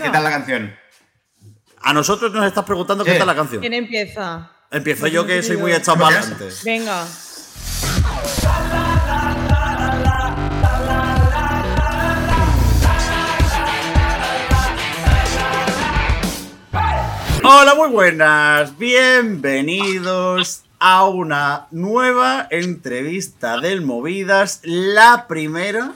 ¿qué tal la canción? A nosotros nos estás preguntando qué tal la canción. ¿Quién empieza? Empiezo yo que soy muy echado para. Venga. Hola, muy buenas. Bienvenidos a una nueva entrevista del Movidas, la primera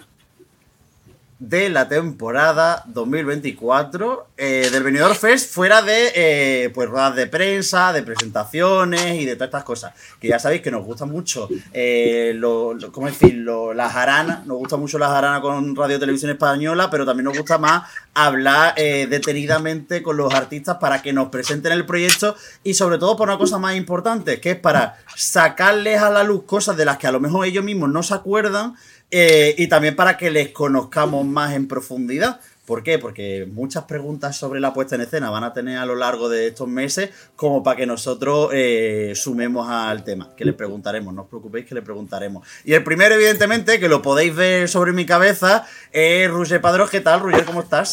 de la temporada 2024 eh, del Venidor Fest, fuera de eh, pues ruedas de prensa, de presentaciones y de todas estas cosas. Que ya sabéis que nos gusta mucho, eh, lo, ¿cómo decirlo? Las aranas, nos gusta mucho las aranas con Radio Televisión Española, pero también nos gusta más hablar eh, detenidamente con los artistas para que nos presenten el proyecto y sobre todo por una cosa más importante, que es para sacarles a la luz cosas de las que a lo mejor ellos mismos no se acuerdan eh, y también para que les conozcamos más en profundidad. ¿Por qué? Porque muchas preguntas sobre la puesta en escena van a tener a lo largo de estos meses como para que nosotros eh, sumemos al tema, que le preguntaremos, no os preocupéis que le preguntaremos. Y el primero, evidentemente, que lo podéis ver sobre mi cabeza, es Roger Padrós. ¿Qué tal, Roger? ¿Cómo estás?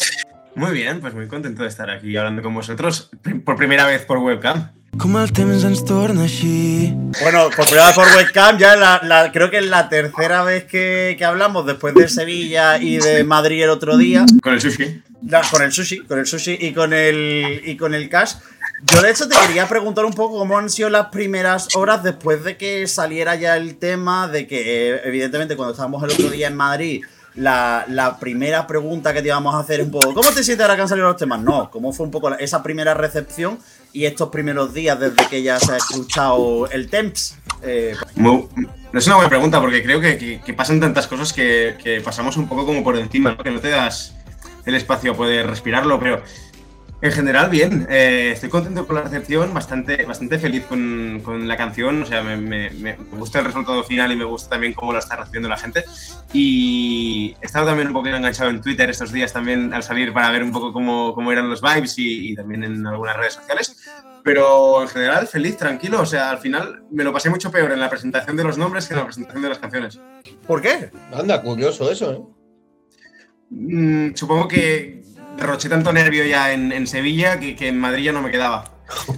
Muy bien, pues muy contento de estar aquí hablando con vosotros por primera vez por webcam. Com el temps ens torna així. Bueno, por primera vez por webcam, ya la, la- creo que es la tercera vez que, que hablamos después de Sevilla y de Madrid el otro día. Con el sushi. La- con el sushi, con el sushi y con el y con el cash. Yo de hecho te quería preguntar un poco cómo han sido las primeras horas después de que saliera ya el tema de que eh, evidentemente cuando estábamos el otro día en Madrid la, primera pregunta que te íbamos a hacer un poco ¿cómo te sientes ahora que han salido los temas? No, ¿cómo fue un poco esa primera recepción y estos primeros días desde que ya se ha escuchado el Temps? Eh, no es una buena pregunta porque creo que, pasan tantas cosas que, que pasamos un poco como por encima, ¿no? que no te das el espacio a poder respirarlo, pero en general bien. Eh, estoy contento con la recepción, bastante, bastante feliz con, con la canción, o sea, me, me- me gusta el resultado final y me gusta también cómo lo está recibiendo la gente. Y he estado también un poco enganchado en Twitter estos días también al salir para ver un poco cómo, cómo eran los vibes y, y también en algunas redes sociales. Pero en general, feliz, tranquilo. O sea, al final me lo pasé mucho peor en la presentación de los nombres que en la presentación de las canciones. ¿Por qué? Anda, curioso eso, ¿eh? Mm, supongo que derroché tanto nervio ya en, en Sevilla que, que en Madrid ya no me quedaba.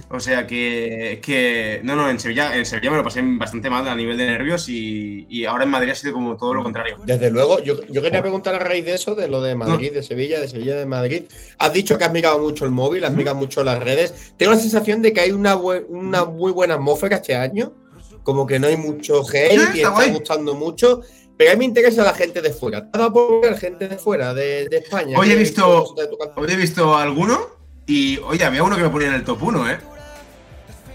O sea que, que- No, no, en Sevilla, en Sevilla me lo pasé bastante mal a nivel de nervios y, y ahora en Madrid ha sido como todo lo contrario. Desde luego, yo, yo quería preguntar a raíz de eso, de lo de Madrid, de Sevilla, de Sevilla, de Madrid. Has dicho que has mirado mucho el móvil, has mirado mucho las redes. Tengo la sensación de que hay una, una muy buena atmósfera este año. Como que no hay mucho Sí, y está gustando mucho. Pero a mí me interesa la gente de fuera. ¿Te ha dado por ver gente de fuera, de, de España? Hoy he visto- de? Hoy he visto alguno y, oye, había uno que me ponía en el top 1, ¿eh?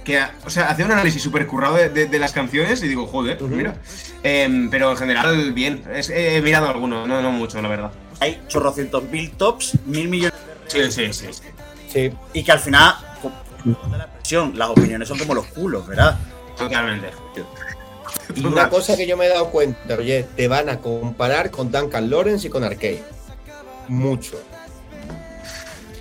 Que, o sea, hacía un análisis súper currado de, de- de las canciones y digo, joder, pues Ujú. mira. Em, pero en general, bien. Es- he mirado alguno, no, no mucho, la verdad. Hay chorrocientos mil tops, mil millones Sí, sí, sí. sí. Sí. y que al final, con la expresión, las opiniones son como los culos, ¿verdad? Totalmente. Y una cosa que yo me he dado cuenta, oye, te van a comparar con Duncan Lawrence y con Arcade. Mucho.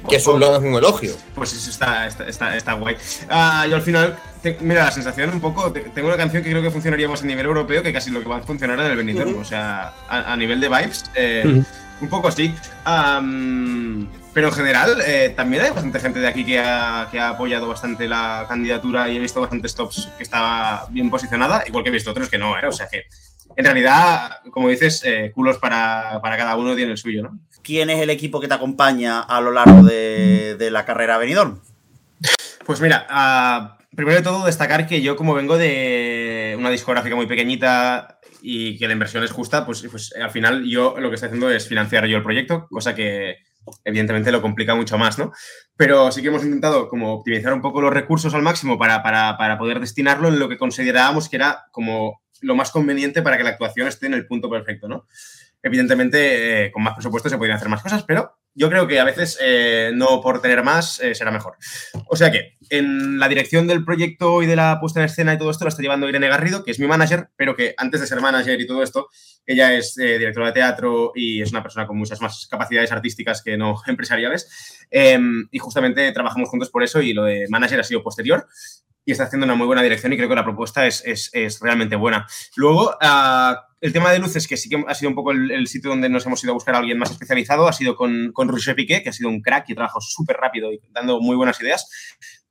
Que eso no es un elogio. Pues eso está, está, está, está guay. Ah, yo al final, te- mira, la sensación un poco, te- tengo una canción que creo que funcionaría más a nivel europeo que casi lo que va a funcionar en el Benidorm. O sea, a, a nivel de vibes, eh, un poco sí. Am, pero en general, eh, también hay bastante gente de aquí que ha, que ha apoyado bastante la candidatura y he visto bastantes tops que estaba bien posicionada, igual que he visto otros que no, ¿eh? O sea que, en realidad, como dices, eh, culos para, para cada uno tiene el suyo, ¿no? ¿Quién es el equipo que te acompaña a lo largo de, de la carrera Benidorm? Pues mira, ah, primero de todo destacar que yo como vengo de una discográfica muy pequeñita y que la inversión es justa, pues, pues al final yo lo que estoy haciendo es financiar yo el proyecto, cosa que evidentemente lo complica mucho más, ¿no? Pero sí que hemos intentado como optimizar un poco los recursos al máximo para, para, para poder destinarlo en lo que considerábamos que era como lo más conveniente para que la actuación esté en el punto perfecto, ¿no? Evidentemente, eh, con más presupuesto se podrían hacer más cosas, pero yo creo que a veces eh, no por tener más eh, será mejor. O sea que en la dirección del proyecto y de la puesta en escena y todo esto lo está llevando Irene Garrido, que es mi manager, pero que antes de ser manager y todo esto, ella es eh, directora de teatro y es una persona con muchas más capacidades artísticas que no empresariales. Eh, y justamente trabajamos juntos por eso y lo de manager ha sido posterior. Y está haciendo una muy buena dirección y creo que la propuesta es, es, es realmente buena. Luego, uh, el tema de luces, que sí que ha sido un poco el, el, sitio donde nos hemos ido a buscar a alguien más especializado, ha sido con, con Roger Piqué, que ha sido un crack y trabajado súper rápido y dando muy buenas ideas,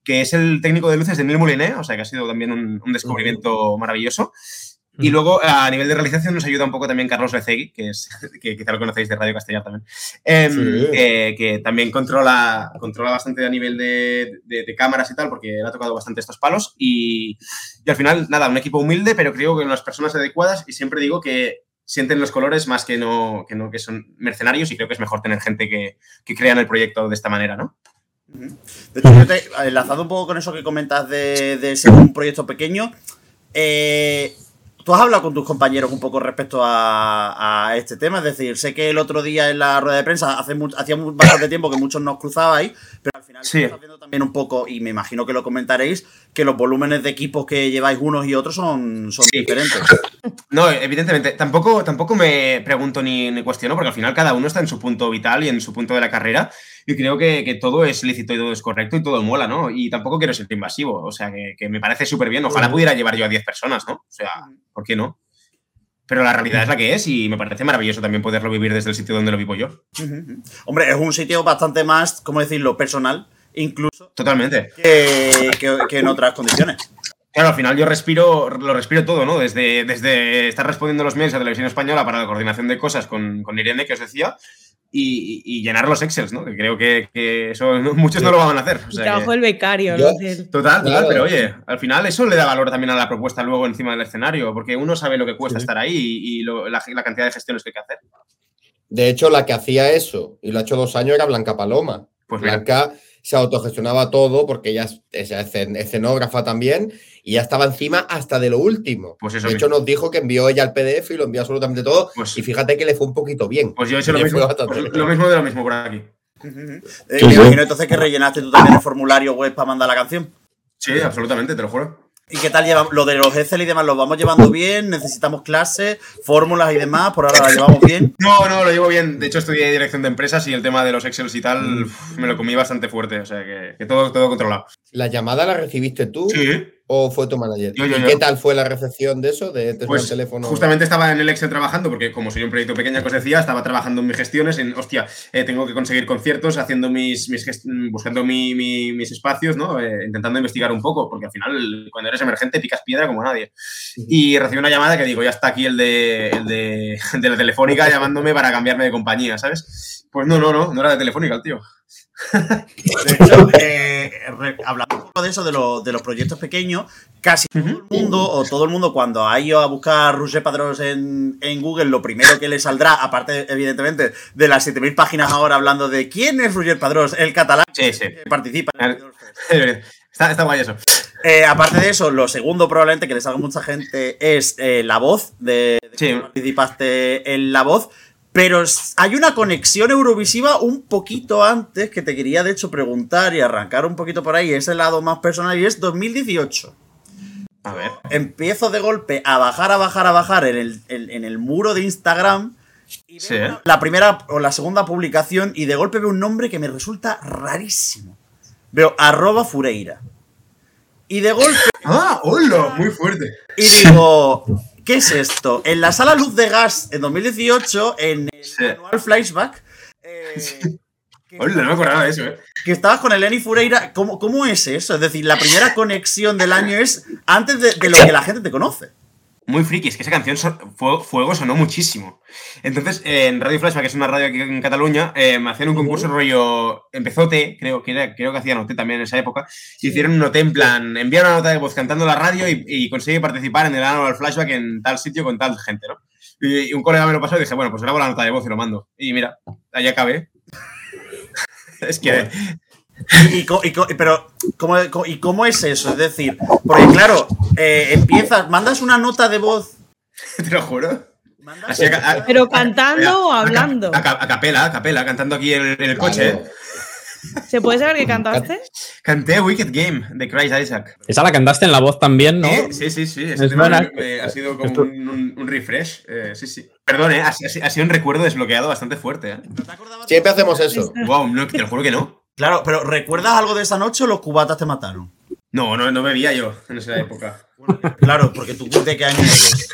que es el técnico de luces de Neil Moulinet, o sea que ha sido también un, un descubrimiento maravilloso. Y luego, a nivel de realización, nos ayuda un poco también Carlos Lecegui, que, es, que quizá lo conocéis de Radio Castellar también, eh, sí. que, que, también controla, controla bastante a nivel de, de, de, cámaras y tal, porque le ha tocado bastante estos palos. Y, y, al final, nada, un equipo humilde, pero creo que con las personas adecuadas. Y siempre digo que sienten los colores más que no que, no, que son mercenarios y creo que es mejor tener gente que, que crean el proyecto de esta manera, ¿no? De hecho, yo te, enlazando un poco con eso que comentas de, de ser un proyecto pequeño, eh, ¿Tú has hablado con tus compañeros un poco respecto a, a, este tema? Es decir, sé que el otro día en la rueda de prensa, hace hacía bastante tiempo que muchos nos cruzabais, pero al final sí. estás viendo también un poco, y me imagino que lo comentaréis, que los volúmenes de equipos que lleváis unos y otros son, son sí. diferentes. No, evidentemente. Tampoco, tampoco me pregunto ni, ni cuestiono, porque al final cada uno está en su punto vital y en su punto de la carrera. Y creo que, que, todo es lícito y todo es correcto y todo mola, ¿no? Y tampoco quiero ser invasivo, o sea, que, que me parece súper bien. Ojalá pudiera llevar yo a 10 personas, ¿no? O sea, ¿por qué no? Pero la realidad es la que es y me parece maravilloso también poderlo vivir desde el sitio donde lo vivo yo. Uh -huh. Hombre, es un sitio bastante más, ¿cómo decirlo?, personal, incluso. Totalmente. Que, que en otras condiciones. Claro, al final yo respiro, lo respiro todo, ¿no? Desde, desde estar respondiendo los mails a Televisión Española para la coordinación de cosas con, con Irene, que os decía, y, y, llenar los Excels, ¿no? Que creo que, que eso muchos no lo van a hacer. O sea trabajo que... el becario, ¿no? Total, total, claro. pero oye, al final eso le da valor también a la propuesta luego encima del escenario, porque uno sabe lo que cuesta sí. estar ahí y, y lo, la, la, cantidad de gestiones que hay que hacer. De hecho, la que hacía eso, y lo ha hecho dos años, era Blanca Paloma. Pues Blanca se autogestionaba todo porque ella es escenógrafa también y ya estaba encima hasta de lo último. Pues eso de hecho, mismo. nos dijo que envió ella el PDF y lo envió absolutamente todo. Pues, y fíjate que le fue un poquito bien. Pues yo he hecho lo mismo, pues lo mismo de lo mismo por aquí. Uh -huh. eh, me imagino entonces que rellenaste tú también el formulario web para mandar la canción. Sí, absolutamente, te lo juro. ¿Y qué tal llevamos? Lo de los Excel y demás, ¿los vamos llevando bien? ¿Necesitamos clases, fórmulas y demás? ¿Por ahora la llevamos bien? No, no, lo llevo bien. De hecho, estudié dirección de empresas y el tema de los Excel y tal mm. me lo comí bastante fuerte. O sea, que, que, todo, todo controlado. ¿La llamada la recibiste tú? Sí. ¿O fue tu manager? Yo, yo, ¿Y yo. qué tal fue la recepción de eso? De pues, el teléfono. Justamente estaba en el Excel trabajando, porque como soy un proyecto pequeño que os decía, estaba trabajando en mis gestiones, en, hostia, eh, tengo que conseguir conciertos, haciendo mis, mis buscando mi, mi, mis espacios, ¿no? Eh, intentando investigar un poco, porque al final, cuando eres emergente, picas piedra como nadie. Y recibí una llamada que digo, ya está aquí el de, el de, de la telefónica llamándome para cambiarme de compañía, ¿sabes? Pues no, no, no, no era de telefónica el tío. De hecho, eh, hablando un poco de eso, de, lo, de, los proyectos pequeños, casi todo el mundo, o todo el mundo, cuando ha ido a buscar Roger Padrós en, en, Google, lo primero que le saldrá, aparte, evidentemente, de las 7000 páginas ahora hablando de quién es Roger Padrós, el catalán sí, sí. que participa. Está, está guay eso. Eh, aparte de eso, lo segundo probablemente que le salga mucha gente es eh, la voz, de, de sí. que participaste en la voz. Pero hay una conexión eurovisiva un poquito antes que te quería de hecho preguntar y arrancar un poquito por ahí, ese lado más personal y es 2018. A ver. Empiezo de golpe a bajar, a bajar, a bajar en el, en, en el muro de Instagram. Y sí. La primera o la segunda publicación y de golpe veo un nombre que me resulta rarísimo. Veo arroba Fureira. Y de golpe... ¡Ah! ¡Hola! Muy fuerte. Y digo... ¿Qué es esto? En la sala Luz de Gas en 2018, en el sí. anual Flashback. Eh, sí. Hola, no me acordaba de eso, ¿eh? Que estabas con Eleni Fureira. ¿Cómo, ¿Cómo, es eso? Es decir, la primera conexión del año es antes de, de lo que la gente te conoce muy friki, es que esa canción so Fuego sonó muchísimo. Entonces, eh, en Radio Flashback, que es una radio aquí en Cataluña, eh, me hacían un concurso rollo. Empezó T, creo que era, creo que hacían OT también en esa época. Y hicieron un OT en plan, enviar una nota de voz cantando la radio y, y conseguí participar en el Annual Flashback en tal sitio con tal gente, ¿no? Y, y, un colega me lo pasó y dije, bueno, pues grabo la nota de voz y lo mando. Y mira, ahí acabé. es que. Y, y, y, pero, ¿cómo, ¿y cómo es eso? Es decir, porque claro, eh, empiezas, mandas una nota de voz. Te lo juro. Así a, a, pero cantando a, o hablando. A, capela, a capela, cantando aquí en, en el coche. Claro. ¿Se puede saber qué cantaste? Canté Wicked Game de Christ Isaac. Esa la cantaste en la voz también, ¿no? Sí, sí, sí. Me, me, ha sido como un, un, un, refresh. Eh, sí, sí. Perdón, ¿eh? Ha, ha, sido un recuerdo desbloqueado bastante fuerte. ¿eh? Siempre hacemos eso. Wow, no, te lo juro que no. Claro, pero ¿recuerdas algo de esa noche o los cubatas te mataron? No, no, no bebía yo en esa época. Claro, porque tú de qué año eres.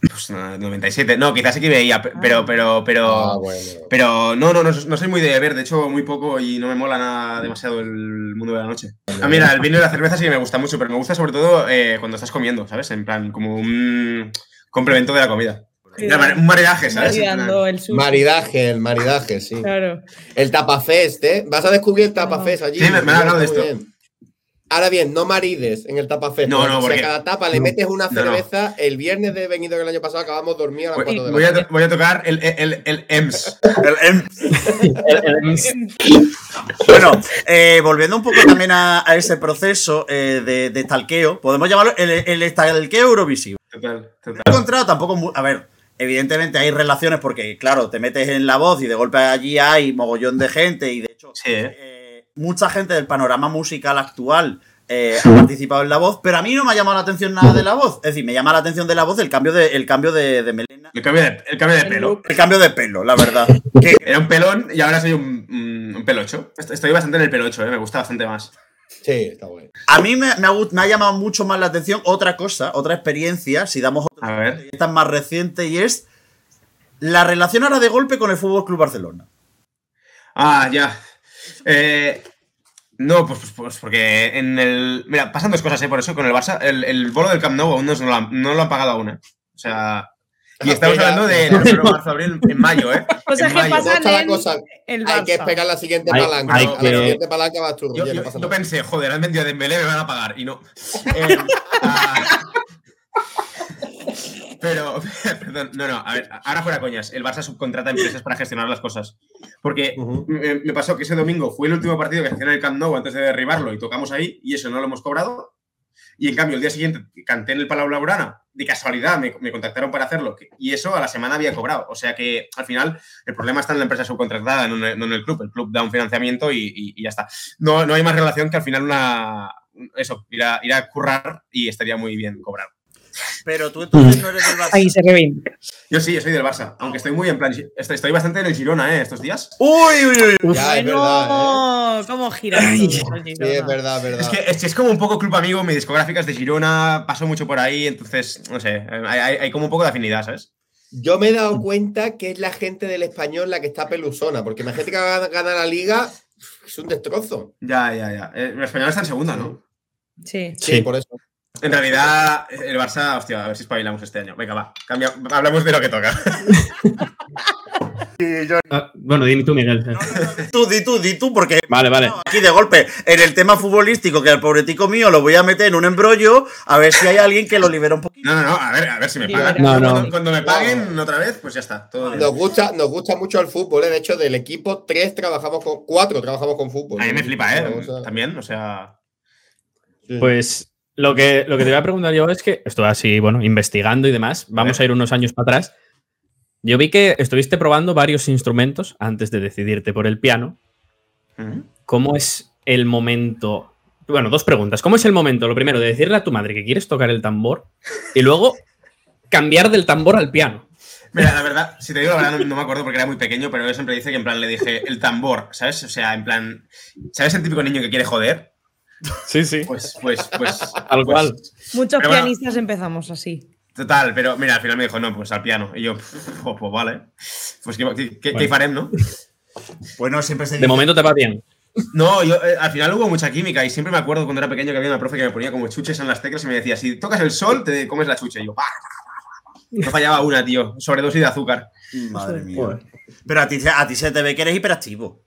Pues no, 97. No, quizás sí que veía, pe- pero, pero, pero. Ah, bueno. Pero no, no, no, no soy muy de beber, de hecho muy poco y no me mola nada demasiado el mundo de la noche. Ah, mira, el vino y la cerveza sí que me gusta mucho, pero me gusta sobre todo eh, cuando estás comiendo, ¿sabes? En plan, como un complemento de la comida. Un maridaje, ¿sabes? El sushi. Maridaje, el maridaje, sí. Claro. El tapafest, ¿eh? Vas a descubrir el tapafest allí. Sí, me- me han hablado de esto. bien. Ahora bien, no marides en el tapafest. No, no, porque- a cada tapa le metes una No, no. cerveza, el viernes de venido el año pasado acabamos dormidos a las Voy, 4 de la voy a, voy a tocar el, el, el EMS. El- el- El- el- Bueno, eh, volviendo un poco también a, a ese proceso eh, de, de stalkeo, podemos llamarlo el, el stalkeo Eurovisivo. Total, total. he encontrado tampoco. A ver, evidentemente hay relaciones porque, claro, te metes en la voz y de golpe allí hay mogollón de gente y de hecho, Sí, ¿eh? mucha gente del panorama musical actual. eh, ha participado en la voz, pero a mí no me ha llamado la atención nada de la voz. Es decir, me llama la atención de la voz el cambio de, el cambio de, de melena. El cambio de, el cambio de pelo. El cambio de pelo, la verdad. Que- Era un pelón y ahora soy un, un, pelocho. Est- Estoy bastante en el pelocho, ¿eh? me gusta bastante más. Sí, está bueno. A mí me, me ha, gust- me ha llamado mucho más la atención otra cosa, otra experiencia, si damos otra A ver. esta es más reciente y es la relación ahora de golpe con el Fútbol Club Barcelona. Ah, ya. Eh, no, pues, pues, pues porque en el. Mira, pasan dos cosas, ¿eh? Por eso con el Barça, el, el bolo del Camp Nou aún no, lo han, no lo han pagado aún, ¿eh? O sea. Y estamos hablando de enero, marzo, abril, en mayo, ¿eh? Cosas En que mayo. pasan ¿Cómo está la en cosa? el Hay que esperar la siguiente Hay- palanca. hay ¿no? A que- La siguiente palanca vas tú, Yo, yo- no pasa yo pensé, joder, han vendido a Dembélé, me van a pagar. Y no. Eh, ah, pero, perdón, no, no, a ver, ahora fuera coñas. El Barça subcontrata empresas para gestionar las cosas. Porque me, me pasó que ese domingo fue el último partido que en el Camp Nou antes de derribarlo y tocamos ahí y eso no lo hemos cobrado. Y en cambio, el día siguiente canté en el Palau Laurana, de casualidad me, me contactaron para hacerlo y eso a la semana había cobrado. O sea que al final el problema está en la empresa subcontratada, no en el club. El club da un financiamiento y, y- y ya está. No, no hay más relación que al final una. Eso, ir a, ir a currar y estaría muy bien cobrar. Pero tú entonces no eres del Barça. Ahí se reivindica. Yo sí, yo soy del Barça, aunque estoy muy en plan. Estoy, estoy bastante en el Girona, ¿eh? Estos días. Uy, uy, uy. Ya, es verdad, ¿eh? ¿cómo giras todo, Sí, Girona? es verdad, es verdad. Es que, es que es como un poco club amigo, mi discográfica es de Girona, paso mucho por ahí, entonces, no sé, hay, hay- hay como un poco de afinidad, ¿sabes? Yo me he dado cuenta que es la gente del español la que está pelusona, porque imagínate que gana, la liga, es un destrozo. Ya, ya, ya. Eh, El español está en segunda, ¿no? Sí. Sí, Sí. por eso. En realidad, el Barça, hostia, a ver si espabilamos este año. Venga, va, cambia, hablamos de lo que toca. Ah, bueno, dime tú, Miguel. Tú, di tú, di tú, porque Vale, vale. aquí de golpe, en el tema futbolístico, que al pobretico mío lo voy a meter en un embrollo, a ver si hay alguien que lo libera un poquito. No, no, no, a ver, a ver si me pagan. No, no. Cuando, cuando me paguen otra vez, pues ya está, todo bien. Nos gusta, nos gusta mucho el fútbol, ¿eh? de hecho, del equipo, tres trabajamos con, cuatro trabajamos con fútbol. A mí me flipa, ¿eh? También, o sea... sí. Pues lo que, lo que te voy a preguntar yo es que estoy así, bueno, investigando y demás. Vamos a ir unos años para atrás. Yo vi que estuviste probando varios instrumentos antes de decidirte por el piano. ¿Cómo es el momento? Bueno, dos preguntas. ¿Cómo es el momento, lo primero, de decirle a tu madre que quieres tocar el tambor y luego cambiar del tambor al piano? Mira, la verdad, si te digo la verdad, no, no me acuerdo porque era muy pequeño, pero yo siempre dice que en plan le dije el tambor, ¿sabes? O sea, en plan, ¿sabes el típico niño que quiere joder? Sí, sí. Pues, pues, pues. Pues, cual. Muchos Pero bueno. pianistas empezamos así. Total, pero mira, al final me dijo, no, pues al piano. Y yo, pues, pues vale. Pues qué, qué, qué- Bueno. qué farem, ¿no? Bueno, siempre se De momento te va bien. No, yo eh, al final hubo mucha química y siempre me acuerdo cuando era pequeño que había una profe que me ponía como chuches en las teclas y me decía, si tocas el sol, te comes la chuche. Y yo, ¡pa! No fallaba una, tío. Sobredosis de azúcar. Madre mía. Pero a ti, a ti se te ve que eres hiperactivo.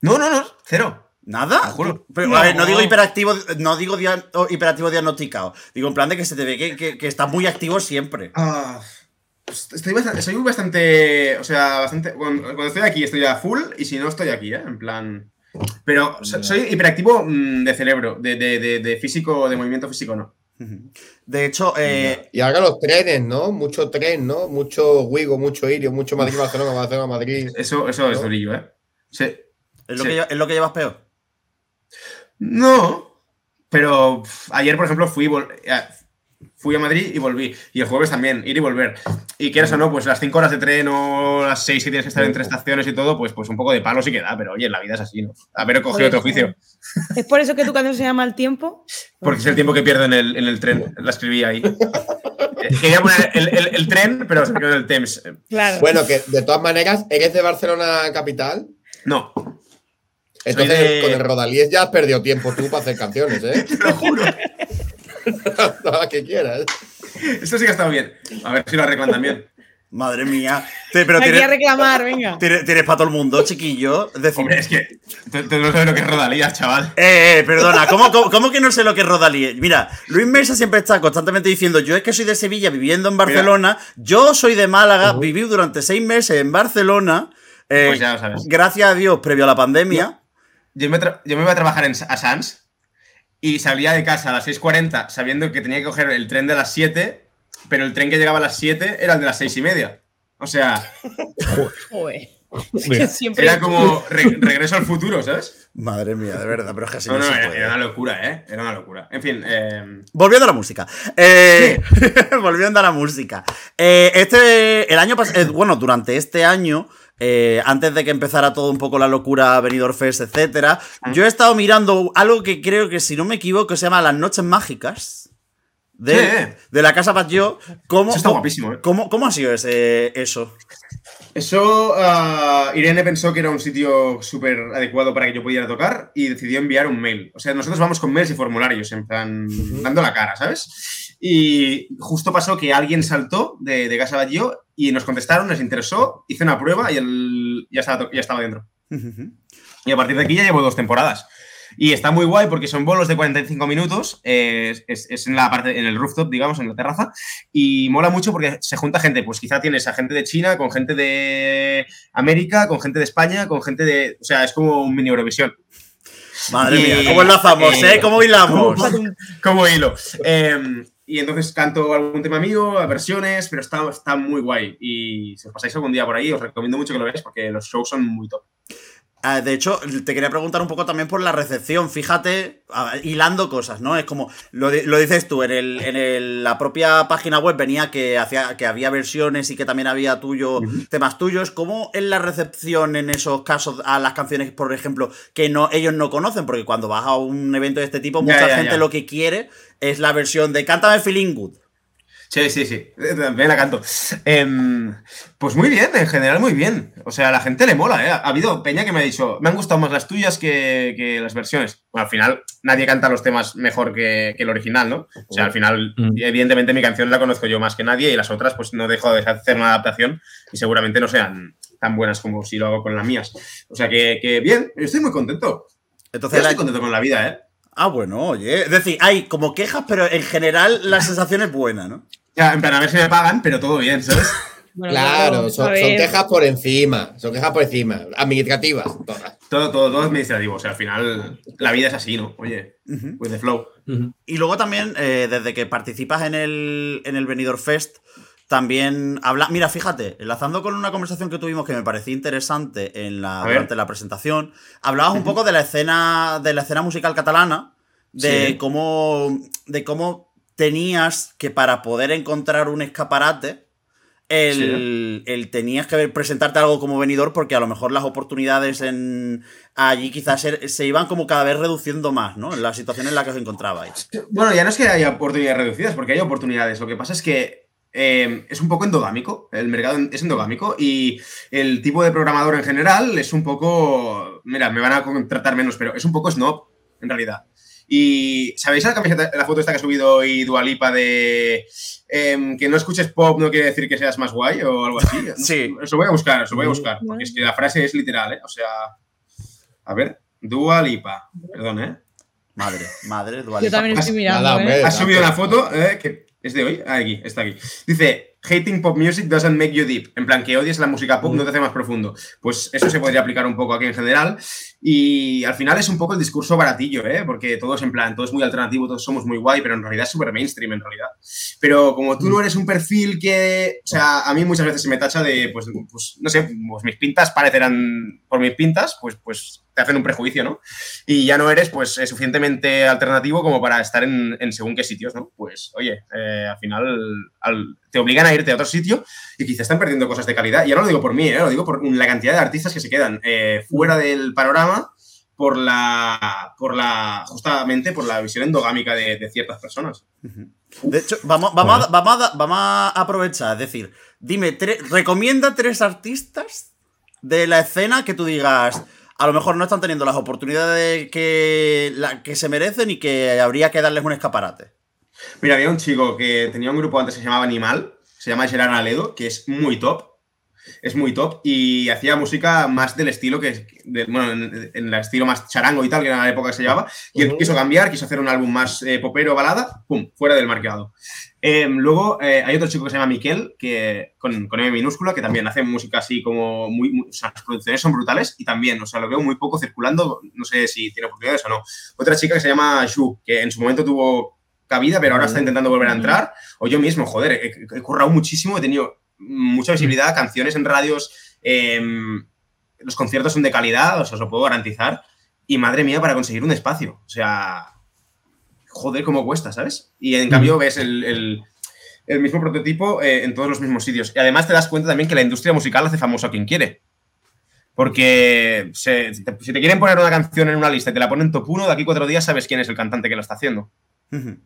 No, no, no, cero. ¿Nada? Pero, No. a ver, no digo hiperactivo, no digo dia- o hiperactivo diagnosticado. Digo en plan de que se te ve que, que, que estás muy activo siempre. Ah, pues estoy bastante, soy bastante, o sea, bastante, cuando, cuando estoy aquí estoy a full y si no estoy aquí, ¿eh? En plan... Pero so- soy hiperactivo mm, de cerebro, de, de, de, de físico, de movimiento físico no. De hecho, eh, Y ahora los trenes, ¿no? Mucho tren, ¿no? Mucho Wigo, mucho Irio, mucho Madrid-Barcelona, Barcelona-Madrid. Eso, eso es durillo, ¿eh? Sí. es, lo sí. que, es lo que llevas peor. No, pero ayer, por ejemplo, fui, eh, fui a Madrid y volví. Y el jueves también, ir y volver. Y quieras o no, pues las 5 horas de tren o las 6 que tienes que estar entre estaciones y todo, pues, pues un poco de palo sí que da, pero oye, la vida es así, ¿no? Haber cogido otro oficio. ¿Es por eso que tu canción se llama El Tiempo? Porque es el tiempo que pierdo en el, en el tren. La escribí ahí. Eh, Quería poner el, el- el tren, pero se quedó en el Thames. Claro. Bueno, que de todas maneras, ¿eres de Barcelona capital? No, Entonces, de- con el Rodalíes ya has perdido tiempo tú para hacer canciones, ¿eh? te lo juro. Nada que quieras. Esto sí que ha estado bien. A ver si lo arreglan también. Madre mía. Pero tienes, reclamar, venga. tienes, tienes para todo el mundo, chiquillo. Es decir, Hombre, es que tú, no sabes lo que es Rodalías, chaval. Eh, eh, perdona, ¿cómo, cómo, cómo que no sé lo que es Rodalí? Mira, Luis Mesa siempre está constantemente diciendo, yo es que soy de Sevilla viviendo en Barcelona, yo soy de Málaga, viví durante seis meses en Barcelona, eh, Pues ya lo sabes. gracias a Dios, previo a la pandemia. Yo me, yo me iba a trabajar en, a Sans y salía de casa a las 6.40 sabiendo que tenía que coger el tren de las 7, pero el tren que llegaba a las 7 era el de las 6 y media. O sea, Joder. Siempre. era como re- regreso al futuro, ¿sabes? Madre mía, de verdad, pero es que así No, no, no, se era, puede. era una locura, ¿eh? Era una locura. En fin, eh, Volviendo a la música. Eh, volviendo a la música. Eh, este, el año pasado, bueno, durante este año, eh, antes de que empezara todo un poco la locura, Benidorm Fest, etcétera, yo he estado mirando algo que creo que, si no me equivoco, se llama Las Noches Mágicas. De, de la Casa Batlló. ¿Cómo, Eso está cómo- guapísimo, ¿eh? ¿cómo, cómo ha sido ese, eso? Eso, ah, Irene pensó que era un sitio súper adecuado para que yo pudiera tocar y decidió enviar un mail. O sea, nosotros vamos con mails y formularios, en plan, dando la cara, ¿sabes? Y justo pasó que alguien saltó de, de Casa Batlló y nos contestaron, les interesó, hice una prueba y el, ya, estaba, ya estaba dentro. Y a partir de aquí ya llevo dos temporadas. Y está muy guay porque son bolos de 45 minutos, eh, es, es- es en la parte, en el rooftop, digamos, en la terraza, y mola mucho porque se junta gente, pues quizá tienes a gente de China, con gente de América, con gente de España, con gente de... O sea, es como un mini Eurovisión. Madre Y- mía, ¿cómo enlazamos, eh, eh? ¿Cómo hilamos? Como hilo. Y entonces canto algún tema mío, versiones, pero está, está muy guay. Y si os pasáis algún día por ahí, os recomiendo mucho que lo veáis porque los shows son muy top. Ah, de hecho, te quería preguntar un poco también por la recepción. Fíjate, ah, hilando cosas, ¿no? Es como, lo, lo dices tú, en, el, en el- la propia página web venía que, hacía, que había versiones y que también había tuyo, temas tuyos. ¿Cómo es la recepción en esos casos a las canciones, por ejemplo, que no, ellos no conocen? Porque cuando vas a un evento de este tipo, Ya, mucha ya, gente ya. lo que quiere es la versión de Cántame Feeling Good. Sí, sí, sí. También la canto. Em, pues muy bien, en general muy bien. O sea, a la gente le mola, ¿eh? Ha habido peña que me ha dicho, me han gustado más las tuyas que, que las versiones. Bueno, al final, nadie canta los temas mejor que, que el original, ¿no? O sea, al final, Mm. evidentemente mi canción la conozco yo más que nadie y las otras, pues no dejo de hacer una adaptación y seguramente no sean tan buenas como si lo hago con las mías. O sea, que, que bien, yo estoy muy contento. Yo Entonces, estoy contento con la vida, ¿eh? ah, bueno, oye. Es decir, hay como quejas, pero en general la sensación es buena, ¿no? Ya, en plan, a ver si me pagan, pero todo bien, ¿sabes? Bueno, Claro, son, son quejas por encima. Son quejas por encima. Administrativas, todas. Todo, todo, todo administrativo. O sea, al final, la vida es así, ¿no? Oye, with the flow. Y luego también, eh, desde que participas en el, en el Benidorm Fest, también habla. Mira, fíjate, enlazando con una conversación que tuvimos que me parecía interesante en la, durante la presentación, hablabas un poco de la escena, de la escena musical catalana, de Sí. cómo. de cómo tenías que para poder encontrar un escaparate. El, el tenías que presentarte algo como venidor porque a lo mejor las oportunidades en allí quizás se, se iban como cada vez reduciendo más, ¿no? En la situación en la que os encontrabais. Bueno, ya no es que haya oportunidades reducidas, porque hay oportunidades. Lo que pasa es que eh, es un poco endogámico. El mercado es endogámico y el tipo de programador en general es un poco. Mira, me van a contratar menos, pero es un poco snob, en realidad. Y ¿sabéis la, camiseta- la foto esta que ha subido hoy Dualipa de em, que no escuches pop no quiere decir que seas más guay o algo así? Sí. Eso voy a buscar, eso voy a buscar, porque es que la frase es literal, ¿eh? O sea, a ver, Dualipa, perdón, ¿eh? Madre, madre, Dua Yo también estoy mirando. ¿eh? Ha subido una foto eh, que es de hoy. Ah, aquí, está aquí. Dice: Hating pop music doesn't make you deep. En plan, que odies la música pop no te hace más profundo. Pues eso se podría aplicar un poco aquí en general. Y al final es un poco el discurso baratillo, ¿eh? Porque todo es en plan, todo es muy alternativo, todos somos muy guay, pero en realidad es súper mainstream en realidad. Pero como tú no eres un perfil que. O sea, a mí muchas veces se me tacha de, pues, pues no sé, pues mis pintas parecerán por mis pintas, pues, pues te hacen un prejuicio, ¿no? Y ya no eres, pues, eh, suficientemente alternativo como para estar en, en según qué sitios, ¿no? Pues, oye, eh, al final al- te obligan a irte a otro sitio y quizás están perdiendo cosas de calidad. Y ahora lo digo por mí, ¿eh? Lo digo por la cantidad de artistas que se quedan eh, fuera del panorama por la, por la, justamente por la visión endogámica de, de ciertas personas. De hecho, vamos, vamos, a, vamos, a, vamos a aprovechar. Es decir, dime, tre- recomienda tres artistas de la escena que tú digas. A lo mejor no están teniendo las oportunidades que, la- que se merecen y que habría que darles un escaparate. Mira, había un chico que tenía un grupo antes que se llamaba Animal, se llama Gerard Aledo, que es muy top. Es muy top y hacía música más del estilo que, de- bueno, en, en el estilo más charango y tal, que era la época que se llevaba. Y él quiso cambiar, quiso hacer un álbum más eh, popero, balada, pum, fuera del marcado. Eh, luego eh, hay otro chico que se llama Miquel, que, con, con M minúscula, que también hace música así como muy, muy- O sea, las producciones son brutales y también, o sea, lo veo muy poco circulando, no sé si tiene oportunidades o no. Otra chica que se llama Ju, que en su momento tuvo cabida, pero ahora está intentando volver a entrar. O yo mismo, joder, he, he currado muchísimo, he tenido mucha visibilidad, canciones en radios, em, los conciertos son de calidad, o sea, os lo puedo garantizar. Y madre mía, para conseguir un espacio. O sea, joder, cómo cuesta, ¿sabes? Y en cambio ves el, el- el mismo prototipo eh, en todos los mismos sitios. Y además te das cuenta también que la industria musical hace famoso a quien quiere. Porque se- si te, si te quieren poner una canción en una lista y te la ponen top 1, de aquí cuatro días sabes quién es el cantante que lo está haciendo. Ujú.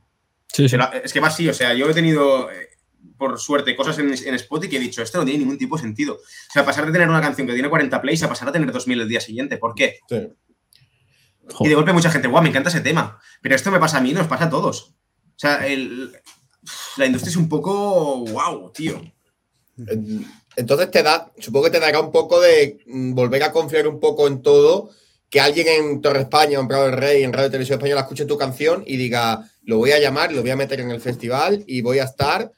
Sí, la- es que va así, o sea, yo he tenido, eh, por suerte, cosas en, en Spotify que he dicho, esto no tiene ningún tipo de sentido. O sea, pasar de tener una canción que tiene 40 plays a pasar a tener 2000 el día siguiente. ¿Por qué? Sí. Y de golpe mucha gente, guau, me encanta ese tema. Pero esto me pasa a mí, nos pasa a todos. O sea, el- la industria es un poco, wow, tío. En- Entonces te da, supongo que te dará un poco de mm, volver a confiar un poco en todo, que alguien en Torre España, en Prado del Rey, en Radio Televisión Española escuche tu canción y diga, lo voy a llamar, lo voy a meter en el festival y voy a estar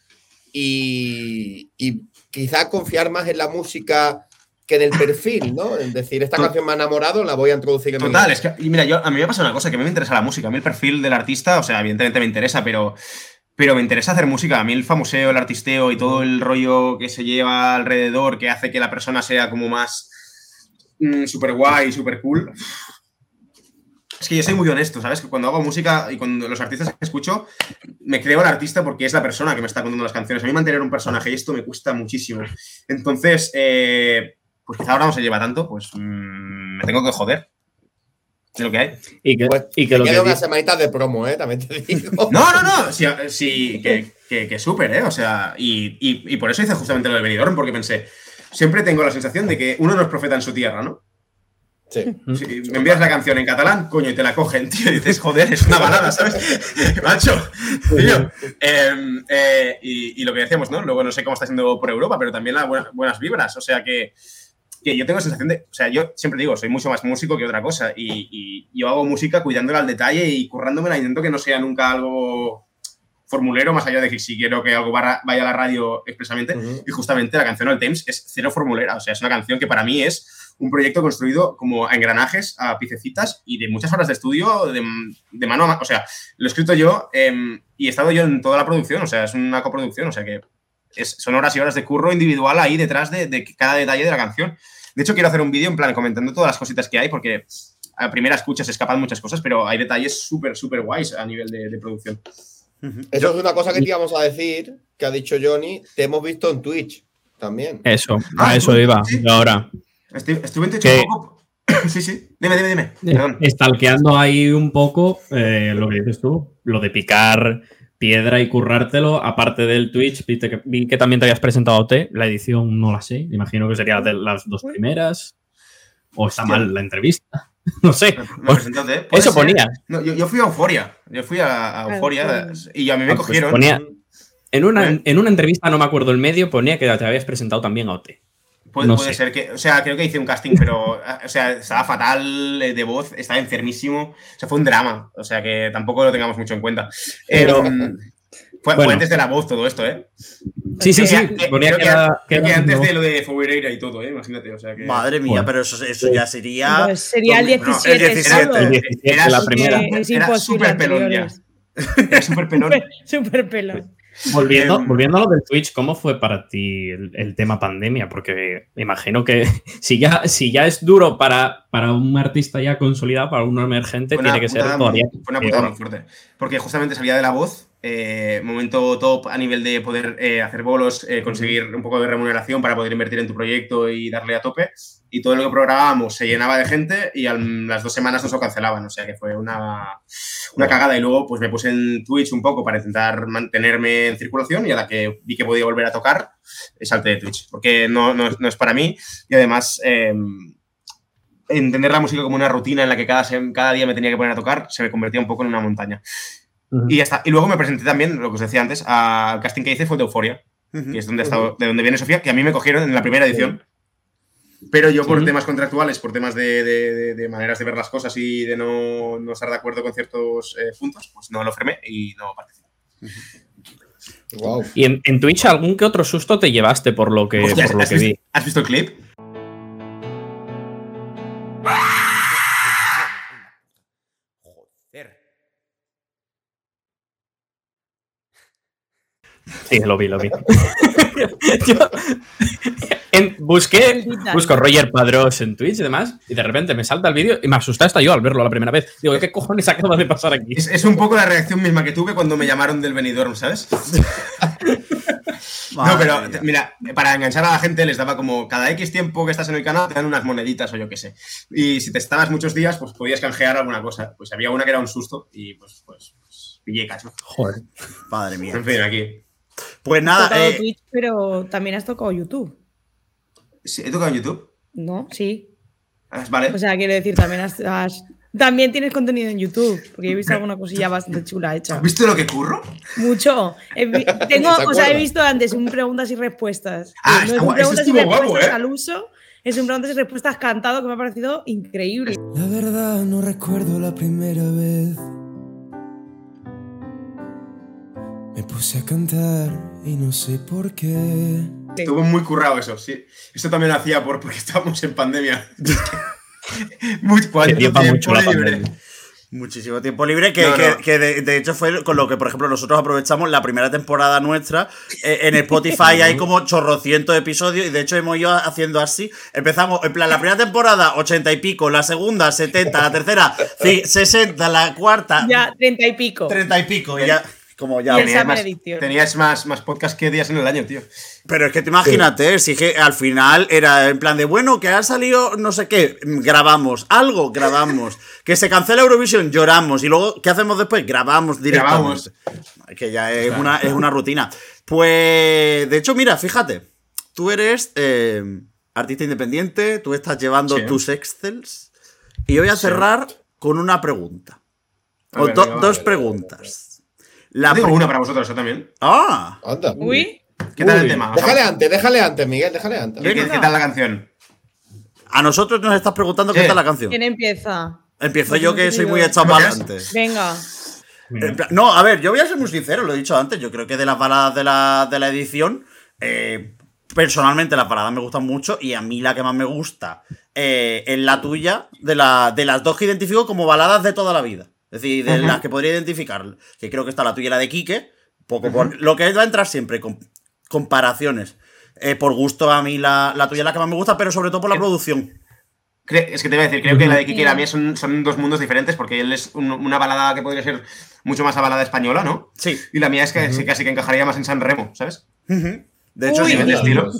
y, y quizá confiar más en la música que en el perfil, ¿no? Es decir, esta canción me ha enamorado, la voy a introducir en mi- Total, es que, y mira, yo, a mí me pasa una cosa, que a mí me interesa la música, a mí el perfil del artista, o sea, evidentemente me interesa, pero, pero me interesa hacer música, a mí el famoseo, el artisteo y todo el rollo que se lleva alrededor, que hace que la persona sea como más mm, super guay, super cool. Es que yo soy muy honesto, ¿sabes? Que cuando hago música y cuando los artistas que escucho, me creo el artista porque es la persona que me está contando las canciones. A mí mantener un personaje y esto me cuesta muchísimo. Entonces, eh, pues quizá ahora no se lleva tanto, pues mm, me tengo que joder. Es lo que hay. Y que, Pues y que lo que di- semanitas de promo, ¿eh? También te digo. No, no, no. Sí, sí que, que, que súper, ¿eh? O sea, y, y, y por eso hice justamente lo de Benidorm, porque pensé, siempre tengo la sensación de que uno no es profeta en su tierra, ¿no? Sí. Si me envías la canción en catalán, coño, y te la cogen, tío, y dices, joder, es una balada, ¿sabes? Macho, tío. Eh, eh, y, y lo que decíamos, ¿no? Luego no sé cómo está siendo por Europa, pero también las buena- buenas vibras. O sea que, que yo tengo la sensación de. O sea, yo siempre digo, soy mucho más músico que otra cosa. Y, y yo hago música cuidándola al detalle y currándomela. Intento que no sea nunca algo formulero, más allá de que si quiero que algo vaya a la radio expresamente. Ujú. Y justamente la canción All Thames es cero formulera. O sea, es una canción que para mí es un proyecto construido como a engranajes, a piececitas y de muchas horas de estudio de, de mano a mano. O sea, lo he escrito yo em, y he estado yo en toda la producción. O sea, es una coproducción. O sea, que es- son horas y horas de curro individual ahí detrás de, de cada detalle de la canción. De hecho, quiero hacer un vídeo en plan comentando todas las cositas que hay porque a primera escucha se escapan muchas cosas, pero hay detalles súper, súper guays a nivel de, de producción. Eso es una cosa que te íbamos a decir, que ha dicho Johnny, te hemos visto en Twitch también. Eso, Ah, a eso iba. sí. Ahora, Estoy, estuve en Twitch un poco. sí, sí. Dime, dime, dime. Perdón. estalqueando ahí un poco eh, lo que dices tú, lo de picar piedra y currártelo, aparte del Twitch, viste que, vi que también te habías presentado OT, la edición no la sé, imagino que sería de las dos primeras, o está Hostia. mal la entrevista, no sé. Puede Eso ser. ponía. No, yo, yo fui a Euforia. Yo fui a, a Euforia Euforia. y a mí me Ah, pues cogieron. ponía- En una, ¿Eh? en una entrevista, no me acuerdo el medio, ponía que te habías presentado también a OT. Puede, no puede sé. ser que. O sea, creo que hice un casting, pero. O sea, estaba fatal de voz, estaba enfermísimo. O sea, fue un drama. O sea, que tampoco lo tengamos mucho en cuenta. Pero- Em, fue, antes de la voz todo esto, ¿eh? Sí, sí, sí, Creo que- creo Creo antes de lo de Foguereira y todo, ¿eh? Imagínate. O sea, que. Madre mía, Bueno. pero eso, eso ya sería. Pues sería el Bueno, el 17, 17, solo. el 17, Era la súper- primera. Es Era súper pelón ya. Era súper pelón. Súper pelón. Volviendo, Em, volviendo a lo del Twitch, ¿cómo fue para ti el, el tema pandemia? Porque me imagino que si ya, si ya es duro para, para un artista ya consolidado, para un emergente, tiene que ser todavía. Fue una putada muy fuerte. Porque justamente salía de la voz, eh, momento top a nivel de poder eh, hacer bolos, eh, conseguir un poco de remuneración para poder invertir en tu proyecto y darle a tope. Y todo lo que programábamos se llenaba de gente y a las dos semanas nos lo cancelaban. O sea que fue una, una cagada. Y luego pues me puse en Twitch un poco para intentar mantenerme en circulación y a la que vi que podía volver a tocar, salté de Twitch. Porque no, no, es- para mí y además... eh, entender la música como una rutina en la que cada, cada día me tenía que poner a tocar, se me convertía un poco en una montaña. Y ya está. Y luego me presenté también, lo que os decía antes, al casting que hice fue de Euforia, que es donde ha estado, de donde viene Sofía, que a mí me cogieron en la primera edición. Pero yo por Sí. temas contractuales, por temas de, de- de- de maneras de ver las cosas y de no, no estar de acuerdo con ciertos eh, puntos, pues no lo firmé y no participé. Wow. Y en, en Twitch, ¿algún que otro susto te llevaste por lo que, Hostia, por lo ¿has, que visto, vi? has visto el clip? Sí, lo vi, lo vi. Yo en- busqué, busco Roger Padrós en Twitch y demás, y de repente me salta el vídeo y me asusta hasta yo al verlo la primera vez. Digo, ¿qué cojones acaba de pasar aquí? Es, es un poco la reacción misma que tuve cuando me llamaron del Benidorm, ¿sabes? No, pero mira, para enganchar a la gente les daba como cada X tiempo que estás en el canal te dan unas moneditas o yo qué sé. Y si te estabas muchos días, pues podías canjear alguna cosa. Pues había una que era un susto y pues, pues, pues pillé cacho. Joder. Madre mía. En fin, aquí. Pues Has nada, tocado eh, Twitch, pero también has tocado YouTube, Sí, ¿He tocado en YouTube? ¿no? Sí. Ah, Vale. O sea, quiero decir, también has, has- también tienes contenido en YouTube, porque he visto alguna cosilla bastante chula hecha. ¿Has visto lo que curro? Mucho. He vi- tengo, ¿Te o sea, he visto antes un preguntas y respuestas. Ah, no está es un preguntas y guapo, respuestas ¿eh? al uso, es un preguntas y respuestas cantado que me ha parecido increíble. La verdad no recuerdo la primera vez. Me puse a cantar y no sé por qué. Estuvo muy currado eso, sí. Esto también lo hacía por, porque estábamos en pandemia. Muy, ¿cuánto lleva tiempo mucho la libre? pandemia. Muchísimo tiempo libre, que, No, que- no. que de, de hecho fue con lo que, por ejemplo, nosotros aprovechamos la primera temporada nuestra. Eh, en Spotify hay como chorrocientos episodios y de hecho hemos ido haciendo así. Empezamos, en plan, la primera temporada, ochenta y pico, la segunda, setenta, la tercera, sesenta, la cuarta, Ya, treinta y pico. treinta y pico. Y ya, como ya. Tenías más, tenías más, más podcast que días en el año, tío. Pero es que te imagínate, si es que al final era en plan de, bueno, que ha salido no sé qué, grabamos, algo, grabamos, que se cancela Eurovisión, lloramos, y luego, ¿qué hacemos después? Grabamos directamente. Que ya es, una, es una rutina. Pues, de hecho, mira, fíjate, tú eres eh, artista independiente, tú estás llevando Sí. tus Excels, y voy a cerrar con una pregunta. A O ver, do- venga, va, dos a ver. preguntas. La tengo una para vosotros yo también. Ah, Anda. Uy, ¿Qué tal Uy. el tema? O sea, Déjale antes, déjale antes, Miguel, déjale antes. ¿qué, qué- qué tal la canción? a nosotros nos estás preguntando qué tal la canción. ¿quién empieza? Empiezo Pues yo que soy muy echado ¿Lo para adelante. Venga. No, a ver, yo voy a ser muy sincero, lo he dicho antes. Yo creo que de las baladas de la, de la edición, eh, personalmente las baladas me gustan mucho y a mí la que más me gusta eh, es la tuya, de, la, de las dos que identifico como baladas de toda la vida. Es decir, de las que podría identificar, que creo que está la tuya y la de Quique, poco por, lo que va a entrar siempre, con comparaciones. Eh, por gusto a mí la, la tuya es la que más me gusta, pero sobre todo por la producción. Es que te iba a decir, creo que la de Kike y la mía son, son dos mundos diferentes porque él es un- una balada que podría ser mucho más a balada española, ¿no? Sí. Y la mía es que casi que encajaría más en San Remo, ¿sabes? De hecho, Uy. sí. De estilo.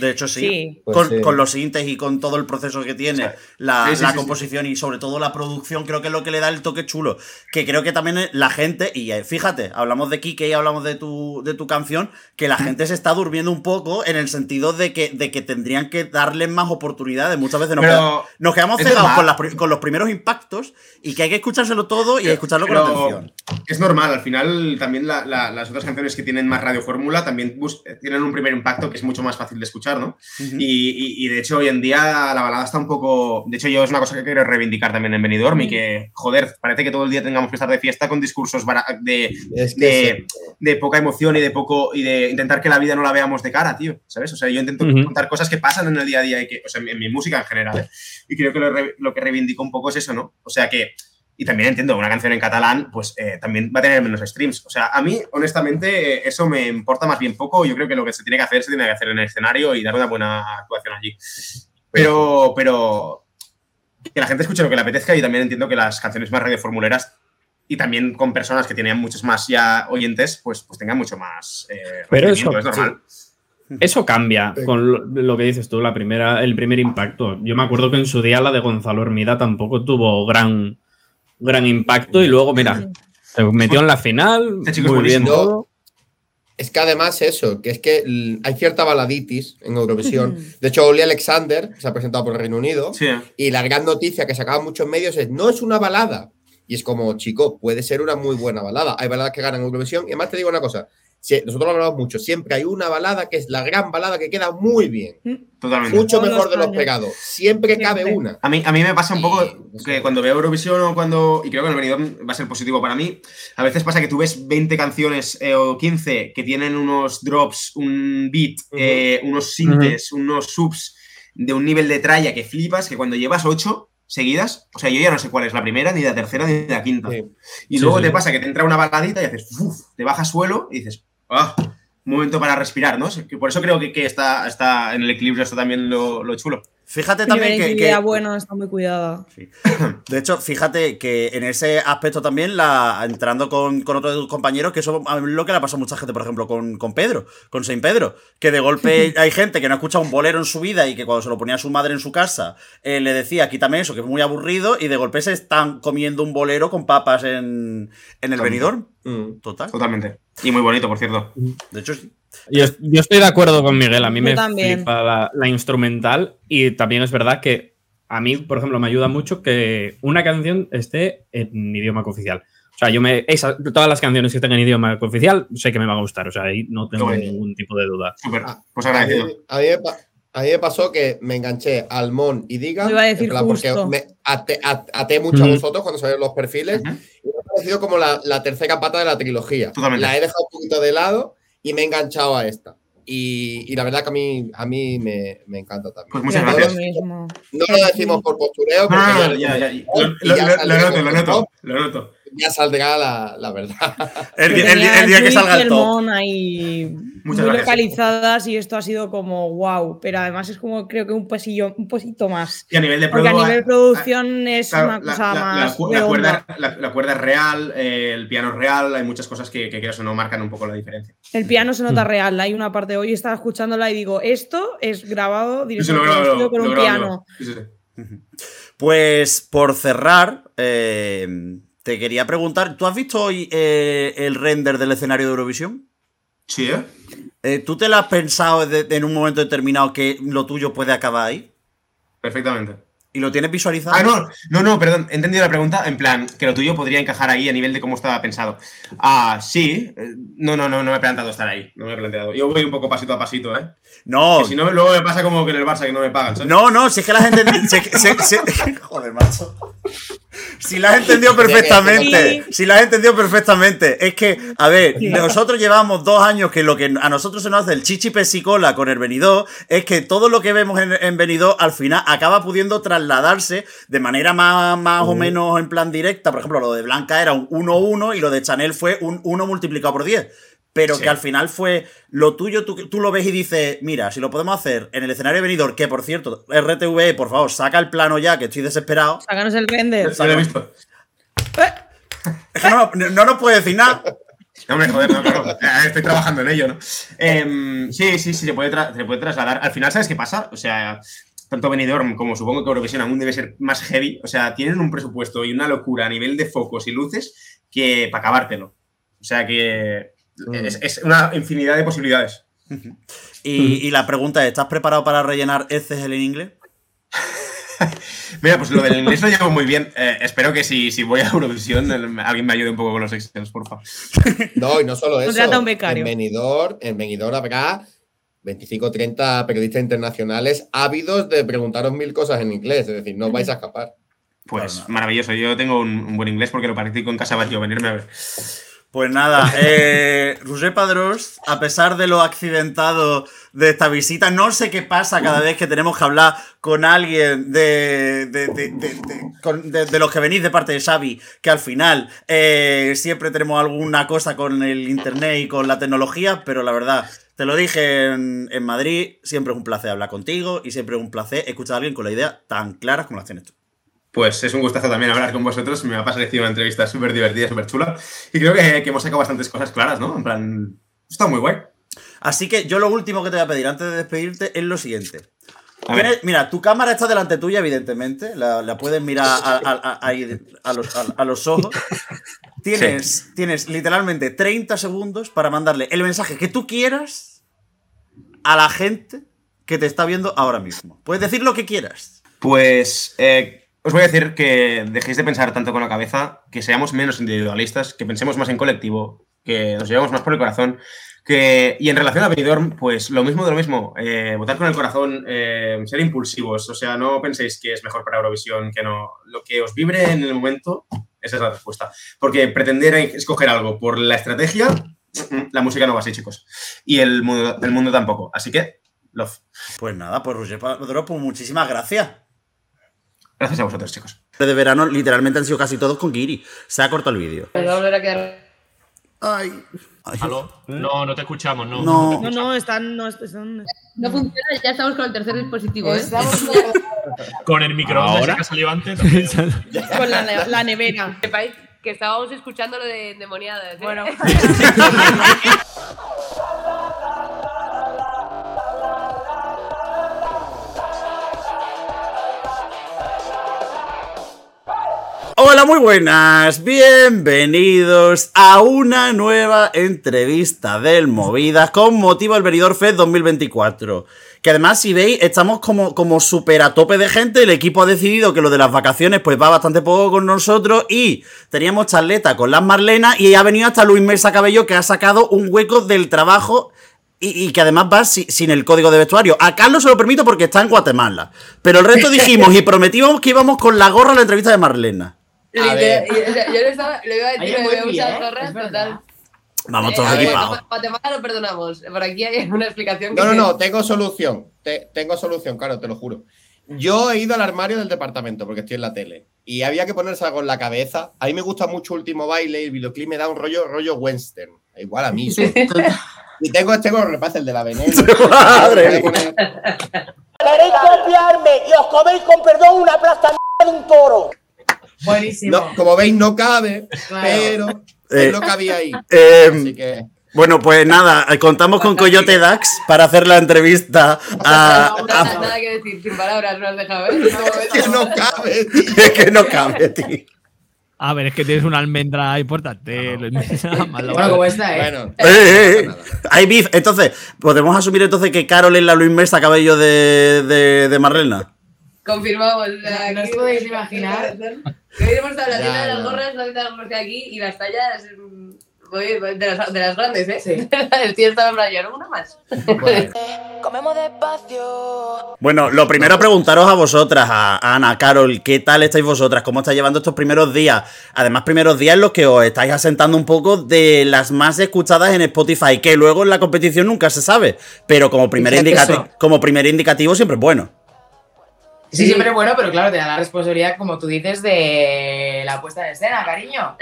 De hecho, sí. Sí. Pues con, sí. con los sintes y con todo el proceso que tiene, O sea, la, sí, sí, la sí, composición y sobre todo la producción, creo que es lo que le da el toque chulo. Que creo que también la gente, y eh, fíjate, hablamos de Kike y hablamos de tu, de tu canción, que la gente se está durmiendo un poco en el sentido de que, de que tendrían que darle más oportunidades. Muchas veces nos, Pero queda- nos quedamos cegados con, las con los primeros impactos y que hay que escuchárselo todo y escucharlo con atención. Es normal, al final también la- la- las otras canciones que tienen más radiofórmula también bus- tienen un primer impacto que es mucho más fácil de escuchar, ¿no? Y, y- y de hecho hoy en día la balada está un poco... De hecho yo es una cosa que quiero reivindicar también en Benidorm y que, joder, parece que todo el día tengamos que estar de fiesta con discursos de, Es que de, de poca emoción y de poco y de intentar que la vida no la veamos de cara, tío, ¿sabes? O sea, yo intento contar cosas que pasan en el día a día y que, o sea, en, mi música en general, ¿eh? Y creo que lo, lo que reivindico un poco es eso, ¿no? O sea, que Y también entiendo, una canción en catalán, pues eh, también va a tener menos streams. O sea, a mí, honestamente, eh, eso me importa más bien poco. Yo creo que lo que se tiene que hacer, se tiene que hacer en el escenario y dar una buena actuación allí. Pero, pero que la gente escuche lo que le apetezca y también entiendo que las canciones más radioformuleras y también con personas que tenían muchos más ya oyentes, pues, pues tengan mucho más. eh, Pero eso, es normal. Eso cambia con lo, lo que dices tú, la primera, el primer impacto. Yo me acuerdo que en su día la de Gonzalo Hermida tampoco tuvo gran, gran impacto y luego, mira, se metió en la final, Este muy bien todo. Es que además eso, que es que hay cierta baladitis en Eurovisión. De hecho, Oli Alexander se ha presentado por el Reino Unido Sí. y la gran noticia que sacaban muchos medios es no es una balada. Y es como, chico, puede ser una muy buena balada. Hay baladas que ganan Eurovisión. Y además te digo una cosa, nosotros lo hablamos mucho, siempre hay una balada que es la gran balada que queda muy bien. Totalmente. Mucho Todos mejor los de los pegados. Siempre, cabe una. A mí, a mí me pasa un poco que cuando veo Eurovisión o cuando. Y creo que el Benidorm va a ser positivo para mí. A veces pasa que tú ves 20 canciones eh, o 15 que tienen unos drops, un beat, eh, unos sintes, unos subs de un nivel de tralla que flipas, que cuando llevas 8 seguidas, o sea, yo ya no sé cuál es la primera, ni la tercera, ni la quinta. Sí. Y Sí, luego sí. te pasa que te entra una baladita y haces, uf, te bajas suelo y dices, ah, un momento para respirar, ¿no? Por eso creo que, está, está en el equilibrio esto también lo, lo chulo. Fíjate también que, que- bueno, está muy cuidada. De hecho, fíjate que en ese aspecto también, la, entrando con, con otro de tus compañeros, que eso es lo que le ha pasado a mucha gente, por ejemplo, con, con Pedro, con Saint Pedro, que de golpe hay gente que no ha escuchado un bolero en su vida y que cuando se lo ponía a su madre en su casa eh, le decía, quítame eso, que es muy aburrido, y de golpe se están comiendo un bolero con papas en, en el Totalmente. Benidorm. Mm. Total. Totalmente. Y muy bonito, por cierto. De hecho, sí. Yo, yo estoy de acuerdo con Miguel, a mí Yo me también. flipa la, la instrumental y también es verdad que a mí, por ejemplo, me ayuda mucho que una canción esté en idioma cooficial. O sea, yo me. esa- todas las canciones que estén en idioma cooficial sé que me van a gustar. O sea, ahí no tengo ningún tipo de duda. Súper. Ah, Pues A mí, agradecido. a mí me pa- a mí me pasó que me enganché al Mon y Diga. Iba a decir plan, porque me até, at- até mucho a vosotros cuando salieron los perfiles. Y me ha parecido como la, la tercera pata de la trilogía. Totalmente. La he dejado un poquito de lado y me he enganchado a esta. Y, y la verdad que a mí, a mí me, me encanta también. Pues muchas gracias. lo mismo. No lo decimos por postureo, no, ya, ya, ya, Lo, lo- lo noto, lo noto, lo noto. Ya saldrá la, la verdad. el, Que día que salga el top. Ahí muy gracias. localizadas y esto ha sido como wow, pero además es como creo que un pasillo, un poquito más. Y a nivel de Porque a nivel producción es Claro, una la, cosa la- más la cu- la redonda. cuerda, la- la cuerda es real, eh, el piano es real, hay muchas cosas que, que quieras o no marcan un poco la diferencia. El piano se Mm. nota real. Hay una parte de hoy estaba escuchándola y digo, esto es grabado directamente con lo un piano. Sí, sí, sí. Pues por cerrar, eh, te quería preguntar, ¿tú has visto hoy eh, el render del escenario de Eurovisión? Sí, ¿eh? Eh, ¿Tú te lo has pensado de- en un momento determinado que lo tuyo puede acabar ahí? Perfectamente. ¿Y lo tienes visualizado? Ah, no, no, no, perdón, he entendido la pregunta en plan que lo tuyo podría encajar ahí a nivel de cómo estaba pensado. Ah, sí. eh, No, no, no, no me he planteado estar ahí. No me he planteado. Yo voy un poco pasito a pasito, ¿eh? No, Que si no, luego me pasa como que en el Barça que no me pagan, ¿sabes? no, no, si es que la gente... se- se- se- joder, macho. Si la has entendido perfectamente, si la has entendido perfectamente. Es que, a ver, nosotros llevamos dos años que lo que a nosotros se nos hace el chichi pesicola con el Benidó es que todo lo que vemos en, en Benidó al final acaba pudiendo trasladarse de manera más, más o menos en plan directa. Por ejemplo, lo de Blanca era un 1-1 y lo de Chanel fue un 1 multiplicado por 10. Pero Sí. que al final fue lo tuyo, tú, tú lo ves y dices, mira, si lo podemos hacer en el escenario de Benidorm, que por cierto, RTV, por favor, saca el plano ya, que estoy desesperado. Sácanos el render. Ya lo he visto. Es que no, no nos puede decir nada. No, hombre, joder, no, claro. Eh, Estoy trabajando en ello, ¿no? Em, sí, sí, sí, se puede, se puede trasladar. Al final, ¿sabes qué pasa? O sea, tanto Benidorm como supongo que Eurovisión aún debe ser más heavy. O sea, tienen un presupuesto y una locura a nivel de focos y luces que para acabártelo. O sea que es, es una infinidad de posibilidades. Y, y la pregunta es, ¿estás preparado para rellenar heces en inglés? Mira, pues lo del inglés lo llevo muy bien. Eh, espero que si, si voy a Eurovisión el- alguien me ayude un poco con los Excels, por favor. No, y no solo eso. Contrata un becario. En Benidorm, en Benidorm habrá 25 o 30 periodistas internacionales ávidos de preguntaros mil cosas en inglés. Es decir, no os vais a escapar. Pues Claro, no. maravilloso. Yo tengo un, un buen inglés porque lo practico en casa para yo venirme a ver. Pues nada, eh, Roger Padrós, a pesar de lo accidentado de esta visita, no sé qué pasa cada vez que tenemos que hablar con alguien de, de, de- de- de- con- de- de los que venís de parte de Xavi, que al final eh, siempre tenemos alguna cosa con el internet y con la tecnología, pero la verdad, te lo dije en, en Madrid, siempre es un placer hablar contigo y siempre es un placer escuchar a alguien con la idea tan clara como la tienes tú. Pues es un gustazo también hablar con vosotros. Me ha parecido una entrevista súper divertida, súper chula. Y creo que, que hemos sacado bastantes cosas claras, ¿no? En plan, está muy guay. Así que yo lo último que te voy a pedir antes de despedirte es lo siguiente. Mira, tu cámara está delante tuya, evidentemente. La, la puedes mirar a, a- a- ahí a los, a- a los ojos. Tienes, tienes literalmente 30 segundos para mandarle el mensaje que tú quieras a la gente que te está viendo ahora mismo. Puedes decir lo que quieras. Pues eh, os voy a decir que dejéis de pensar tanto con la cabeza, que seamos menos individualistas, que pensemos más en colectivo, que nos llevemos más por el corazón. Que, y en relación a Benidorm, pues lo mismo de lo mismo. eh, votar con el corazón, eh, ser impulsivos. O sea, no penséis que es mejor para Eurovisión, que no. Lo que os vibre en el momento, esa es la respuesta. Porque pretender escoger algo por la estrategia, la música no va así, chicos. Y el mundo, el mundo tampoco. Así que, love. Pues nada, pues Roger Padrós, pues muchísimas gracias. Gracias a vosotros, chicos. De verano, literalmente han sido casi todos con Kiri. Se ha cortado el vídeo. Ay. Ay. ¿Aló? No, no te escuchamos, no. No. No, no, están. No, están... No funciona, ya estamos con el tercer dispositivo, ¿eh? Con el microondas Ahora. que ha salido antes. Con la, la nevera. Sepáis que estábamos escuchando lo de endemoniadas. ¿eh? Bueno. Hola, muy buenas. Bienvenidos a una nueva entrevista del Movidas con motivo del Benidorm Fest 2024. Que además, si veis, estamos como, como súper a tope de gente. El equipo ha decidido que lo de las vacaciones pues va bastante poco con nosotros. Y teníamos charleta con las Marlenas y ha venido hasta Luis Mesa Cabello que ha sacado un hueco del trabajo y, y que además va si- sin el código de vestuario. A Carlos se lo permito porque está en Guatemala. Pero el resto dijimos y prometimos que íbamos con la gorra a la entrevista de Marlena. Literal- yo le, estaba, le iba a decir me muy voy a bien, usar ¿eh? zorras, total. Vamos Eh, todos equipados. Guatemala lo perdonamos. Por aquí hay una explicación. que No, no, no, tengo solución. Te- tengo solución, claro, te lo juro. Yo he ido al armario del departamento porque estoy en la tele y había que ponerse algo en la cabeza. A mí me gusta mucho Último Baile y el videoclip me da un rollo, rollo western. Igual a mí. sí. y tengo este con repase, el de la veneno. Madre Queréis copiarme y os coméis con perdón una plasta de un toro. Buenísimo. No, como veis, no cabe, Claro. pero Eh, es lo que había ahí. Eh, Así que. bueno, pues nada, eh, contamos con Coyote Dax para hacer la entrevista a... No, a- nada, nada que decir, sin palabras no has dejado, ¿eh? Que no cabe, tío. Es que no cabe, tío. A ver, es que tienes una almendra importante. Luis Mesa, mal lo Bueno, como esta, ¿eh? Bueno, Eh, eh, eh. no. Hay beef. Entonces, ¿podemos asumir entonces que Carol es la Luis Mesa cabello de, de, de Marlena? Confirmamos. o sea, No os podéis imaginar. Hemos tienda de las gorras, la tienda de las gorras que aquí y las tallas mm, de las, de las grandes, ¿eh? Sí. El tío estaba yo, una más. Bueno. Comemos despacio. Bueno, lo primero preguntaros a vosotras, a Ana, Carol, ¿qué tal estáis vosotras? ¿Cómo estáis llevando estos primeros días? Además, primeros días en los que os estáis asentando un poco de las más escuchadas en Spotify, que luego en la competición nunca se sabe, pero como primer, indicati- como primer indicativo siempre es bueno. Sí, siempre es bueno, pero claro, te da la responsabilidad, como tú dices, de la puesta en escena, cariño.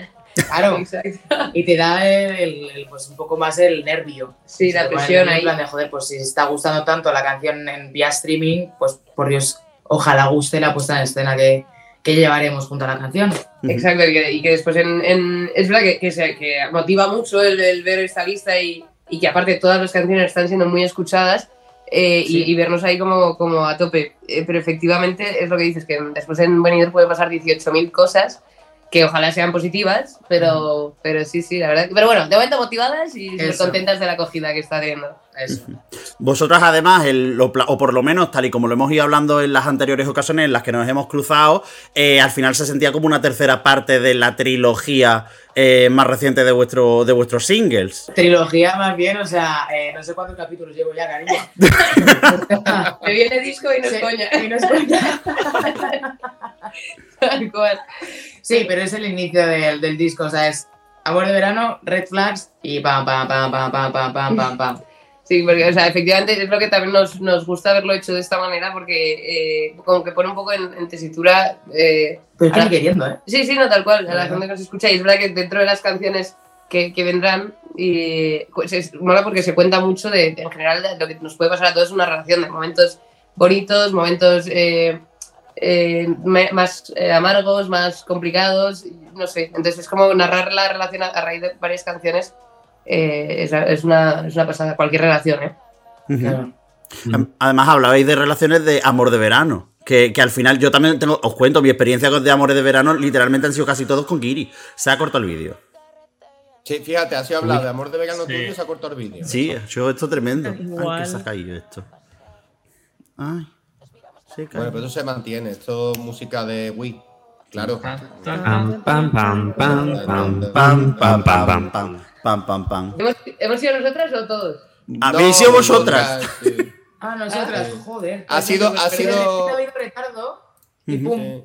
Claro. Exacto. Y te da el, el- el, pues un poco más el nervio. Sí, la presión en ahí. plan de, joder, pues si está gustando tanto la canción en vía streaming, pues por Dios, ojalá guste la puesta en escena que, que llevaremos junto a la canción. Exacto, y que, y que después en, en- es verdad que, que, se, que motiva mucho el, el ver esta lista y, y que aparte todas las canciones están siendo muy escuchadas eh, y- Sí. y, vernos ahí como, como a tope. Eh, pero efectivamente es lo que dices, que después en Benidorm pueden pasar 18.000 cosas que ojalá sean positivas, pero, pero sí, sí, la verdad. Pero bueno, de momento motivadas y contentas de la acogida que está teniendo. Eso. Vosotras además, el- lo pla- o por lo menos tal y como lo hemos ido hablando en las anteriores ocasiones en las que nos hemos cruzado, eh, al final se sentía como una tercera parte de la trilogía eh, más reciente de, vuestro, de vuestros singles. Trilogía más bien, o sea, eh, no sé cuántos capítulos llevo ya, cariño. Me viene disco y no es Sí, coña. y no es coña. Tal cual. Sí, pero es el inicio del, del disco, o sea, es Amor de verano, red flags y pam, pam, pam, pam, pam, pam, pam, pam, pam. Sí, porque, o sea, efectivamente es lo que también nos, nos gusta haberlo hecho de esta manera porque eh, como que pone un poco en, en tesitura... Eh, Pero estoy la- queriendo, ¿eh? Sí, sí, no, tal cual, a la gente que nos escucha. Y es verdad que dentro de las canciones que, que vendrán, y, pues es, mola porque se cuenta mucho de, en general, de lo que nos puede pasar a todos, una relación de momentos bonitos, momentos eh, eh, más eh, amargos, más complicados, no sé. Entonces es como narrar la relación a, a raíz de varias canciones. Eh, es, es una, es una pasada, cualquier relación, ¿eh? Además, hablabais de relaciones de amor de verano. Que, que al final yo también tengo, os cuento, mi experiencia con de amores de verano literalmente han sido casi todos con Kiri. Se ha cortado el vídeo. Sí, fíjate, ha sido hablado de amor de verano Sí. tuyo y se ha cortado el vídeo. Sí, ha sido esto tremendo. Ay, Igual. que se ha caído esto. Ay, se cae. Bueno, pero eso se mantiene. Esto es música de Wii. Claro. Pam, pam, pam, pam, pam, Pam, pam, pam, pam, pam, pam. pam. ¿Hemos, ¿Hemos sido nosotras o todos? Habéis sido vosotras. sí. Ah, nosotras, Ah. joder. Ha sido, ha sido, y pum.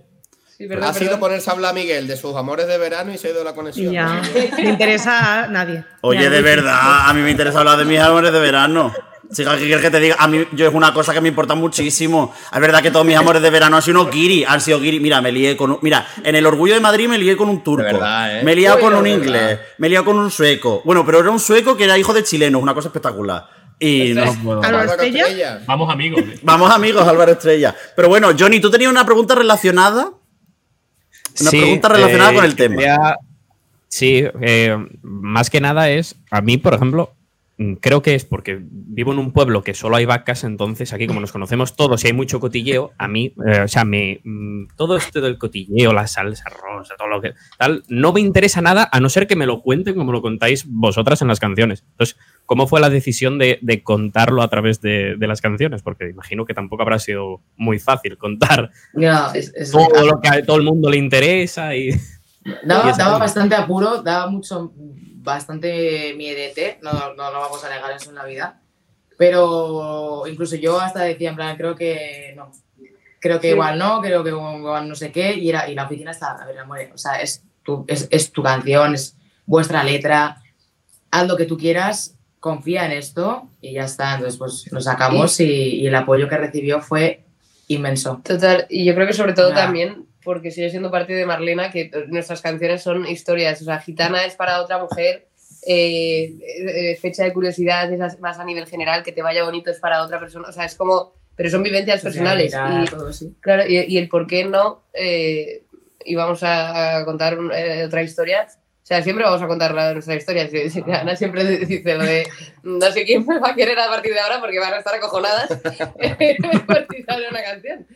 sí. Ha sido ponerse a hablar Miguel de sus amores de verano y se ha ido la conexión. ya. Me interesa a nadie. Oye, de verdad, a mí me interesa hablar de mis amores de verano. Chica, ¿qué quieres que te diga? A mí yo es una cosa que me importa muchísimo. Es verdad que todos mis amores de verano han sido unos guiri, han sido guiri. Mira, me lié con un, Mira, en el orgullo de Madrid me lié con un turco. De verdad, ¿eh? Me he liado con un inglés. verdad. Me he liado con un sueco. Bueno, pero era un sueco que era hijo de chilenos, una cosa espectacular. Y no puedo. ¿Álvaro Álvaro Estrella? Estrella. Vamos amigos. ¿eh? Vamos amigos, Álvaro Estrella. Pero bueno, Johnny, tú tenías una pregunta relacionada. Una Sí, pregunta relacionada eh, con el tema. quería- Sí, eh, más que nada es, a mí, por ejemplo, creo que es porque vivo en un pueblo que solo hay vacas, entonces aquí como nos conocemos todos y hay mucho cotilleo, a mí, eh, o sea, me, mm, todo esto del cotilleo, la salsa rosa, todo lo que tal, no me interesa nada a no ser que me lo cuenten como lo contáis vosotras en las canciones. Entonces, ¿cómo fue la decisión de, de contarlo a través de, de las canciones? Porque imagino que tampoco habrá sido muy fácil contar No, es, es- todo lo que a todo el mundo le interesa y... Daba, Y daba bastante apuro, daba mucho, bastante miedete, no, no, no vamos a negar eso en la vida. Pero incluso yo hasta decía, en plan, creo que no. Creo que Sí. igual no, creo que igual no sé qué. Y, era, y la oficina está, a ver, amor, o sea, es tu, es, es tu canción, es vuestra letra. Haz lo que tú quieras, confía en esto y ya está. Entonces, pues nos sacamos y, y el apoyo que recibió fue inmenso. Total, y yo creo que sobre todo Nada. también porque sigue siendo parte de Marlena, que nuestras canciones son historias. O sea, Gitana es para otra mujer, eh, eh, Fecha de curiosidad es más a nivel general, que te vaya bonito es para otra persona. O sea, es como. Pero son vivencias personales. Y, todo claro, y, y el por qué no. Eh, y vamos a, a contar eh, otra historia. O sea, siempre vamos a contar la, nuestra historia. Si- si- Ana siempre dice lo de no sé quién me va a querer a partir de ahora porque van a estar acojonadas por si sale una canción.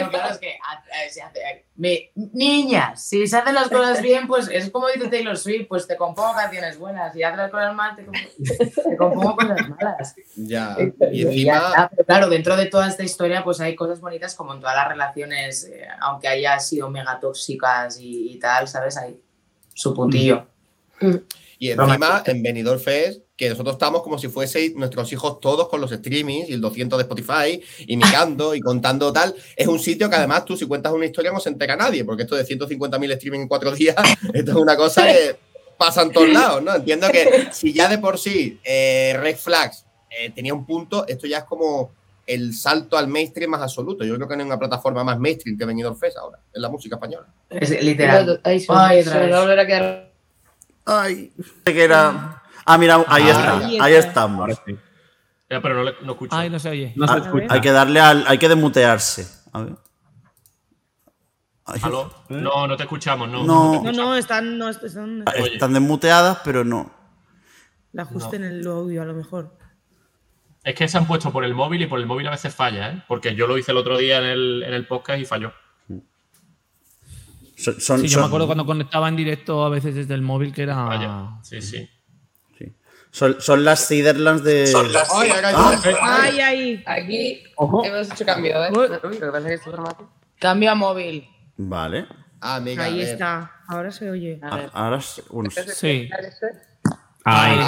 No, claro, es que a- a- se hace- me- niñas, si se hacen las cosas bien, pues es como dice Taylor Swift, pues te compongo canciones buenas. Si haces las cosas mal, te, comp- te compongo cosas malas. Ya. Y Y ya encima, está, pero claro, dentro de toda esta historia, pues hay cosas bonitas como en todas las relaciones, eh, aunque haya sido mega tóxicas y, y tal, ¿sabes? Hay su puntillo. y encima en Benidorm Fest, que nosotros estamos como si fueseis nuestros hijos todos con los streamings y el 200 de Spotify y mirando y contando tal. Es un sitio que además tú si cuentas una historia no se entera nadie, porque esto de 150.000 streaming en cuatro días, esto es una cosa que pasa en todos lados, ¿no? Entiendo que si ya de por sí eh, Red Flags eh, tenía un punto, esto ya es como el salto al mainstream más absoluto. Yo creo que no hay una plataforma más mainstream que Benidorm Fest ahora, en la música española. Es literal. Ay, se, Ay, a quedar. Ay, que era. Ah, mira, ahí Ah, está, ahí estamos. Ahora sí. Ya, pero no, le- no escucho. Ay, no se oye. No se Ah, escucha. hay que darle al. Hay que desmutearse. A ver. ¿Aló? No, no te escuchamos, no. No. No, no, están, no, están. Están desmuteadas, pero no. el ajuste en el audio a lo mejor. Es que se han puesto por el móvil y por el móvil a veces falla, ¿eh? Porque yo lo hice el otro día en el, en el podcast y falló. Son, son- Sí, yo son- me acuerdo cuando conectaba en directo a veces desde el móvil que era. Falla. Sí, sí. son- son las Ciderlands de. Ay, ahora Ah. yo- Ay, ay. Aquí Ojo. hemos hecho cambio, ¿eh? Uy. Uy, lo que pasa es que esto es dramático. Cambio a móvil. Vale. Ah, amiga, a Ahí está. Ahora se oye. A ver. Ahora, s- bueno, Sí. Ay,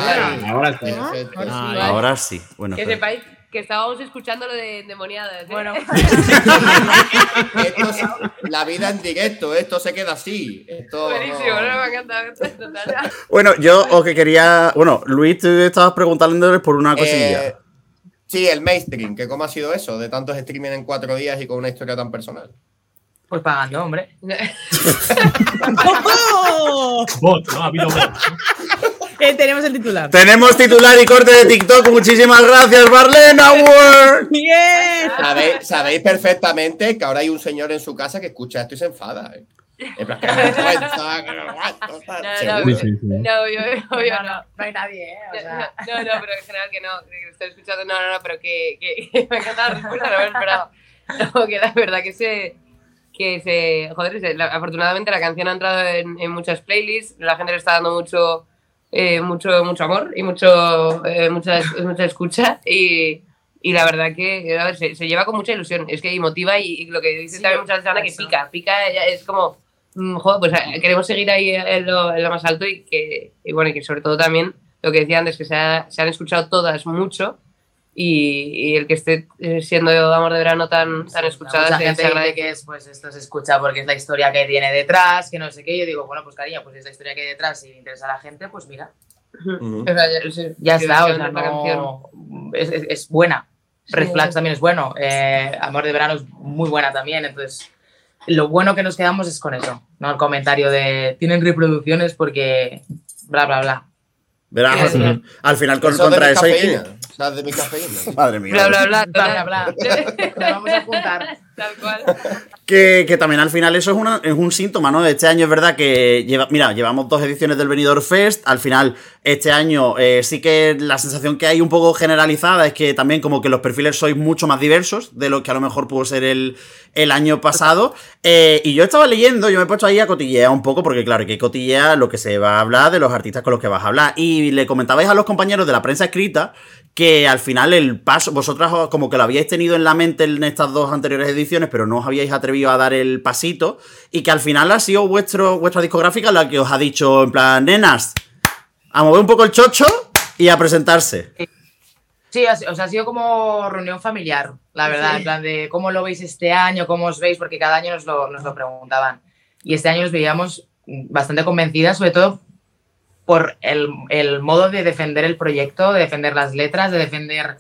ahora sí. Ahora sí. Ay. ahora sí. Bueno, Que sepáis que estábamos escuchando lo de endemoniadas. ¿eh? Bueno, Esto es- la vida en directo, esto se queda así. Esto, buenísimo, no. me ha encantado. Bueno, yo os que quería. Bueno, Luis, tú estabas preguntándoles por una cosilla. Eh, sí, el mainstream, que cómo ha sido eso, de tantos streaming en cuatro días y con una historia tan personal. pues pagando, hombre. ¡Oh! Bot, ¿no? Ha habido bot. Eh, tenemos el titular. Tenemos titular y corte de TikTok. Muchísimas gracias, Barlena Word. ¡Bien! Sabéis, sabéis perfectamente que ahora hay un señor en su casa que escucha esto y se enfada. ¿eh? No no. Sí, sí, sí. Yo, obvio No, no. no, hay nadie, ¿eh? O sea, No, no, pero en general que no, que estoy escuchando, no, no, no, pero que, que me encanta la respuesta, no me. No, que la verdad que se, que se, joder, se- la- afortunadamente la canción ha entrado en, en muchas playlists, la gente le está dando mucho, eh, mucho, mucho amor y mucho, eh, mucha, mucha escucha y, y la verdad que, a ver, se, se lleva con mucha ilusión, es que motiva y, y lo que dice Sí, también muchas veces que eso. pica, pica, es como, mm, joder, pues eh, queremos seguir ahí en lo, en lo más alto y que, y bueno, y que sobre todo también lo que decía antes, que se, ha- se han escuchado todas mucho y, y el que esté eh, siendo Amor de Verano tan, tan escuchada mucha se, gente dice que es, pues esto se escucha porque es la historia que tiene detrás, que no sé qué. Yo digo, bueno, pues cariño, pues es la historia que hay detrás y le interesa a la gente, pues mira, Ujú. O sea, ya, sí, ya sí, está, o sea, no, es, es- es buena. Red Sí. Flags también es bueno. eh, Amor de Verano es muy buena también. Entonces, lo bueno que nos quedamos es con eso, ¿no? El comentario de tienen reproducciones porque bla, bla, bla. Verás, al, final- al final con- contra eso hay que- ¿Sabes de mi cafeína? Madre mía. Bla, bla, bla, Bla, bla, vamos a juntar. Tal cual. Que, que también al final eso es, una- es un síntoma, ¿no? Este año es verdad que lleva, mira, llevamos dos ediciones del Benidorm Fest. Al final, este año eh, sí que la sensación que hay un poco generalizada es que también como que los perfiles sois mucho más diversos de lo que a lo mejor pudo ser el, el año pasado. Eh, y yo estaba leyendo, yo me he puesto ahí a cotillear un poco, porque claro, que cotillea lo que se va a hablar de los artistas con los que vas a hablar. Y le comentabais a los compañeros de la prensa escrita que al final el paso, vosotras os- como que lo habíais tenido en la mente en estas dos anteriores ediciones, pero no os habíais atrevido a dar el pasito, y que al final ha sido vuestro, vuestra discográfica la que os ha dicho, en plan, nenas, a mover un poco el chocho y a presentarse. Sí, ha- o sea, ha sido como reunión familiar, la verdad, Sí. en plan de cómo lo veis este año, cómo os veis, porque cada año nos lo, nos lo preguntaban. Y este año nos veíamos bastante convencidas, sobre todo por el, el modo de defender el proyecto, de defender las letras, de defender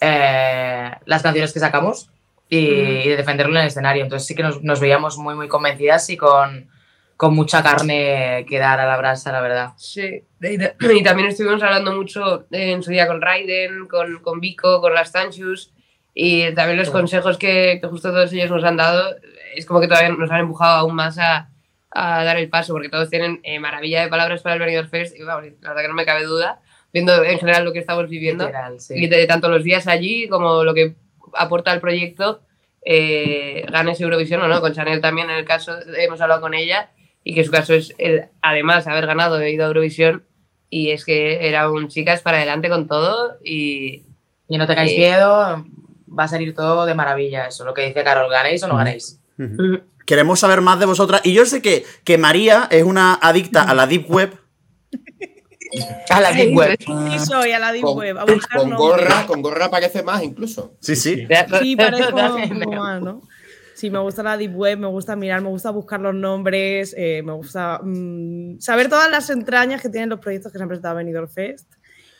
eh, las canciones que sacamos y, y de defenderlo en el escenario. Entonces sí que nos, nos veíamos muy, muy convencidas y con, con mucha carne que dar a la brasa, la verdad. Sí, y ta- y también estuvimos hablando mucho en su día con Raiden, con, con Vico, con las Tanchus, y también los consejos que, que justo todos ellos nos han dado, es como que todavía nos han empujado aún más a, a dar el paso, porque todos tienen eh, maravilla de palabras para el Benidorm Fest, y vamos, la verdad que no me cabe duda, viendo en general lo que estamos viviendo, Literal, sí. y de tanto los días allí como lo que aporta el proyecto, eh, ganes Eurovisión o no, con Chanel también en el caso, hemos hablado con ella, y que su caso es, el, además, haber ganado, he ido a Eurovisión, y es que era un chicas para adelante con todo, y Y no tengáis Sí. miedo, va a salir todo de maravilla. Eso, lo que dice Carol, ¿ganéis o no ganéis? Queremos saber más de vosotras. Y yo sé que, que María es una adicta a la Deep Web. A la Deep Web. Sí, soy a la Deep Con, Web. A buscar con gorra, con gorra parece más incluso. Sí, sí. Sí, parece como, También. como más, ¿no? Sí, me gusta la Deep Web, me gusta mirar, me gusta buscar los nombres, eh, me gusta mm, saber todas las entrañas que tienen los proyectos que se han presentado a Benidorm Fest.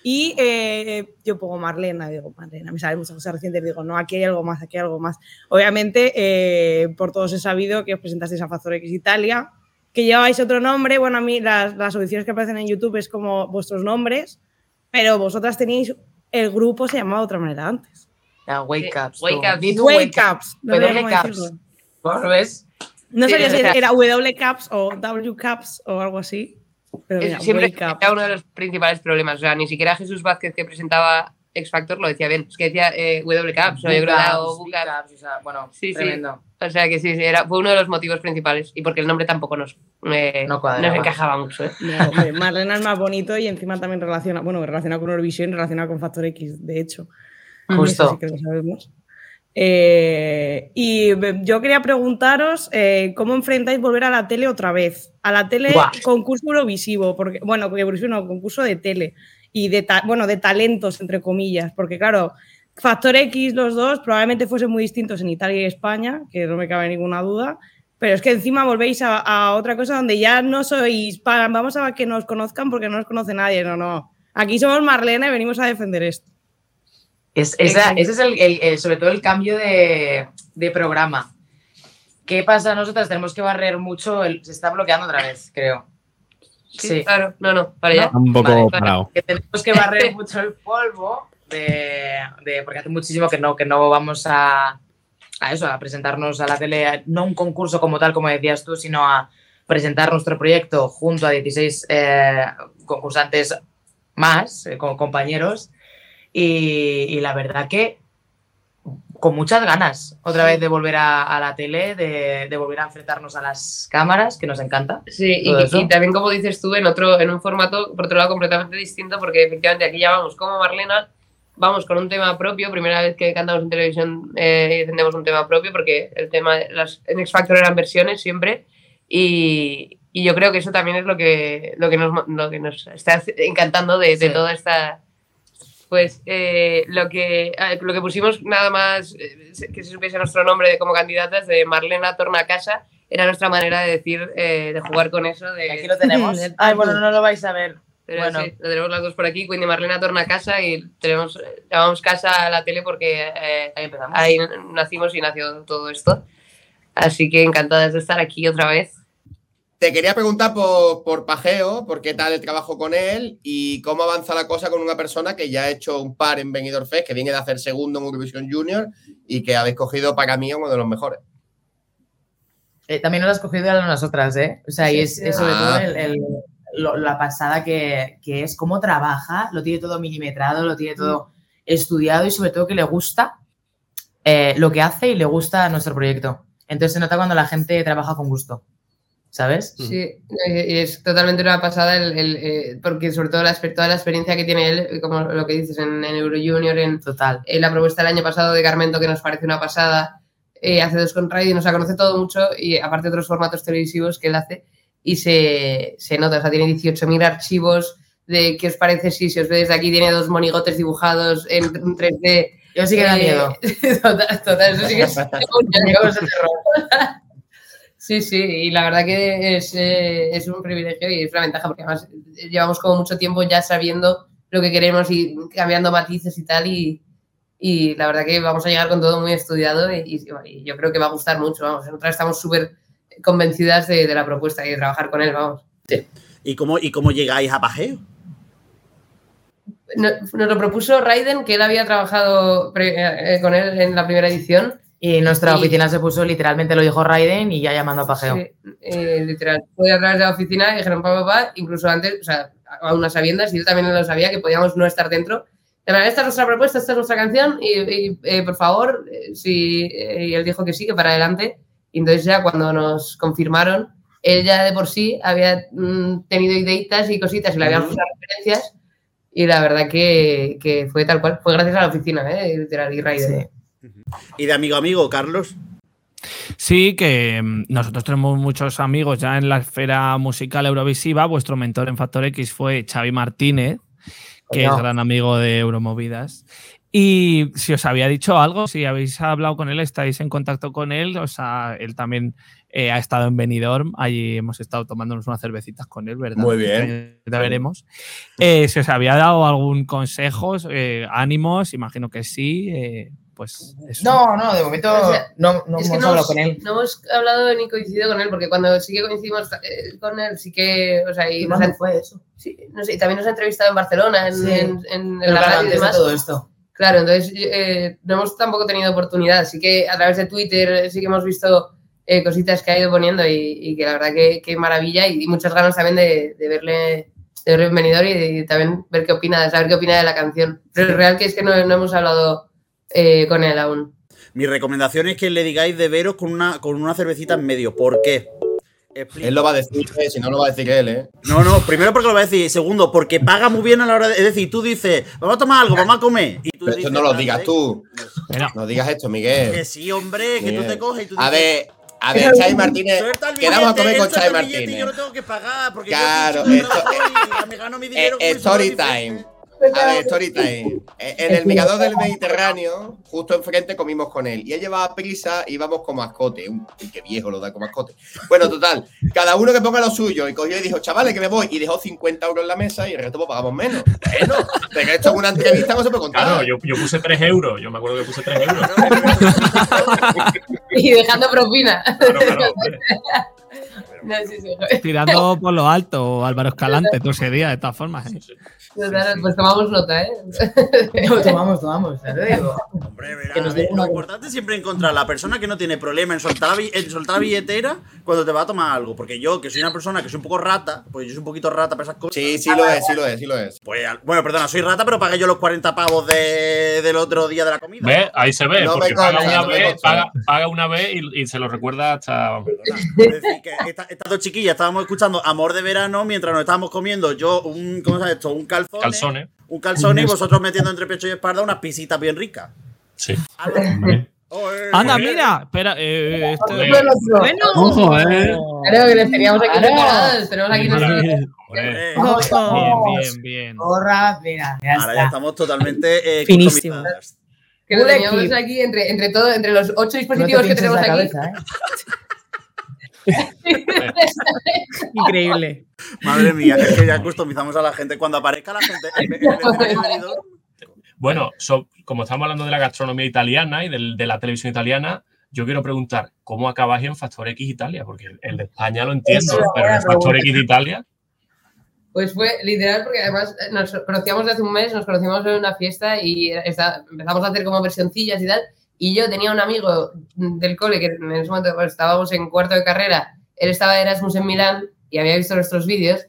Y eh, yo pongo Marlena, digo, Marlena, me salen muchas cosas recientes, digo, no, aquí hay algo más, aquí hay algo más. Obviamente, eh, por todos he sabido que os presentasteis a Factor X Italia, que lleváis otro nombre. Bueno, a mí las, las audiciones que aparecen en YouTube es como vuestros nombres, pero vosotras tenéis, el grupo se llamaba de otra manera antes. Ah, wake ups. Wake ups. Wake Ups. No. No sabía si era W Caps o W Caps o algo así. Pero es- mira, siempre era uno de los principales problemas. O sea, ni siquiera Jesús Vázquez que presentaba X Factor lo decía bien. Es que decía eh, W Caps, o yo creo que era o Book Book Caps. Ups, o sea, bueno, Sí, sí. tremendo. O sea que sí, sí, era, fue uno de los motivos principales. Y porque el nombre tampoco nos, eh, No nos encajaba mucho. ¿eh? No, hombre, Marlena es más bonito y encima también relaciona, bueno, relaciona con Eurovisión y relaciona con Factor X, de hecho. Justo. Eso sí que lo sabemos. Eh, y yo quería preguntaros eh, cómo enfrentáis volver a la tele otra vez. A la tele Buah. concurso Eurovisivo, porque, bueno, Eurovisivo no, concurso de tele y de, bueno, de talentos, entre comillas, porque claro, Factor X, los dos, probablemente fuesen muy distintos en Italia y España, que no me cabe ninguna duda. Pero es que encima volvéis a, a otra cosa donde ya no sois, para, vamos a que nos conozcan porque no nos conoce nadie, no, no. Aquí somos Marlena y venimos a defender esto. Es, esa- ese es el, el- el- sobre todo el cambio de, de programa. ¿Qué pasa? Nosotras tenemos que barrer mucho. el- se está bloqueando otra vez, creo. Sí, claro. No, no, para allá. Un poco Vale, parado. Que tenemos que barrer mucho el polvo de, de- porque hace muchísimo que no, que no vamos a, a eso, a presentarnos a la tele, no un concurso como tal, como decías tú, sino a presentar nuestro proyecto junto a 16 eh, concursantes más, eh, como compañeros. Y, y la verdad que con muchas ganas otra vez de volver a, a la tele, de, de volver a enfrentarnos a las cámaras, que nos encanta. Sí, y, y también como dices tú, en otro, en un formato, por otro lado, completamente distinto, porque efectivamente aquí ya vamos como Marlena, vamos con un tema propio, primera vez que cantamos en televisión eh, y defendemos un tema propio, porque el tema, las, en X Factor eran versiones siempre, y, y yo creo que eso también es lo que, lo que, nos, lo que nos está encantando de, de Sí. toda esta... Pues eh, lo, que, lo que pusimos nada más eh, que se supiese nuestro nombre de- como candidatas de Marlena Torna a Casa era nuestra manera de decir, eh, de jugar con eso. De, Aquí lo tenemos. Ay, bueno, no lo vais a ver. Pero Bueno. sí, lo tenemos las dos por aquí. Wendy Marlena Torna a Casa y tenemos, llamamos casa a la tele porque eh, Ahí empezamos. ahí nacimos y nació todo esto. Así que encantadas de estar aquí otra vez. Te quería preguntar por, por Pajeo, por qué tal el trabajo con él y cómo avanza la cosa con una persona que ya ha hecho un par en Benidorm Fest, que viene de hacer segundo en Eurovisión Junior y que habéis cogido para mí uno de los mejores. Eh, también lo has cogido a nosotras, ¿eh? O sea, y Sí, es, sí. es sobre Ah. todo el- el- lo- la pasada que, que es cómo trabaja, lo tiene todo milimetrado, lo tiene todo estudiado y sobre todo que le gusta eh, lo que hace y le gusta nuestro proyecto. Entonces se nota cuando la gente trabaja con gusto, ¿sabes? Sí, eh, y es totalmente una pasada, el, el, eh, porque sobre todo la, toda la experiencia que tiene él, eh, como lo que dices en, en Euro Junior, en, Total. en la propuesta del año pasado de Carmento, que nos parece una pasada, eh, hace dos con Radio y nos la conoce todo mucho, y aparte otros formatos televisivos que él hace, y se, se nota, o sea, tiene 18.000 archivos de qué os parece si se os ve desde aquí, tiene dos monigotes dibujados en 3D. Yo sí que da miedo. total, total, eso sí que es Sí, sí, y la verdad que es, eh, es un privilegio y es una ventaja porque además eh, llevamos como mucho tiempo ya sabiendo lo que queremos y cambiando matices y tal y, y la verdad que vamos a llegar con todo muy estudiado y, yo creo que va a gustar mucho, vamos, nosotras estamos súper convencidas de, de la propuesta y de trabajar con él, vamos. ¿Y cómo, ¿Y cómo llegáis a Pajeo? No- Nos lo propuso Raiden, que él había trabajado pre- eh, con él en la primera edición. Y nuestra Y- oficina se puso, literalmente lo dijo Raiden y ya llamando a Pajeo. Sí, eh, literal. Fue a través de la oficina y dijeron, papá, papá, incluso antes, o sea, a unas sabiendas, y yo también lo sabía, que podíamos no estar dentro. De manera, esta es nuestra propuesta, esta es nuestra canción, y, y, eh, por favor, eh, si, eh, y él dijo que sí, que para adelante. Y entonces ya cuando nos confirmaron, él ya de por sí había mm, tenido ideitas y cositas y le habíamos Ujú. puesto referencias, y la verdad que, que fue tal cual, fue gracias a la oficina, ¿eh? literal, y Raiden. Sí. Y de amigo a amigo, Carlos. Sí, que mm, nosotros tenemos muchos amigos ya en la esfera musical eurovisiva. Vuestro mentor en Factor X fue Xavi Martínez, que es gran amigo de Euromovidas. Y si os había dicho algo, si habéis hablado con él, estáis en contacto con él, o sea, él también eh, ha estado en Benidorm, allí hemos estado tomándonos unas cervecitas con él, ¿verdad? Muy bien. Ya veremos. Eh, si os había dado algún consejo, eh, ánimos, imagino que sí, eh, pues eso. No, no, de momento O sea, no, no hemos no, hablado con él. no hemos hablado ni coincidido con él, porque cuando sí que coincidimos eh, con él, sí que, o sea, y nos ha- fue eso? sí, no sé, y también nos ha entrevistado en Barcelona, en, Sí. en, en- en la radio y antes de demás. todo esto. Claro, entonces eh, no hemos tampoco tenido oportunidad, así que a través de Twitter sí que hemos visto eh, cositas que ha ido poniendo y, y que la verdad que, que maravilla y, y muchas ganas también de, de verle de verle y, de- y también ver qué opina, de saber qué opina de la canción. Pero es real que es que no, no hemos hablado eh, con él aún. Mi recomendación es que le digáis de veros con una, con una cervecita en medio. ¿Por qué? Explico. Él lo va a decir, eh, si no lo va a decir él, ¿eh? No, no, primero porque lo va a decir. Segundo, porque paga muy bien a la hora de. Es decir, tú dices, vamos a tomar algo, vamos a comer. Y tú Pero dices, esto no lo "Anda, digas eh". tú. Pero- No digas esto, Que Miguel. sí, hombre, que tú te coges y tú A dices. ver, a ver, Xavi Martínez. Quedamos a comer con y Martínez. Yo no tengo que pagar porque Claro, yo esto- y me gano mi dinero. con eso, story no es time. A ver, story time. Eh, En el mirador del Mediterráneo, justo enfrente comimos con él. Y él llevaba prisa y íbamos con mascote. Uy, qué viejo lo da con mascote. Bueno, total. Cada uno que ponga lo suyo. Y cogió y dijo, chavales, que me voy. Y dejó 50 euros en la mesa y el resto pues pagamos menos. Bueno, pero esto en una entrevista no se puede contar. Claro, yo, yo puse 3 euros. Yo me acuerdo que puse 3 euros. Y dejando propina. Claro, claro. No, sí, sí. Tirando por lo alto, Álvaro Escalante, todo ese día, de todas formas. ¿eh? Total, Pues tomamos nota, ¿eh? No, tomamos, tomamos, ya te digo. Hombre, verás, Que nos dé lo importante es siempre encontrar la persona que no tiene problema en soltar, la, en soltar la billetera cuando te va a tomar algo. Porque yo, que soy una persona que soy un poco rata, pues yo soy un poquito rata para esas cosas. Sí, sí lo es, sí lo es, sí lo es. Pues, bueno, perdona, soy rata, pero pagué yo los 40 pavos de- del otro día de la comida. Ahí se ve. No porque paga una, no vez, consta. paga, paga una vez y, y se lo recuerda hasta. Esta- estas dos chiquillas estábamos escuchando Amor de Verano mientras nos estábamos comiendo yo un, ¿cómo se llama esto? Un calzone. Calzones. Un calzone y vosotros metiendo entre pecho y espalda unas pisitas bien ricas. Sí. Anda, mira, espera. eh, esto-. Bueno, Ojo, eh. claro que les teníamos aquí preparados. Tenemos aquí Bien, bien, bien. Porra, mira, ya Ahora ya estamos totalmente eh, Finísimo. customizadas. Que lo teníamos aquí entre, entre, todo, entre los ocho No te dispositivos que tenemos la aquí. cabeza, ¿eh? Increíble. Madre mía, es que ya customizamos a la gente. Cuando aparezca la gente en el de Bueno, so- como estamos hablando de la gastronomía italiana y del- de la televisión italiana, yo quiero preguntar, ¿cómo acabáis en Factor X Italia? Porque el de España lo entiendo, Eso pero en buena Factor. X de Italia, Pues fue literal porque además nos conocíamos de hace un mes, nos conocimos en una fiesta y empezamos a hacer como versioncillas y tal. Y yo tenía un amigo del cole que en ese momento pues, estábamos en cuarto de carrera, él estaba de Erasmus en Milán y había visto nuestros vídeos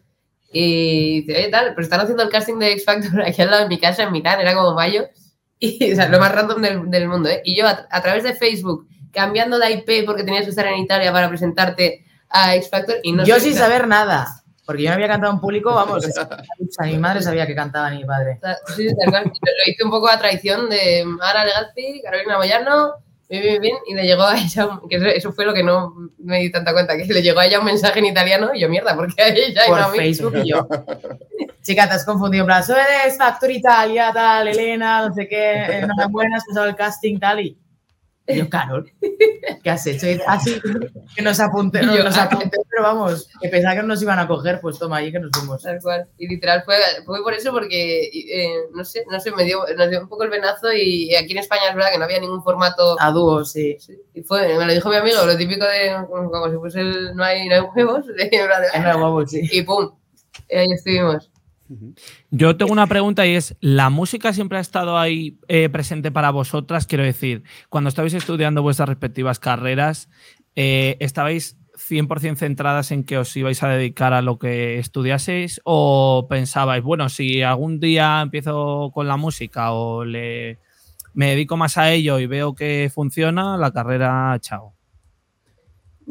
y dice, oye, tal, pero están haciendo el casting de X Factor aquí al lado de mi casa en Milán, era como mayo. Y o sea, lo más random del, del mundo, ¿eh? Y yo a, a través de Facebook, cambiando la IP porque tenías que estar en Italia para presentarte a X Factor y no Yo sin saber nada. Porque yo no había cantado en público, vamos. sea, mi madre sabía que cantaba ni mi padre. Sí, sí, tal cual. Lo hice un poco a traición de Ana Legazpi, Carolina Boyarno, bien, bien, bien, y le llegó a ella, que eso, fue lo que no me di tanta cuenta, que le llegó a ella un mensaje en italiano y yo, mierda, porque a ella y no a Por mí? Facebook y yo. Chica, te has confundido. En plan, soy de X Factor Italia, tal, Elena, no sé qué, enhorabuena, has pasado el casting, tal. Y y yo, Carol, ¿qué has hecho? Así que nos apunté, yo, nos ah. apunté, pero vamos, que pensaba que nos iban a coger, pues toma, ahí que nos fuimos. Tal cual. Y literal fue, fue por eso, porque, eh, no sé, no sé, me dio, nos dio un poco el venazo y aquí en España es verdad que no había ningún formato. A dúo, sí. Y fue, me lo dijo mi amigo, lo típico de, como si fuese el, no hay, no hay huevos, de, huevo, sí. y pum, y ahí estuvimos. Yo tengo una pregunta y es, ¿la música siempre ha estado ahí eh, presente para vosotras? Quiero decir, cuando estabais estudiando vuestras respectivas carreras, eh, ¿estabais 100% centradas en que os ibais a dedicar a lo que estudiaseis o pensabais, bueno, si algún día empiezo con la música o le, me dedico más a ello y veo que funciona, la carrera, chao?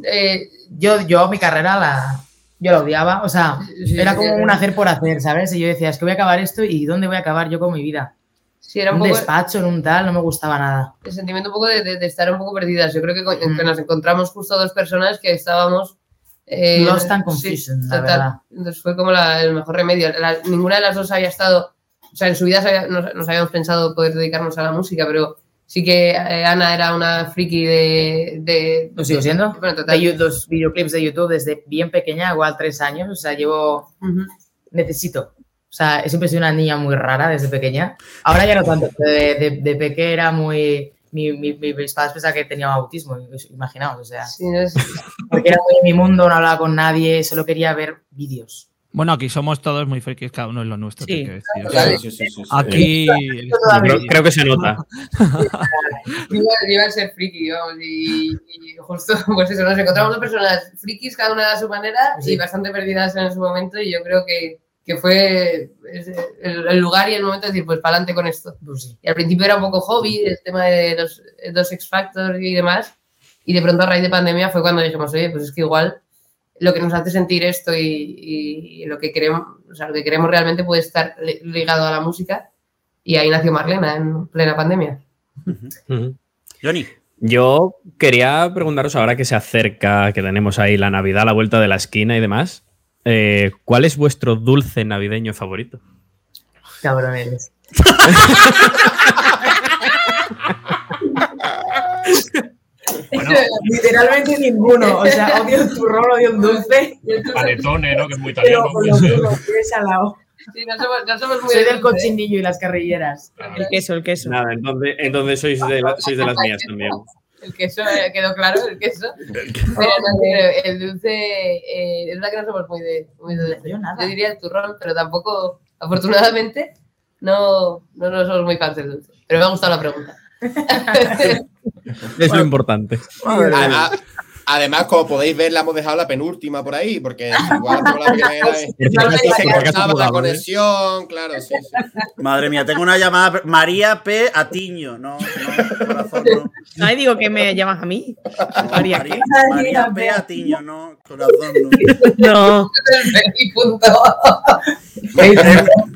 Eh, Yo, yo mi carrera la, yo la odiaba, o sea, Sí, era como un hacer por hacer, ¿sabes? Y yo decía, es que voy a acabar esto y ¿dónde voy a acabar yo con mi vida? sí, era un un poco... despacho, en un tal, no me gustaba nada. el sentimiento un poco de, de- de estar un poco perdidas. Yo creo que, Mm. que nos encontramos justo dos personas que estábamos... eh, and sí, confusion, la total. verdad. Entonces fue como la- el mejor remedio. La- ninguna de las dos había estado... O sea, en su vida nos, nos habíamos pensado poder dedicarnos a la música, pero sí que eh, Ana era una friki de... de ¿Lo sigo siendo? Bueno, total. De Yu- los videoclips de YouTube desde bien pequeña, igual tres años, o sea, llevo, Ujú. necesito. O sea, siempre he sido una niña muy rara desde pequeña. Ahora ya no tanto, de, de, de pequeña era muy... Mi, mi, mi- mis padres pensaban que tenía autismo, imaginaos, o sea, Sí, no es- porque era muy en mi mundo, no hablaba con nadie, solo quería ver vídeos. Bueno, aquí somos todos muy frikis, cada uno es lo nuestro. Sí. te decir, o sea, Sí, sí, sí. Aquí... Creo, creo que se nota. Iba, iba a ser friki, vamos, y, y justo, pues eso, nos encontramos dos personas frikis, cada una a su manera, Sí. y bastante perdidas en su momento, y yo creo que, que fue el, el lugar y el momento de decir, pues para adelante con esto. Pues sí. Y al principio era un poco hobby, el tema de los dos X Factor y demás, y de pronto a raíz de pandemia fue cuando dijimos, oye, pues es que igual lo que nos hace sentir esto y, y- lo que queremos, o sea, lo que queremos realmente puede estar li- ligado a la música, y ahí nació Marlena en plena pandemia. Johnny. Yo quería preguntaros ahora que se acerca, que tenemos ahí la Navidad a la vuelta de la esquina y demás, eh, ¿cuál es vuestro dulce navideño favorito? Cabrón eres. Literalmente ninguno. O sea, odio el turrón, odio el dulce. Panetone, ¿no? Que es muy Pero italiano. con los turros, tienes al lado. Sí, no somos, no somos muy Soy del cochinillo y las carrilleras. El queso, el queso. Nada, entonces, entonces sois, de la- sois de las mías también. El queso, eh, quedó claro, el queso. Pero no, pero el dulce, eh, es verdad que no somos muy de, muy de dulce. Yo nada. Yo diría el turrón, pero tampoco, afortunadamente, no, no, no somos muy fans del dulce. Pero me ha gustado la pregunta. Es lo importante. Además, como podéis ver, la hemos dejado la penúltima por ahí, porque igual por la primera acaso- se cortaba la ¿eh? conexión, claro, sí, sí. Madre mía, tengo una llamada. María P. Atiño. No, no, corazón, no. Ay, digo que me llamas a mí. María, ¿qué? María P. Atiño, no, corazón, no. No. M. punto P.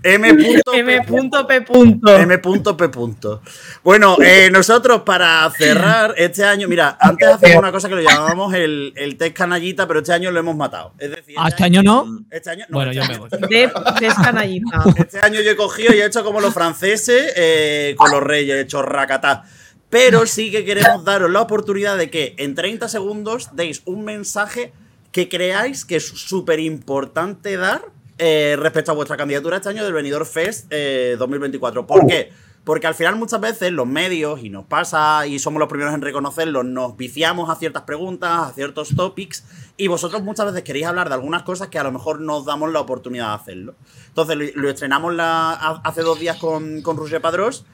M. P. punto. M. P. punto. Bueno, eh, nosotros para cerrar este año, mira, antes hacíamos una cosa que lo llamábamos el, el test canallita, pero este año lo hemos matado. Es decir, ¿Ah, este año no? este año no, Bueno, este yo me voy. De, de canallita. Este año yo he cogido y he hecho como los franceses eh, con los reyes, he hecho racatá. Pero sí que queremos daros la oportunidad de que en 30 segundos deis un mensaje que creáis que es súper importante dar eh, respecto a vuestra candidatura este año del Benidorm Fest eh, 2024. ¿Por qué? Porque al final muchas veces los medios, y nos pasa, y somos los primeros en reconocerlo, nos viciamos a ciertas preguntas, a ciertos topics, y vosotros muchas veces queréis hablar de algunas cosas que a lo mejor nos damos la oportunidad de hacerlo. Entonces lo, estrenamos hace dos días con, con Roger Padrós,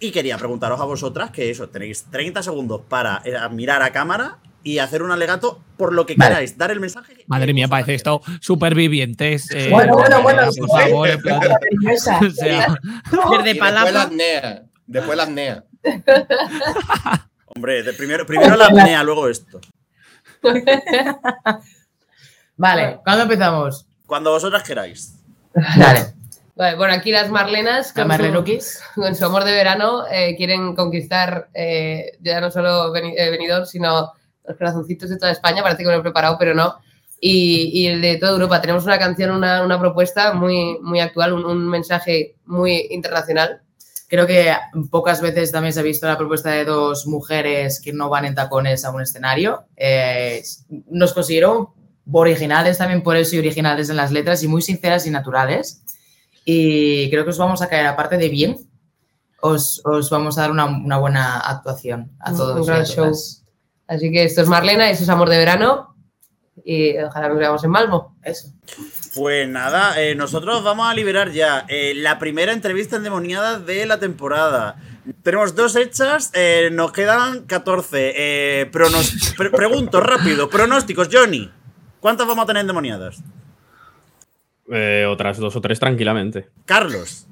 y quería preguntaros a vosotras que eso, tenéis 30 segundos para eh, mirar a cámara y hacer un alegato por lo que Vale. queráis, dar el mensaje. que Madre mía, parece esto supervivientes. eh, Bueno, bueno, bueno, Por favor, en plan, o sea, después las palapa. NEA. Después las NEA. Hombre, de primero, primero la apnea, luego esto. Vale, ¿cuándo empezamos? Cuando vosotras queráis. Dale. Vale, bueno, aquí las Marlenas, con, su, Marlenukis. con su amor de verano, eh, quieren conquistar eh, ya no solo Beni- Benidorm, sino los corazoncitos de toda España. Parece que me lo he preparado, pero no. Y, y el de toda Europa. Tenemos una canción, una, una propuesta muy, muy actual, un, un mensaje muy internacional. Creo que pocas veces también se ha visto la propuesta de dos mujeres que no van en tacones a un escenario. Eh, nos considero originales también por eso y originales en las letras y muy sinceras y naturales. Y creo que os vamos a caer, aparte de bien, os, os vamos a dar una, una buena actuación a todos. un gran show. Así que esto es Marlena, eso es amor de verano. Y ojalá nos veamos en Malmo. Eso. Pues nada, eh, nosotros vamos a liberar ya eh, la primera entrevista endemoniada de la temporada. Tenemos dos hechas, eh, nos quedan 14. Eh, pronos- pre- pregunto rápido, pronósticos, Johnny. ¿Cuántas vamos a tener endemoniadas? Eh, otras dos o tres tranquilamente. Carlos.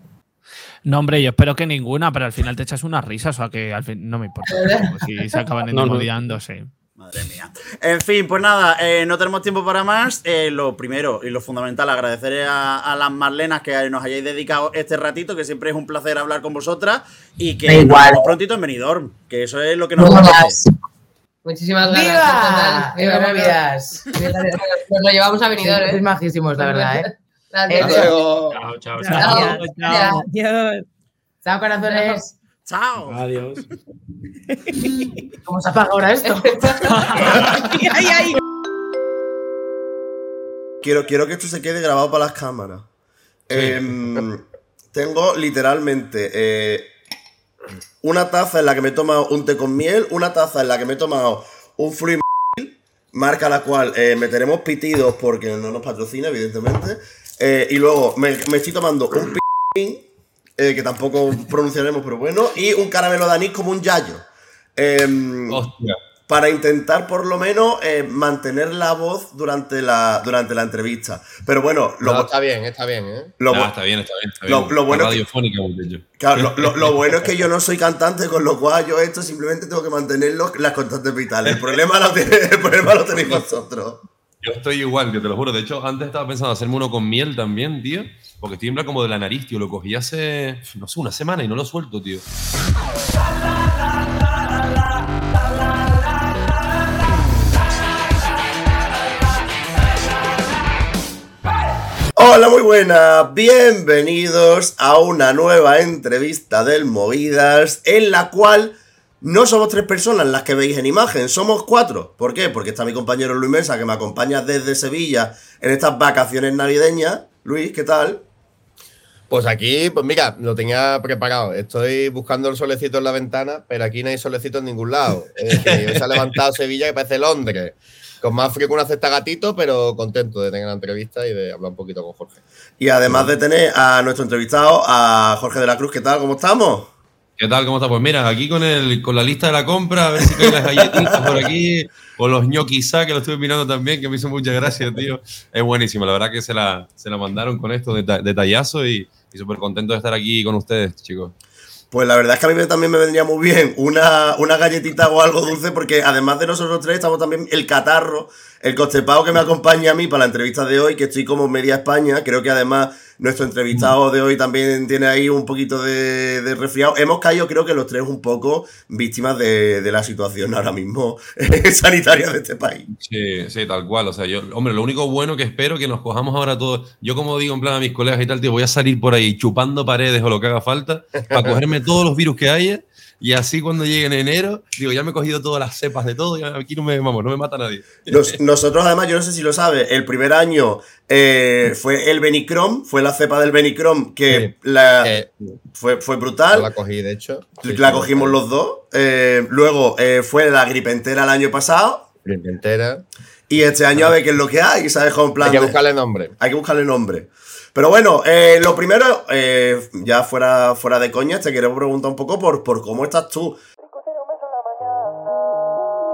No, hombre, yo espero que ninguna, pero al final te echas unas risas, o sea que al fin no me importa. Si se acaban No, no. sí. Madre mía. En fin, pues nada, eh, no tenemos tiempo para más. Eh, lo primero y lo fundamental, agradecer a, a las Marlenas que nos hayáis dedicado este ratito, que siempre es un placer hablar con vosotras y que nos vemos prontito en Benidorm, que eso es lo que nos gracias. Muchísimas ganas. ¡Viva! Viva, ¡Viva viva, movidas! Nos lo llevamos a Benidorm, ¿eh? majísimos, la verdad, ¿eh? Gracias. Hasta luego. Chao, chao, chao. Chao. Adiós. Chao, corazones. Chao. Adiós. ¿Cómo se apaga ahora esto? Ay, ay. Quiero, quiero que esto se quede grabado para las cámaras. Em, tengo literalmente eh, una taza en la que me he tomado un té con miel, una taza en la que me he tomado un fruit marca la cual eh, meteremos pitidos porque no nos patrocina, evidentemente. Eh, y luego me, me estoy tomando un pin, eh, que tampoco pronunciaremos, pero bueno, y un caramelo de anís como un yayo. Em, Hostia. para intentar por lo menos eh, mantener la voz durante la, durante la entrevista. Pero bueno, lo, No, está bien, está bien, ¿eh? lo Nah, bu- está bien, está bien. Está Lo- bien. lo bueno es que- claro, lo- lo- lo bueno es que yo no soy cantante, con lo cual yo esto simplemente tengo que mantenerlo las constantes vitales. El problema lo, tiene- el problema lo tenéis vosotros. Yo estoy igual, que te lo juro. De hecho, antes estaba pensando hacerme uno con miel también, tío. Porque plan como de la nariz, tío. Lo cogí hace, no sé, una semana y no lo suelto, tío. Hola, muy buenas. Bienvenidos a una nueva entrevista del Movidas en la cual no somos tres personas las que veis en imagen, somos cuatro. ¿Por qué? Porque está mi compañero Luis Mesa que me acompaña desde Sevilla en estas vacaciones navideñas. Luis, ¿qué tal? Pues aquí, pues mira, lo tenía preparado. Estoy buscando el solecito en la ventana, pero aquí no hay solecito en ningún lado. Es decir, hoy se ha levantado Sevilla que parece Londres. Con más frío que una cesta gatito, pero contento de tener la entrevista y de hablar un poquito con Jorge. Y además de tener a nuestro entrevistado, a Jorge de la Cruz, ¿qué tal? ¿Cómo estamos? ¿Qué tal? ¿Cómo está? Pues mira, aquí con, el, con la lista de la compra, a ver si caen las galletitas por aquí, o los ñoquisá, que lo estuve mirando también, que me hizo muchas gracias, tío. Es buenísimo, la verdad que se la, se la mandaron con esto de y, y súper contento de estar aquí con ustedes, chicos. Pues la verdad es que a mí también me vendría muy bien una, una galletita o algo dulce, porque además de nosotros tres, estamos también el catarro, el costepado que me acompaña a mí para la entrevista de hoy, que estoy como media España. Creo que además nuestro entrevistado de hoy también tiene ahí un poquito de, de resfriado. Hemos caído, creo que los tres, un poco víctimas de, de la situación ahora mismo sanitaria de este país. Sí, sí, tal cual. O sea, yo, hombre, lo único bueno que espero que nos cojamos ahora todos. Yo, como digo en plan a mis colegas y tal, tío, voy a salir por ahí chupando paredes o lo que haga falta para cogerme todos los virus que haya. Y así cuando llegue en enero, digo, ya me he cogido todas las cepas de todo, ya aquí no me, vamos, no me mata nadie. Nos- nosotros además, yo no sé si lo sabes, el primer año eh, fue el Benicrom, fue la cepa del Benicrom que la, fue, fue brutal. La cogí, de hecho. La cogimos los dos. Eh, luego eh, fue la gripe entera el año pasado. Gripe entera. Y este año a ver qué es lo que hay, ¿sabes? Con plan Hay que buscarle nombre. Hay que buscarle nombre. Pero bueno, eh, lo primero, eh, ya fuera, fuera de coña, te quiero preguntar un poco por, por cómo estás tú.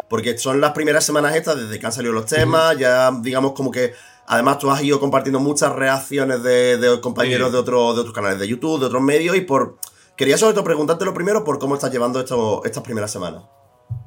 Porque son las primeras semanas estas desde que han salido los temas, ya digamos como que además tú has ido compartiendo muchas reacciones de, de compañeros Sí. de, otros de otros canales de YouTube, de otros medios y por... Quería sobre todo preguntarte lo primero por cómo estás llevando esto, estas primeras semanas.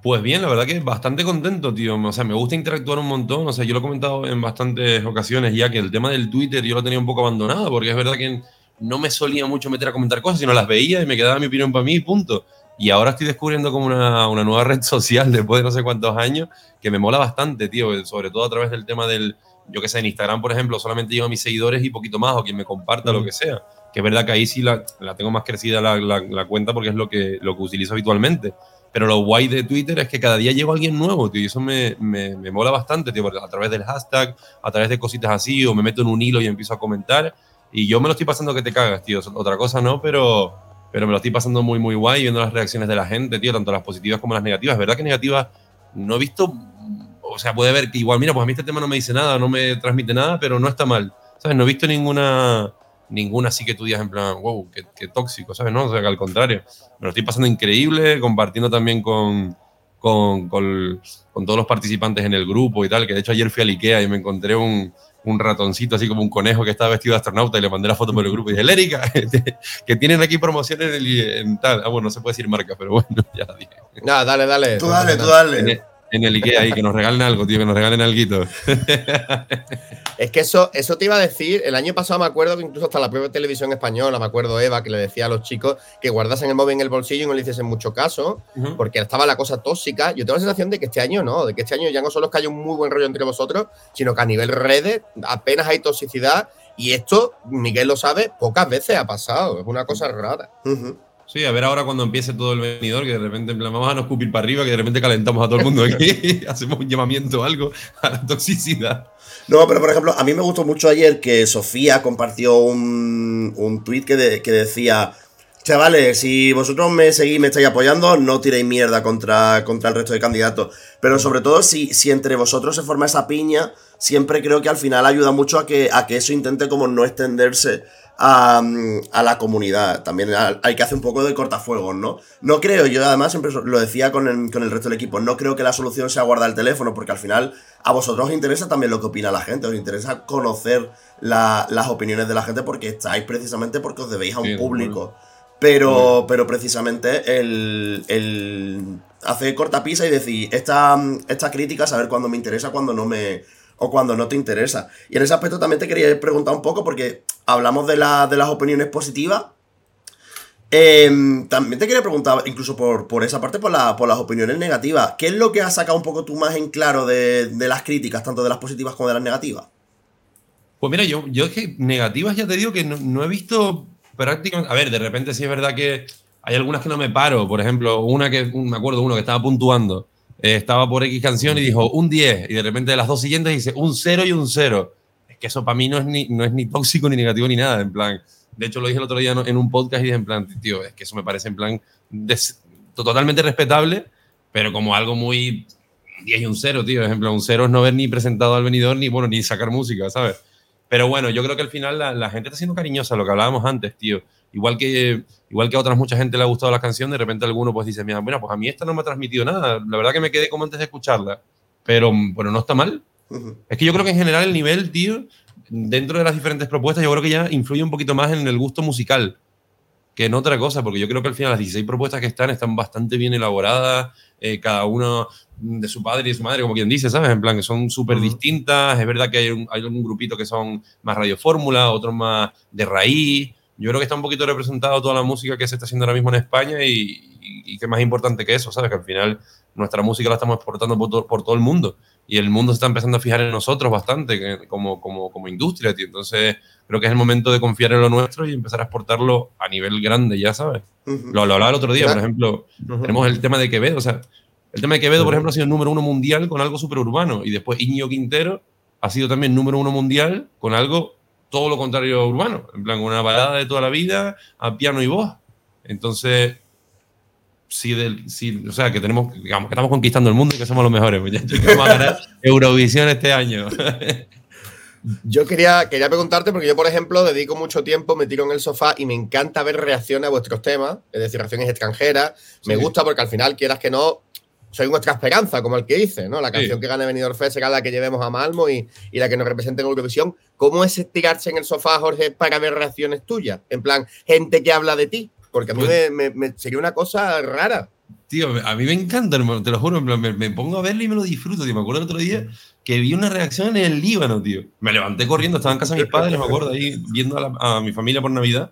Pues bien, la verdad que bastante contento, tío. O sea, me gusta interactuar un montón. O sea, yo lo he comentado en bastantes ocasiones ya que el tema del Twitter yo lo tenía un poco abandonado porque es verdad que no me solía mucho meter a comentar cosas, sino las veía y me quedaba mi opinión para mí y punto. Y ahora estoy descubriendo como una, una nueva red social después de no sé cuántos años que me mola bastante, tío. Sobre todo a través del tema del, yo que sé, en Instagram, por ejemplo, solamente llego a mis seguidores y poquito más o quien me comparta lo que sea. Que es verdad que ahí sí la, la tengo más crecida la, la- la cuenta porque es lo que, lo que utilizo habitualmente. Pero lo guay de Twitter es que cada día llego a alguien nuevo, tío, y eso me, me, me mola bastante, tío, porque a través del hashtag, a través de cositas así, o me meto en un hilo y empiezo a comentar, y yo me lo estoy pasando que te cagas, tío, otra cosa no, pero, pero me lo estoy pasando muy, muy guay viendo las reacciones de la gente, tío, tanto las positivas como las negativas. Es verdad que negativas no he visto, o sea, puede ver que igual, mira, pues a mí este tema no me dice nada, no me transmite nada, pero no está mal, ¿sabes? No he visto ninguna ninguna así que tú digas en plan, wow, qué, qué tóxico, ¿sabes? No, o sea, que al contrario, me lo estoy pasando increíble, compartiendo también con, con, con, con todos los participantes en el grupo y tal, que de hecho ayer fui al Ikea y me encontré un, un ratoncito así como un conejo que estaba vestido de astronauta y le mandé la foto por el grupo y dije, Lérica, que tienen aquí promociones en, en tal, ah, bueno, no se puede decir marca, pero bueno, ya dije. Nada, dale, dale. Tú dale, tú dale. En el, Ikea ahí, que nos regalen algo, tío, que nos regalen algo. Es que eso, eso te iba a decir, el año pasado me acuerdo que incluso hasta la propia televisión española, me acuerdo Eva, que le decía a los chicos que guardasen el móvil en el bolsillo y no le hiciesen mucho caso, porque estaba la cosa tóxica. Yo tengo la sensación de que este año no, de que este año ya no solo es que haya un muy buen rollo entre vosotros, sino que a nivel redes apenas hay toxicidad. Y esto, Miguel lo sabe, pocas veces ha pasado. Es una cosa rara. Sí, a ver ahora cuando empiece todo el venidor, que de repente en plan, vamos a no escupir para arriba, que de repente calentamos a todo el mundo aquí, hacemos un llamamiento o algo a la toxicidad. No, pero por ejemplo, a mí me gustó mucho ayer que Sofía compartió un, un tweet que, que decía: Chavales, si vosotros me seguís, me estáis apoyando, no tiréis mierda contra, contra el resto de candidatos. Pero sobre todo, si, si entre vosotros se forma esa piña, siempre creo que al final ayuda mucho a que, a que eso intente como no extenderse a, a la comunidad. También ha- hay que hacer un poco de cortafuegos, ¿no? No creo, yo además siempre lo decía con el, con el resto del equipo, no creo que la solución sea guardar el teléfono, porque al final a vosotros os interesa también lo que opina la gente, os interesa conocer la- las opiniones de la gente porque estáis precisamente porque os debéis a un Sí, público. Pero, pero precisamente el, el hacer cortapisa y decir, esta, esta crítica, saber cuándo me interesa, cuándo no me. O cuando no te interesa. Y en ese aspecto también te quería preguntar un poco, porque hablamos de, la- de las opiniones positivas. Em, también te quería preguntar, incluso por, por esa parte, por, la- por las opiniones negativas. ¿Qué es lo que has sacado un poco tú más en claro de, de las críticas, tanto de las positivas como de las negativas? Pues mira, yo, yo es que negativas ya te digo que no, no he visto prácticamente. A ver, de repente sí es verdad que hay algunas que no me paro. Por ejemplo, una que me acuerdo uno que estaba puntuando. Eh, estaba por X canción y dijo un 10. Y de repente de las dos siguientes dice un 0 y un 0. Es que eso para mí no es, ni, no es ni tóxico ni negativo ni nada. En plan, de hecho lo dije el otro día en un podcast y dije en plan, tío, es que eso me parece en plan des- totalmente respetable, pero como algo muy 10 y un 0, tío. Por ejemplo, un 0 es no haber ni presentado al venidor ni, bueno, ni sacar música, ¿sabes? Pero bueno, yo creo que al final la, la gente está siendo cariñosa, lo que hablábamos antes, tío. Igual que, igual que a otras mucha gente le ha gustado la canción, de repente alguno pues dice, mira, bueno, pues a mí esta no me ha transmitido nada. La verdad que me quedé como antes de escucharla. Pero, pero no está mal. Es que yo creo que en general el nivel, tío, dentro de las diferentes propuestas, yo creo que ya influye un poquito más en el gusto musical que en otra cosa, porque yo creo que al final las 16 propuestas que están están bastante bien elaboradas, eh, cada uno de su padre y de su madre, como quien dice, ¿sabes? En plan, que son súper distintas. Es verdad que hay un, hay un grupito que son más radiofórmula, otros más de raíz. Yo creo que está un poquito representado toda la música que se está haciendo ahora mismo en España y, y, y que más importante que eso, ¿sabes? Que al final nuestra música la estamos exportando por, to- por todo el mundo y el mundo se está empezando a fijar en nosotros bastante que- como, como, como industria, tío. Entonces creo que es el momento de confiar en lo nuestro y empezar a exportarlo a nivel grande, ya sabes. Lo, lo hablaba el otro día, por ejemplo, tenemos el tema de Quevedo, o sea, el tema de Quevedo, por ejemplo, ha sido número uno mundial con algo súper urbano y después Íñigo Quintero ha sido también número uno mundial con algo todo lo contrario a urbano, en plan, una balada de toda la vida a piano y voz. Entonces, sí, del, sí, o sea, que tenemos, digamos, que estamos conquistando el mundo y que somos los mejores, muchachos, que vamos a ganar Eurovisión este año. Yo quería, quería preguntarte, porque yo, por ejemplo, dedico mucho tiempo, me tiro en el sofá y me encanta ver reacciones a vuestros temas, es decir, reacciones extranjeras. Me gusta porque al final, quieras que no, soy nuestra esperanza, como el que dice, ¿no? La Sí. canción que gane Benidorm Fest será la que llevemos a Malmo y, y la que nos represente en Eurovisión. ¿Cómo es tirarse en el sofá, Jorge, para ver reacciones tuyas? En plan, gente que habla de ti. Porque a mí Pues- me, me- me- sería una cosa rara. Tío, a mí me encanta, te lo juro, me, me pongo a verlo y me lo disfruto, tío. Me acuerdo el otro día que vi una reacción en el Líbano, tío. Me levanté corriendo, estaba en casa de mis padres, me acuerdo, ahí viendo a, la- a mi familia por Navidad.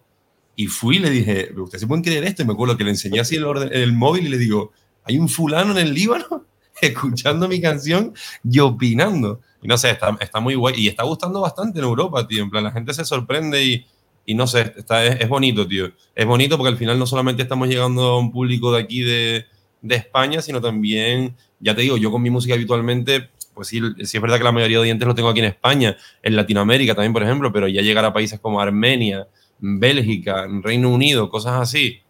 Y fui y le dije, ¿usted se pueden creer esto? Y me acuerdo que le enseñé así el, orden- el móvil y le digo, hay un fulano en el Líbano escuchando mi canción y opinando. Y no sé, está, está muy guay. Y está gustando bastante en Europa, tío. En plan, la gente se sorprende y, y no sé, está, es, es bonito, tío. Es bonito porque al final no solamente estamos llegando a un público de aquí de, de España, sino también, ya te digo, yo con mi música habitualmente, pues sí, sí es verdad que la mayoría de oyentes lo tengo aquí en España, en Latinoamérica también, por ejemplo, pero ya llegar a países como Armenia, Bélgica, Reino Unido, cosas así,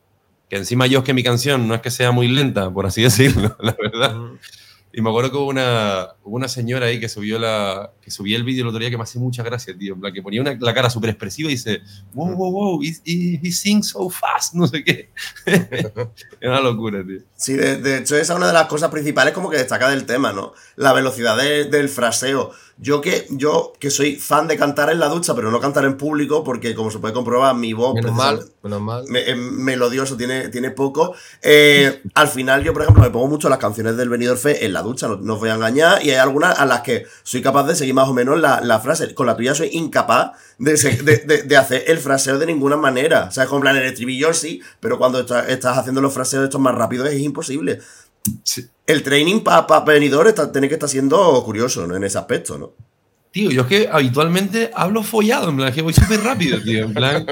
que encima yo es que mi canción no es que sea muy lenta, por así decirlo, la verdad. Y me acuerdo que hubo una, hubo una señora ahí que subió, la, que subía el vídeo el otro día que me hace mucha gracia, tío. En plan, que ponía una, la cara súper expresiva y dice, wow, wow, wow, he, he- he sings so fast, no sé qué. es una locura, tío. Sí, de, de hecho esa es una de las cosas principales como que destaca del tema, ¿no? La velocidad de- del fraseo. Yo que, yo que soy fan de cantar en la ducha, pero no cantar en público, porque como se puede comprobar, mi voz Menos mal, menos mal. me- es melodioso, tiene, tiene poco. Eh, al final, yo, por ejemplo, me pongo mucho las canciones del Benidorm Fest en la ducha, no, no os voy a engañar, y hay algunas a las que soy capaz de seguir más o menos la, la frase. Con la tuya soy incapaz de, se- de, de- de hacer el fraseo de ninguna manera. O sea, como en plan, el estribillo sí, pero cuando está- estás haciendo los fraseos estos más rápidos es imposible. El training para pa, Benidorm está, tiene que estar siendo curioso ¿no? en ese aspecto, ¿no? Tío, yo es que habitualmente hablo follado, en plan, es que voy súper rápido, tío. En plan,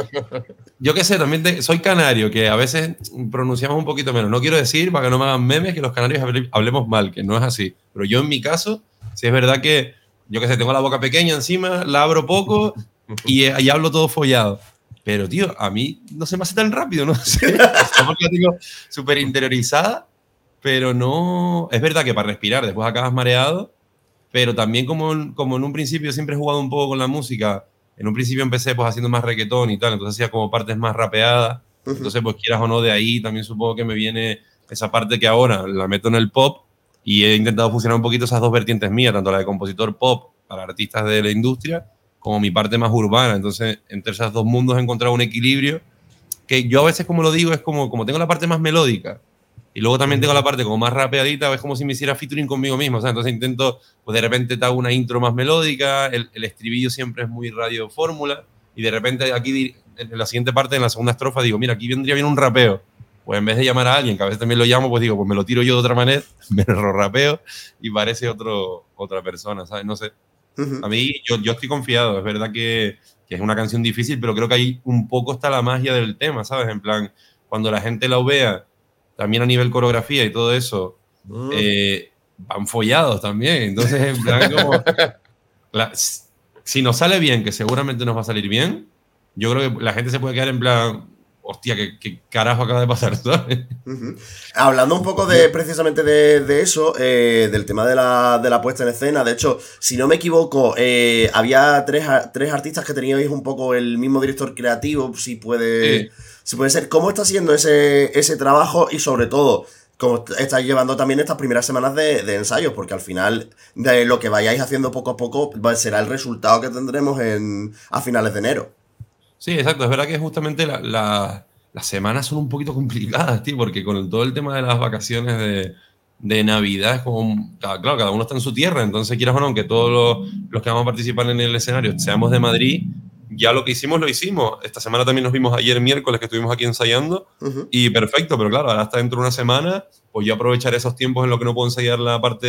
yo qué sé, también te- soy canario, que a veces pronunciamos un poquito menos. No quiero decir, para que no me hagan memes, que los canarios hable- hablemos mal, que no es así. Pero yo en mi caso, sí es verdad que, yo qué sé, tengo la boca pequeña encima, la abro poco y, y hablo todo follado. Pero, tío, a mí no se me hace tan rápido, no sé. Porque la tengo súper interiorizada, pero no... Es verdad que para respirar después acabas mareado, pero también como en, como en un principio siempre he jugado un poco con la música, en un principio empecé pues haciendo más reggaetón y tal, entonces hacía como partes más rapeadas, entonces pues quieras o no de ahí también supongo que me viene esa parte que ahora la meto en el pop y he intentado fusionar un poquito esas dos vertientes mías, tanto la de compositor pop para artistas de la industria como mi parte más urbana, entonces entre esos dos mundos he encontrado un equilibrio que yo a veces como lo digo es como, como tengo la parte más melódica y luego también tengo la parte como más rapeadita, es como si me hiciera featuring conmigo mismo. O sea, entonces intento, pues de repente te hago una intro más melódica, el, el estribillo siempre es muy radio fórmula, y de repente aquí en la siguiente parte, en la segunda estrofa, digo, mira, aquí vendría bien un rapeo. Pues en vez de llamar a alguien, que a veces también lo llamo, pues digo, pues me lo tiro yo de otra manera, me lo rapeo y parece otro, otra persona, ¿sabes? No sé. A mí, yo, yo estoy confiado. Es verdad que, que es una canción difícil, pero creo que ahí un poco está la magia del tema, ¿sabes? En plan, cuando la gente la vea, también a nivel coreografía y todo eso, Mm. eh, van follados también. Entonces, en plan, como. la- si nos sale bien, que seguramente nos va a salir bien, yo creo que la gente se puede quedar en plan. Hostia, ¿qué, qué carajo acaba de pasar? Hablando un poco de precisamente de, de eso, eh, del tema de la, de la puesta en escena, de hecho, si no me equivoco, eh, había tres, tres artistas que teníais un poco el mismo director creativo, si puede, si puede ser. ¿Cómo está siendo ese, ese trabajo y sobre todo, cómo estáis llevando también estas primeras semanas de, de ensayos? Porque al final, de lo que vayáis haciendo poco a poco, será el resultado que tendremos en, a finales de enero. Sí, exacto. Es verdad que justamente la- la- las semanas son un poquito complicadas, tío, porque con el- todo el tema de las vacaciones de, de Navidad es como, claro, cada uno está en su tierra, entonces quieras o no, aunque todos los, los que vamos a participar en el escenario seamos de Madrid, ya lo que hicimos lo hicimos. Esta semana también nos vimos ayer miércoles que estuvimos aquí ensayando y perfecto, pero claro, ahora hasta dentro de una semana, pues yo aprovecharé esos tiempos en los que no puedo ensayar la parte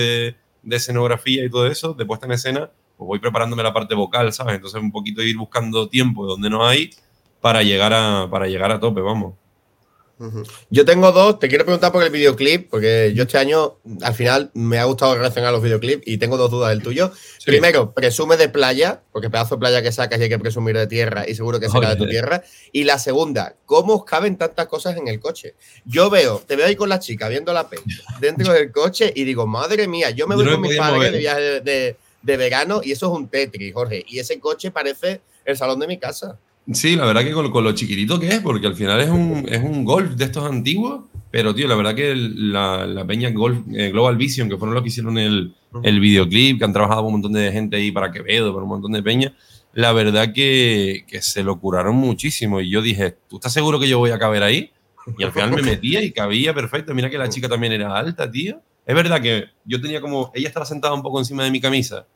de escenografía y todo eso, de puesta en escena, pues voy preparándome la parte vocal, ¿sabes? Entonces un poquito ir buscando tiempo donde no hay para llegar a, para llegar a tope, vamos. Yo tengo dos, te quiero preguntar por el videoclip, porque yo este año al final me ha gustado relacionar los videoclips y tengo dos dudas del tuyo. Primero, presume de playa, porque pedazo de playa que sacas y hay que presumir de tierra y seguro que será de tu tierra. Y la segunda, ¿cómo os caben tantas cosas en el coche? Yo veo, te veo ahí con la chica viendo la peli dentro del coche y digo, madre mía, yo me Yo voy no con mis padres de viaje de, de- de verano y eso es un Tetris, Jorge. Y ese coche parece el salón de mi casa. Sí, la verdad que con, con lo chiquitito que es, porque al final es un, es un golf de estos antiguos, pero tío, la verdad que el- la, la peña golf, eh, Global Vision, que fueron los que hicieron el, el videoclip, que han trabajado con un montón de gente ahí para Quevedo, para un montón de peña, la verdad que, que se lo curaron muchísimo. Y yo dije, ¿tú estás seguro que yo voy a caber ahí? Y al final me metía y cabía perfecto. Mira que la chica también era alta, tío. Es verdad que yo tenía como, ella estaba sentada un poco encima de mi camisa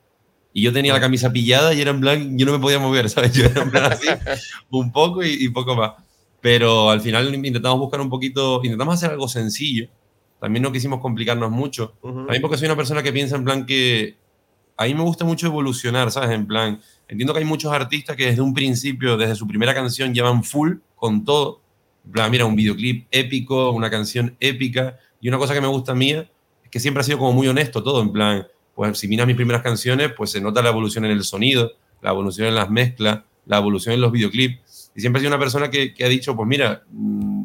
y yo tenía la camisa pillada y era en plan, yo no me podía mover, ¿sabes? Yo era en plan así, un poco y, y poco más. Pero al final intentamos buscar un poquito, intentamos hacer algo sencillo. También no quisimos complicarnos mucho. También porque soy una persona que piensa en plan que a mí me gusta mucho evolucionar, ¿sabes? En plan, entiendo que hay muchos artistas que desde un principio, desde su primera canción, llevan full con todo. En plan, mira, un videoclip épico, una canción épica. Y una cosa que me gusta mía que siempre ha sido como muy honesto todo. En plan, pues si miras mis primeras canciones, pues se nota la evolución en el sonido, la evolución en las mezclas, la evolución en los videoclips. Y siempre he sido una persona que, que ha dicho, pues mira, mm,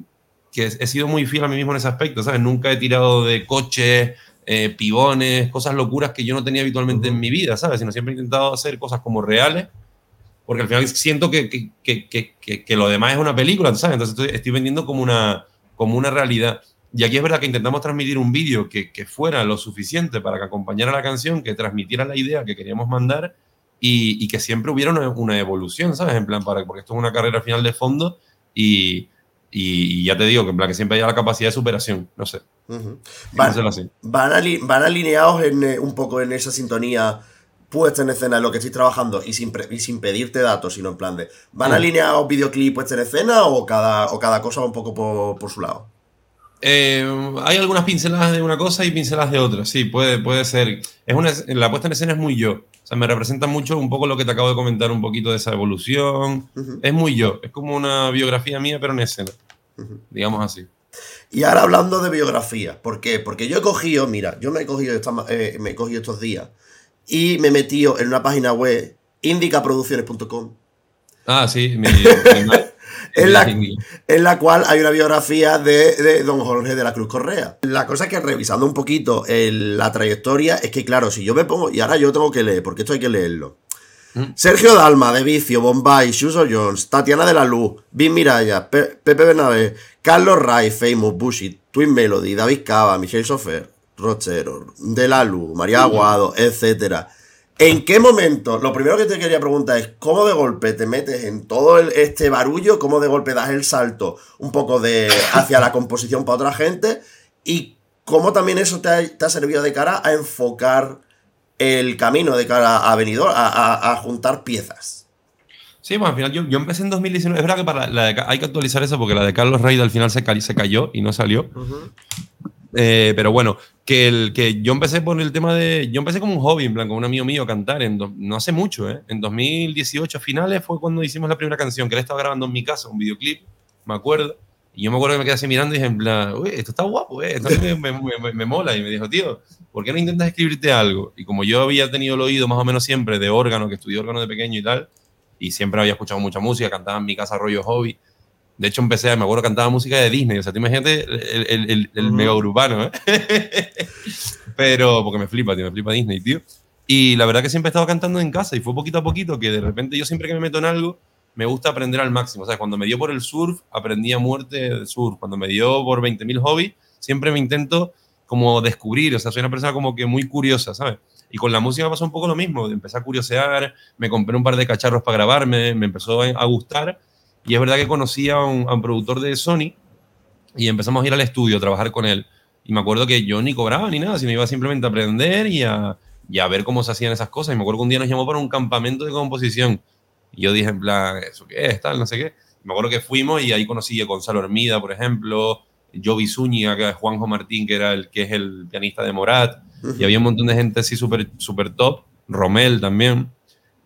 que he sido muy fiel a mí mismo en ese aspecto, ¿sabes? Nunca he tirado de coches, eh, pibones, cosas locuras que yo no tenía habitualmente en mi vida, ¿sabes? Sino siempre he intentado hacer cosas como reales, porque al final siento que, que, que, que, que- que lo demás es una película, ¿sabes? Entonces estoy, estoy vendiendo como una, como una realidad. Y aquí es verdad que intentamos transmitir un vídeo que, que fuera lo suficiente para que acompañara la canción, que transmitiera la idea que queríamos mandar y, y que siempre hubiera una, una evolución, ¿sabes? En plan, para, porque esto es una carrera final de fondo y, y, y ya te digo que en plan que siempre haya la capacidad de superación, no sé. A hacerlo así. van, ali- van alineados en, eh, un poco en esa sintonía puesta en escena en lo que estoy trabajando y sin, y sin pedirte datos, sino en plan de ¿van Mm. alineados videoclip puesta en escena o cada, o cada cosa un poco por, por su lado? Eh, hay algunas pinceladas de una cosa y pinceladas de otra, sí, puede, puede ser. Es una, la puesta en escena es muy yo. O sea, me representa mucho un poco lo que te acabo de comentar, un poquito de esa evolución. Es muy yo. Es como una biografía mía, pero en escena. Digamos así. Y ahora hablando de biografía, ¿por qué? Porque yo he cogido, mira, yo me he cogido, esta eh, me he cogido estos días y me he metido en una página web indicaproducciones.com Ah, sí, mi, mi- en la, en la cual hay una biografía de, de don Jorge de la Cruz Correa. La cosa es que revisando un poquito el- la trayectoria, es que claro, si yo me pongo, y ahora yo tengo que leer, porque esto hay que leerlo. Sergio Dalma, de Vicio, Bombay, Suso Jones, Tatiana de la Luz, Vin Miraya, Pe- Pepe Bernabé, Carlos Ray, Famous, Bushi, Twin Melody, David Cava, Michelle Sofer, Rochero, De la Luz, María Aguado, etcétera. ¿En qué momento? Lo primero que te quería preguntar es cómo de golpe te metes en todo el- este barullo, cómo de golpe das el salto un poco de hacia la composición para otra gente y cómo también eso te ha, te ha servido de cara a enfocar el camino de cara a Benidorm, a, a- a juntar piezas. Sí, bueno, al final yo, yo empecé en 2019. Es verdad que para la de hay que actualizar eso porque la de Carlos Reid al final se, se cayó y no salió. Eh, pero bueno, que, el, que yo empecé por el tema de. Yo empecé como un hobby, en plan, con un amigo mío cantar, en do- no hace mucho, ¿eh? En 2018 a finales fue cuando hicimos la primera canción, que él estaba grabando en mi casa, un videoclip, me acuerdo. Y yo me acuerdo que me quedé así mirando y dije, en plan, uy, esto está guapo, ¿eh? Esto me, me- me- me mola. Y me dijo, tío, ¿por qué no intentas escribirte algo? Y como yo había tenido el oído más o menos siempre de órgano, que estudié órgano de pequeño y tal, y siempre había escuchado mucha música, cantaba en mi casa rollo hobby. De hecho, empecé, me acuerdo, cantaba música de Disney. O sea, tú imagínate el, el, el, el mega urbano, ¿eh? Pero, porque me flipa, tío, me flipa Disney, tío. Y la verdad que siempre he estado cantando en casa y fue poquito a poquito que de repente yo siempre que me meto en algo, me gusta aprender al máximo. O sea, cuando me dio por el surf, aprendí a muerte del surf. Cuando me dio por 20.000 hobbies, siempre me intento como descubrir. O sea, soy una persona como que muy curiosa, ¿sabes? Y con la música pasó un poco lo mismo. Empecé a curiosear, me compré un par de cacharros para grabarme, me empezó a gustar. Y es verdad que conocí a un, a un productor de Sony y empezamos a ir al estudio a trabajar con él. Y me acuerdo que yo ni cobraba ni nada, sino iba simplemente a aprender y a, y a ver cómo se hacían esas cosas. Y me acuerdo que un día nos llamó para un campamento de composición. Y yo dije, en plan, ¿eso qué es? Tal, no sé qué. Y me acuerdo que fuimos y ahí conocí a Gonzalo Hermida, por ejemplo, Jovi Zúñiga, Juanjo Martín, que, era el, que es el pianista de Morat. Y había un montón de gente así súper super top. Romel también.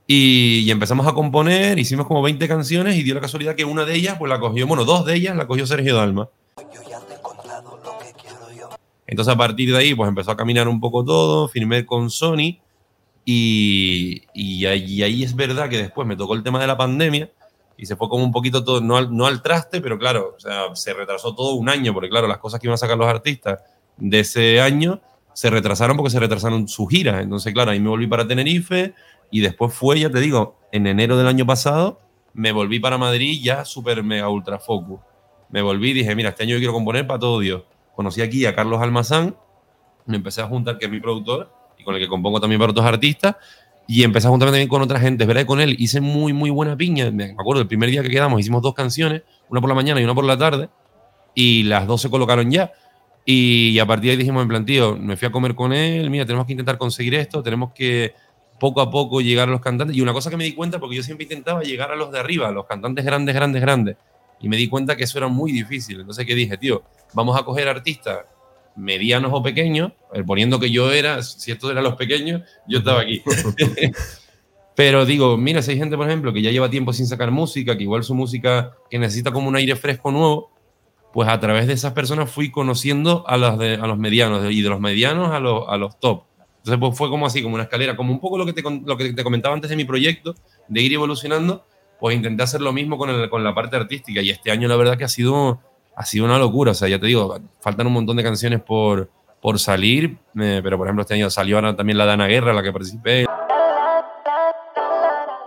Y, y empezamos a componer, hicimos como 20 canciones y dio la casualidad que una de ellas, pues la cogió, bueno, dos de ellas la cogió Sergio Dalma. Entonces a partir de ahí, pues empezó a caminar un poco todo, firmé con Sony y, y, ahí, ahí es verdad que después me tocó el tema de la pandemia y se fue como un poquito todo, no al, no al traste, pero claro, o sea, se retrasó todo un año, porque claro, las cosas que iban a sacar los artistas de ese año se retrasaron porque se retrasaron sus giras. Entonces, claro, ahí me volví para Tenerife y después fue, ya te digo, en enero del año pasado, me volví para Madrid ya súper mega ultra focus. Me volví y dije, mira, este año yo quiero componer para todo Dios. Conocí aquí a Carlos Almazán, me empecé a juntar, que es mi productor, y con el que compongo también para otros artistas, y empecé a juntarme también con otra gente. Verdad con él hice muy, muy buena piña. Me acuerdo, el primer día que quedamos hicimos dos canciones, una por la mañana y una por la tarde, y las dos se colocaron ya. Y a partir de ahí dijimos, en plan, tío, me fui a comer con él, mira, tenemos que intentar conseguir esto, tenemos que poco a poco llegar a los cantantes. Y una cosa que me di cuenta, porque yo siempre intentaba llegar a los de arriba, a los cantantes grandes, grandes, grandes, y me di cuenta que eso era muy difícil. Entonces, ¿qué dije, tío? Vamos a coger artistas medianos o pequeños, eh, poniendo que yo era, si estos eran los pequeños, yo estaba aquí. Pero digo, mira, si hay gente, por ejemplo, que ya lleva tiempo sin sacar música, que igual su música, que necesita como un aire fresco nuevo, pues a través de esas personas fui conociendo a los, de- a los medianos y de los medianos a los, a los top. Entonces pues fue como así, como una escalera, como un poco lo que te, lo que te comentaba antes de mi proyecto, de ir evolucionando, pues intenté hacer lo mismo con, el- con la parte artística y este año la verdad que ha sido, ha sido una locura, o sea, ya te digo, faltan un montón de canciones por, por salir, eh, pero por ejemplo este año salió ahora también la Dana Guerra, la que participé,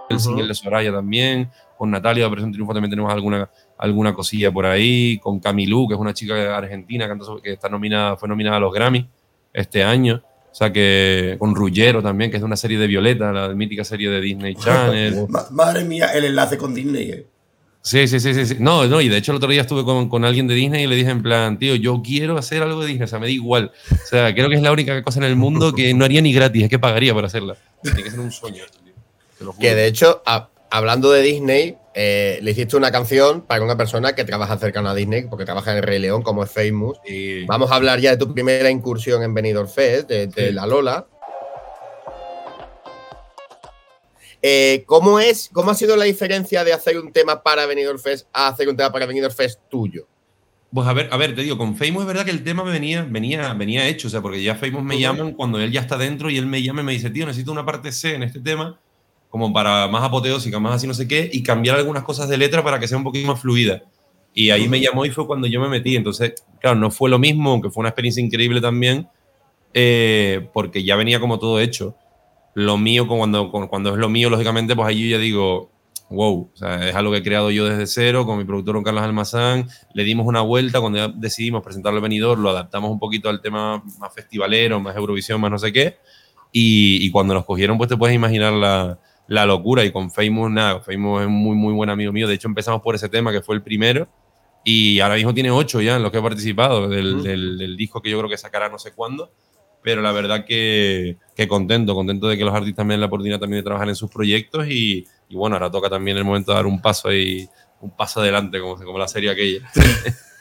el single de Soraya también, con Natalia de Operación Triunfo también tenemos alguna, alguna cosilla por ahí, con Camilú, que es una chica argentina que está nominada, fue nominada a los Grammy este año. O sea que con Ruggero también, que es de una serie de Violeta, la mítica serie de Disney Channel. Ma- Madre mía, el enlace con Disney. eh. Sí, sí, sí, sí, sí. No, no, y de hecho el otro día estuve con, con alguien de Disney y le dije en plan, tío, yo quiero hacer algo de Disney, o sea, me da igual. O sea, creo que es la única cosa en el mundo que no haría ni gratis, es que pagaría por hacerla. Tiene que ser un sueño. esto, tío. Te lo juro. Que de hecho, a- hablando de Disney, eh, le hiciste una canción para una persona que trabaja cercano a Disney, porque trabaja en el Rey León, como es Famous. Vamos a hablar ya de tu primera incursión en Benidorm Fest, de, de Sí. la Lola. Eh, ¿cómo, es, ¿Cómo ha sido la diferencia de hacer un tema para Benidorm Fest a hacer un tema para Benidorm Fest tuyo? Pues a ver, a ver, te digo, con Famous es verdad que el tema me venía, venía, venía hecho, o sea, porque ya Famous me llaman cuando él ya está dentro y él me llama y me dice, tío, necesito una parte C en este tema, como para más apoteósica, más así no sé qué, y cambiar algunas cosas de letra para que sea un poquito más fluida. Y ahí me llamó y fue cuando yo me metí. Entonces, claro, no fue lo mismo, aunque fue una experiencia increíble también, eh, porque ya venía como todo hecho. Lo mío, cuando, cuando es lo mío, lógicamente, pues ahí yo ya digo, wow, o es algo que he creado yo desde cero con mi productor Carlos Almazán, le dimos una vuelta cuando ya decidimos presentarlo al venidor, lo adaptamos un poquito al tema más festivalero, más Eurovisión, más no sé qué, y, y cuando nos cogieron, pues te puedes imaginar la, la locura, y con Famous, nada, Famous es un muy, muy buen amigo mío, de hecho empezamos por ese tema que fue el primero, y ahora mismo tiene ocho ya en los que he participado, del, del- del disco que yo creo que sacará no sé cuándo, pero la verdad que, que contento, contento de que los artistas me den la oportunidad también de trabajar en sus proyectos. Y, y bueno, ahora toca también el momento de dar un paso ahí, un paso adelante, como, como la serie aquella.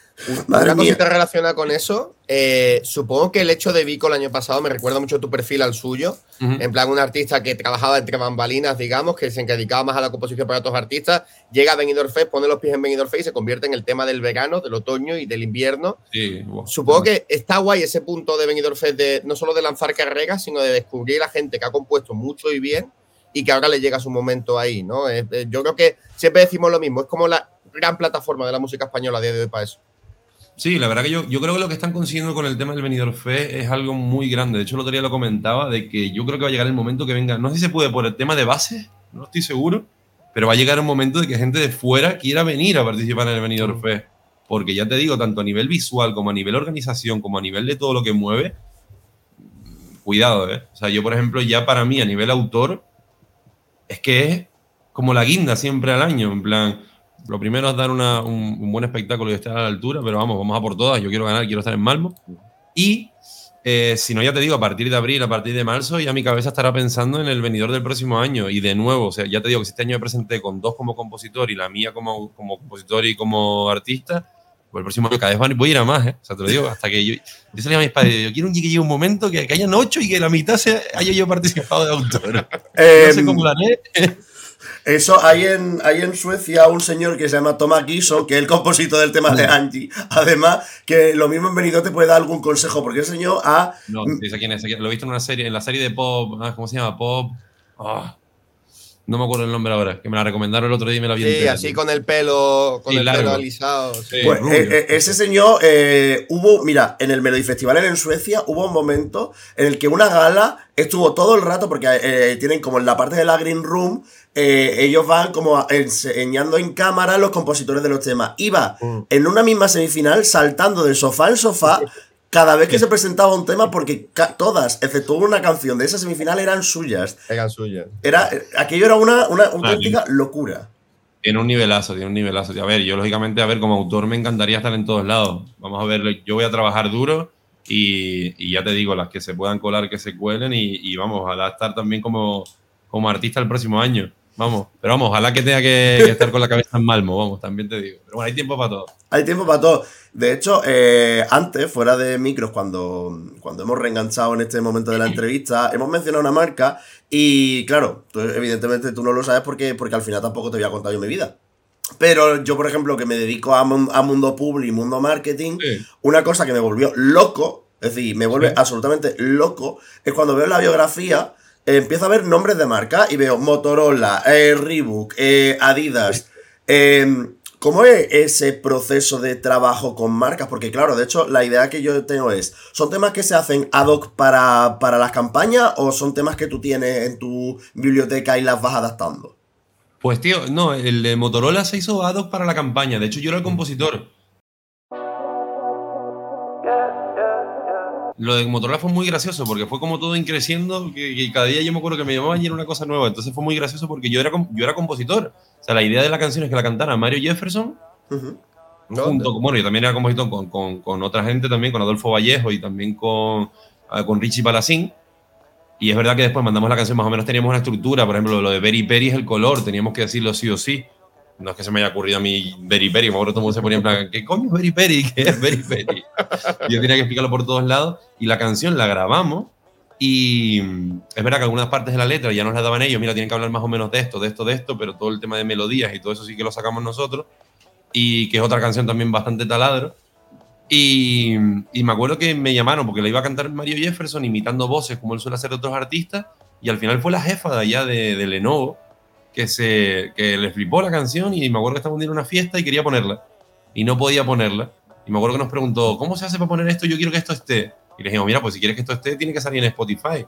Madre Una mía. cosita relacionada con eso, eh, supongo que el hecho de Vico el año pasado me recuerda mucho tu perfil al suyo. Ujú. En plan, un artista que trabajaba entre bambalinas, digamos, que se dedicaba más a la composición para otros artistas, llega a Benidorm Fest, pone los pies en Benidorm Fest y se convierte en el tema del verano, del otoño y del invierno. Sí, wow. Supongo que está guay ese punto de Benidorm Fest de no solo de lanzar carreras, sino de descubrir a gente que ha compuesto mucho y bien y que ahora le llega su momento ahí, ¿no? Eh, eh, yo creo que siempre decimos lo mismo, es como la gran plataforma de la música española a día de hoy para eso. Sí, la verdad que yo, yo creo que lo que están consiguiendo con el tema del Benidorm Fest es algo muy grande. De hecho, el otro día lo comentaba de que yo creo que va a llegar el momento que venga, no sé si se puede por el tema de base, no estoy seguro, pero va a llegar un momento de que gente de fuera quiera venir a participar en el Benidorm Fest. Porque ya te digo, tanto a nivel visual como a nivel organización, como a nivel de todo lo que mueve, cuidado, ¿eh? O sea, yo, por ejemplo, ya para mí, a nivel autor, es que es como la guinda siempre al año, en plan, lo primero es dar una- un, un buen espectáculo y estar a la altura, pero vamos, vamos a por todas, yo quiero ganar, quiero estar en Malmo. Y eh, si no, ya te digo, a partir de abril, a partir de marzo, ya mi cabeza estará pensando en el venidor del próximo año. Y de nuevo, o sea, ya te digo que si este año me presenté con dos como compositor y la mía como, como compositor y como artista, pues el próximo año cada vez voy a ir a más, ¿eh? O sea, te lo digo, hasta que yo... Yo salía a mis padres, yo quiero un que llegue un momento que, que hayan ocho y que la mitad haya yo participado de autor. no sé Em, cómo haré. Eso, hay en, hay en Suecia un señor que se llama Thomas Gison, que es el compositor del tema de Angie. Además, que lo mismo en Benidorm te puede dar algún consejo, porque el señor ha... No, sé quién es, Lo he visto en una serie, en la serie de Pop. ah, ¿Cómo se llama? Pop. ah, no me acuerdo el nombre ahora, que me la recomendaron el otro día y me la vi Sí, entera, así tío. con el pelo, con Sí, el largo. pelo alisado. sí. Pues eh, eh, ese señor eh, hubo, mira, en el Melody Festival en Suecia hubo un momento en el que una gala estuvo todo el rato, porque eh, tienen como en la parte de la Green Room, eh, ellos van como enseñando en cámara los compositores de los temas. Iba en una misma semifinal saltando de sofá en sofá cada vez que se presentaba un tema, porque todas, excepto una canción de esa semifinal, eran suyas. Eran suyas. Era, eh, aquello era una, una auténtica locura. Tiene un nivelazo, tiene un nivelazo. A ver, yo lógicamente, a ver, como autor me encantaría estar en todos lados. Vamos a ver, yo voy a trabajar duro y, y ya te digo, las que se puedan colar, que se cuelen y, y vamos, ojalá estar también como, como artista el próximo año. Vamos, pero vamos, ojalá que tenga que, que estar con la cabeza en Malmo, vamos, también te digo. Pero bueno, hay tiempo para todo. Hay tiempo para todo. De hecho, eh, antes, fuera de micros, cuando, cuando hemos reenganchado en este momento de la entrevista, hemos mencionado una marca y, claro, tú, evidentemente tú no lo sabes porque, porque al final tampoco te voy a contar yo mi vida. Pero yo, por ejemplo, que me dedico a, a mundo public, mundo marketing, una cosa que me volvió loco, es decir, me vuelve absolutamente loco, es cuando veo la biografía, empiezo a ver nombres de marca y veo Motorola, eh, Reebok, eh, Adidas. eh, ¿Cómo es ese proceso de trabajo con marcas? Porque claro, de hecho, la idea que yo tengo es, ¿son temas que se hacen ad hoc para, para las campañas o son temas que tú tienes en tu biblioteca y las vas adaptando? Pues tío, no, el de Motorola se hizo ad hoc para la campaña. De hecho, yo era el compositor. Lo de Motorola fue muy gracioso porque fue como todo increciendo, que, que cada día yo me acuerdo que me llamaban y era una cosa nueva. Entonces fue muy gracioso porque yo era, yo era compositor. O sea, la idea de la canción es que la cantara Mario Jefferson junto con, bueno, yo también era compositor con, con, con otra gente también, con Adolfo Vallejo y también con, ah, con Richie Palacín. Y es verdad que después mandamos la canción, más o menos teníamos una estructura, por ejemplo, lo de Berry Peri es el color, teníamos que decirlo sí o sí. No es que se me haya ocurrido a mí Berry Peri, me acuerdo todo el mundo se ponía en plan, ¿qué coño es Berry Peri? ¿Qué es Berry Peri? Y yo tenía que explicarlo por todos lados. Y la canción la grabamos y mm, es verdad que algunas partes de la letra ya nos la daban ellos, mira, tienen que hablar más o menos de esto, de esto, de esto, pero todo el tema de melodías y todo eso sí que lo sacamos nosotros. Y que es otra canción también bastante taladro. Y, y me acuerdo que me llamaron porque la iba a cantar Mario Jefferson imitando voces como él suele hacer de otros artistas. Y al final fue la jefa de allá de, de Lenovo que, se, que le flipó la canción y me acuerdo que día en una fiesta y quería ponerla. Y no podía ponerla. Y me acuerdo que nos preguntó, ¿cómo se hace para poner esto? Yo quiero que esto esté. Y le dijimos, mira, pues si quieres que esto esté, tiene que salir en Spotify.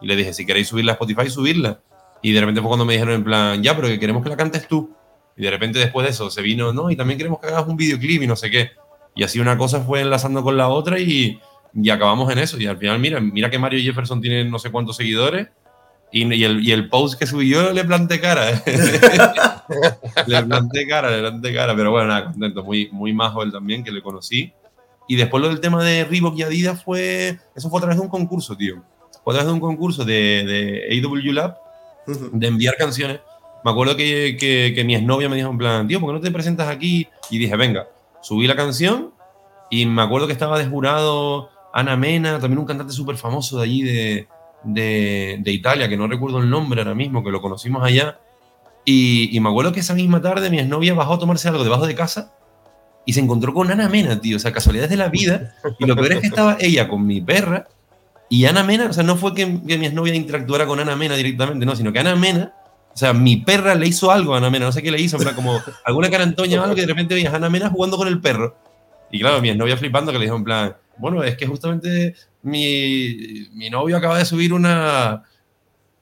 Y le dije, si queréis subirla a Spotify, subirla. Y de repente fue cuando me dijeron en plan, ya, pero que queremos que la cantes tú. Y de repente después de eso se vino, no, y también queremos que hagas un videoclip y no sé qué. Y así una cosa fue enlazando con la otra y, y acabamos en eso. Y al final, mira, mira que Mario Jefferson tiene no sé cuántos seguidores. Y, y el, y el post que subí yo le planté cara. le planté cara, le planté cara. Pero bueno, nada, contento. Muy, muy majo él también, que le conocí. Y después lo del tema de Reebok y Adidas fue. Eso fue a través de un concurso, tío. Fue a través de un concurso de, de AW Lab de enviar canciones. Me acuerdo que, que, que mi exnovia me dijo en plan, tío, ¿por qué no te presentas aquí? Y dije, venga, subí la canción Y me acuerdo que estaba de jurado Ana Mena, también un cantante súper famoso de allí de, de, de Italia, que no recuerdo el nombre ahora mismo, que lo conocimos allá. Y, y me acuerdo que esa misma tarde mi exnovia bajó a tomarse algo debajo de casa y se encontró con Ana Mena, tío. O sea, casualidades de la vida. Y lo peor es que estaba ella con mi perra y Ana Mena, o sea, no fue que, mi exnovia interactuara con Ana Mena directamente, no, sino que Ana Mena, o sea, mi perra le hizo algo a Ana Mena, no sé qué le hizo, plan, como alguna carantoña o algo que de repente veías a Ana Mena jugando con el perro. Y claro, mi exnovia flipando que le dijo en plan, bueno, es que justamente mi, mi novio acaba de subir una,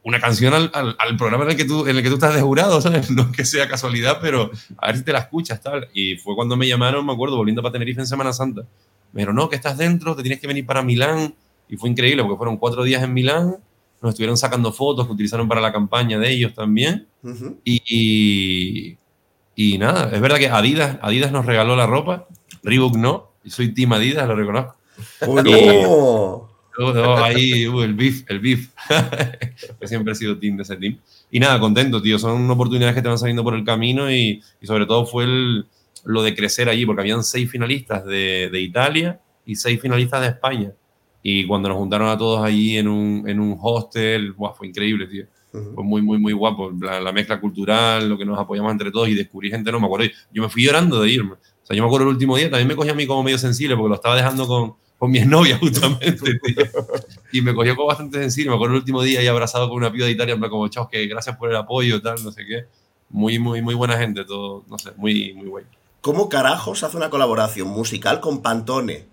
una canción al, al- al programa en el, que tú, en el que tú estás de jurado, ¿sabes? No que sea casualidad, pero a ver si te la escuchas, tal. Y fue cuando me llamaron, me acuerdo, volviendo para Tenerife en Semana Santa. Me dijeron, no, que estás dentro, te tienes que venir para Milán. Y fue increíble porque fueron cuatro días en Milán, nos estuvieron sacando fotos que utilizaron para la campaña de ellos también. Y, y, y nada, es verdad que Adidas, Adidas nos regaló la ropa, Reebok no, y soy Team Adidas, lo reconozco. ¡Oh, no! Ahí, uh, el beef, el beef. Yo siempre he sido team de ese team. Y nada, contento, tío. Son oportunidades que te van saliendo por el camino y, y sobre todo fue el- lo de crecer allí, porque habían seis finalistas de, de Italia y seis finalistas de España. Y cuando nos juntaron a todos allí en un, en un hostel, buah, fue increíble, tío. Fue muy, muy, muy guapo. La, la mezcla cultural, lo que nos apoyamos entre todos y descubrí gente, no me acuerdo. Yo me fui llorando de irme. O sea, yo me acuerdo el último día, también me cogí a mí como medio sensible porque lo estaba dejando con, con mi exnovia justamente, tío. Y me cogió como bastante sensible. Me acuerdo el último día ahí abrazado con una piba de Italia, en como, chao, que gracias por el apoyo, tal, no sé qué. Muy, muy, muy buena gente, todo, no sé, muy, muy guay. ¿Cómo carajos hace una colaboración musical con Pantone?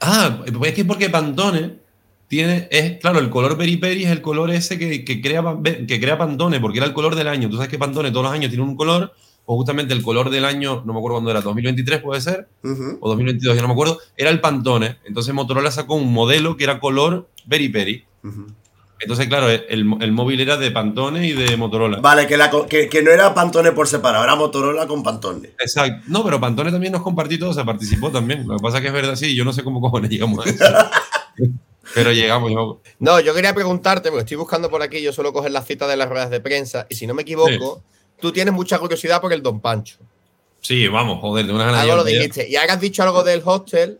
Ah, es que porque Pantone tiene, es, claro, el color Peri Peri es el color ese que, que crea, que crea Pantone, porque era el color del año. Tú sabes que Pantone todos los años tiene un color, o justamente el color del año, no me acuerdo cuándo era, 2023 puede ser, o 2022, ya no me acuerdo, era el Pantone. Entonces Motorola sacó un modelo que era color Peri Peri. Entonces, claro, el, el móvil era de Pantone y de Motorola. Vale, que, la que, que no era Pantone por separado, era Motorola con Pantone. Exacto. No, pero Pantone también nos compartió todo, se participó también. Lo que pasa es que es verdad, sí, yo no sé cómo cojones llegamos a eso. pero llegamos, llegamos. No, yo quería preguntarte, porque estoy buscando por aquí, yo suelo coger las citas de las ruedas de prensa, y si no me equivoco, tú tienes mucha curiosidad por el Don Pancho. Sí, vamos, joder, de una ganas Algo lo dijiste. Y ahora has dicho algo del hostel.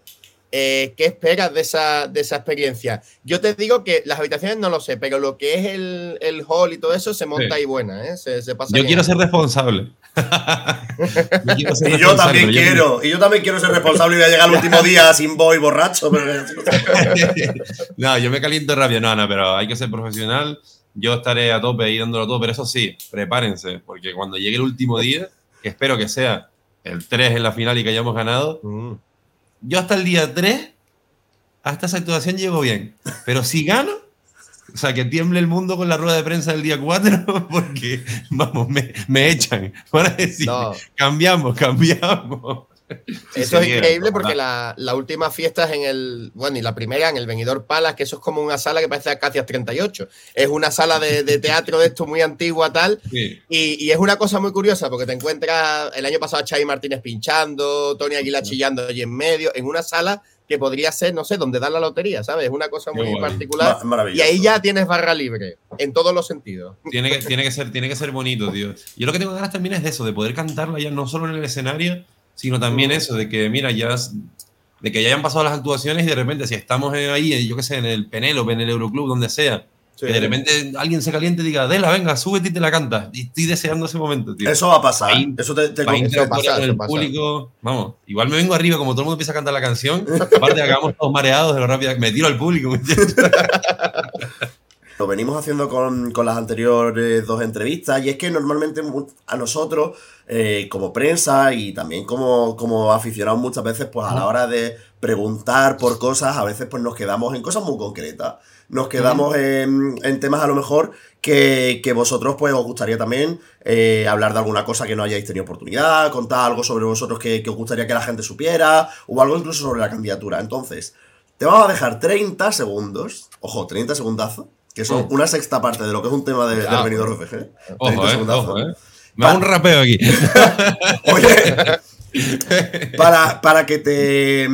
eh, ¿Qué esperas de esa, de esa experiencia? Yo te digo que las habitaciones no lo sé, pero lo que es el, el hall y todo eso se monta Sí. ahí buena, ¿eh? Se, se pasa Yo quiero ser responsable. Yo quiero ser Y yo también yo- quiero, y yo también quiero ser responsable y voy a llegar el último día sin boy borracho. Pero... no, yo me caliento rápido, no, no, pero hay que ser profesional. Yo estaré a tope ahí dándolo todo, pero eso sí, prepárense, porque cuando llegue el último día, que espero que sea el 3 en la final y que hayamos ganado, yo hasta el día 3, hasta esa actuación llego bien. Pero si gano, o sea, que tiemble el mundo con la rueda de prensa del día 4, porque, vamos, me, me echan. Van a decir, cambiamos, cambiamos. Eso es increíble porque la, la última fiesta es en el. Bueno, y la primera en el Venidor Palace, que eso es como una sala que parece Acacias 38. Es una sala de, de teatro de esto muy antigua, tal. Sí. Y, y es una cosa muy curiosa porque te encuentras el año pasado a Xavi Martínez pinchando, Tony Aguilar chillando allí en medio, en una sala que podría ser, no sé, donde dan la lotería, ¿sabes? Es una cosa muy particular. Y ahí ya tienes barra libre, en todos los sentidos. Tiene que, tiene, que ser, tiene que ser bonito, tío. Yo lo que tengo ganas también es de eso, de poder cantarla ya no solo en el escenario, sino también eso, de que, mira, ya de que ya hayan pasado las actuaciones y de repente, si estamos ahí, yo qué sé, en el Penélope, en el Euroclub, donde sea, que de repente alguien se caliente y diga, Dela, venga, súbete y te la cantas. Y estoy deseando ese momento, tío. Eso va a pasar. Ahí- Eso te, te para eso interactuar pasa, con eso el público, vamos, igual me vengo arriba, como todo el mundo empieza a cantar la canción, aparte acabamos todos mareados de lo rápido, me tiro al público. Lo venimos haciendo con, con las anteriores dos entrevistas y es que normalmente a nosotros, eh, como prensa y también como, como aficionados muchas veces, pues a la hora de preguntar por cosas, a veces pues nos quedamos en cosas muy concretas. Nos quedamos en, en temas a lo mejor que, que vosotros pues os gustaría también eh, hablar de alguna cosa que no hayáis tenido oportunidad, contar algo sobre vosotros que, que os gustaría que la gente supiera o algo incluso sobre la candidatura. Entonces, te vamos a dejar 30 segundos, ojo, 30 segundazos, que son Oh. una sexta parte de lo que es un tema de, del Cuidado. venidor RCG. 30 Ojo, eh, ojo, eh. Me hago un rapeo aquí. para, para que te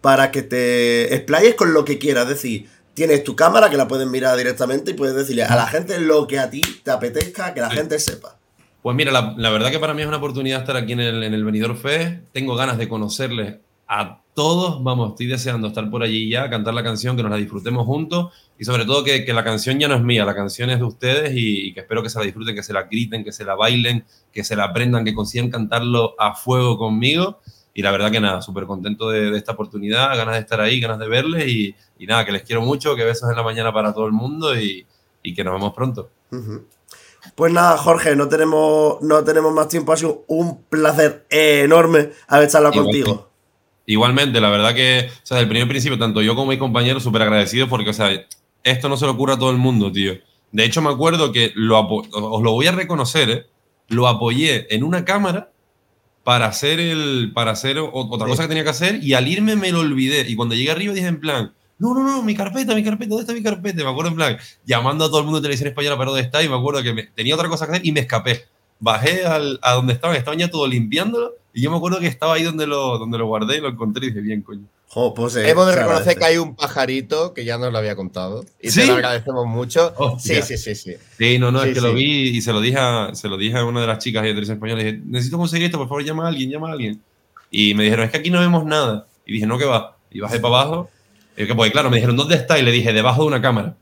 para que te explayes con lo que quieras. Es decir, tienes tu cámara que la puedes mirar directamente y puedes decirle a la gente lo que a ti te apetezca que la gente sepa. Pues mira, la, la verdad que para mí es una oportunidad estar aquí en el, en el Benidorm Fest. Tengo ganas de conocerles a todos, vamos, estoy deseando estar por allí ya, cantar la canción, que nos la disfrutemos juntos y sobre todo que, que la canción ya no es mía, la canción es de ustedes y, y que espero que se la disfruten, que se la griten, que se la bailen, que se la aprendan, que consigan cantarlo a fuego conmigo. Y la verdad que nada, súper contento de, de esta oportunidad, ganas de estar ahí, ganas de verles y, y nada, que les quiero mucho, que besos en la mañana para todo el mundo y, y que nos vemos pronto. Ujú. Pues nada, Jorge, no tenemos, no tenemos más tiempo. Ha sido un placer enorme haber charlado contigo. Igualmente, la verdad que, o sea, desde el primer principio, tanto yo como mis compañeros, súper agradecidos porque, o sea, esto no se le ocurre a todo el mundo, tío. De hecho, me acuerdo que lo os lo voy a reconocer, ¿eh? lo apoyé en una cámara para hacer, el, para hacer otra cosa que tenía que hacer y al irme me lo olvidé. Y cuando llegué arriba dije en plan, no, no, no, mi carpeta, mi carpeta, ¿dónde está mi carpeta? Me acuerdo en plan, llamando a todo el mundo de televisión española para dónde está y me acuerdo que me- tenía otra cosa que hacer y me escapé. Bajé al- a donde estaban, estaban ya todo limpiándolo y yo me acuerdo que estaba ahí donde lo, donde lo guardé y lo encontré y dije, bien, coño. Jo, pues, eh, Hemos de reconocer que hay un pajarito que ya nos lo había contado. Y ¿Sí? te lo agradecemos mucho. Hostia. Sí, sí, sí, sí. Sí, no, no, Sí, es que sí. lo vi y se lo dije a, se lo dije a una de las chicas de televisión española. Le dije, necesito conseguir esto, por favor, llama a alguien, llama a alguien. Y me dijeron, es que aquí no vemos nada. Y dije, no, que va. Y bajé para abajo. Y que, pues claro, me dijeron, ¿dónde está? Y le dije, debajo de una cámara.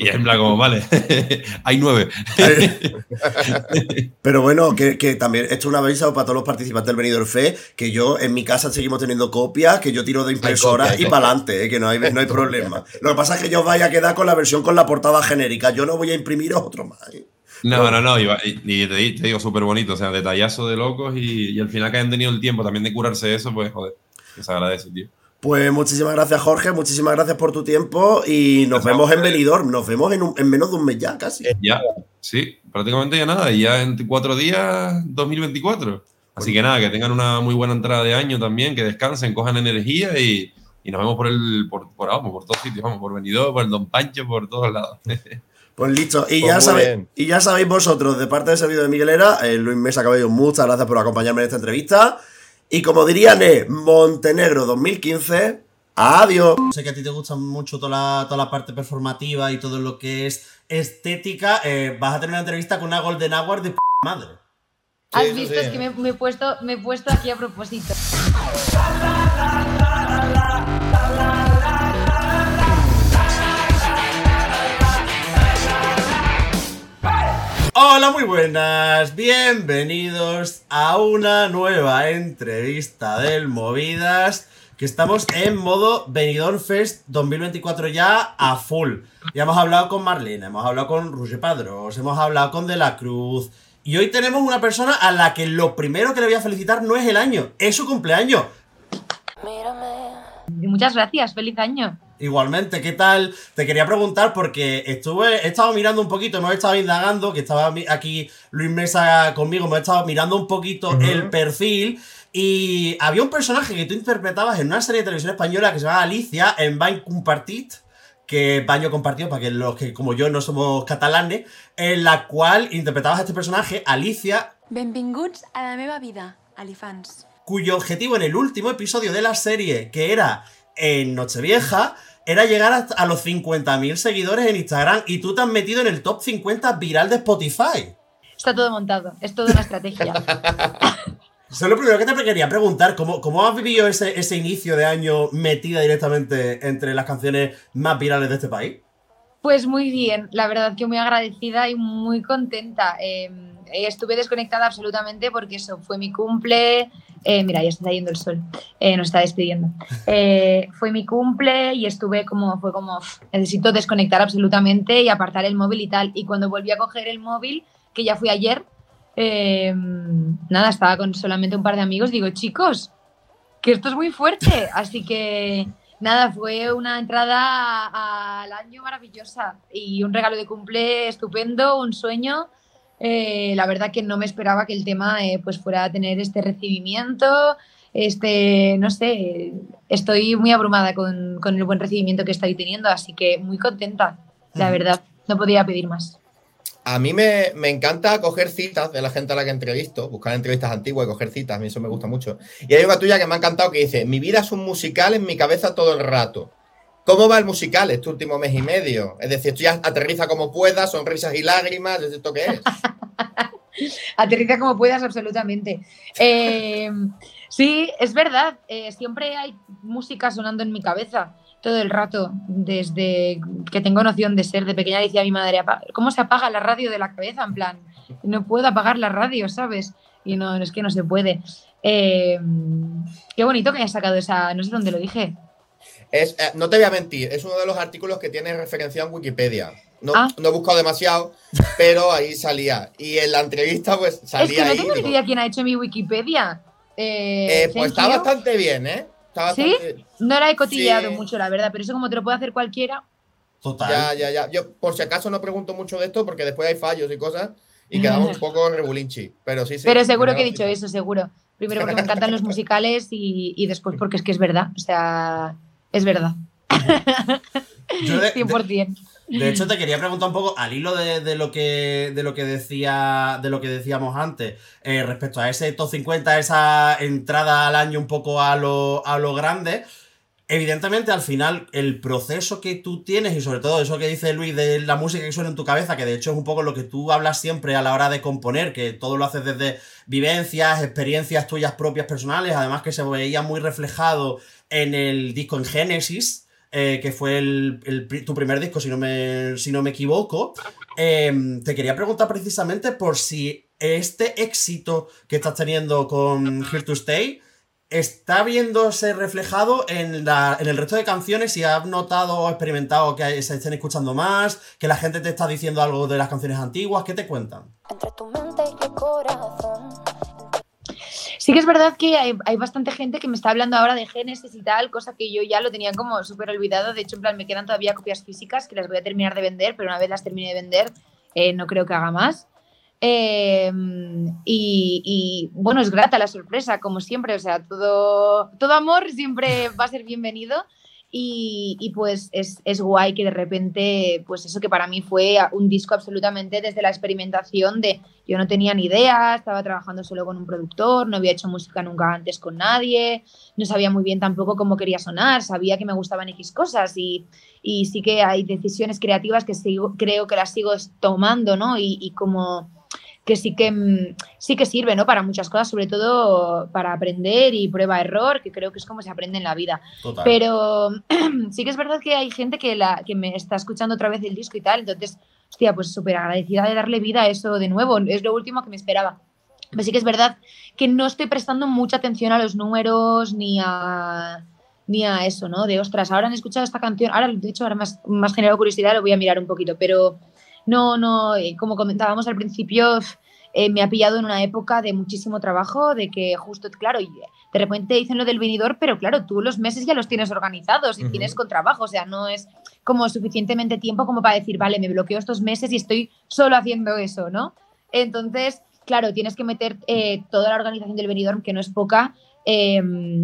Y es en plan, como, vale, hay nueve. Pero bueno, que, que también esto es un aviso para todos los participantes del Benidorm Fest, que yo en mi casa seguimos teniendo copias, que yo tiro de impresora copia, y para adelante, que no hay, no hay problema. Lo que pasa es que yo os vaya a quedar con la versión con la portada genérica, yo no voy a imprimir otro más. ¿eh? No, no, no, y, te digo, súper bonito, o sea, detallazo de locos y, y al final que hayan tenido el tiempo también de curarse eso, pues joder, que se agradece, tío. Pues muchísimas gracias Jorge, muchísimas gracias por tu tiempo y nos Gracias vemos en. Benidorm, nos vemos en, un- en menos de un mes ya casi. Ya, sí, prácticamente ya nada, y ya en cuatro días, 2024. Así que nada, que tengan una muy buena entrada de año también, que descansen, cojan energía y, y nos vemos por el, por, por, vamos, por todos sitios, vamos, por Benidorm, por el Don Pancho, por todos lados. Pues listo, y, Pues ya sabéis, y ya sabéis vosotros, de parte de ese vídeo de Miguelera, eh, Luis Mesa Cabello, muchas gracias por acompañarme en esta entrevista. Y como dirían, eh, Montenegro 2015, adiós. Sé que a ti te gusta mucho toda la, toda la parte performativa y todo lo que es estética. eh, vas a tener una entrevista con una Golden Award de p madre. Has visto, sí. es que me, me he puesto, me he puesto aquí a propósito. Hola, muy buenas. Bienvenidos a una nueva entrevista del Movidas. Que estamos en modo Benidorm Fest 2024 ya a full. Ya hemos hablado con Marlene, hemos hablado con Roger Padros, hemos hablado con De la Cruz. Y hoy tenemos una persona a la que lo primero que le voy a felicitar no es el año, es su cumpleaños. Muchas gracias, feliz año. Igualmente, ¿qué tal? Te quería preguntar porque estuve, he estado mirando un poquito, hemos estado indagando, que estaba aquí Luis Mesa conmigo, hemos estado mirando un poquito el perfil y había un personaje que tú interpretabas en una serie de televisión española que se llama Alicia en Baño Compartit, que Baño Compartido, para que los que como yo no somos catalanes, en la cual interpretabas a este personaje, Alicia, Benvinguts a la meva vida, Alifans. Cuyo objetivo en el último episodio de la serie, que era en Nochevieja, era llegar a los 50.000 seguidores en Instagram y tú te has metido en el top 50 viral de Spotify. Está todo montado, es toda una estrategia. Eso es lo primero que te quería preguntar, ¿cómo, cómo has vivido ese, ese inicio de año metida directamente entre las canciones más virales de este país? Pues muy bien, la verdad que muy agradecida y muy contenta. Eh, estuve desconectada absolutamente porque eso fue mi cumple. eh, mira, ya está yendo el sol, eh, nos está despidiendo. Eh, fue mi cumple y estuve como, fue como, "Uf, necesito desconectar absolutamente y apartar el móvil y tal. Y cuando volví a coger el móvil, que ya fui ayer, eh, nada, estaba con solamente un par de amigos, digo, chicos, que esto es muy fuerte. Así que nada, fue una entrada al año maravillosa y un regalo de cumple estupendo, un sueño. Eh, la verdad que no me esperaba que el tema eh, pues fuera a tener este recibimiento, este, no sé, estoy muy abrumada con, con el buen recibimiento que estoy teniendo, así que muy contenta, la verdad, no podía pedir más. A mí me, me encanta coger citas de la gente a la que entrevisto, buscar entrevistas antiguas y coger citas, a mí eso me gusta mucho. Y hay una tuya que me ha encantado que dice, mi vida es un musical en mi cabeza todo el rato. ¿Cómo va el musical este último mes y medio? Es decir, tú ya aterriza como puedas, sonrisas y lágrimas, ¿es esto qué es? Aterriza como puedas, absolutamente. Eh, Sí, es verdad. eh, siempre hay música sonando en mi cabeza todo el rato, desde que tengo noción de ser. De pequeña decía mi madre, "Apa- ¿cómo se apaga la radio de la cabeza? En plan, no puedo apagar la radio, ¿sabes? Y no, es que no se puede. Eh, qué bonito que hayas sacado esa, no sé dónde lo dije. Es, eh, no te voy a mentir, es uno de los artículos que tiene referencia en Wikipedia. No, Ah. no he buscado demasiado, pero ahí salía. Y en la entrevista, pues Es salía que no ahí. tengo ni digo, idea quién ha hecho mi Wikipedia. Eh, eh, pues está you. bastante bien, ¿eh? Está ¿Sí? bastante- No la he cotilleado Sí. mucho, la verdad, pero eso como te lo puede hacer cualquiera. Total. Ya, ya, ya. Yo, por si acaso, no pregunto mucho de esto porque después hay fallos y cosas y quedamos un poco regulinchi. Pero sí, sí. pero seguro que he dicho eso, seguro. Primero porque me encantan los musicales y, y después porque es que es verdad. O sea, es verdad. Yo de- 100%. De hecho, te quería preguntar un poco, al hilo de, de lo que de lo que decía de lo que decíamos antes, eh, respecto a ese top 50, esa entrada al año un poco a lo, a lo grande. Evidentemente, al final, el proceso que tú tienes, y sobre todo eso que dice Luis de la música que suena en tu cabeza, que de hecho es un poco lo que tú hablas siempre a la hora de componer, que todo lo haces desde vivencias, experiencias tuyas propias personales, además que se veía muy reflejado en el disco en Génesis, eh, que fue el, tu primer disco, si no me, si no me equivoco. Em, te quería preguntar precisamente por si este éxito que estás teniendo con Here to Stay está viéndose reflejado en, la, en el resto de canciones, si has notado o experimentado que se estén escuchando más, que la gente te está diciendo algo de las canciones antiguas, ¿qué te cuentan? Entre tu mente y el corazón. Sí que es verdad que hay, hay bastante gente que me está hablando ahora de Génesis y tal, cosa que yo ya lo tenía como súper olvidado. De hecho, en plan, me quedan todavía copias físicas que las voy a terminar de vender, pero una vez las termine de vender, eh, no creo que haga más. Eh, y, y, bueno, es grata la sorpresa, como siempre. O sea, todo, todo amor siempre va a ser bienvenido. Y, y, pues es, es guay que de repente, pues eso que para mí fue un disco absolutamente desde la experimentación de yo no tenía ni idea, estaba trabajando solo con un productor, no había hecho música nunca antes con nadie, no sabía muy bien tampoco cómo quería sonar, sabía que me gustaban X cosas y, y sí que hay decisiones creativas que sigo, creo que las sigo tomando, ¿no? Y, y como que sí que mm, sí que sirve, ¿no? Para muchas cosas, sobre todo para aprender y prueba error, que creo que es como se aprende en la vida. Total. Pero sí que es verdad que hay gente que la que me está escuchando otra vez el disco y tal, entonces, hostia, pues súper agradecida de darle vida a eso de nuevo, es lo último que me esperaba. Pero sí que es verdad que no estoy prestando mucha atención a los números ni a ni a eso, ¿no? De ostras, ahora han escuchado esta canción, ahora de hecho ahora más más generado curiosidad, lo voy a mirar un poquito, pero no, no, eh, como comentábamos al principio, eh, me ha pillado en una época de muchísimo trabajo, de que justo, claro, y de repente dicen lo del venidor, pero claro, tú los meses ya los tienes organizados y tienes con trabajo, o sea, no es como suficientemente tiempo como para decir, vale, me bloqueo estos meses y estoy solo haciendo eso, ¿no? Entonces, claro, tienes que meter eh, toda la organización del venidor, que no es poca, eh,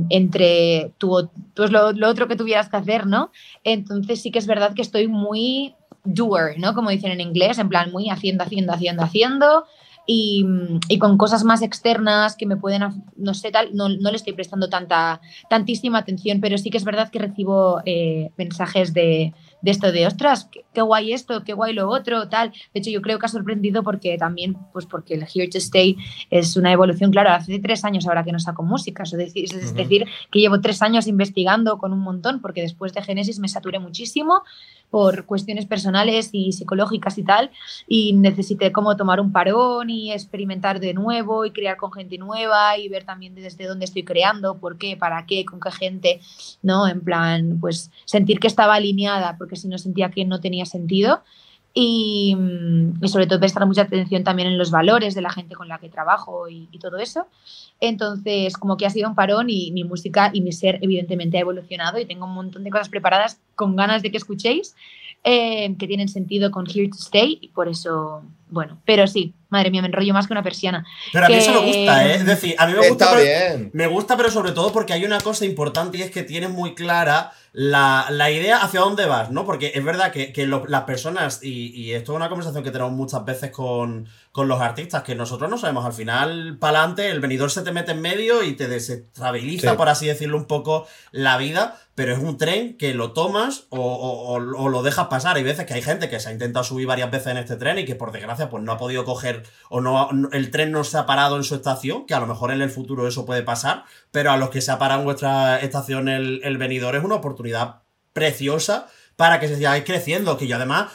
entre tu, pues lo, lo otro que tuvieras que hacer, ¿no? Entonces sí que es verdad que estoy muy doer, ¿no? Como dicen en inglés, en plan muy haciendo, haciendo, haciendo, haciendo. Y, y con cosas más externas que me pueden, no sé, tal, no, no le estoy prestando tanta, tantísima atención, pero sí que es verdad que recibo eh, mensajes de, de esto de, ostras, qué, qué guay esto, qué guay lo otro, tal. De hecho, yo creo que ha sorprendido porque también, pues porque el Here to Stay es una evolución, claro, hace tres años ahora que no saco música, es decir, es decir que llevo tres años investigando con un montón, porque después de Génesis me saturé muchísimo por cuestiones personales y psicológicas y tal, y necesité como tomar un parón y experimentar de nuevo y crear con gente nueva y ver también desde dónde estoy creando, por qué, para qué, con qué gente, ¿no? En plan, pues sentir que estaba alineada, porque si no sentía que no tenía sentido. Y, mm, y sobre todo prestar mucha atención también en los valores de la gente con la que trabajo y, y todo eso. Entonces, como que ha sido un parón y mi música y mi ser evidentemente ha evolucionado y tengo un montón de cosas preparadas con ganas de que escuchéis, eh, que tienen sentido con Here to Stay y por eso, bueno, pero sí, madre mía, me enrollo más que una persiana. Pero a mí Que- eso me gusta, ¿eh? Es decir, a mí me gusta. Está pero- bien. Me gusta, pero sobre todo porque hay una cosa importante y es que tienes muy clara la, la idea hacia dónde vas, ¿no? Porque es verdad que, que las personas, y, y esto es una conversación que tenemos muchas veces con, con los artistas, que nosotros no sabemos, al final, para adelante, el venidor se te mete en medio y te desestabiliza, Sí. por así decirlo, un poco la vida, pero es un tren que lo tomas o, o- lo dejas pasar. Hay veces que hay gente que se ha intentado subir varias veces en este tren y que por desgracia pues no ha podido coger o no, el tren no se ha parado en su estación, que a lo mejor en el futuro eso puede pasar, pero a los que se ha parado en vuestra estación el, el venidor es una oportunidad preciosa para que sigáis creciendo, que yo además,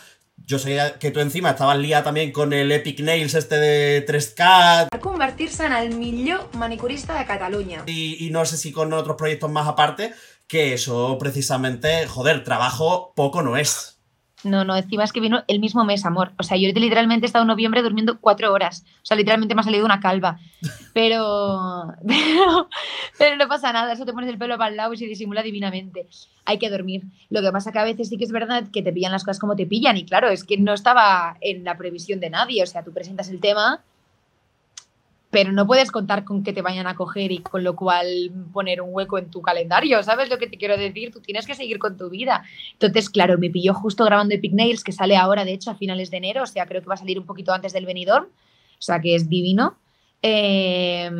yo sé que tú encima estabas lía también con el Epic Nails este de 3K Per convertir-se en el millor manicurista de Catalunya. y, y no sé si con otros proyectos más aparte, que eso precisamente, joder, trabajo poco no es. No, no, encima es que vino el mismo mes, amor. O sea, yo literalmente he estado en noviembre durmiendo cuatro horas. O sea, literalmente me ha salido una calva. Pero, pero, pero no pasa nada, eso te pones el pelo para el lado y se disimula divinamente. Hay que dormir. Lo que pasa que a veces sí que es verdad que te pillan las cosas como te pillan. Y claro, es que no estaba en la previsión de nadie. O sea, tú presentas el tema, pero no puedes contar con que te vayan a coger y con lo cual poner un hueco en tu calendario, ¿sabes lo que te quiero decir? Tú tienes que seguir con tu vida. Entonces, claro, me pilló justo grabando Epic Nails, que sale ahora, de hecho, a finales de enero, o sea, creo que va a salir un poquito antes del venidor, o sea, que es divino. Eh,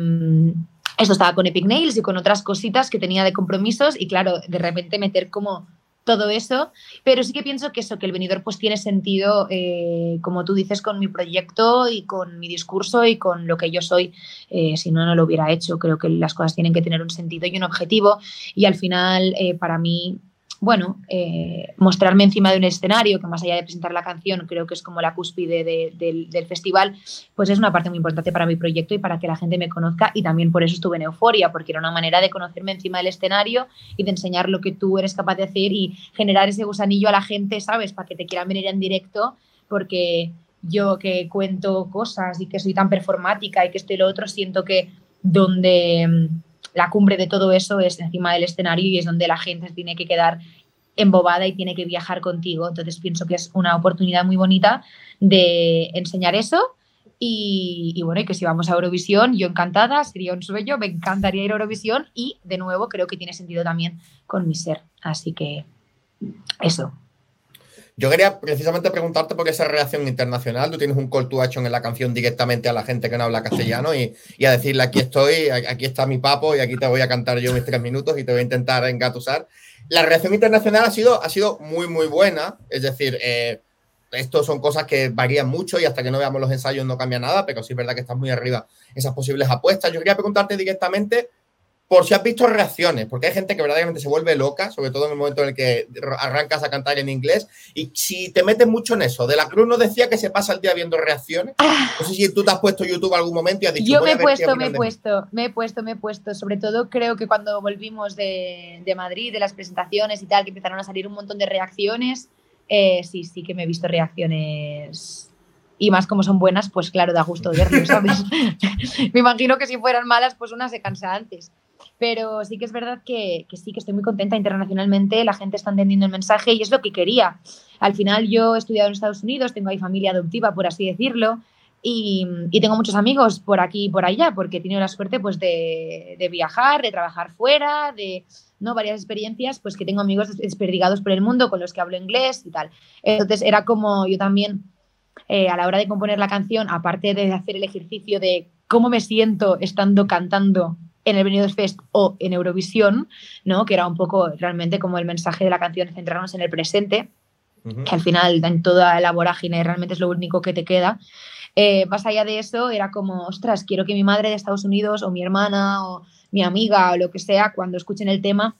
esto estaba con Epic Nails y con otras cositas que tenía de compromisos y claro, de repente meter como todo eso, pero sí que pienso que eso, que el venidor pues tiene sentido, eh, como tú dices, con mi proyecto y con mi discurso y con lo que yo soy, Eh, si no, no lo hubiera hecho, creo que las cosas tienen que tener un sentido y un objetivo. Y al final eh, para mí, bueno, eh, mostrarme encima de un escenario, que más allá de presentar la canción, creo que es como la cúspide de- del, festival, pues es una parte muy importante para mi proyecto y para que la gente me conozca y también por eso estuve en Euforia, porque era una manera de conocerme encima del escenario y de enseñar lo que tú eres capaz de hacer y generar ese gusanillo a la gente, ¿sabes? Para que te quieran venir en directo, porque yo que cuento cosas y que soy tan performática y que esto y lo otro, siento que donde la cumbre de todo eso es encima del escenario y es donde la gente tiene que quedar embobada y tiene que viajar contigo. Entonces pienso que es una oportunidad muy bonita de enseñar eso. Y, y bueno, y que si vamos a Eurovisión, yo encantada, sería un sueño, me encantaría ir a Eurovisión y de nuevo creo que tiene sentido también con mi ser. Así que eso. Yo quería precisamente preguntarte por esa reacción internacional. Tú tienes un call to action en la canción directamente a la gente que no habla castellano y, y a decirle aquí estoy, aquí está mi papo y aquí te voy a cantar yo mis tres minutos y te voy a intentar engatusar. La reacción internacional ha sido, ha sido muy, muy buena. Es decir, eh, esto son cosas que varían mucho y hasta que no veamos los ensayos no cambia nada, pero sí es verdad que estás muy arriba esas posibles apuestas. Yo quería preguntarte directamente por si has visto reacciones, porque hay gente que verdaderamente se vuelve loca, sobre todo en el momento en el que arrancas a cantar en inglés, y si te metes mucho en eso, de la Cruz nos decía que se pasa el día viendo reacciones, no sé si tú te has puesto YouTube algún momento y has dicho, Yo "Voy me a he puesto, me he opinan de mí". puesto, me he puesto, me he puesto. Sobre todo creo que cuando volvimos de, de Madrid, de las presentaciones y tal, que empezaron a salir un montón de reacciones, eh, sí, sí que me he visto reacciones. Y más como son buenas, pues claro, da gusto verlo, ¿sabes? me imagino que si fueran malas, pues una se cansa antes. Pero sí que es verdad que, sí, que estoy muy contenta internacionalmente, la gente está entendiendo el mensaje y es lo que quería. Al final yo he estudiado en Estados Unidos, tengo ahí familia adoptiva, por así decirlo, y, tengo muchos amigos por aquí y por allá, porque he tenido la suerte pues, de, de viajar, de trabajar fuera, de ¿no? varias experiencias, pues que tengo amigos desperdigados por el mundo con los que hablo inglés y tal. Entonces era como yo también, eh, a la hora de componer la canción, aparte de hacer el ejercicio de cómo me siento estando cantando en el Benidorm Fest o en Eurovisión, ¿no? que era un poco realmente como el mensaje de la canción, centrarnos en el presente, que al final en toda la vorágine realmente es lo único que te queda. Eh, más allá de eso, era como, ostras, quiero que mi madre de Estados Unidos o mi hermana o mi amiga o lo que sea, cuando escuchen el tema,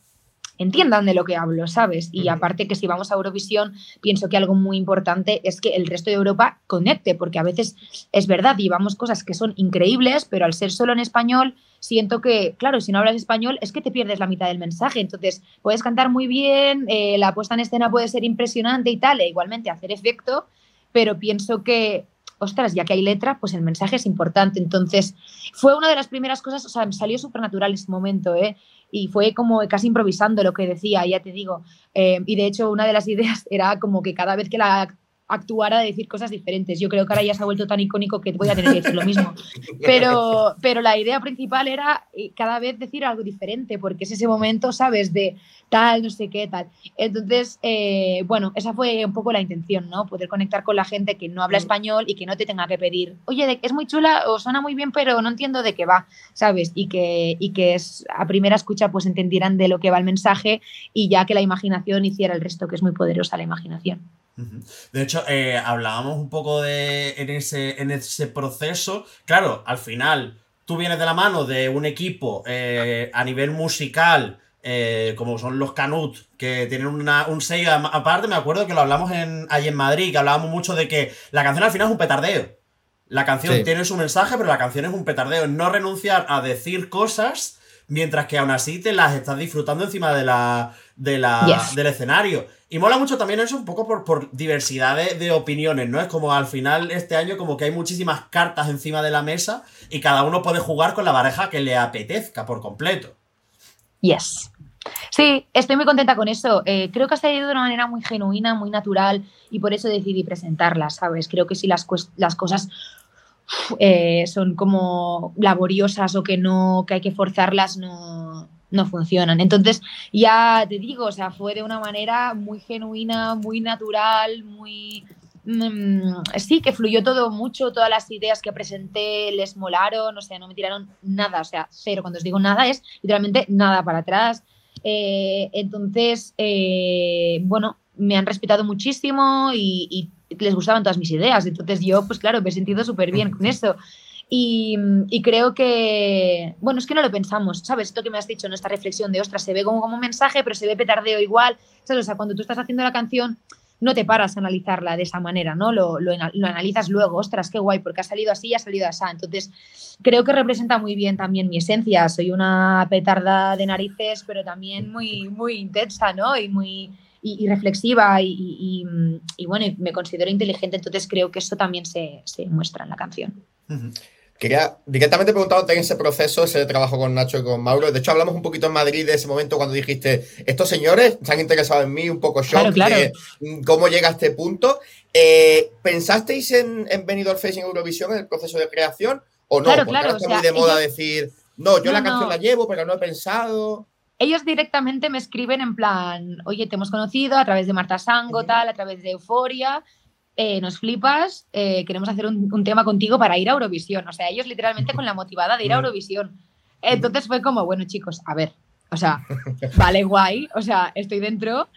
entiendan de lo que hablo, ¿sabes? Y aparte que si vamos a Eurovisión, pienso que algo muy importante es que el resto de Europa conecte, porque a veces es verdad, llevamos cosas que son increíbles, pero al ser solo en español, siento que, claro, si no hablas español es que te pierdes la mitad del mensaje. Entonces, puedes cantar muy bien, eh, la puesta en escena puede ser impresionante y tal, e igualmente hacer efecto, pero pienso que, ostras, ya que hay letra, pues el mensaje es importante. Entonces, fue una de las primeras cosas, o sea, me salió súper natural ese momento, ¿eh? Y fue como casi improvisando lo que decía, ya te digo. Eh, y de hecho, una de las ideas era como que cada vez que la actuara de decir cosas diferentes. Yo creo que ahora ya se ha vuelto tan icónico que voy a tener que decir lo mismo. Pero, pero la idea principal era eh, cada vez decir algo diferente, porque es ese momento, ¿sabes? De tal, no sé qué, tal. Entonces, eh, bueno, esa fue un poco la intención, ¿no? Poder conectar con la gente que no habla español y que no te tenga que pedir, oye, es muy chula o suena muy bien, pero no entiendo de qué va, ¿sabes? Y que, y que es, a primera escucha pues entendieran de lo que va el mensaje y ya que la imaginación hiciera el resto, que es muy poderosa la imaginación. De hecho, eh, hablábamos un poco de en ese, en ese proceso. Claro, al final, tú vienes de la mano de un equipo eh, a nivel musical, eh, como son los Canut, que tienen una, un sello. Aparte, me acuerdo que lo hablamos en, allí en Madrid, que hablábamos mucho de que la canción al final es un petardeo. La canción Sí. tiene su mensaje, pero la canción es un petardeo. No renunciar a decir cosas mientras que aún así te las estás disfrutando encima de la, de la, Yes. del escenario. Y mola mucho también eso un poco por, por diversidad de, de opiniones, ¿no? Es como al final este año como que hay muchísimas cartas encima de la mesa y cada uno puede jugar con la pareja que le apetezca por completo. Yes. Sí, estoy muy contenta con eso. Eh, creo que ha salido de una manera muy genuina, muy natural y por eso decidí presentarla, ¿sabes? Creo que si las, las cosas eh, son como laboriosas o que no, que hay que forzarlas, no, no funcionan. Entonces, ya te digo, o sea, fue de una manera muy genuina, muy natural, muy... mm, sí, que fluyó todo mucho, todas las ideas que presenté les molaron, o sea, no me tiraron nada, o sea, cero. Cuando os digo nada es literalmente nada para atrás. Eh, entonces, eh, bueno, me han respetado muchísimo y, y les gustaban todas mis ideas. Entonces yo, pues claro, me he sentido súper bien con eso. Y, y creo que, bueno, es que no lo pensamos, ¿sabes? Esto que me has dicho, ¿no? esta reflexión de, ostras, se ve como, como un mensaje, pero se ve petardeo igual, ¿sabes? O sea, cuando tú estás haciendo la canción, no te paras a analizarla de esa manera, ¿no? Lo, lo analizas luego, ostras, qué guay, porque ha salido así y ha salido así. Entonces, creo que representa muy bien también mi esencia. Soy una petarda de narices, pero también muy, muy intensa, ¿no? Y muy y, y reflexiva y, y- mm, bueno, me considero inteligente, entonces creo que eso también se, se muestra en la canción. Quería directamente preguntarte en ese proceso, ese trabajo con Nacho y con Mauro. De hecho, hablamos un poquito en Madrid de ese momento cuando dijiste, estos señores se han interesado en mí, un poco shock Claro, claro. de mm, cómo llega a este punto. Eh, ¿Pensasteis en, en Benidorm y en Eurovisión en el proceso de creación o no? Claro, Porque claro, ahora está o sea, muy de moda ellos- decir, no, yo No, la canción no. la llevo, pero no he pensado. Ellos directamente me escriben en plan, oye, te hemos conocido a través de Marta Sango, tal, a través de Euforia, eh, nos flipas, eh, queremos hacer un, un tema contigo para ir a Eurovisión. O sea, ellos literalmente con la motivada de ir a Eurovisión. Entonces fue como, bueno, chicos, a ver, o sea, vale, guay, o sea, estoy dentro,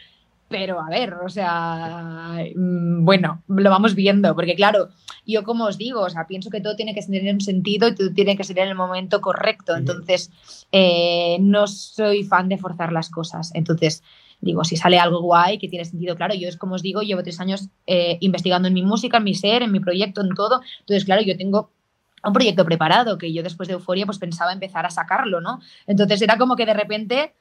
pero a ver, o sea, mm, bueno, lo vamos viendo, porque claro, yo como os digo, o sea, pienso que todo tiene que tener un sentido y todo tiene que ser en el momento correcto, entonces eh, no soy fan de forzar las cosas, entonces digo, si sale algo guay, que tiene sentido, claro, yo es como os digo, llevo tres años eh, investigando en mi música, en mi ser, en mi proyecto, en todo, entonces claro, yo tengo un proyecto preparado que yo después de Euforia pues pensaba empezar a sacarlo, ¿no? Entonces era como que de repente,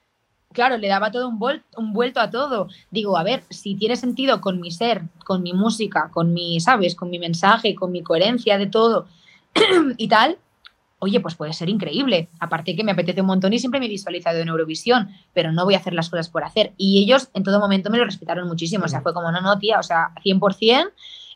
claro, le daba todo un, vol- un vuelto a todo. Digo, a ver, si tiene sentido con mi ser, con mi música, con mi, ¿sabes? Con mi mensaje, con mi coherencia de todo y tal, oye, pues puede ser increíble. Aparte que me apetece un montón y siempre me he visualizado en Eurovisión, pero no voy a hacer las cosas por hacer. Y ellos en todo momento me lo respetaron muchísimo. O sea, fue como, no, no, tía, o sea, 100%,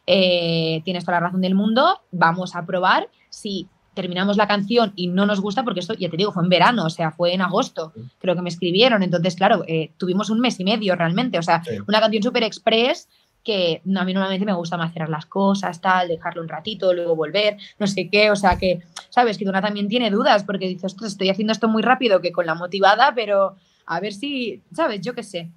eh, tienes toda la razón del mundo, vamos a probar. Si terminamos la canción y no nos gusta, porque esto, ya te digo, fue en verano, o sea, fue en agosto, creo que me escribieron. Entonces, claro, eh, tuvimos un mes y medio realmente. O sea, Sí. una canción súper express que a mí normalmente me gusta más cerrar las cosas, tal, dejarlo un ratito, luego volver, no sé qué, o sea que, sabes, que Duna también tiene dudas porque dice, ostras, estoy haciendo esto muy rápido que con la motivada, pero a ver si, sabes, yo qué sé.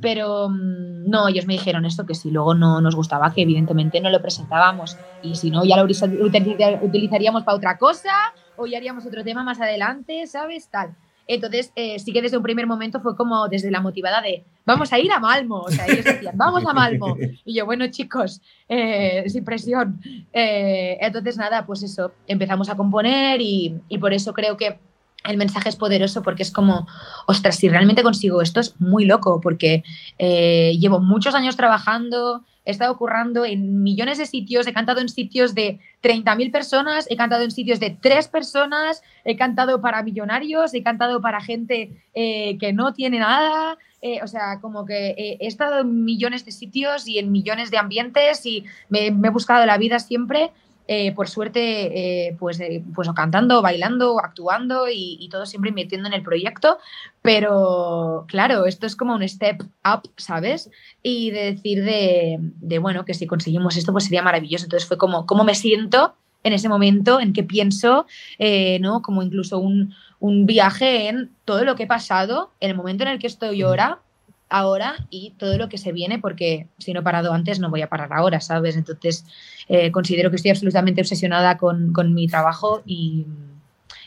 Pero mm, no, ellos me dijeron esto, que si luego no nos gustaba, que evidentemente no lo presentábamos y si no, ya lo utiliza- utiliza- utilizaríamos para otra cosa o ya haríamos otro tema más adelante, ¿sabes? Tal. Entonces, eh, sí que desde un primer momento fue como desde la motivada de vamos a ir a Malmo. O sea, ellos decían, vamos a Malmo. Y yo, bueno, chicos, eh, sin presión. Eh, entonces, nada, pues eso, empezamos a componer y, y por eso creo que el mensaje es poderoso porque es como, ostras, si realmente consigo esto es muy loco porque eh, llevo muchos años trabajando, he estado currando en millones de sitios, he cantado en sitios de 30.000 personas, he cantado en sitios de 3 personas, he cantado para millonarios, he cantado para gente eh, que no tiene nada, eh, o sea, como que he estado en millones de sitios y en millones de ambientes y me he buscado la vida siempre. Eh, por suerte, eh, pues, eh, pues o cantando, bailando, actuando y, y todo siempre invirtiendo en el proyecto. Pero claro, esto es como un step up, ¿sabes? Y de decir de, de, bueno, que si conseguimos esto, pues sería maravilloso. Entonces fue como, ¿cómo me siento en ese momento? ¿En qué pienso? Eh, ¿no? Como incluso un, un viaje en todo lo que he pasado, en el momento en el que estoy ahora, ahora y todo lo que se viene, porque si no he parado antes, no voy a parar ahora, ¿sabes? Entonces, eh, considero que estoy absolutamente obsesionada con, con mi trabajo y,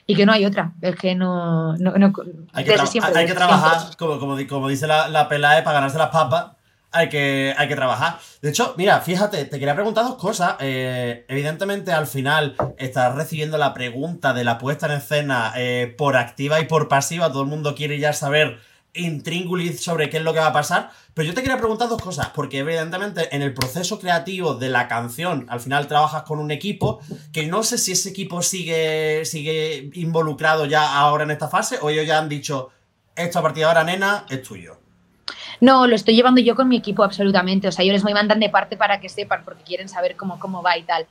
y que no hay otra. Es que no. no, no- Hay que, siempre, hay trabajar, como, como dice la, la Pelae, para ganarse las papas. Hay que, hay que trabajar. De hecho, mira, fíjate, te quería preguntar dos cosas. Eh, evidentemente, al final estás recibiendo la pregunta de la puesta en escena eh, por activa y por pasiva. Todo el mundo quiere ya saber intríngulis sobre qué es lo que va a pasar. Pero yo te quería preguntar dos cosas, porque evidentemente en el proceso creativo de la canción, al final trabajas con un equipo, que no sé si ese equipo sigue, sigue involucrado ya ahora en esta fase, o ellos ya han dicho, esto a partir de ahora, nena, es tuyo. No, lo estoy llevando yo con mi equipo absolutamente. O sea, yo les voy mandando de parte para que sepan, porque quieren saber cómo, cómo va y tal.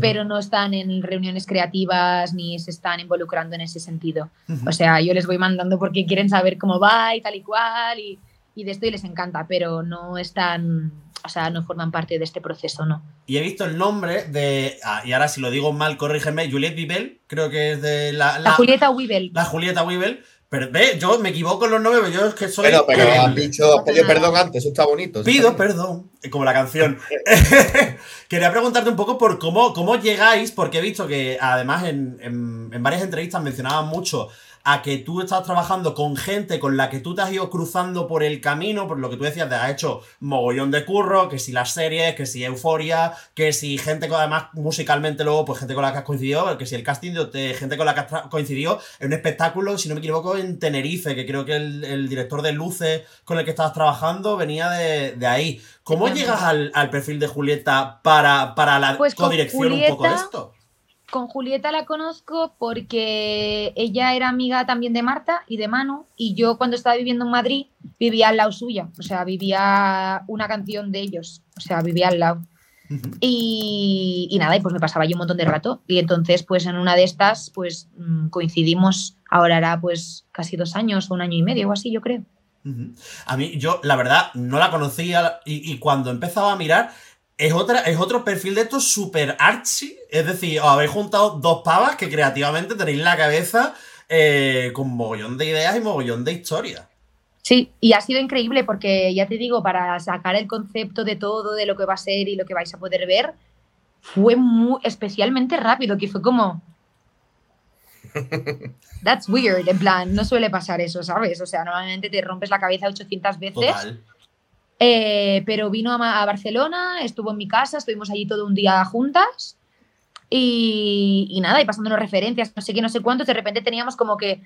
Pero no están en reuniones creativas ni se están involucrando en ese sentido. O sea, yo les voy mandando porque quieren saber cómo va y tal y cual. Y, y de esto y les encanta, pero no están, o sea, no forman parte de este proceso, ¿no? Y he visto el nombre de, ah, y ahora si lo digo mal, corrígeme, Juliette Vivel, creo que es de la... La, Julieta Weibel. La Julieta Weibel. Pero ve, yo me equivoco en los nombres, pero yo es que soy... Pero, pero has dicho, has pedido perdón antes, eso está bonito. eso Pido perdón, como la canción. Quería preguntarte un poco por cómo, cómo llegáis, porque he visto que además en, en- en varias entrevistas mencionaban mucho a que tú estás trabajando con gente con la que tú te has ido cruzando por el camino, por lo que tú decías, te has hecho mogollón de curro, que si las series, que si Euforia, que si gente con además musicalmente luego, pues gente con la que has coincidido, que si el casting de gente con la que has coincidido en un espectáculo, si no me equivoco, en Tenerife, que creo que el, el director de luces con el que estabas trabajando venía de, de ahí. ¿Cómo llegas al, al perfil de Julieta para, para la Pues codirección un poco de esto? Con Julieta la conozco porque ella era amiga también de Marta y de Manu y yo cuando estaba viviendo en Madrid vivía al lado suya, o sea, vivía una canción de ellos, o sea, vivía al lado. Y, y nada, y pues me pasaba yo un montón de rato y entonces pues en una de estas pues mm, coincidimos, ahora hará pues casi dos años o un año y medio o así yo creo. A mí, yo, la verdad, no la conocía y, y cuando empezaba a mirar, es, otra, es otro perfil de estos super artsy. Es decir, os habéis juntado dos pavas que creativamente tenéis la cabeza eh, con mogollón de ideas y mogollón de historias. Sí, y ha sido increíble porque ya te digo, para sacar el concepto de todo, de lo que va a ser y lo que vais a poder ver, fue muy especialmente rápido, que fue como... That's weird, en plan, no suele pasar eso, ¿sabes? O sea, normalmente te rompes la cabeza 800 veces. Total. Eh, pero vino a, a Barcelona, estuvo en mi casa, estuvimos allí todo un día juntas y, y nada, y pasándonos referencias, no sé qué, no sé cuántos, de repente teníamos como que,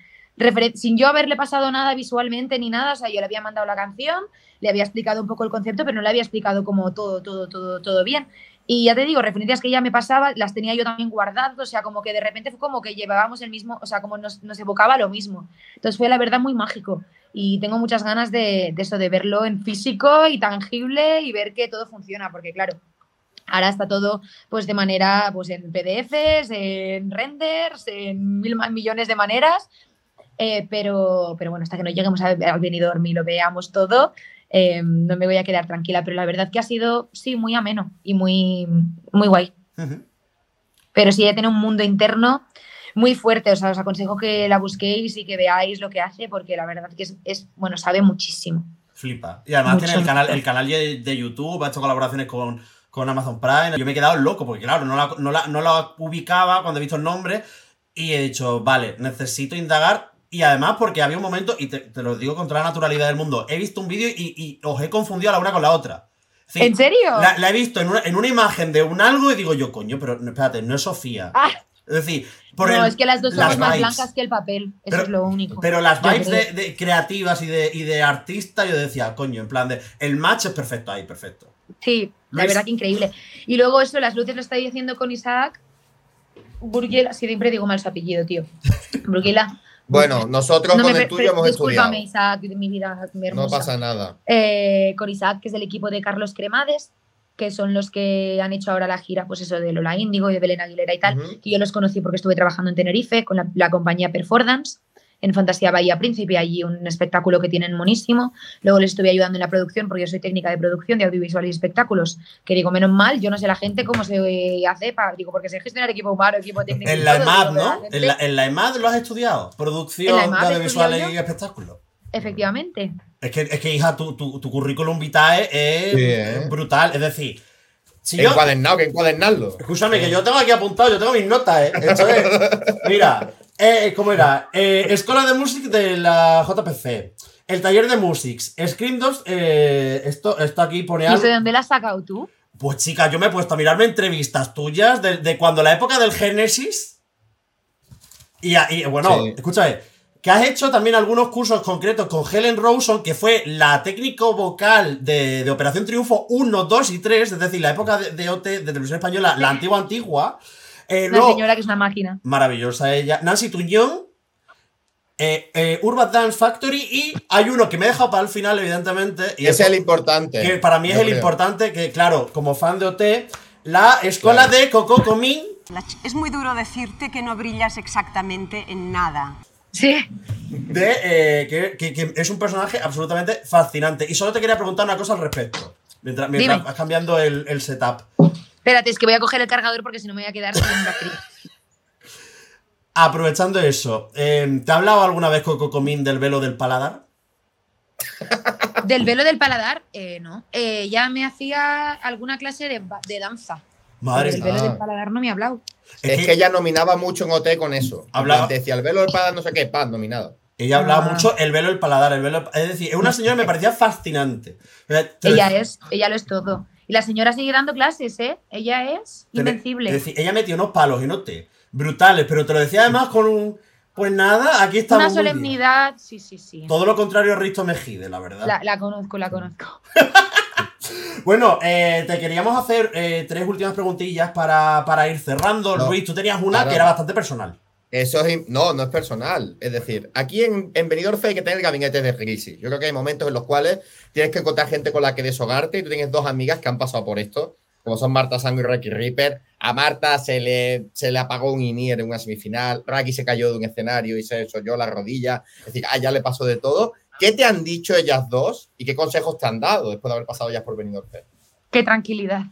sin yo haberle pasado nada visualmente ni nada, o sea, yo le había mandado la canción, le había explicado un poco el concepto, pero no le había explicado como todo, todo, todo, todo bien. Y ya te digo, referencias que ella me pasaba, las tenía yo también guardadas, o sea, como que de repente fue como que llevábamos el mismo, o sea, como nos, nos evocaba lo mismo. Entonces fue la verdad muy mágico y tengo muchas ganas de, de eso, de verlo en físico y tangible y ver que todo funciona, porque claro, ahora está todo pues de manera, pues en PDFs, en renders, en mil millones de maneras, eh, pero, pero bueno, hasta que no lleguemos al, al Benidorm y lo veamos todo, eh, no me voy a quedar tranquila, pero la verdad que ha sido, sí, muy ameno y muy, muy guay. Pero sí, tiene un mundo interno muy fuerte, o sea, os aconsejo que la busquéis y que veáis lo que hace, porque la verdad que es, es bueno, sabe muchísimo. Flipa. Y además Mucho, tiene el canal, el canal de, YouTube, ha hecho colaboraciones con, con Amazon Prime. Yo me he quedado loco, porque claro, no la, no la- no la ubicaba cuando he visto el nombre. Y he dicho, vale, necesito indagar. Y además, porque había un momento, y te, te lo digo con toda la naturalidad del mundo, he visto un vídeo y, y os he confundido la una con la otra. Decir, ¿En serio? La, la he visto en una, en una imagen de un algo y digo yo, coño, pero no, espérate, no es Sofía. Ah, Es decir, por no, el- es que las dos las somos más vibes. blancas que el papel, eso Pero- es lo único. Pero las vibes de, de creativas y de, y de artista, yo decía, coño, en plan de. El match es perfecto ahí, perfecto. Sí, la Luis. verdad que increíble. Y luego eso, las luces lo estoy haciendo con Isaac. Burguela, siempre digo mal su apellido, tío. Burguela. Bueno, nosotros No con me el tuyo hemos Discúlpame, estudiado. Isaac, de mi vida mi No pasa nada. Eh, con Isaac, que es del equipo de Carlos Cremades, que son los que han hecho ahora la gira, pues eso, de Lola Índigo y de Belén Aguilera y tal. Ujú. Y yo los conocí porque estuve trabajando en Tenerife con la, la compañía Performance, en Fantasía Bahía Príncipe, allí un espectáculo que tienen monísimo. Luego les estuve ayudando en la producción, porque yo soy técnica de producción de audiovisual y espectáculos, que digo, menos mal, yo no sé la gente cómo se eh, hace, para, digo, porque sé gestionar equipo humano, equipo técnico. En la EMAD, ¿no? En la, en la EMAD lo has estudiado. Producción de audiovisuales y espectáculos. efectivamente. Es que, es que hija, tu, tu, tu currículum vitae es Sí, ¿eh? brutal. Es decir, si yo. Encuadernado, que encuadernarlo. Escúchame, que yo tengo aquí apuntado, yo tengo mis notas, ¿eh? Esto es. Mira, eh, ¿cómo era? Eh, Escuela de Música de la JPC. El taller de Musics. Scream 2, eh, esto, esto aquí pone ¿Y algo. de dónde la has sacado tú? Pues chica, yo me he puesto a mirarme entrevistas tuyas de, de cuando la época del Génesis. Y, a- y, bueno, Sí. escúchame, que has hecho también algunos cursos concretos con Helen Rawson, que fue la técnico vocal de, de Operación Triunfo 1, 2 y 3, es decir, la época de, de OT, de televisión española, la antigua antigua. Eh, Una luego- señora que es una máquina. Maravillosa ella. Nancy Tuñón. Eh, eh, Urban Dance Factory y hay uno que me he dejado para el final, evidentemente. Y Ese es el importante. Que para mí es el creo. importante, que claro, como fan de OT, la escuela de Coco Comín. Es muy duro decirte que no brillas exactamente en nada. Sí. De, eh, que, que- que es un personaje absolutamente fascinante. Y solo te quería preguntar una cosa al respecto. Mientras, mientras vas cambiando el, el setup. Espérate, es que voy a coger el cargador porque si no me voy a quedar sin batería. Aprovechando eso, eh, ¿te ha hablado alguna vez Coco Comín del velo del paladar? Del velo del paladar, eh, no. Eh, ya me hacía alguna clase de, de danza. Madre Pero del velo mía. del paladar no me ha hablado. Es, que, ella nominaba mucho en OT con eso. Hablaba-. Decía el velo del padre, no sé qué, pan, nominado. Ella hablaba Ah. mucho el velo del paladar, el velo. Es decir, es una señora que me parecía fascinante. Te Ella es, ella lo es todo. Y la señora sigue dando clases, ¿eh? Ella es invencible. Es decir, ella metió unos palos en OT brutales, pero te lo decía además con un. Pues nada, aquí estamos. Una solemnidad, sí, sí, sí. Todo lo contrario a Risto Mejide, la verdad. La, la conozco, la conozco. Bueno, eh, te queríamos hacer eh, tres últimas preguntillas para, para ir cerrando. No. Luis, tú tenías una Claro. que era bastante personal. Eso es. No, no es personal. Es decir, aquí en, en Benidorm hay que tener gabinetes de crisis. Yo creo que hay momentos en los cuales tienes que encontrar gente con la que deshogarte y tú tienes dos amigas que han pasado por esto, como son Marta Sango y Raki Ripper. A Marta se le, se le apagó un INIR en una semifinal, Raki se cayó de un escenario y se desolló la rodilla. Es decir, a ella le pasó de todo. ¿Qué te han dicho ellas dos y qué consejos te han dado después de haber pasado ellas por Benidorm Fest? Qué tranquilidad.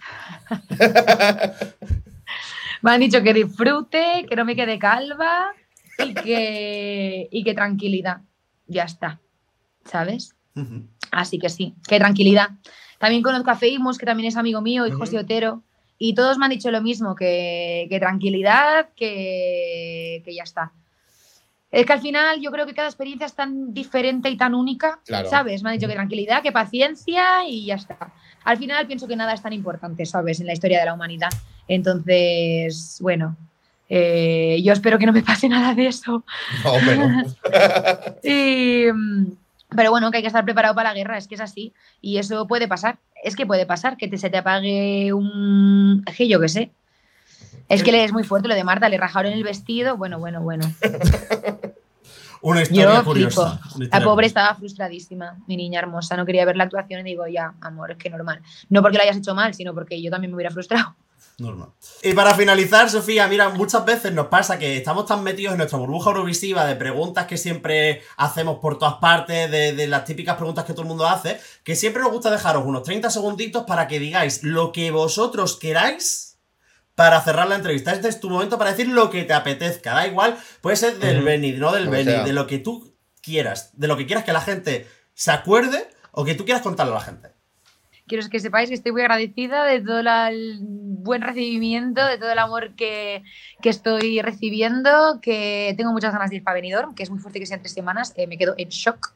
me han dicho que disfrute, que no me quede calva y que, y que tranquilidad. Ya está. ¿Sabes? Así que sí, qué tranquilidad. También conozco a Famous, que también es amigo mío, y José Otero. Y todos me han dicho lo mismo, que, que tranquilidad, que, que ya está. Es que al final yo creo que cada experiencia es tan diferente y tan única, Claro. ¿sabes? Me han dicho que tranquilidad, que paciencia y ya está. Al final pienso que nada es tan importante, ¿sabes? En la historia de la humanidad. Entonces, bueno, eh, yo espero que no me pase nada de eso. No, pero. Y, pero bueno, que hay que estar preparado para la guerra, es que es así. Y eso puede pasar. Es que puede pasar que te, se te apague un. Que yo qué sé. Es que le es muy fuerte lo de Marta, le rajaron el vestido. Bueno, bueno, bueno. Una historia Yo curiosa. La pobre estaba frustradísima, mi niña hermosa. No quería ver la actuación y digo, ya, amor, es que normal. No porque la hayas hecho mal, sino porque yo también me hubiera frustrado. Normal. Y para finalizar, Sofía, mira, muchas veces nos pasa que estamos tan metidos en nuestra burbuja eurovisiva de preguntas que siempre hacemos por todas partes, de, de las típicas preguntas que todo el mundo hace, que siempre nos gusta dejaros unos 30 segunditos para que digáis lo que vosotros queráis para cerrar la entrevista. Este es tu momento para decir lo que te apetezca. Da igual, puede ser del Ujú. Beni, no del Como Beni, sea. de lo que tú quieras, de lo que quieras que la gente se acuerde o que tú quieras contarle a la gente. Quiero que sepáis que estoy muy agradecida de todo la- el buen recibimiento, de todo el amor que, que estoy recibiendo, que tengo muchas ganas de ir para Benidorm, que es muy fuerte que sean tres semanas, eh, me quedo en shock,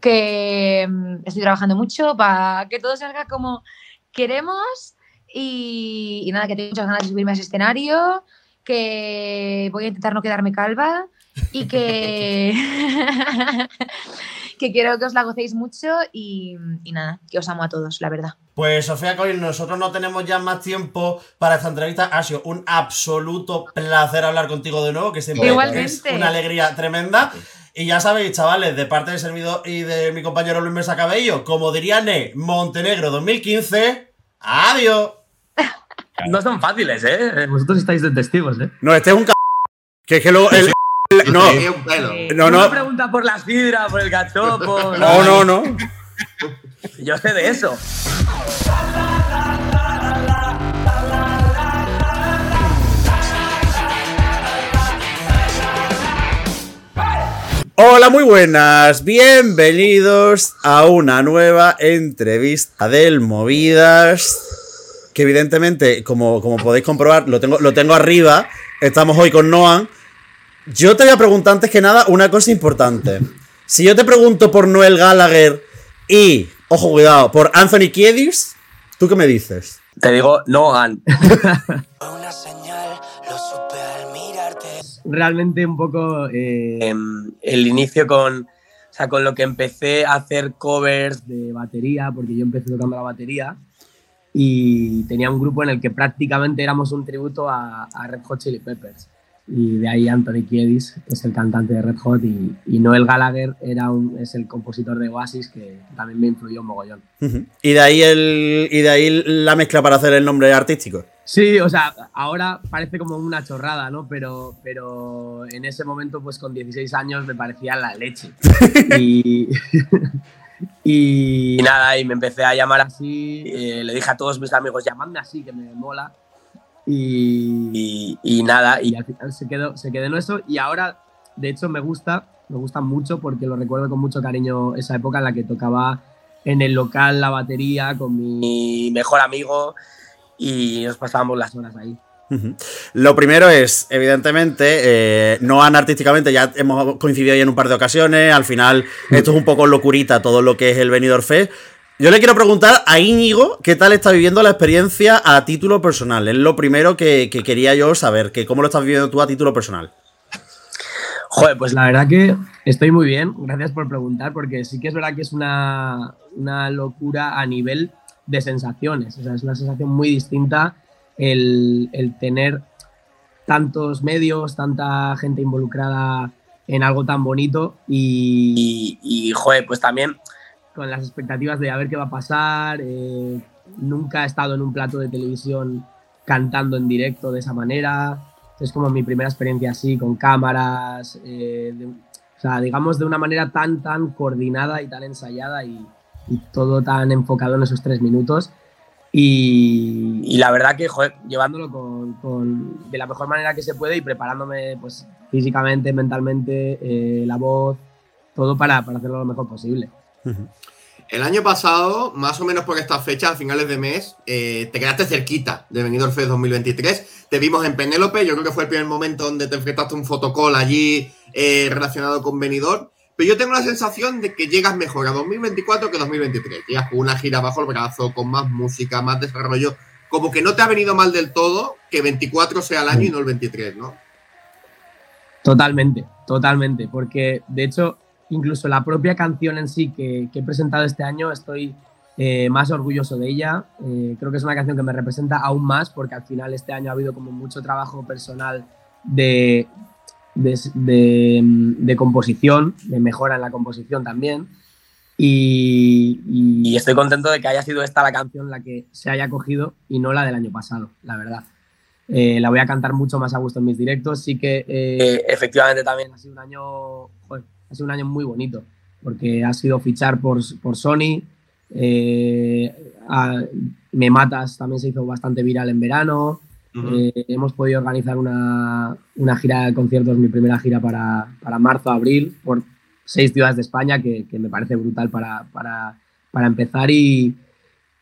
que mm, estoy trabajando mucho para que todo salga como queremos y, y nada, que tengo muchas ganas de subirme a ese escenario, que voy a intentar no quedarme calva y que, que quiero que os la gocéis mucho y, y nada, que os amo a todos, la verdad. Pues Sofía Collins, nosotros no tenemos ya más tiempo para esta entrevista. Ha sido un absoluto placer hablar contigo de nuevo, que siempre Igualmente. es una alegría tremenda. Y ya sabéis, chavales, de parte del servidor y de mi compañero Luis Mesa Cabello, como diría Ne, Montenegro 2015, adiós. No son fáciles, ¿eh? Vosotros estáis de testigos, ¿eh? No, este es un c... Que es que lo... el- no, no, no. pregunta por la sidra, por el cachopo. No, no, no. Yo sé de eso. Hola, muy buenas. Bienvenidos a una nueva entrevista del Movidas. Que evidentemente, como, como podéis comprobar, lo tengo, lo tengo arriba. Estamos hoy con Noan. Yo te voy a preguntar antes que nada una cosa importante. Si yo te pregunto por Noel Gallagher y, ojo, cuidado, por Anthony Kiedis, ¿tú qué me dices? Te digo, Noan. Realmente un poco eh, el inicio con, o sea, con lo que empecé a hacer covers de batería, porque yo empecé tocando la batería y tenía un grupo en el que prácticamente éramos un tributo a, a Red Hot Chili Peppers. Y de ahí Anthony Kiedis, que es el cantante de Red Hot, y, y Noel Gallagher era un, es el compositor de Oasis, que también me influyó un mogollón. Y de ahí el. Y de ahí la mezcla para hacer el nombre artístico. Sí, o sea, ahora parece como una chorrada, ¿no? Pero, pero en ese momento, pues con 16 años me parecía la leche. y, y nada, y me empecé a llamar así, eh, le dije a todos mis amigos, llamadme así, que me mola. Y, nada, y al final se quedó, se quedó en eso. Y ahora, de hecho, me gusta, me gusta mucho porque lo recuerdo con mucho cariño esa época en la que tocaba en el local la batería con mi mejor amigo y nos pasábamos las horas ahí. Lo primero es, evidentemente, eh, Noan artísticamente ya hemos coincidido ahí en un par de ocasiones. Al final, esto es un poco locurita todo lo que es el Benidorm Fest. Yo le quiero preguntar a Íñigo qué tal está viviendo la experiencia a título personal. Es lo primero que, que quería yo saber, que cómo lo estás viviendo tú a título personal. Joder, pues la verdad que estoy muy bien. Gracias por preguntar, porque sí que es verdad que es una, una locura a nivel de sensaciones. O sea, es una sensación muy distinta el, tener tantos medios, tanta gente involucrada en algo tan bonito y, y, joder, pues también con las expectativas de a ver qué va a pasar. eh, nunca he estado en un plato de televisión cantando en directo de esa manera. Es como mi primera experiencia así, con cámaras, eh, o sea, digamos de una manera tan, tan coordinada y tan ensayada y, y todo tan enfocado en esos tres minutos. Y, la verdad que, llevándolo con, de la mejor manera que se puede y preparándome pues, físicamente, mentalmente, eh, la voz, todo para, para hacerlo lo mejor posible. El año pasado, más o menos por estas fechas, a finales de mes, eh, te quedaste cerquita de Benidorm Fest 2023. Te vimos en Penélope, yo creo que fue el primer momento donde te enfrentaste un fotocall allí eh, relacionado con Benidorm. Pero yo tengo la sensación de que llegas mejor a 2024 que 2023. Llegas con una gira bajo el brazo, con más música, más desarrollo. Como que no te ha venido mal del todo que 24 sea el año y no el 23, ¿no? Totalmente, totalmente, porque de hecho incluso la propia canción en sí que, he presentado este año estoy eh, más orgulloso de ella. Eh, creo que es una canción que me representa aún más porque al final este año ha habido como mucho trabajo personal de, de, de- de composición, de mejora en la composición también. Y, estoy contento de que haya sido esta la canción la que se haya cogido y no la del año pasado, la verdad. Eh, la voy a cantar mucho más a gusto en mis directos. Sí que eh, efectivamente también ha sido un año, joder, ha sido un año muy bonito, porque ha sido fichar por, por Sony. eh, a- Me Matas también se hizo bastante viral en verano. Eh, hemos podido organizar una, una gira de conciertos, mi primera gira para, para marzo, abril, por seis ciudades de España, que, que me parece brutal para, para, para empezar. Y,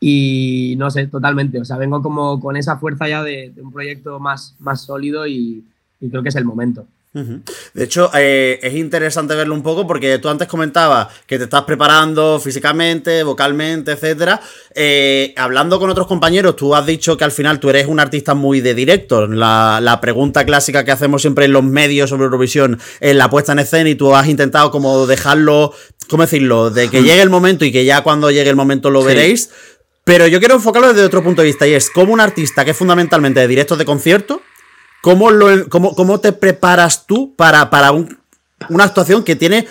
y no sé, totalmente. O sea, vengo como con esa fuerza ya de, de un proyecto más, más sólido y, y creo que es el momento. De hecho, eh, es interesante verlo un poco porque tú antes comentabas que te estás preparando físicamente, vocalmente, etcétera. Eh, hablando con otros compañeros, tú has dicho que al final tú eres un artista muy de directo. La, la pregunta clásica que hacemos siempre en los medios sobre Eurovisión es la puesta en escena y tú has intentado como dejarlo, ¿cómo decirlo? De que llegue el momento y que ya cuando llegue el momento lo Sí. veréis. Pero yo quiero enfocarlo desde otro punto de vista y es como un artista que es fundamentalmente de directos de concierto, ¿Cómo, cómo, cómo te preparas tú para, para un- una actuación que tiene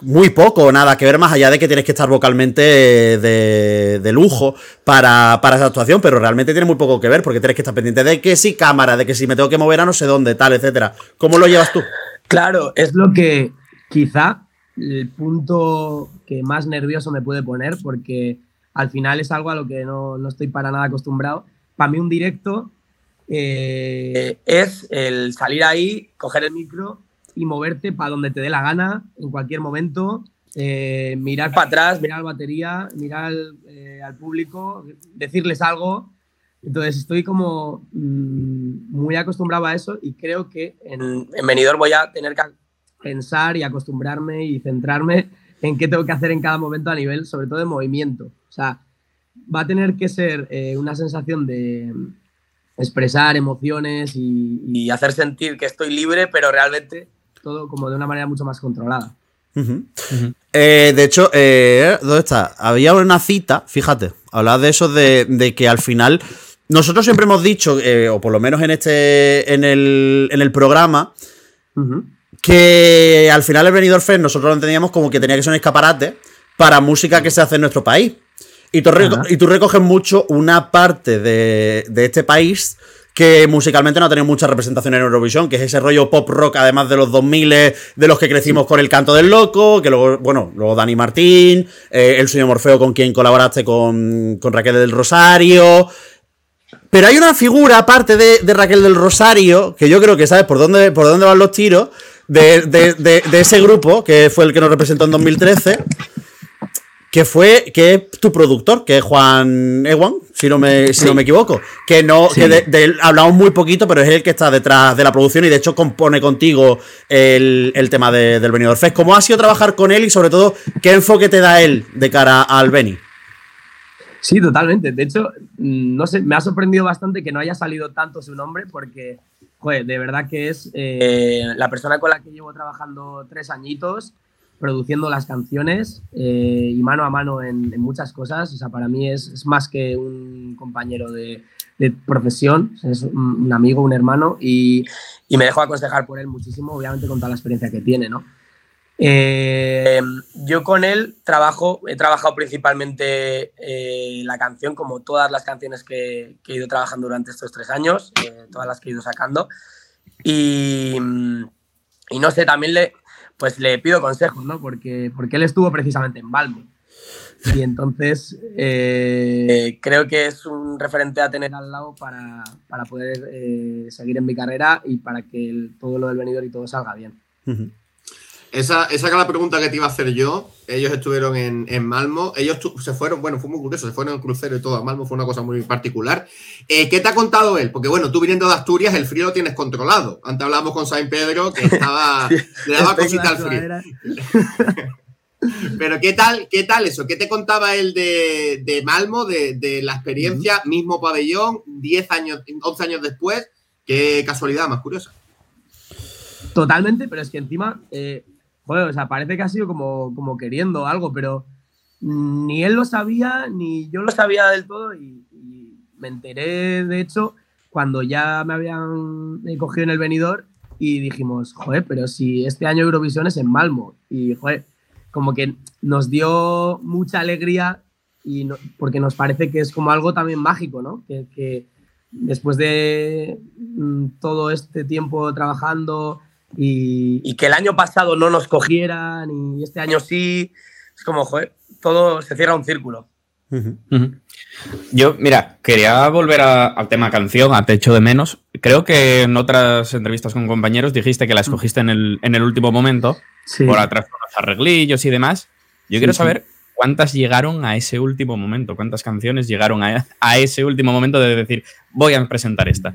muy poco nada que ver más allá de que tienes que estar vocalmente de, de lujo para, para esa actuación, pero realmente tiene muy poco que ver porque tienes que estar pendiente de que si cámara, de que si me tengo que mover a no sé dónde, tal, etcétera. ¿Cómo lo llevas tú? Claro, es lo que quizá el punto que más nervioso me puede poner, porque al final es algo a lo que no, no estoy para nada acostumbrado. Para mí un directo eh, es el salir ahí, coger el micro y moverte para donde te dé la gana, en cualquier momento. eh, mirar para atrás, mirar la batería, mirar al, eh, al público, decirles algo. Entonces estoy como mm, muy acostumbrado a eso y creo que en, en voy a tener que pensar y acostumbrarme y centrarme en qué tengo que hacer en cada momento a nivel, sobre todo de movimiento. O sea, va a tener que ser una sensación de expresar emociones y, y hacer sentir que estoy libre, pero realmente todo como de una manera mucho más controlada. Eh, de hecho, eh, ¿dónde está? Había una cita, fíjate, hablaba de eso de, de que al final. Nosotros siempre hemos dicho, eh, o por lo menos en este. en el, en el programa, que al final el Benidorm Fest nosotros lo entendíamos como que tenía que ser un escaparate para música que se hace en nuestro país. Y tú, reco- y tú recoges mucho una parte de, de este país que musicalmente no ha tenido mucha representación en Eurovisión, que es ese rollo pop rock, además de los 2000, de los que crecimos con el canto del loco, que luego, bueno, luego Dani Martín, eh, el sueño Morfeo con quien colaboraste con, con Raquel del Rosario. Pero hay una figura, aparte de, de Raquel del Rosario, que yo creo que sabes por dónde, por dónde van los tiros, de, de- de- de ese grupo, que fue el que nos representó en 2013, que fue, que es tu productor, que es Juan Ewan, si no me, si no me equivoco. Que no, Sí. que de, de él hablamos muy poquito, pero es el que está detrás de la producción y de hecho compone contigo el, el tema de- del Benidorm Fest. ¿Cómo ha sido trabajar con él y sobre todo qué enfoque te da él de cara al Beni? Sí, totalmente. De hecho, mm, no sé, me ha sorprendido bastante que no haya salido tanto su nombre porque, joder, de verdad que es eh, la persona con la que llevo trabajando tres añitos, produciendo las canciones eh, y mano a mano en, muchas cosas. O sea, para mí es, más que un compañero de, profesión, es un, amigo, un hermano y, y me dejo aconsejar por él muchísimo, obviamente con toda la experiencia que tiene, ¿no? Eh, yo con él trabajo, he trabajado principalmente eh, la canción, como todas las canciones que, que he ido trabajando durante estos tres años, eh, todas las que he ido sacando. Y, y no sé, también le, pues le pido consejos, ¿no? Porque, porque él estuvo precisamente en Balmo. Y entonces eh, creo que es un referente a tener al lado para, para poder eh, seguir en mi carrera y para que el- todo lo del venidor y todo salga bien. Esa, esa era la pregunta que te iba a hacer yo. Ellos estuvieron en, en Malmo. Ellos se fueron, bueno, fue muy curioso, se fueron en crucero y todo a Malmo, fue una cosa muy particular. Eh, ¿Qué te ha contado él? Porque bueno, tú viniendo de Asturias, el frío lo tienes controlado. Antes hablamos con Saint Pedro que estaba, le daba cosita al frío. Pero ¿qué tal, qué tal eso? ¿Qué te contaba él de, de Malmo, de, de la experiencia, mismo pabellón, 10 años, 11 años después? Qué casualidad más curiosa. Totalmente, pero es que encima, eh, joder, o sea, parece que ha sido como, como queriendo algo, pero ni él lo sabía, ni yo lo sabía del todo, y, y me enteré, de hecho, cuando ya me habían cogido en el venidor y dijimos, joder, pero si este año Eurovisión es en Malmo, y joder, como que nos dio mucha alegría y no- porque nos parece que es como algo también mágico, ¿no? Que, que después de mm, todo este tiempo trabajando y, y que el año pasado no nos cogieran y este año sí, es como, joder, todo se cierra un círculo. Yo, mira, quería volver a- al tema canción, a Te echo de menos. Creo que en otras entrevistas con compañeros dijiste que la escogiste en el, en el último momento, Sí. por atrás con los arreglillos y demás. Yo quiero Sí, sí. saber cuántas llegaron a ese último momento, cuántas canciones llegaron a, a ese último momento de decir, voy a presentar esta.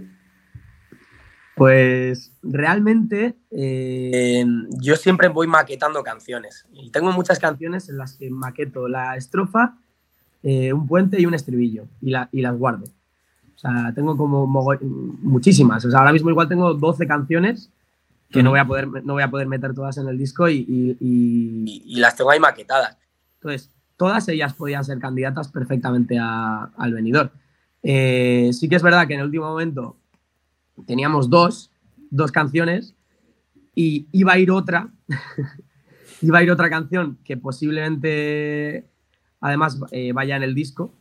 Pues realmente eh, yo siempre voy maquetando canciones y tengo muchas canciones en las que maqueto la estrofa, eh, un puente y un estribillo y, la- y las guardo. O sea, tengo como muchísimas. O sea, ahora mismo igual tengo 12 canciones que no voy a poder, no voy a poder meter todas en el disco y, y- y- y las tengo ahí maquetadas. Entonces, todas ellas podían ser candidatas perfectamente a- al venidor. Eh, sí que es verdad que en el último momento teníamos dos, dos canciones y iba a ir otra, iba a ir otra canción que posiblemente además eh, vaya en el disco,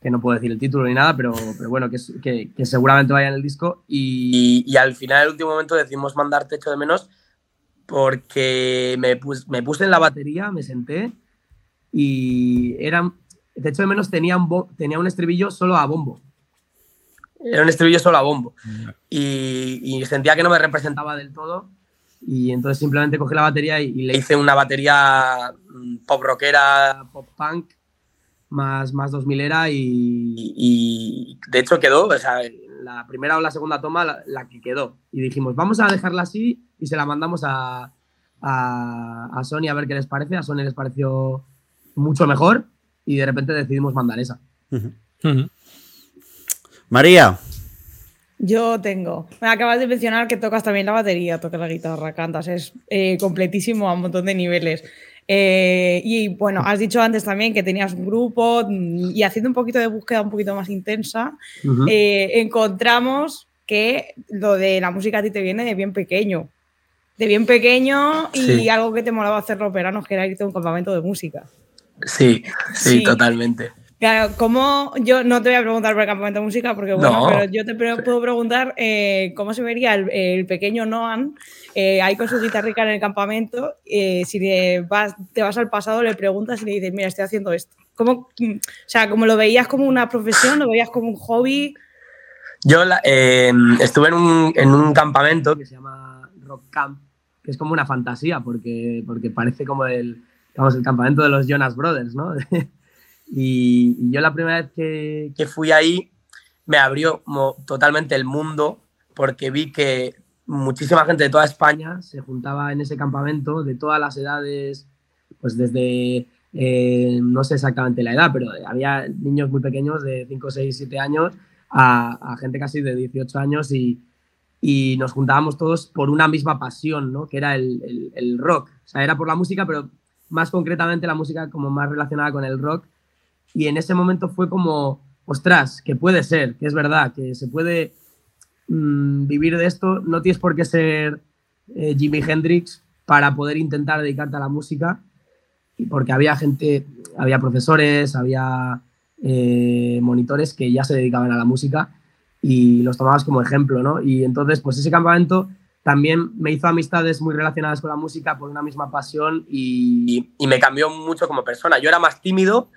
que no puedo decir el título ni nada, pero, pero bueno, que, que- que seguramente vaya en el disco. Y, y al final, el último momento, decidimos mandar Techo de Menos porque me, pus- me puse en la batería, me senté y era, Techo de Menos tenía un, bo- tenía un estribillo solo a bombo. Era un estribillo solo a bombo. Y, y sentía que no me representaba del todo. Y entonces simplemente cogí la batería y, y le hice una batería mm, pop rockera, pop punk, más, más 2000 era y, y de hecho quedó, o sea, la primera o la segunda toma la, la que quedó. Y dijimos, vamos a dejarla así y se la mandamos a, a, a Sony a ver qué les parece. A Sony les pareció mucho mejor y de repente decidimos mandar esa. María. Yo tengo. Me acabas de mencionar que tocas también la batería, tocas la guitarra, cantas. Es eh, completísimo a un montón de niveles. Eh, y bueno, has dicho antes también que tenías un grupo mm, y haciendo un poquito de búsqueda un poquito más intensa, eh, encontramos que lo de la música a ti te viene de bien pequeño. De bien pequeño y Sí. algo que te molaba hacer los veranos, que era irte a un campamento de música. Sí, sí, Sí. totalmente. Claro, ¿cómo? Yo no te voy a preguntar por el campamento de música, porque bueno, No. pero yo te pre- puedo preguntar eh, cómo se vería el, el pequeño Noan eh, ahí con su guitarrica en el campamento. eh, si le vas, te vas al pasado, le preguntas y le dices, mira, estoy haciendo esto. ¿Cómo, mm, o sea, como lo veías como una profesión, lo veías como un hobby. Yo la- eh, estuve en un, en un campamento que se llama Rock Camp, que es como una fantasía, porque, porque parece como el, vamos, el campamento de los Jonas Brothers, ¿no? y, y yo la primera vez que, que fui ahí me abrió totalmente el mundo, porque vi que muchísima gente de toda España se juntaba en ese campamento, de todas las edades, pues desde, eh, no sé exactamente la edad, pero había niños muy pequeños de 5, 6, 7 años a, a gente casi de 18 años y, y nos juntábamos todos por una misma pasión, ¿no? Que era el, el- el rock. O sea, era por la música, pero más concretamente la música como más relacionada con el rock. Y en ese momento fue como, ostras, que puede ser, que es verdad, que se puede mm, vivir de esto. No tienes por qué ser eh, Jimi Hendrix para poder intentar dedicarte a la música. Y Porque había gente, había profesores, había eh, monitores que ya se dedicaban a la música y los tomabas como ejemplo, ¿no? Y entonces, pues ese campamento también me hizo amistades muy relacionadas con la música por una misma pasión y, y me cambió mucho como persona. Yo era más tímido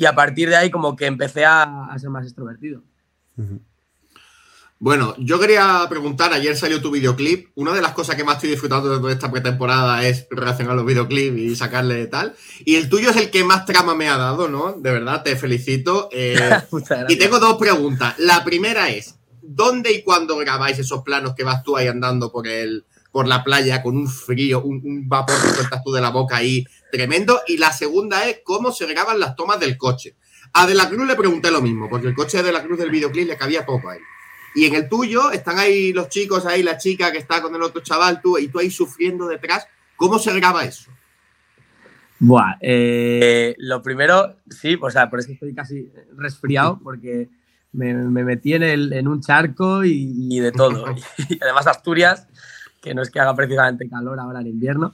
y a partir de ahí como que empecé a, a ser más extrovertido. Bueno, yo quería preguntar, ayer salió tu videoclip, una de las cosas que más estoy disfrutando de toda esta pretemporada es relacionar los videoclips y sacarle tal, y el tuyo es el que más trama me ha dado, ¿no? De verdad, te felicito. eh, y tengo dos preguntas. La primera es, ¿dónde y cuándo grabáis esos planos que vas tú ahí andando por el por la playa con un frío, un, un vapor que sueltas tú de la boca ahí tremendo? Y la segunda es, ¿cómo se graban las tomas del coche? A De la Cruz le pregunté lo mismo, porque el coche de De la Cruz del videoclip le cabía poco a él. Y en el tuyo están ahí los chicos, ahí la chica que está con el otro chaval, tú, y tú ahí sufriendo detrás. ¿Cómo se graba eso? Buah, eh, lo primero, sí, o sea, por eso estoy casi resfriado, porque me, me metí en, el- en un charco y, y de todo. Y además Asturias, que no es que haga precisamente calor ahora en invierno.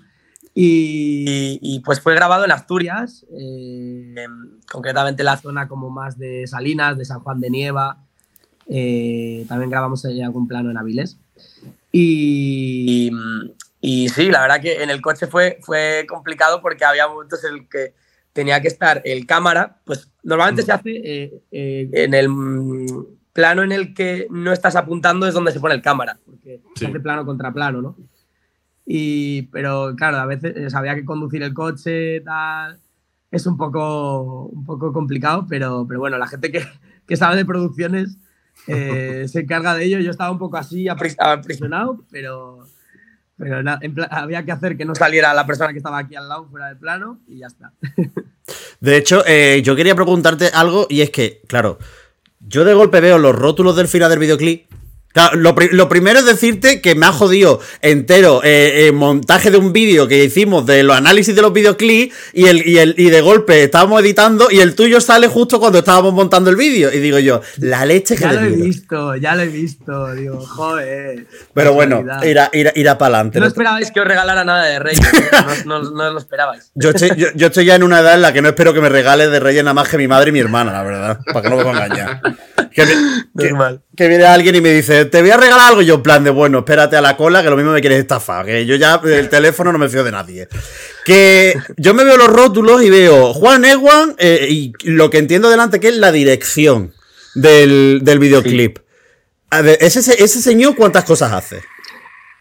Y, y, pues fue grabado en Asturias, eh, concretamente la zona como más de Salinas, de San Juan de Nieva. eh, también grabamos ahí algún plano en Avilés. Y, y sí, la verdad que en el coche fue, fue complicado porque había momentos en el que tenía que estar el cámara, pues normalmente se hace eh, eh, en el mm, plano en el que no estás apuntando es donde se pone el cámara, porque se hace plano contra plano, ¿no? Y, pero claro, a veces eh, había que conducir el coche, tal. Es un poco, un poco complicado, pero, pero bueno, la gente que, que sabe de producciones eh, se encarga de ello. Yo estaba un poco así apri- aprisionado, pero, pero na- había que hacer que no saliera la persona que estaba aquí al lado fuera del plano y ya está. De hecho, eh, yo quería preguntarte algo y es que, claro, yo de golpe veo los rótulos del final del videoclip. Claro, lo, pri- lo primero es decirte que me ha jodido entero el montaje de un vídeo que hicimos de los análisis de los videoclips y, el, y, el, y de golpe estábamos editando y el tuyo sale justo cuando estábamos montando el vídeo. Y digo yo, la leche que Ya le lo he visto, ya lo he visto. Digo, joder. Pero bueno, irá, irá, irá para adelante. No esperabais que os regalara nada de Reyes. ¿eh? No, no- no lo esperabais. Yo estoy, yo, yo estoy ya en una edad en la que no espero que me regales de Reyes nada más que mi madre y mi hermana, la verdad. Para que no me. Que, vi- que- que viene alguien y me dice, te voy a regalar algo. Y yo, en plan de, bueno, espérate a la cola, que lo mismo me quieres estafar. Que yo ya el teléfono no me fío de nadie. Que yo me veo los rótulos y veo Juan Ewan eh, y lo que entiendo delante que es la dirección del, del videoclip. A ver, ese, ese señor, ¿cuántas cosas hace?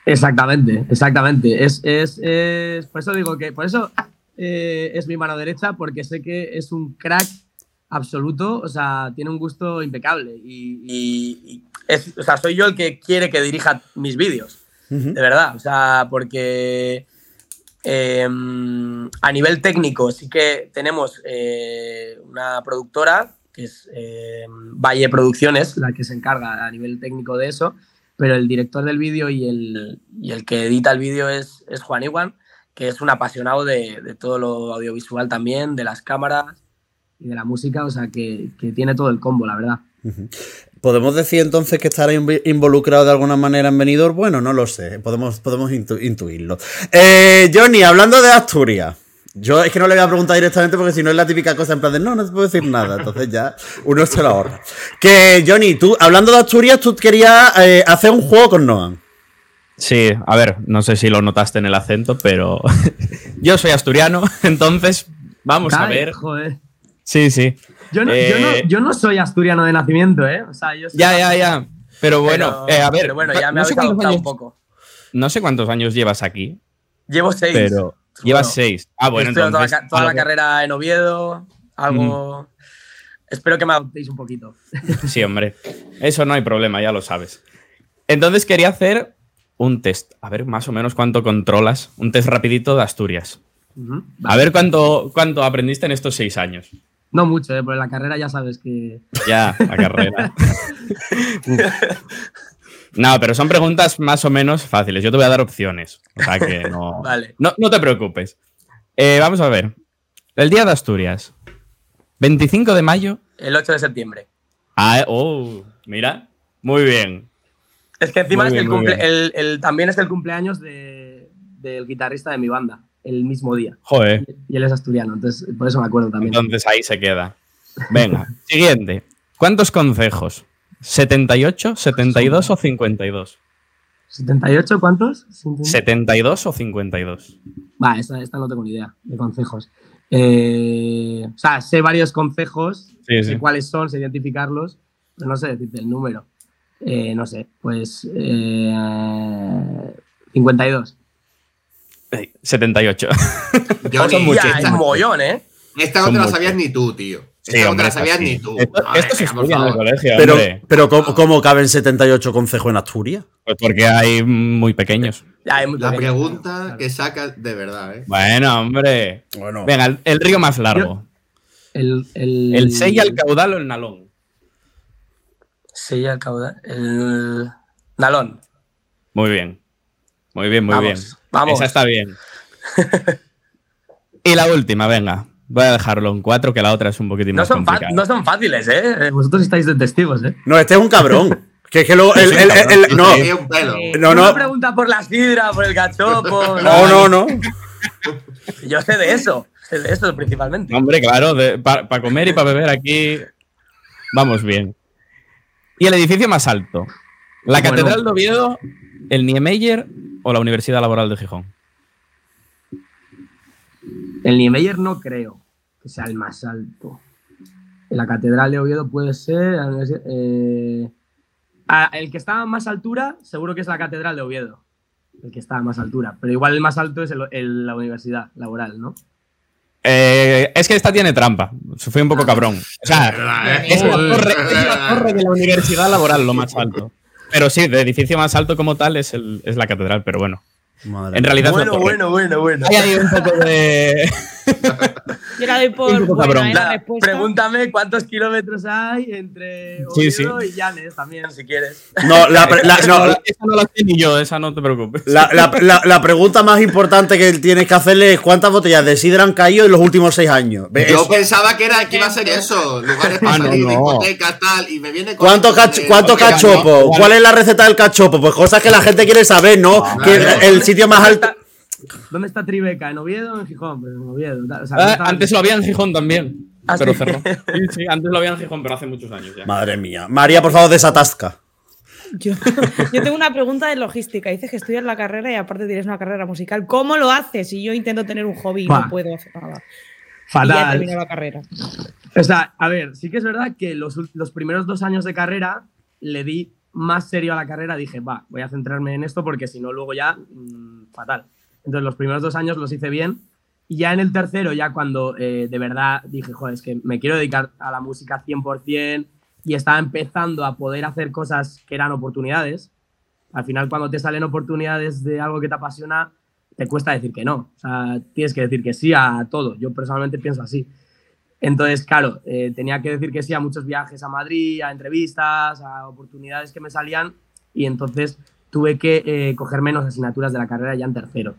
Exactamente, exactamente. Es, es, es- por eso digo que, por eso eh, es mi mano derecha, porque sé que es un crack absoluto, o sea, tiene un gusto impecable. Y, y- y es- o sea, soy yo el que quiere que dirija mis vídeos, de verdad. O sea, porque eh, a nivel técnico sí que tenemos eh, una productora, que es eh, Valle Producciones, la que se encarga a nivel técnico de eso, pero el director del vídeo y el, y el que edita el vídeo es, es Juan Iwan, que es un apasionado de, de todo lo audiovisual también, de las cámaras y de la música, o sea, que, que tiene todo el combo, la verdad. ¿Podemos decir entonces que estará inv- involucrado de alguna manera en Benidorm? Bueno, no lo sé, podemos, podemos intu- intuirlo. Eh, Johnny, hablando de Asturias. Yo es que no le voy a preguntar directamente porque si no es la típica cosa en plan de no, no te puedo decir nada. Entonces ya uno se lo ahorra. Que Johnny, tú, hablando de Asturias, tú querías eh, hacer un juego con Noam. Sí, a ver, no sé si lo notaste en el acento, pero yo soy asturiano, entonces vamos a ver. Joder. Sí, sí. Yo no, yo, no, Eh, yo no soy asturiano de nacimiento, ¿eh? O sea, yo soy- Ya, ya, ya. Pero bueno, Pero- eh, a ver. pero bueno, ya me no sé cuántos años- un poco. No sé cuántos años llevas aquí, Llevo seis. pero llevas Bueno, seis. Ah, bueno, estudiado toda la entonces. toda, la, carrera en Oviedo, algo... Espero que me adoptéis un poquito. Sí, hombre. Eso no hay problema, ya lo sabes. Entonces quería hacer un test. A ver más o menos cuánto controlas. Un test rapidito de Asturias. A ver cuánto, cuánto aprendiste en estos seis años. No mucho, ¿eh? Porque la carrera ya sabes que... Ya, la carrera. No, pero son preguntas más o menos fáciles. Yo te voy a dar opciones. O sea que no. Vale. No, no te preocupes. Eh, vamos a ver. El día de Asturias. 25 de mayo. El 8 de septiembre. Ah, oh, mira. Muy bien. Es que encima es el muy cumple- bien. el- el- también es el cumpleaños de- del guitarrista de mi banda, el mismo día. Joder. Y él es asturiano, entonces por eso me acuerdo también. Entonces ahí se queda. Venga, siguiente. ¿Cuántos concejos? ¿78, 72 o 52? ¿78 cuántos? ¿72 o 52? Va, esta, esta no tengo ni idea de consejos. Eh, o sea, sé varios consejos, Sí, sé sí. cuáles son, sé identificarlos, pero no sé decirte el número. Eh, no sé, pues eh, 52. 78. Johnny, Son muchos. es un mollón, ¿eh? Esta no te la sabías ni tú, tío. Sí, Esta no te la sabías ni tú. Esto, ver, esto se estudia en el colegio, Pero, hombre. pero ¿cómo, cómo caben 78 consejos en Asturias? Pues porque hay muy pequeños. La pregunta que sacas de verdad, ¿eh? Bueno, hombre. Bueno. Venga, el, el río más largo. El, el, ¿El Sella, el caudal o el Nalón? Sella, el caudal. El Nalón. Muy bien. Muy bien, muy Vamos, bien. vamos. Esa está bien. y la última, venga. Voy a dejarlo en cuatro, que la otra es un poquitín No más son, complicada. no son fáciles, ¿eh? Vosotros estáis de testigos, ¿eh? No, este es un cabrón. Que es que luego. el- el- el- el- no, Es un pelo. no, no. pregunta por la sidra, por el cachopo. No, no, no. Yo sé de eso. Sé de eso principalmente. Hombre, claro, para comer y para beber aquí vamos bien. ¿Y el edificio más alto? ¿La Bueno. Catedral de Oviedo, el Niemeyer o la Universidad Laboral de Gijón? El Niemeyer no creo que sea el más alto. La Catedral de Oviedo puede ser. eh, ah, el que está a más altura, seguro que es la Catedral de Oviedo. El que está a más altura. Pero igual el más alto es el- el- la universidad laboral, ¿no? Eh, es que esta tiene trampa. Fui un poco cabrón. O sea, es la, torre, es la torre de la Universidad Laboral lo más alto. Pero sí, de edificio más alto como tal es, el- es la catedral, pero bueno. Madre En realidad bueno, bueno, bueno, bueno. Hay ahí un poco de. Yo la doy por Un poco buena, cabrón. ¿eh? la La- respuesta. pregúntame cuántos kilómetros hay entre Oviedo sí. y Llanes también, si quieres. No, la, no, esa no la sé ni yo, esa no te preocupes. la- la- la- la pregunta más importante que tienes que hacerle es cuántas botellas de sidra han caído en los últimos seis años. ¿Ves? Yo pensaba que, era, que iba a ser eso. Lugares para Ah, no, salir, no. discotecas, tal. Y me viene con ¿Cuánto, esto cach- de- cuánto porque- cachopo? ¿Cuál es la receta del cachopo? Pues cosas que la gente quiere saber, ¿no? que claro. el sitio más alto. ¿Dónde está Tribeca? ¿En Oviedo o en Gijón? Pues en Oviedo. O sea, Ah, antes lo había en Gijón también. Ah, pero sí. cerró. Sí, sí, antes lo había en Gijón, pero hace muchos años ya. Madre mía. María, por favor, desatasca. Yo, yo tengo una pregunta de logística. Dices que estudias la carrera y aparte tienes una carrera musical. ¿Cómo lo haces? Si yo intento tener un hobby y no puedo hacer nada. Y ya Fatal. la carrera. O sea, a ver, sí que es verdad que los, los primeros dos años de carrera le di más serio a la carrera, dije, va, voy a centrarme en esto porque si no, luego ya, mm, fatal. Entonces, los primeros dos años los hice bien. Y ya en el tercero, ya cuando eh, de verdad dije, joder, es que me quiero dedicar a la música 100% y estaba empezando a poder hacer cosas que eran oportunidades. Al final, cuando te salen oportunidades de algo que te apasiona, te cuesta decir que no. O sea, tienes que decir que sí a todo. Yo personalmente pienso así. Entonces, claro, eh, tenía que decir que sí a muchos viajes a Madrid, a entrevistas, a oportunidades que me salían y entonces tuve que eh, coger menos asignaturas de la carrera ya en tercero.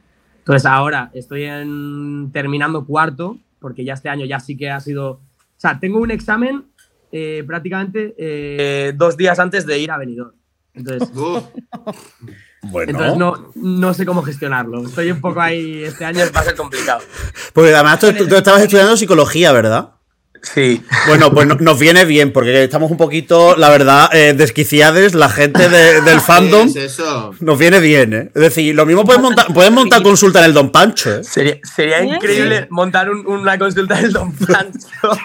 Entonces ahora estoy en, terminando cuarto, porque ya este año ya sí que ha sido... O sea, tengo un examen eh, prácticamente eh, dos días antes de ir a Benidorm. Entonces, Bueno. entonces no, no sé cómo gestionarlo. Estoy un poco ahí, este año va a ser complicado. Porque además tú, tú estabas estudiando psicología, ¿verdad? Sí. Bueno, pues no- nos viene bien, porque estamos un poquito, la verdad, eh, desquiciados, la gente de- del fandom. ¿Qué es eso? Nos viene bien, ¿eh? Es decir, lo mismo puedes montar, puedes montar consulta en el Don Pancho, ¿eh? Sería, sería increíble montar un- una consulta del Don Pancho.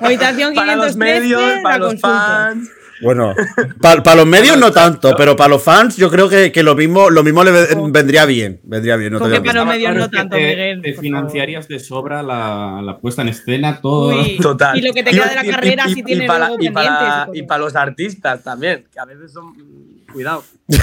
Habitación para los 513, medios, para los consulta. fans. Bueno, para los medios no tanto, pero para los fans yo creo que, que lo mismo, lo mismo le ve- vendría bien. Vendría bien, no para los medios no tanto, te, Miguel. te financiarías de sobra la, la puesta en escena, todo. Uy, Total. Y lo que te queda de la carrera si tienes para, y, para, y para los artistas también, que a veces son. Cuidado.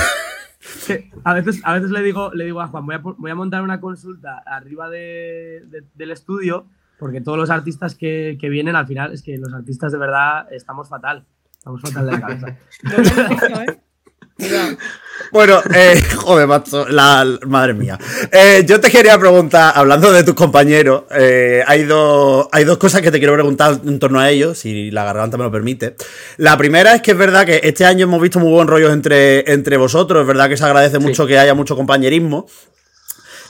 Que a, veces, a veces le digo, le digo a Juan, voy a, voy a montar una consulta arriba de- de- del estudio, porque todos los artistas que, que vienen al final es que los artistas de verdad estamos fatal. Estamos fatal de la cabeza. Bueno, eh, joder, macho, la, la- madre mía. Eh, yo te quería preguntar, hablando de tus compañeros, eh, hay, dos, hay dos cosas que te quiero preguntar en torno a ellos, si la garganta me lo permite. La primera es que es verdad que este año hemos visto muy buen rollo entre, entre vosotros, es verdad que se agradece mucho que haya mucho compañerismo.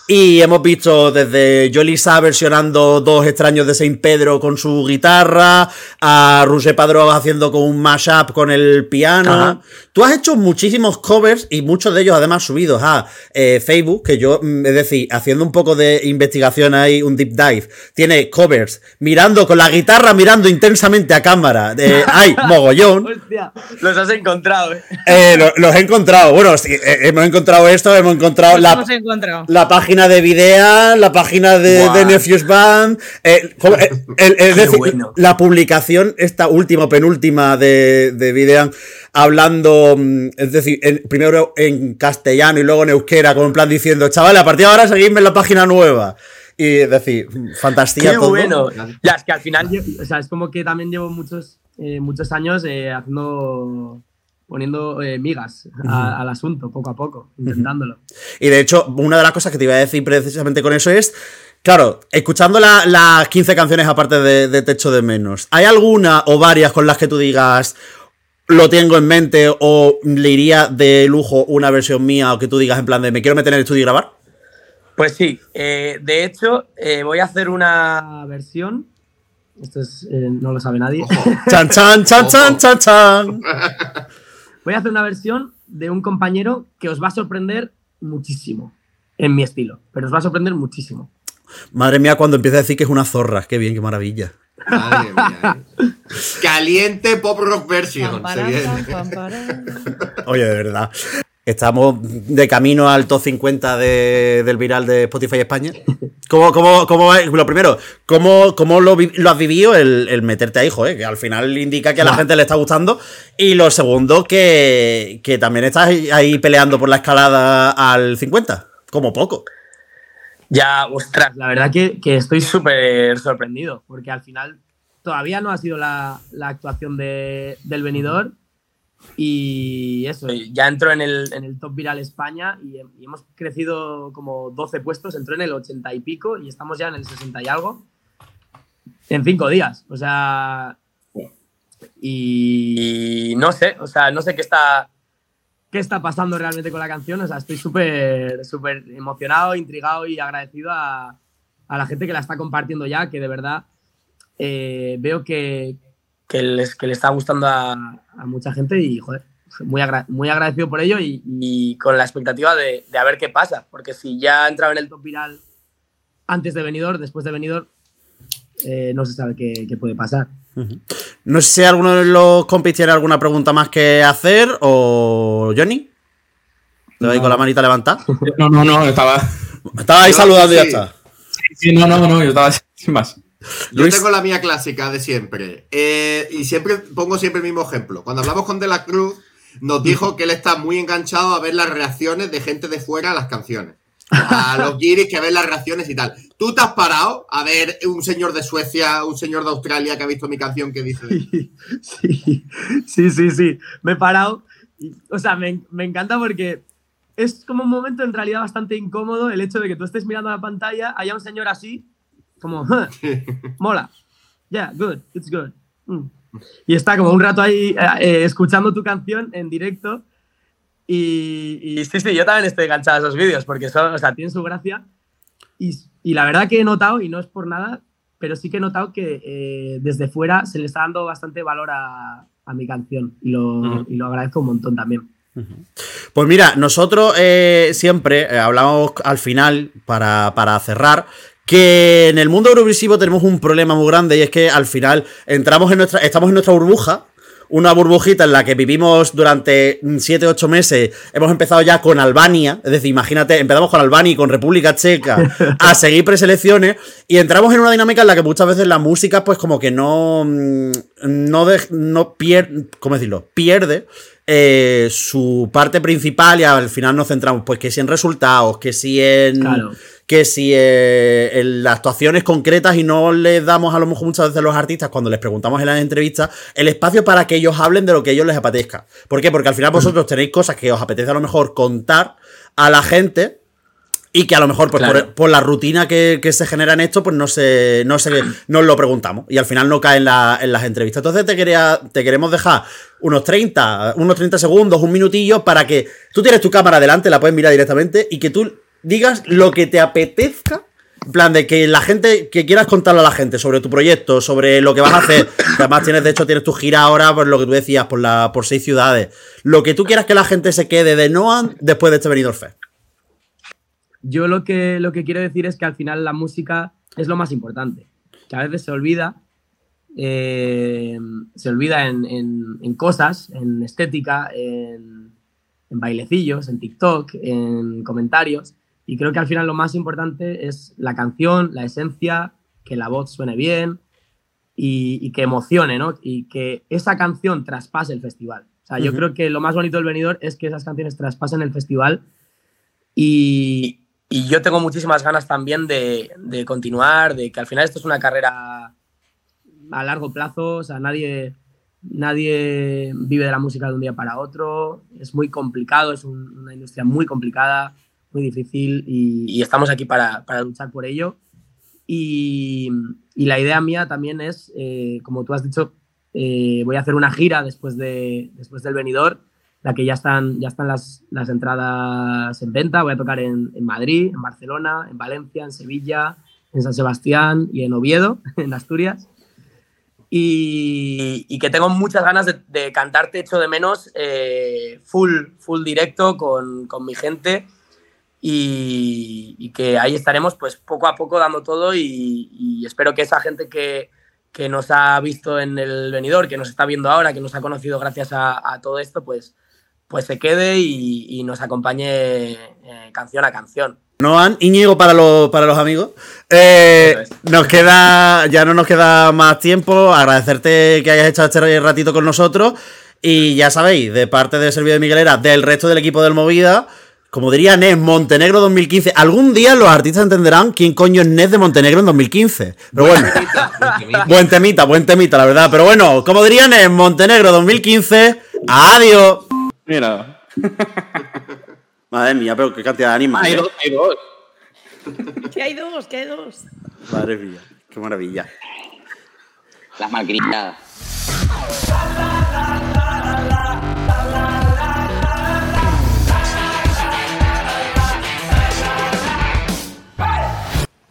Y hemos visto desde Yolisa versionando dos extraños de Saint Pedro con su guitarra, a Roger Padrón haciendo con un mashup con el piano. Ajá. Tú has hecho muchísimos covers y muchos de ellos además subidos a eh, Facebook, que yo, mm, es decir, haciendo un poco de investigación ahí, un deep dive, tiene covers mirando con la guitarra, mirando intensamente a cámara. Eh, hay mogollón. Hostia, los has encontrado, ¿eh? Eh, lo- los he encontrado. Bueno, sí, eh, hemos encontrado esto, hemos encontrado la, hemos encontrado. la página de Videa, la página de, Buah. de Nephews Band. eh, el- decir, bueno. la publicación, esta última, penúltima de, de Videa, hablando, mm, es decir, en- primero en castellano y luego en euskera, con un plan diciendo, chavales, a partir de ahora seguidme en la página nueva. Y es decir, fantasía Qué todo. bueno. Ya, es que al final, yo- o sea, es como que también llevo muchos, eh, muchos años eh, haciendo, poniendo eh, migas a- al asunto, poco a poco, intentándolo. Y de hecho, una de las cosas que te iba a decir precisamente con eso es, claro, escuchando la- las 15 canciones aparte de, de Techo de Menos, ¿hay alguna o varias con las que tú digas, lo tengo en mente o le iría de lujo una versión mía o que tú digas en plan de, me quiero meter en el estudio y grabar? Pues sí, eh, de hecho, eh, voy a hacer una versión. Esto es, eh, no lo sabe nadie. Chan, chan, chan, chan, chan, chan. Voy a hacer una versión de un compañero que os va a sorprender muchísimo. En mi estilo, pero os va a sorprender muchísimo. Madre mía, cuando empieza a decir que es una zorra, qué bien, qué maravilla. Madre mía, ¿eh? Caliente pop rock version. Se viene. Oye, de verdad. Estamos de camino al top 50 de- del viral de Spotify España. ¿Cómo, cómo, cómo? Lo primero, ¿cómo, cómo lo, has vivido el, el meterte ahí, joder? Que al final indica que a la gente le está gustando. Y lo segundo, que, que también estás ahí- ahí peleando por la escalada al 50. Como poco. Ya, ostras, la verdad que, que estoy súper sorprendido, porque al final todavía no ha sido la, la actuación de, del venidor y eso, ya entró en el, en el Top Viral España y, y hemos crecido como 12 puestos, entró en el 80 y pico y estamos ya en el 60 y algo en cinco días, o sea, y no sé, o sea, no sé qué está, qué está pasando realmente con la canción. O sea, estoy súper, súper emocionado, intrigado y agradecido a, a la gente que la está compartiendo ya, que de verdad eh, veo que, que, les, que le está gustando a, a mucha gente y, joder, muy, agra- muy agradecido por ello y, y con la expectativa de, de a ver qué pasa, porque si ya ha entrado en el top viral antes de venidor, después de venidor, eh, no se sabe qué, qué puede pasar. No sé si alguno de los compis tiene alguna pregunta más que hacer o Johnny. ¿Te vais No. con la manita levantada? No, no, no, estaba. Estaba ahí Yo, saludando y ya sí. está. Sí, no, no, no, yo estaba sin más. Yo tengo la mía clásica de siempre. Eh, y siempre pongo siempre el mismo ejemplo. Cuando hablamos con De la Cruz, nos dijo que él está muy enganchado a ver las reacciones de gente de fuera a las canciones. A los guiris que ven las reacciones y tal. ¿Tú te has parado a ver un señor de Suecia, un señor de Australia que ha visto mi canción que dice? Sí, sí, sí, sí. Me he parado. o sea, me, me encanta porque es como un momento en realidad bastante incómodo el hecho de que tú estés mirando la pantalla, haya un señor así, como, "Huh, mola. Yeah, good, it's good. Mm. Y está como un rato ahí eh, eh, escuchando tu canción en directo. Y, y sí, sí, yo también estoy enganchado a esos vídeos porque son, o sea, tienen su gracia. Y, y la verdad que he notado, y no es por nada, pero sí que he notado que eh, desde fuera se le está dando bastante valor a, a mi canción y lo, y lo agradezco un montón también. Pues mira, nosotros eh, siempre eh, hablamos al final, para, para cerrar, que en el mundo eurovisivo tenemos un problema muy grande y es que al final entramos en nuestra, estamos en nuestra burbuja. Una burbujita en la que vivimos durante 7-8 meses. Hemos empezado ya con Albania. Es decir, imagínate, empezamos con Albania y con República Checa a seguir preselecciones. Y entramos en una dinámica en la que muchas veces la música, pues como que no. mm, No, de- no pierde. ¿Cómo decirlo? Pierde eh, su parte principal y al final nos centramos, pues que si en resultados, que si en. Claro. Que si eh, en las actuaciones concretas y no les damos a lo mejor muchas veces a los artistas cuando les preguntamos en las entrevistas el espacio para que ellos hablen de lo que a ellos les apetezca. ¿Por qué? Porque al final vosotros tenéis cosas que os apetece a lo mejor contar a la gente y que a lo mejor pues, Claro. por, por la rutina que, que se genera en esto pues no se, no se no os lo preguntamos y al final no cae en, la- en las entrevistas. Entonces te, quería, te queremos dejar unos 30, unos 30 segundos, un minutillo para que tú tienes tu cámara delante, la puedes mirar directamente y que tú digas lo que te apetezca. En plan, de que la gente, que quieras contarle a la gente sobre tu proyecto, sobre lo que vas a hacer. además tienes, de hecho, tienes tu gira ahora, por lo que tú decías, por, la, por seis ciudades. Lo que tú quieras que la gente se quede de Noan después de este Benidorm Fest. Yo lo que, lo que quiero decir es que al final la música es lo más importante, que a veces se olvida, eh, se olvida en, en- en cosas, en estética, en, en bailecillos, en TikTok, en comentarios, y creo que al final lo más importante es la canción, la esencia, que la voz suene bien y, y que emocione, ¿no? Y que esa canción traspase el festival. O sea, yo Ujú. creo que lo más bonito del venidor es que esas canciones traspasen el festival y, y yo tengo muchísimas ganas también de, de continuar, de que al final esto es una carrera a largo plazo, o sea, nadie, nadie vive de la música de un día para otro, es muy complicado, es un- una industria muy complicada, muy difícil y, y estamos aquí para, para luchar por ello. Y, y la idea mía también es, eh, como tú has dicho, eh, voy a hacer una gira después, de, después del venidor, la que ya están, ya están las, las entradas en venta. Voy a tocar en, en Madrid, en Barcelona, en Valencia, en Sevilla, en San Sebastián y en Oviedo, en Asturias. Y, y que tengo muchas ganas de, de cantarte Echo de Menos eh, full, full directo con, con mi gente y, y que ahí estaremos pues poco a poco dando todo y, y espero que esa gente que, que nos ha visto en el venidor, que nos está viendo ahora, que nos ha conocido gracias a, a todo esto, pues, pues se quede y, y nos acompañe eh, canción a canción. Noan, Íñigo para los, para los amigos. Eh, nos queda, ya no nos queda más tiempo. Agradecerte que hayas echado este ratito con nosotros. Y ya sabéis, de parte de Servicio de Miguelera, del resto del equipo del Movida, como diría Nes, Montenegro 2015. Algún día los artistas entenderán quién coño es Nes de Montenegro en 2015. Pero bueno, buen temita, buen temita, la verdad. Pero bueno, como diría Nes, Montenegro 2015. Adiós. Mira. Madre mía, pero qué cantidad de animales. Hay dos, hay dos. Que hay dos, que hay dos. Madre mía, qué maravilla. Las malcriadas.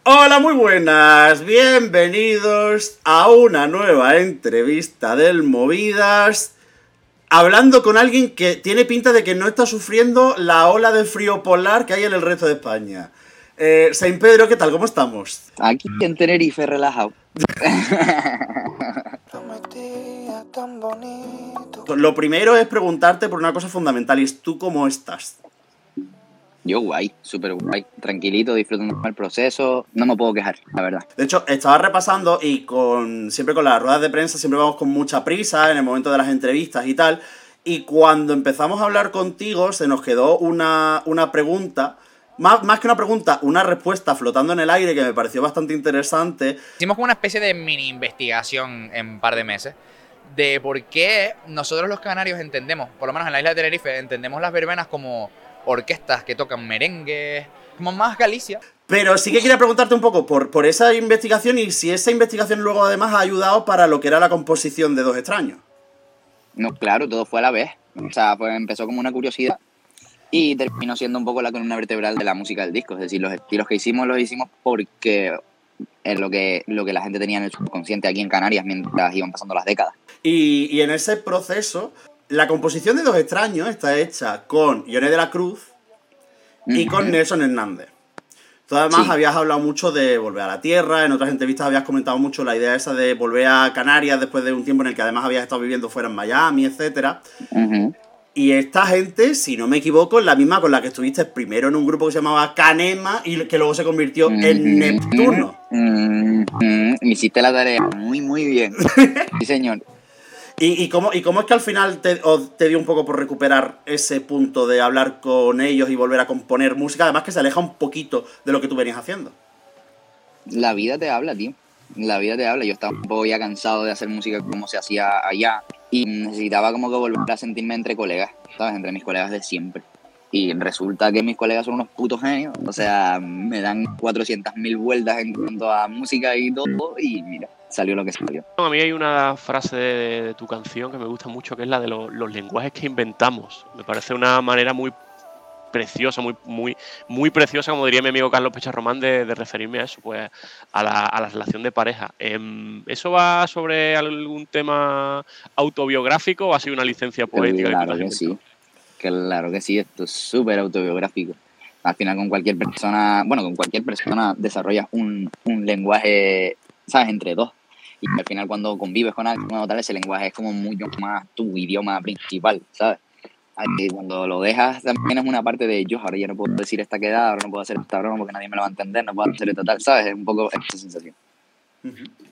Hola, muy buenas, bienvenidos a una nueva entrevista del Movidas. Hablando con alguien que tiene pinta de que no está sufriendo la ola de frío polar que hay en el resto de España. Eh, Saint Pedro, ¿qué tal? ¿Cómo estamos? Aquí en Tenerife, relajado. día tan bonito. Lo primero es preguntarte por una cosa fundamental y es tú cómo estás. Yo guay, súper guay. Tranquilito, disfrutando el proceso. No me puedo quejar, la verdad. De hecho, estaba repasando y con siempre con las ruedas de prensa siempre vamos con mucha prisa en el momento de las entrevistas y tal. Y cuando empezamos a hablar contigo se nos quedó una, una pregunta, más, más que una pregunta, una respuesta flotando en el aire que me pareció bastante interesante. Hicimos como una especie de mini investigación en un par de meses de por qué nosotros los canarios entendemos, por lo menos en la isla de Tenerife, entendemos las verbenas como orquestas que tocan merengue, como más Galicia. Pero sí que quería preguntarte un poco por, por esa investigación y si esa investigación luego además ha ayudado para lo que era la composición de Dos Extraños. No, claro, todo fue a la vez. O sea, pues empezó como una curiosidad y terminó siendo un poco la columna vertebral de la música del disco. Es decir, los estilos que hicimos los hicimos porque es lo que, lo que la gente tenía en el subconsciente aquí en Canarias mientras iban pasando las décadas. Y, y en ese proceso, la composición de Dos Extraños está hecha con Ione de la Cruz y con Nelson Hernández. Tú además Sí. habías hablado mucho de volver a la tierra, en otras entrevistas habías comentado mucho la idea esa de volver a Canarias después de un tiempo en el que además habías estado viviendo fuera en Miami, etcétera. Y esta gente, si no me equivoco, es la misma con la que estuviste primero en un grupo que se llamaba Canema y que luego se convirtió en Neptuno. Me hiciste la tarea muy, muy bien. Sí, señor. ¿Y, y cómo, ¿Y cómo es que al final te, te dio un poco por recuperar ese punto de hablar con ellos y volver a componer música? Además que se aleja un poquito de lo que tú venías haciendo. La vida te habla, tío. La vida te habla. Yo estaba un poco ya cansado de hacer música como se hacía allá y necesitaba como que volver a sentirme entre colegas, ¿sabes? Entre mis colegas de siempre. Y resulta que mis colegas son unos putos genios. O sea, me dan 400.000 vueltas en cuanto a música y todo. Y mira, salió lo que salió. A mí hay una frase de, de tu canción que me gusta mucho, que es la de lo- los lenguajes que inventamos. Me parece una manera muy preciosa, muy, muy, muy preciosa, como diría mi amigo Carlos Pecharromán, de, de referirme a eso, pues a la, a la relación de pareja. Em, ¿Eso va sobre algún tema autobiográfico o ha sido una licencia poética? que Claro que inventado? sí. Claro que sí, esto es súper autobiográfico. Al final con cualquier persona, bueno, con cualquier persona desarrollas un, un lenguaje, ¿sabes? Entre dos. Y al final cuando convives con alguien como tal, ese lenguaje es como mucho más tu idioma principal, ¿sabes? Ahí cuando lo dejas también es una parte de yo, ahora ya no puedo decir esta quedada, ahora no puedo hacer esta broma porque nadie me lo va a entender, no puedo hacer esta tal, ¿sabes? Es un poco esta sensación.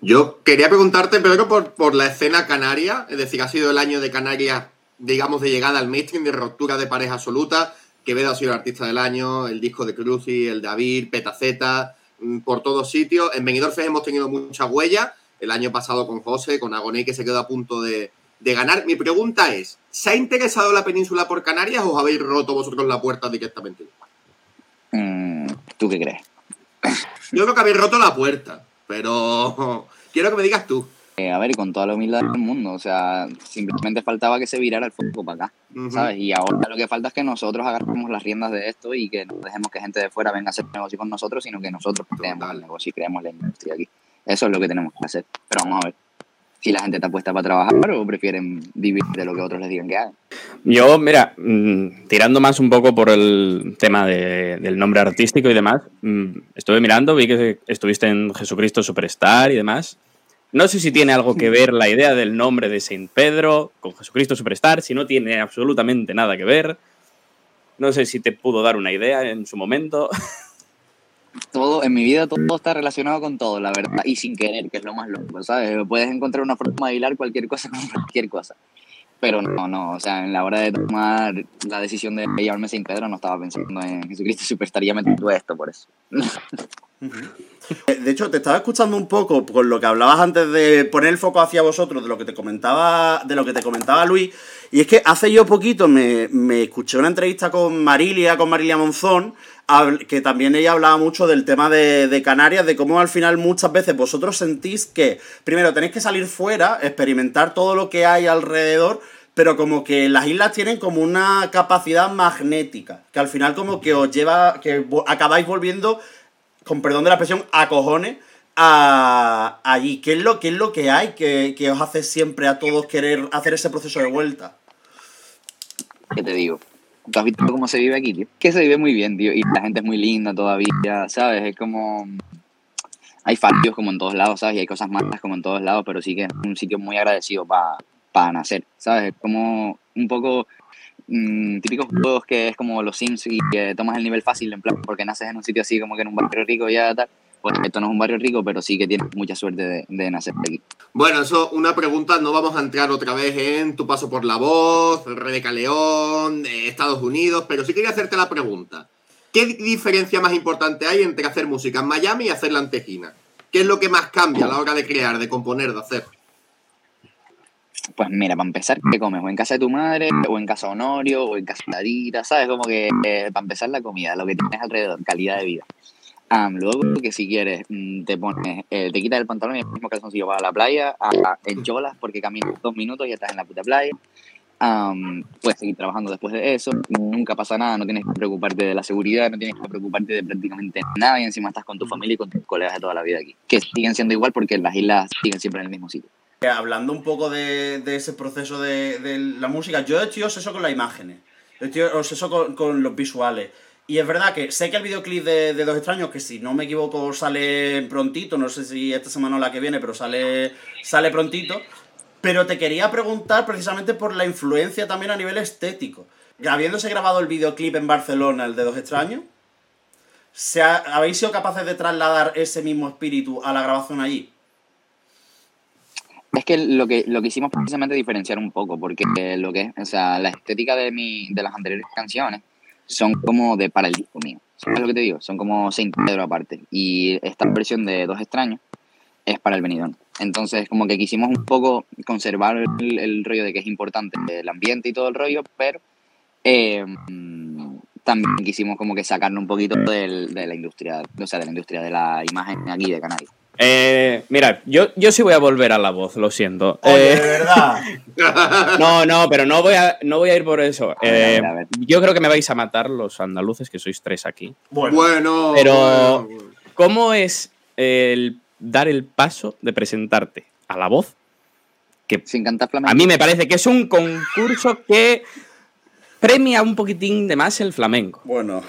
Yo quería preguntarte, pero por, por la escena canaria, es decir, ha sido el año de Canarias, digamos, de llegada al mainstream, de ruptura de pareja absoluta. Quevedo ha sido el artista del año, el disco de Cruci, el de Avir, Petaceta, mm, por todos sitios. En Benidorm Fest hemos tenido mucha huella. El año pasado con José, con Agoné, que se quedó a punto de, de ganar. Mi pregunta es, ¿se ha interesado la península por Canarias o os habéis roto vosotros la puerta directamente? Mm, ¿Tú qué crees? Yo creo que habéis roto la puerta, pero quiero que me digas tú. Eh, a ver, y con toda la humildad del mundo, o sea, simplemente faltaba que se virara el foco para acá. ¿sabes? Y ahora lo que falta es que nosotros agarremos las riendas de esto y que no dejemos que gente de fuera venga a hacer negocio con nosotros, sino que nosotros creemos el negocio y creemos la industria aquí. Eso es lo que tenemos que hacer. Pero vamos a ver si la gente está puesta para trabajar o prefieren vivir de lo que otros les digan que hagan. Yo, mira, mm, tirando más un poco por el tema de- del nombre artístico y demás, mm, estuve mirando, vi que estuviste en Jesucristo Superstar y demás. No sé si tiene algo que ver la idea del nombre de Saint Pedro con Jesucristo Superstar, si no tiene absolutamente nada que ver. No sé si te pudo dar una idea en su momento. Todo, en mi vida todo está relacionado con todo, la verdad, y sin querer, que es lo más loco, ¿sabes? Puedes encontrar una forma de hilar cualquier cosa con cualquier cosa. Pero no, no, o sea, en la hora de tomar la decisión de llamarme Saint Pedro no estaba pensando en Jesucristo Superstar, ya me esto por eso. Eh, De hecho, te estaba escuchando un poco con lo que hablabas antes de poner el foco hacia vosotros, de lo que te comentaba, de lo que te comentaba Luis. Y es que hace yo poquito me, me escuché una entrevista con Marilia, con Marilia Monzón, que también ella hablaba mucho del tema de, de Canarias, de cómo al final muchas veces vosotros sentís que, primero, tenéis que salir fuera, experimentar todo lo que hay alrededor, pero como que las islas tienen como una capacidad magnética, que al final como que os lleva, que acabáis volviendo con perdón de la expresión, a cojones a, allí. ¿Qué es, lo, ¿Qué es lo que hay que, que os hace siempre a todos querer hacer ese proceso de vuelta? ¿Qué te digo? ¿Tú has visto cómo se vive aquí, tío? Que se vive muy bien, tío, y la gente es muy linda todavía, ¿sabes? Es como... hay fallos como en todos lados, ¿sabes? Y hay cosas malas como en todos lados, pero sí que es un sitio muy agradecido para nacer, ¿sabes? Es como un poco mm, típicos juegos que es como los Sims y que tomas el nivel fácil, en plan, porque naces en un sitio así como que en un barrio rico y ya tal. Pues esto no es un barrio rico, pero sí que tienes mucha suerte de, de nacer aquí. Bueno, eso, una pregunta, no vamos a entrar otra vez en tu paso por la voz, Rebeca León, eh, Estados Unidos, pero sí quería hacerte la pregunta. ¿Qué diferencia más importante hay entre hacer música en Miami y hacerla en Tejina? ¿Qué es lo que más cambia a la hora de crear, de componer, de hacer? Pues mira, para empezar, ¿qué comes? O en casa de tu madre, o en casa de Honorio, o en casa de Adita, ¿sabes? Como que eh, para empezar la comida, lo que tienes alrededor, calidad de vida. Am, luego que si quieres, mm, te pones, eh, te quitas el pantalón y el mismo calzoncillo vas a la playa, a, a- en cholas, porque caminas dos minutos y ya estás en la puta playa. Am, puedes seguir trabajando después de eso, nunca pasa nada, no tienes que preocuparte de la seguridad, no tienes que preocuparte de prácticamente nada y encima estás con tu familia y con tus colegas de toda la vida aquí, que siguen siendo igual porque las islas siguen siempre en el mismo sitio. Eh, Hablando un poco de, de ese proceso de, de la música, yo estoy obseso con las imágenes, yo estoy obseso con, con los visuales. Y es verdad que sé que el videoclip de, de Dos Extraños, que si no me equivoco sale prontito, no sé si esta semana o la que viene, pero sale, sale prontito. Pero te quería preguntar precisamente por la influencia también a nivel estético. Habiéndose grabado el videoclip en Barcelona, el de Dos Extraños, ¿se ha- ¿habéis sido capaces de trasladar ese mismo espíritu a la grabación allí? Es que lo que lo que hicimos precisamente diferenciar un poco, porque lo que es, o sea, la estética de mi, de las anteriores canciones son como de para el disco mío. ¿Sabes lo que te digo? Son como Saint Pedro aparte. Y esta versión de Dos Extraños es para el venidón. Entonces, como que quisimos un poco conservar el, rollo de que es importante el ambiente y todo el rollo, pero mm, también quisimos como que sacarlo un poquito del- de la industria, o sea, de la industria de la imagen aquí de Canarias. Eh, mira, yo, yo sí voy a volver a la voz, lo siento. Oye, Eh, de verdad. no, no, pero no voy a, no voy a ir por eso. ver, Eh, a ver, a ver. Yo creo que me vais a matar los andaluces, que sois tres aquí. Bueno, Bueno, Pero, bueno. ¿cómo es el dar el paso de presentarte a la voz? Que Sin cantar flamenco. a mí me parece que es un concurso que premia un poquitín de más el flamenco. Bueno,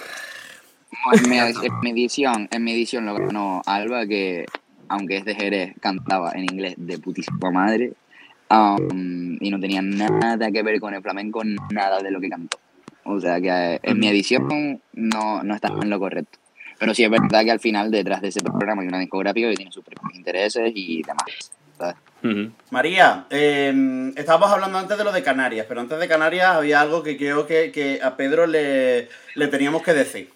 En mi, en mi edición, en mi edición lo ganó Alba, que aunque es de Jerez, cantaba en inglés de putísima madre. um, y no tenía nada que ver con el flamenco, nada de lo que cantó. O sea que eh, en mi edición no, no está en lo correcto. Pero sí es verdad que al final detrás de ese programa hay una discográfica que tiene sus propios intereses y demás. ¿sabes? Ujú. María, eh, estábamos hablando antes de lo de Canarias, pero antes de Canarias había algo que creo que, que a Pedro le, le teníamos que decir.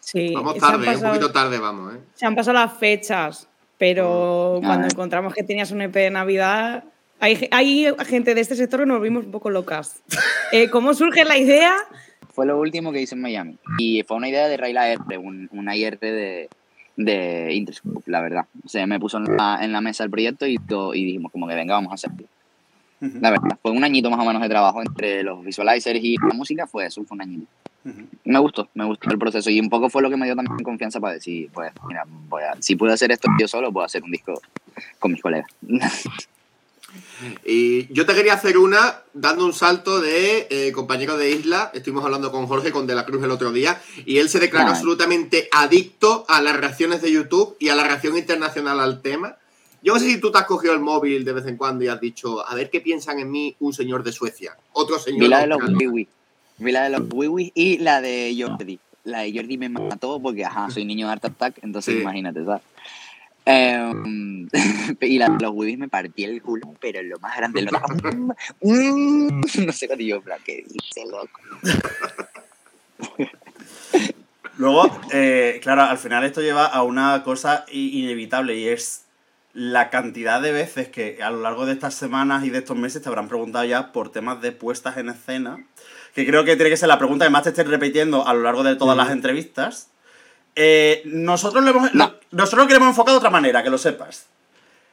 Sí, Vamos tarde, un pasado- poquito tarde vamos, ¿eh? Se han pasado las fechas, pero Ah. cuando encontramos que tenías un EP de Navidad, hay, hay gente de este sector que nos vimos un poco locas. Eh, ¿Cómo surge la idea? Fue lo último que hice en Miami. Y fue una idea de Rayla R, un, una IR de, de Interscope, la verdad. O sea, me puso en la, en la mesa el proyecto y, to- y dijimos como que venga, vamos a hacerlo. La verdad, fue un añito más o menos de trabajo entre los visualizers y la música, fue eso, fue un añito. Me gustó, me gustó el proceso y un poco fue lo que me dio también confianza para decir, pues, mira, voy a, si puedo hacer esto yo solo, puedo hacer un disco con mis colegas. Y yo te quería hacer una dando un salto de eh, compañero de isla. Estuvimos hablando con Jorge, con De la Cruz el otro día, y él se declaró Ay. absolutamente adicto a las reacciones de YouTube y a la reacción internacional al tema. Yo no sé si tú te has cogido el móvil de vez en cuando y has dicho, a ver qué piensan en mí un señor de Suecia, otro señor Vi la de los Australia". wiwi. Vi la de los wiwi y la de Jordi. La de Jordi me mató porque, ajá, soy niño de Art Attack, entonces Sí. imagínate, ¿sabes? Em, y la de los wiwis me partí el culo, pero lo más grande, lo Mm, no sé qué yo, en plan, ¿qué dice, loco? Luego, eh, claro, al final esto lleva a una cosa inevitable y es la cantidad de veces que a lo largo de estas semanas y de estos meses te habrán preguntado ya por temas de puestas en escena, que creo que tiene que ser la pregunta que más te estés repitiendo a lo largo de todas las entrevistas. Eh, nosotros, lo hemos, nosotros lo queremos enfocar de otra manera, que lo sepas.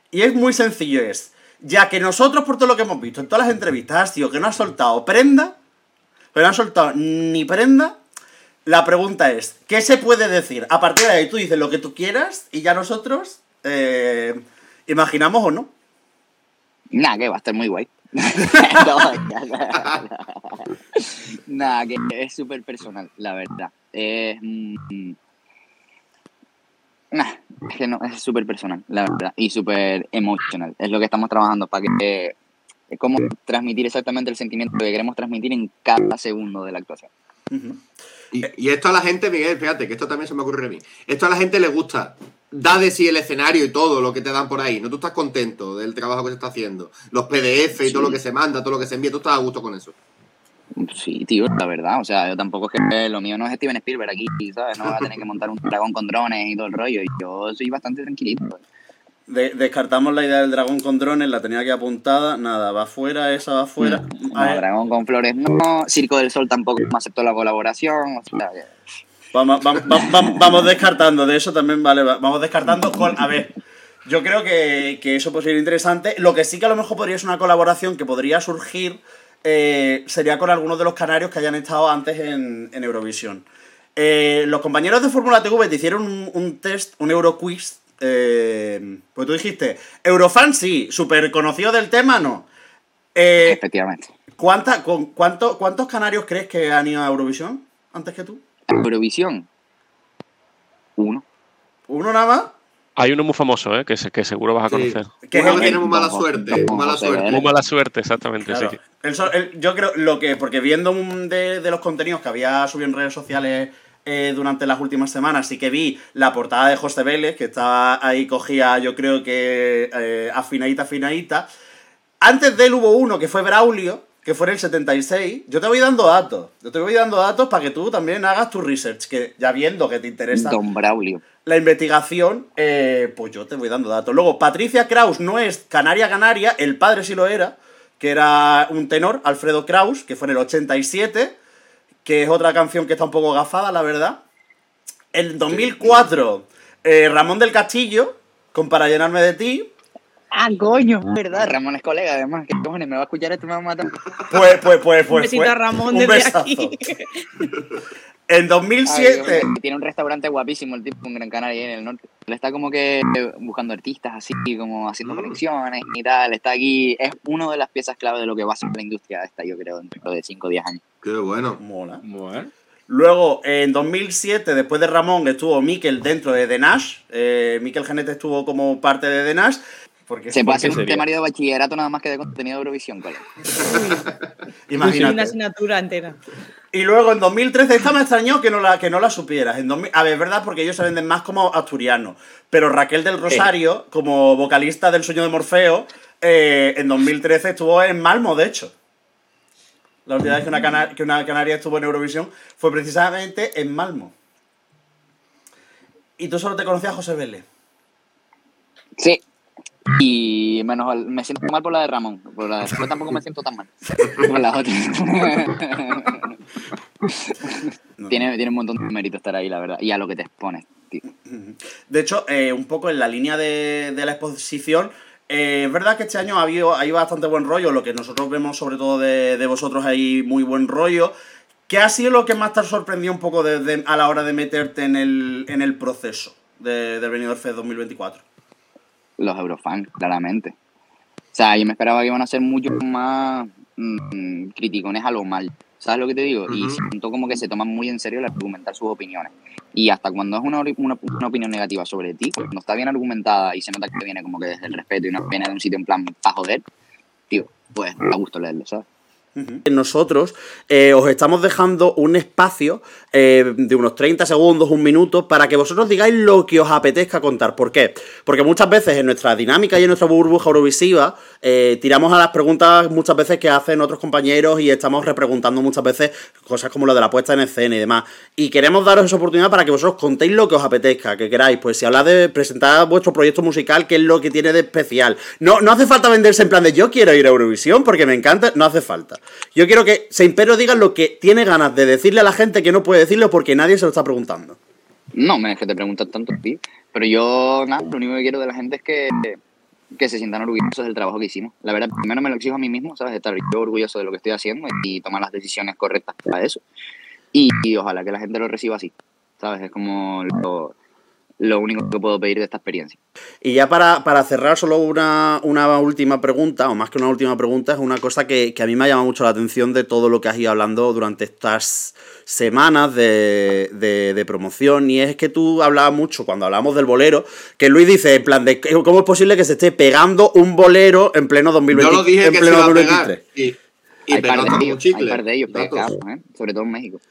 Y es muy sencillo, es, ya que nosotros por todo lo que hemos visto en todas las entrevistas ha sido que no ha soltado prenda, pero no ha soltado ni prenda, la pregunta es, ¿qué se puede decir? A partir de ahí tú dices lo que tú quieras y ya nosotros eh, imaginamos o no. Nada, que va a estar muy guay. No. Nada, que es súper personal, la verdad. Es, mm, Nah, es que no, es súper personal, la verdad, y súper emocional. Es lo que estamos trabajando para que es como transmitir exactamente el sentimiento que queremos transmitir en cada segundo de la actuación. Y, y esto a la gente, Miguel, fíjate, que esto también se me ocurre a mí. Esto a la gente le gusta. Da de sí el escenario y todo lo que te dan por ahí. No tú estás contento del trabajo que se está haciendo. Los PDF y todo lo que se manda, todo lo que se envía, tú estás a gusto con eso. Sí, tío, la verdad. O sea, yo tampoco es que lo mío no es Steven Spielberg aquí, ¿sabes? No voy a tener que montar un dragón con drones y todo el rollo. Y yo soy bastante tranquilito. De- descartamos la idea del dragón con drones, la tenía aquí apuntada. Nada, va fuera, esa va fuera. No, dragón con flores no. Circo del Sol tampoco me aceptó la colaboración. O sea, que- Vamos, vamos, vamos, vamos descartando, de eso también vale. va- Vamos descartando con. A ver, yo creo que, que eso puede ser interesante. Lo que sí que a lo mejor podría ser una colaboración que podría surgir eh, sería con algunos de los canarios que hayan estado antes en, en Eurovisión. Eh, los compañeros de Fórmula TV te hicieron un, un test, un Euroquiz. Eh, pues tú dijiste, Eurofan sí, súper conocido del tema, no. Eh, Efectivamente. ¿cuánta, con, cuánto, ¿Cuántos canarios crees que han ido a Eurovisión antes que tú? Eurovisión. Uno. ¿Uno nada más? Hay uno muy famoso, ¿eh? que, se- que seguro vas a Sí. conocer. Que es el que tiene muy mala suerte, muy mala suerte. Muy mala suerte, exactamente, Claro. sí. El so- el- yo creo lo que, porque viendo un de, de los contenidos que había subido en redes sociales eh, durante las últimas semanas, sí que vi la portada de José Vélez, que estaba ahí cogía, yo creo que eh, afinadita, afinadita. Antes de él hubo uno que fue Braulio, que fue en el 76. Yo te voy dando datos. Yo te voy dando datos para que tú también hagas tu research, que ya viendo que te interesa Don Braulio. la investigación, eh, pues yo te voy dando datos. Luego, Patricia Kraus no es Canaria Canaria, el padre sí lo era, que era un tenor, Alfredo Kraus, que fue en el 87, que es otra canción que está un poco gafada, la verdad. En 2004, eh, Ramón del Castillo, con Para llenarme de ti. Ah, coño, verdad. Ramón es colega, además. ¿Qué cojones? ¿Me va a escuchar esto? Me va a matar. Pues, pues, pues, pues. Un besito fue a Ramón un desde besazo. aquí. En 2007. Ay, tiene un restaurante guapísimo el tipo en Gran Canaria, ahí en el norte. Él está como que buscando artistas así, como haciendo conexiones y tal. Está aquí. Es una de las piezas clave de lo que va a ser la industria esta, yo creo, dentro de 5 o 10 años. Qué bueno. Mola. Luego, en 2007, después de Ramón, estuvo Mikel dentro de The Nash. Eh, Mikel Genete estuvo como parte de The Nash. Porque, Se puede hacer un temario de bachillerato nada más que de contenido de Eurovisión, colega. Imagínate. Una asignatura entera. Y luego en 2013, esta me extrañó que no la, que no la supieras. En 2000 a ver, es verdad, porque ellos se venden más como asturianos. Pero Raquel del Rosario, como vocalista del Sueño de Morfeo, eh, en 2013 estuvo en Malmo, de hecho. La última vez que una, cana- que una canaria estuvo en Eurovisión fue precisamente en Malmo. Y tú solo te conocías a José Vélez. Sí. Y menos me siento mal por la de Ramón. Por la de después tampoco me siento tan mal. Por la otra. tiene, tiene un montón de mérito estar ahí, la verdad. Y a lo que te expones, tío. De hecho, eh, un poco en la línea de, de la exposición, eh, es verdad que este año ha habido, hay bastante buen rollo, lo que nosotros vemos sobre todo de, de vosotros hay muy buen rollo. ¿Qué ha sido lo que más te ha sorprendido un poco de- de- a la hora de meterte en el, en el proceso de, del Benidorm Fest 2024? Los Eurofans, claramente. O sea, yo me esperaba que iban a ser mucho más mm, criticones a lo mal. ¿Sabes lo que te digo? Y siento como que se toman muy en serio el argumentar sus opiniones. Y hasta cuando es una, una, una opinión negativa sobre ti, cuando está bien argumentada y se nota que viene como que desde el respeto y no viene de un sitio en plan para joder, tío, pues da gusto leerlo, ¿sabes? Nosotros eh, os estamos dejando un espacio eh, de unos 30 segundos, un minuto, para que vosotros digáis lo que os apetezca contar. ¿Por qué? Porque muchas veces en nuestra dinámica y en nuestra burbuja eurovisiva eh, tiramos a las preguntas muchas veces que hacen otros compañeros y estamos repreguntando muchas veces cosas como lo de la puesta en escena y demás. Y queremos daros esa oportunidad para que vosotros contéis lo que os apetezca, que queráis. Pues si habláis de presentar vuestro proyecto musical, qué es lo que tiene de especial. No, no hace falta venderse en plan de yo quiero ir a Eurovisión porque me encanta, no hace falta. Yo quiero que Se Imperio diga lo que tiene ganas de decirle a la gente que no puede decirlo porque nadie se lo está preguntando. No, me es que te preguntan tanto a ti. Pero yo, nada, lo único que quiero de la gente es que, que se sientan orgullosos del trabajo que hicimos. La verdad, primero me lo exijo a mí mismo, ¿sabes? Estar yo orgulloso de lo que estoy haciendo y tomar las decisiones correctas para eso. Y, y ojalá que la gente lo reciba así, ¿sabes? Es como lo, lo único que puedo pedir de esta experiencia. Y ya para, para cerrar, solo una, una última pregunta, o más que una última pregunta, es una cosa que, que a mí me ha llamado mucho la atención de todo lo que has ido hablando durante estas semanas de, de- de promoción. Y es que tú hablabas mucho cuando hablamos del bolero, que Luis dice, en plan, de cómo es posible que se esté pegando un bolero en pleno 2020, Yo lo dije en que se pleno iba a 2023. pegar. Y, y hay, par pegó de como ellos, un chicle. hay par de ellos Datos. pegados, ¿eh? sobre todo en México.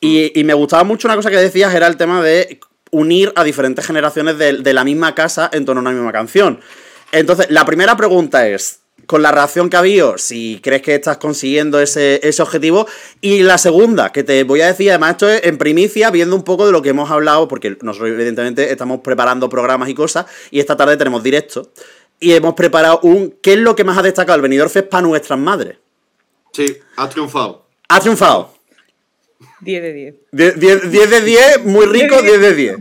Y, y me gustaba mucho una cosa que decías, era el tema de unir a diferentes generaciones de, de la misma casa en torno a una misma canción. Entonces, la primera pregunta es, con la reacción que ha habido, si crees que estás consiguiendo ese, ese objetivo. Y la segunda, que te voy a decir, además esto es en primicia, viendo un poco de lo que hemos hablado, porque nosotros evidentemente estamos preparando programas y cosas, y esta tarde tenemos directo. Y hemos preparado un, ¿qué es lo que más ha destacado el Benidorm Fest para nuestras madres? Sí, ha triunfado. Ha triunfado. 10 de 10. 10 10 10 de 10, muy rico, 10 de 10.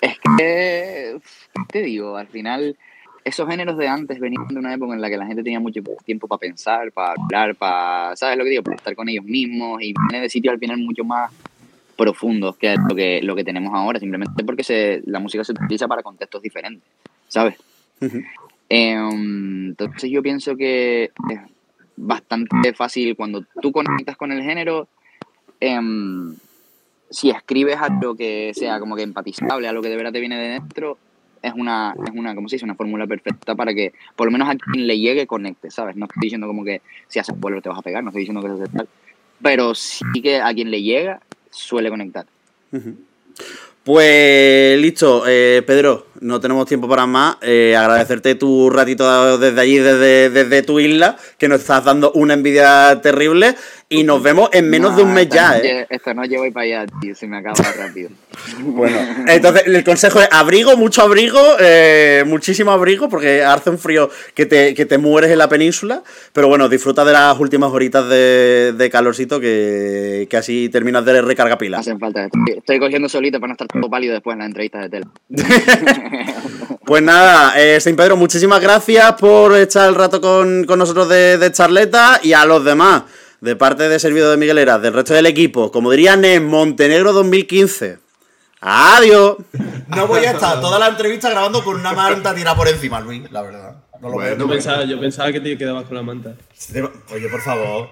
Es que, ¿qué te digo, al final, esos géneros de antes venían de una época en la que la gente tenía mucho tiempo para pensar, para hablar, para, ¿sabes lo que digo? Para estar con ellos mismos y viene de sitios al final mucho más profundos que lo que, lo que tenemos ahora, simplemente porque se, la música se utiliza para contextos diferentes, ¿sabes? Em, entonces yo pienso que es bastante fácil cuando tú conectas con el género, em, si escribes algo que sea como que empatizable, algo que de verdad te viene de dentro, es una, es una, ¿cómo se dice? Una fórmula perfecta para que por lo menos a quien le llegue conecte, ¿sabes? No estoy diciendo como que si haces bolero te vas a pegar, no estoy diciendo que es tal, pero sí que a quien le llega suele conectar. Pues listo, eh, Pedro, no tenemos tiempo para más. Eh, agradecerte tu ratito desde allí, desde, desde tu isla, que nos estás dando una envidia terrible. Y nos vemos en menos de un mes ya, noche- ¿eh? Esta noche voy para allá, tío, se me acaba rápido. Bueno, entonces el consejo es abrigo, mucho abrigo, eh, muchísimo abrigo, porque hace un frío que te, que te mueres en la península. Pero bueno, disfruta de las últimas horitas de, de calorcito, que, que así terminas de recarga pilas. Hacen falta. Estoy, estoy cogiendo solito para no estar todo pálido después en las entrevistas de tele. Pues nada, eh, Saint Pedro, muchísimas gracias por echar el rato con, con nosotros de, de charleta y a los demás, de parte de Servido de Miguelera, del resto del equipo, como dirían en Montenegro 2015. Adiós. No voy a estar toda la entrevista grabando con una manta tirada por encima, Luis, la verdad. No lo veo. yo, pensaba, yo pensaba que te quedabas con la manta. Oye, por favor.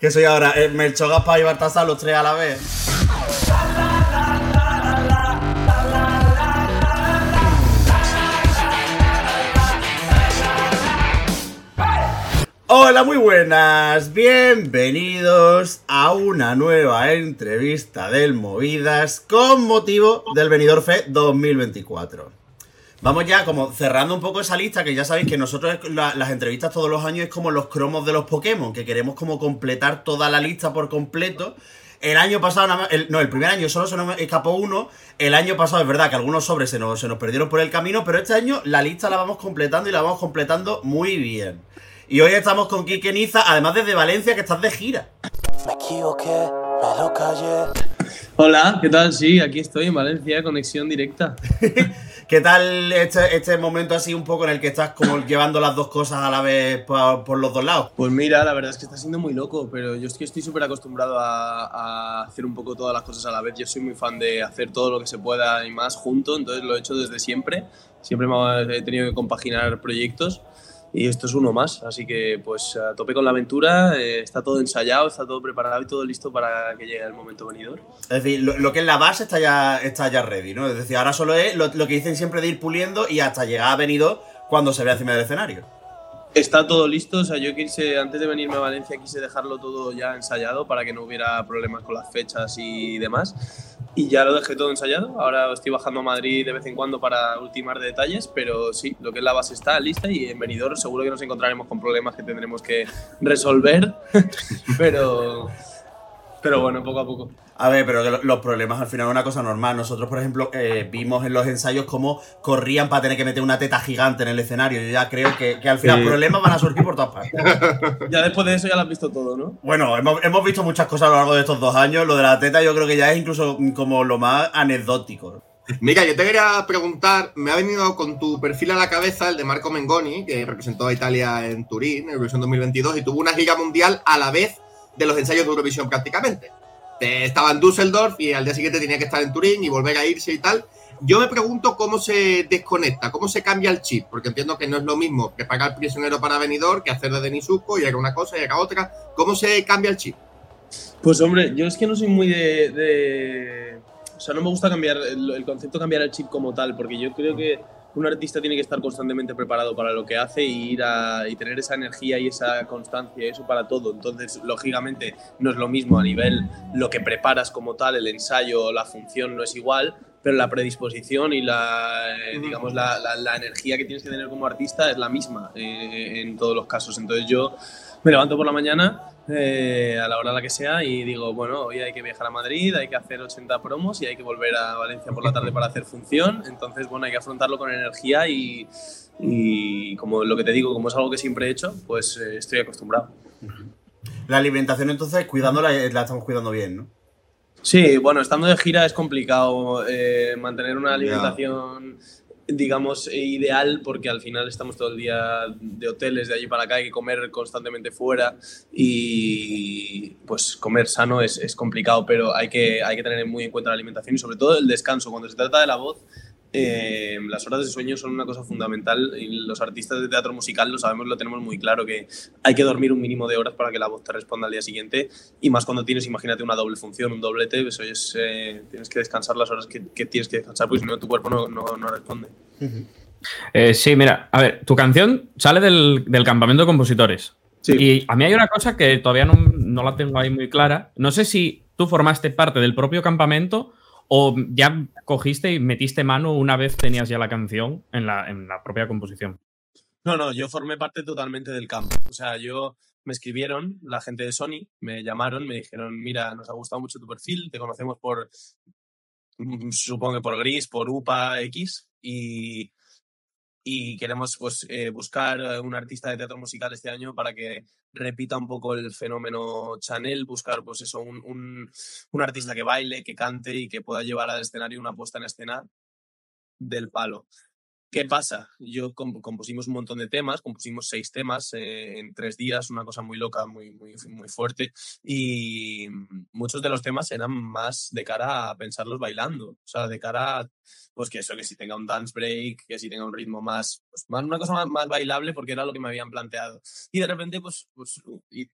que soy ahora? Melchor, Gaspar y Baltasar, los tres a la vez. Muy buenas. Bienvenidos a una nueva entrevista del Movidas con motivo del Benidorm Fest 2024. Vamos ya como cerrando un poco esa lista, que ya sabéis que nosotros la- las entrevistas todos los años es como los cromos de los Pokémon, que queremos como completar toda la lista por completo. El año pasado, no, el primer año solo se nos escapó uno. El año pasado es verdad que algunos sobres se nos, se nos perdieron por el camino, pero este año la lista la vamos completando y la vamos completando muy bien. Y hoy estamos con Kike Niza, además desde Valencia, que estás de gira. Me equivoqué, me lo callé. Hola, ¿qué tal? Sí, aquí estoy en Valencia, conexión directa. ¿Qué tal este, este momento así un poco en el que estás como llevando las dos cosas a la vez por, por los dos lados? Pues mira, la verdad es que está siendo muy loco, pero yo es que estoy súper acostumbrado a, a hacer un poco todas las cosas a la vez. Yo soy muy fan de hacer todo lo que se pueda y más junto, entonces lo he hecho desde siempre. Siempre me he tenido que compaginar proyectos y esto es uno más. Así que pues a tope con la aventura, eh, está todo ensayado, está todo preparado y todo listo para que llegue el momento venidor. Es decir, lo, que es la base está ya, está ya ready, ¿no? Es decir, ahora solo es lo, lo que dicen siempre de ir puliendo y hasta llegar a venido cuando se ve encima del escenario. Está todo listo, o sea, yo quise, antes de venirme a Valencia, quise dejarlo todo ya ensayado para que no hubiera problemas con las fechas y demás. Y ya lo dejé todo ensayado. Ahora estoy bajando a Madrid de vez en cuando para ultimar detalles, pero sí, lo que es la base está lista y en venidor seguro que nos encontraremos con problemas que tendremos que resolver. pero, pero bueno, poco a poco. A ver, pero que los problemas al final es una cosa normal. Nosotros, por ejemplo, eh, vimos en los ensayos cómo corrían para tener que meter una teta gigante en el escenario. Yo ya creo que, que al final Sí. problemas van a surgir por todas partes. Ya después de eso ya lo has visto todo, ¿no? Bueno, hemos, hemos visto muchas cosas a lo largo de estos dos años. Lo de la teta yo creo que ya es incluso como lo más anecdótico. Mira, yo te quería preguntar, me ha venido con tu perfil a la cabeza el de Marco Mengoni, que representó a Italia en Turín en Eurovisión 2022 y tuvo una gira mundial a la vez de los ensayos de Eurovisión prácticamente. Te- estaba en Düsseldorf y al día siguiente tenía que estar en Turín y volver a irse y tal. Yo me pregunto cómo se desconecta, cómo se cambia el chip, porque entiendo que no es lo mismo preparar prisionero para venidor que hacer de Denisuco y haga una cosa y haga otra. ¿Cómo se cambia el chip? Pues hombre, yo es que no soy muy de, O sea, no me gusta cambiar el concepto cambiar el chip como tal, porque yo creo que un artista tiene que estar constantemente preparado para lo que hace y ir a, y tener esa energía y esa constancia, eso para todo. Entonces, lógicamente, no es lo mismo a nivel lo que preparas como tal, el ensayo, la función no es igual, pero la predisposición y la, eh, digamos, la, la- la energía que tienes que tener como artista es la misma eh, en todos los casos. Entonces, yo me levanto por la mañana eh, a la hora a la que sea y digo, bueno, hoy hay que viajar a Madrid, hay que hacer 80 promos y hay que volver a Valencia por la tarde para hacer función. Entonces, bueno, hay que afrontarlo con energía y, y como lo que te digo, como es algo que siempre he hecho, pues eh, estoy acostumbrado. La alimentación, entonces, cuidándola, eh, la estamos cuidando bien, ¿no? Sí, bueno, estando de gira es complicado eh, mantener una alimentación, digamos, eh, ideal porque al final estamos todo el día de hoteles, de allí para acá, hay que comer constantemente fuera y pues comer sano es, es complicado, pero hay que, hay que tener muy en cuenta la alimentación y sobre todo el descanso. Cuando se trata de la voz, eh, las horas de sueño son una cosa fundamental y los artistas de teatro musical lo sabemos, lo tenemos muy claro, que hay que dormir un mínimo de horas para que la voz te responda al día siguiente y más cuando tienes, imagínate, una doble función, un doblete, eso es, eh, tienes que descansar las horas que, que tienes que descansar, porque si no tu cuerpo no, no, no responde. Eh, sí, mira, a ver, tu canción sale del, del campamento de compositores. Y a mí hay una cosa que todavía no, no la tengo ahí muy clara. No sé si tú formaste parte del propio campamento o ya cogiste y metiste mano una vez tenías ya la canción en la, en la propia composición. No, no, yo formé parte totalmente del campo. O sea, yo me escribieron, la gente de Sony, me llamaron, me dijeron, mira, nos ha gustado mucho tu perfil, te conocemos por, mm, supongo que por Gris, por UPA X, y, y queremos pues eh, buscar un artista de teatro musical este año para que repita un poco el fenómeno Chanel, buscar pues eso, un, un, un artista que baile, que cante y que pueda llevar al escenario una puesta en escena del palo. ¿Qué pasa? Yo comp- compusimos un montón de temas, compusimos seis temas eh, en tres días, una cosa muy loca, muy, muy, muy fuerte. Y muchos de los temas eran más de cara a pensarlos bailando. O sea, de cara a, pues que eso, que si tenga un dance break, que si tenga un ritmo más, pues más una cosa más, más bailable porque era lo que me habían planteado. Y de repente, pues, pues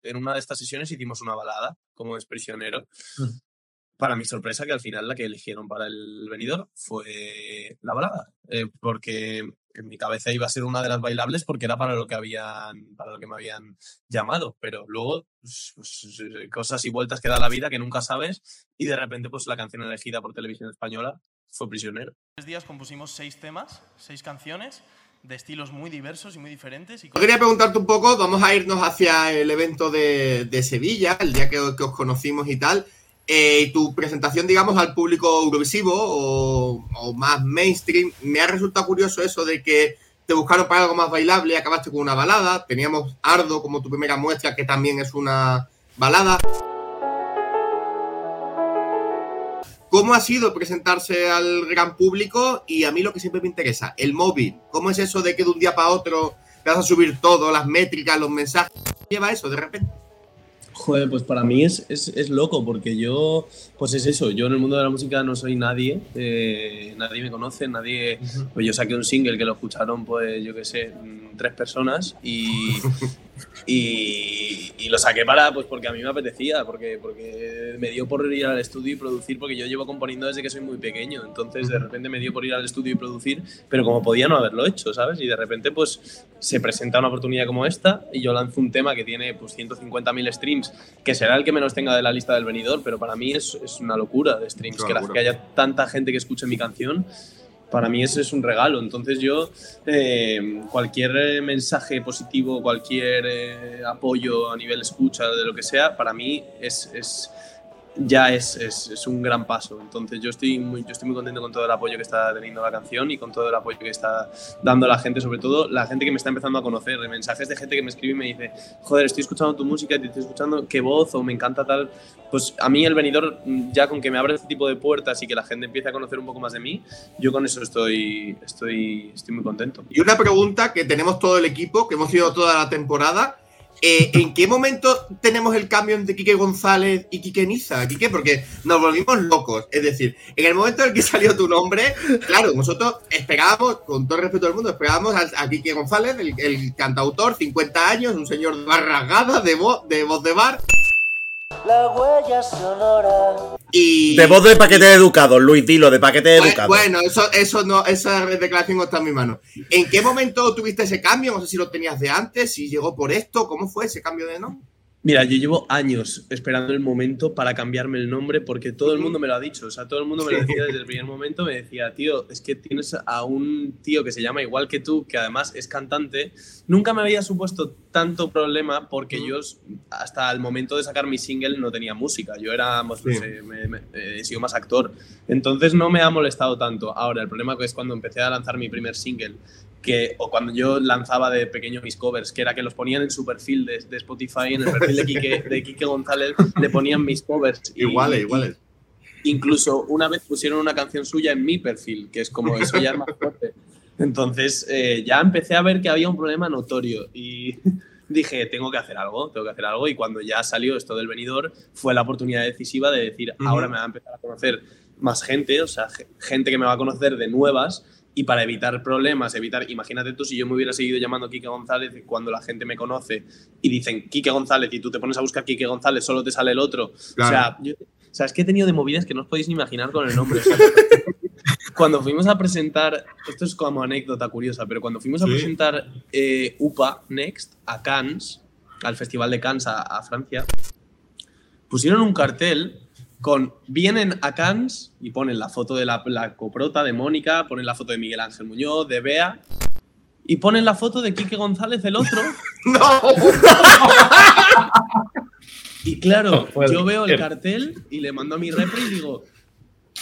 en una de estas sesiones hicimos una balada, como es prisionero para mi sorpresa, que al final la que eligieron para el venidor fue la balada, eh, porque en mi cabeza iba a ser una de las bailables porque era para lo que habían, para lo que me habían llamado, pero luego pues, pues, cosas y vueltas que da la vida que nunca sabes y de repente pues la canción elegida por televisión española fue Prisionero. tres días compusimos seis temas, seis canciones de estilos muy diversos y muy diferentes. Y Yo quería preguntarte un poco, vamos a irnos hacia el evento de, de Sevilla, el día que, que os conocimos y tal. Eh, tu presentación, digamos, al público eurovisivo o, más mainstream, me ha resultado curioso eso de que te buscaron para algo más bailable y acabaste con una balada. Teníamos Ardo como tu primera muestra, que también es una balada. ¿Cómo ha sido presentarse al gran público? Y a mí lo que siempre me interesa, el móvil. ¿Cómo es eso de que de un día para otro te vas a subir todo, las métricas, los mensajes? ¿Lleva eso de repente? Joder, pues para mí es, es, es loco, porque yo, pues es eso, yo en el mundo de la música no soy nadie, eh, nadie me conoce, nadie, pues yo saqué un single que lo escucharon, pues yo qué sé, tres personas y, y, y lo saqué para, pues porque a mí me apetecía, porque, porque me dio por ir al estudio y producir, porque yo llevo componiendo desde que soy muy pequeño, entonces de repente me dio por ir al estudio y producir, pero como podía no haberlo hecho, ¿sabes? Y de repente pues se presenta una oportunidad como esta y yo lanzo un tema que tiene pues 150.000 streams, que será el que menos tenga de la lista del venidor, pero para mí es, es una locura de streams, que haya tanta gente que escuche mi canción. Para mí ese es un regalo. Entonces yo, eh, cualquier eh, mensaje positivo, cualquier eh, apoyo a nivel escucha, de lo que sea, para mí es, es- ya es, es- es un gran paso. Entonces yo estoy, muy, yo estoy muy contento con todo el apoyo que está teniendo la canción y con todo el apoyo que está dando la gente, sobre todo la gente que me está empezando a conocer, mensajes de gente que me escribe y me dice, joder, estoy escuchando tu música, te estoy escuchando qué voz o me encanta tal. Pues a mí el venidor, ya con que me abre este tipo de puertas y que la gente empiece a conocer un poco más de mí, yo con eso estoy, estoy, estoy muy contento. Y una pregunta que tenemos todo el equipo, que hemos ido toda la temporada. Eh, ¿en qué momento tenemos el cambio entre Quique González y Quique Niza? Quique, porque nos volvimos locos. Es decir, en el momento en el que salió tu nombre, claro, nosotros esperábamos, con todo el respeto del mundo, esperábamos a, a Quique González, el, cantautor, 50 años, un señor de barra rasgada, de, voz de voz de bar. La huella sonora. Y, De voz de paquete de educado, Luis, dilo, de paquete de Bueno, educado. Bueno, eso, eso no, esa declaración no está en mi mano. ¿En qué momento tuviste ese cambio? No sé si lo tenías de antes, si llegó por esto, ¿cómo fue ese cambio de nombre? Mira, yo llevo años esperando el momento para cambiarme el nombre porque todo el mundo me lo ha dicho. O sea, todo el mundo me lo decía desde el primer momento. Me decía, tío, es que tienes a un tío que se llama igual que tú, que además es cantante. Nunca me había supuesto tanto problema porque yo hasta el momento de sacar mi single no tenía música. Yo era, pues, Sí. me- me- he sido más actor. Entonces no me ha molestado tanto. Ahora, el problema es cuando empecé a lanzar mi primer single que, o cuando yo lanzaba de pequeño mis covers, que era que los ponían en su perfil de, de Spotify, en el perfil de Quique, de Quique González, le ponían mis covers. Iguales, y- iguales. Incluso una vez pusieron una canción suya en mi perfil, que es como eso ya es más fuerte. Entonces eh, ya empecé a ver que había un problema notorio y dije, tengo que hacer algo, tengo que hacer algo. Y cuando ya salió esto del venidor, fue la oportunidad decisiva de decir, Ujú. ahora me va a empezar a conocer más gente, o sea, ge- gente que me va a conocer de nuevas. Y para evitar problemas, evitar, imagínate tú si yo me hubiera seguido llamando Quique González cuando la gente me conoce y dicen Quique González y tú te pones a buscar Quique González, solo te sale el otro. Claro. O sea, yo, o sea, es que he tenido de movidas que no os podéis ni imaginar con el nombre. o sea, cuando fuimos a presentar, esto es como anécdota curiosa, pero cuando fuimos a Sí. presentar eh, UPA Next a Cannes, al Festival de Cannes a, a Francia, pusieron un cartel con vienen a Cannes y ponen la foto de la, la coprota de Mónica, ponen la foto de Miguel Ángel Muñoz, de Bea, y ponen la foto de Quique González, el otro. Y claro, No yo veo el cartel y le mando a mi repre y digo,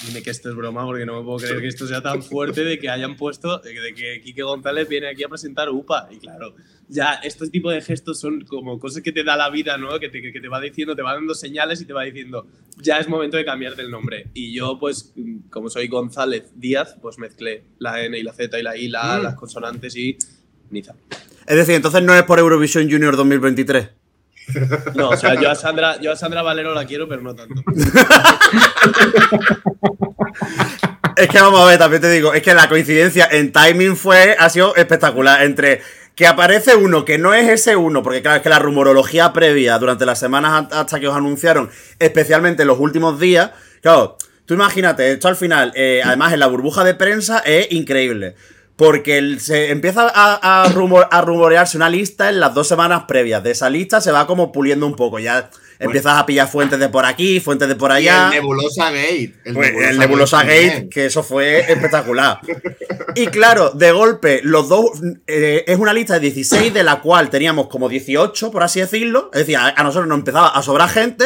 dime que esto es broma porque no me puedo creer que esto sea tan fuerte de que hayan puesto, de que- Quique González viene aquí a presentar UPA. Y claro, ya estos tipos de gestos son como cosas que te da la vida, ¿no? Que te, que te va diciendo, te va dando señales y te va diciendo, ya es momento de cambiarte el nombre. Y yo, pues, como soy González Díaz, pues mezclé la N y la Z y la I, la A, Mm. las consonantes y Niza. Es decir, entonces no es por Eurovisión Junior 2023. No, o sea, yo a Sandra, yo a Sandra Valero la quiero, pero no tanto. Es que vamos a ver, también te digo, es que la coincidencia en timing fue, ha sido espectacular. Entre que aparece uno que no es ese uno, porque claro, es que la rumorología previa durante las semanas hasta que os anunciaron, especialmente en los últimos días, claro, tú imagínate, esto al final, eh, además en la burbuja de prensa es increíble. Porque el- se empieza a, a rumor- a rumorearse una lista en las dos semanas previas. De esa lista se va como puliendo un poco. Ya empiezas a pillar fuentes de por aquí, fuentes de por Y allá. el Nebulosa Gate. Pues, el Nebulosa Gate, que eso fue espectacular. Y claro, de golpe, los dos. eh, es una lista de 16, de la cual teníamos como 18, por así decirlo. Es decir, a, a nosotros nos empezaba a sobrar gente.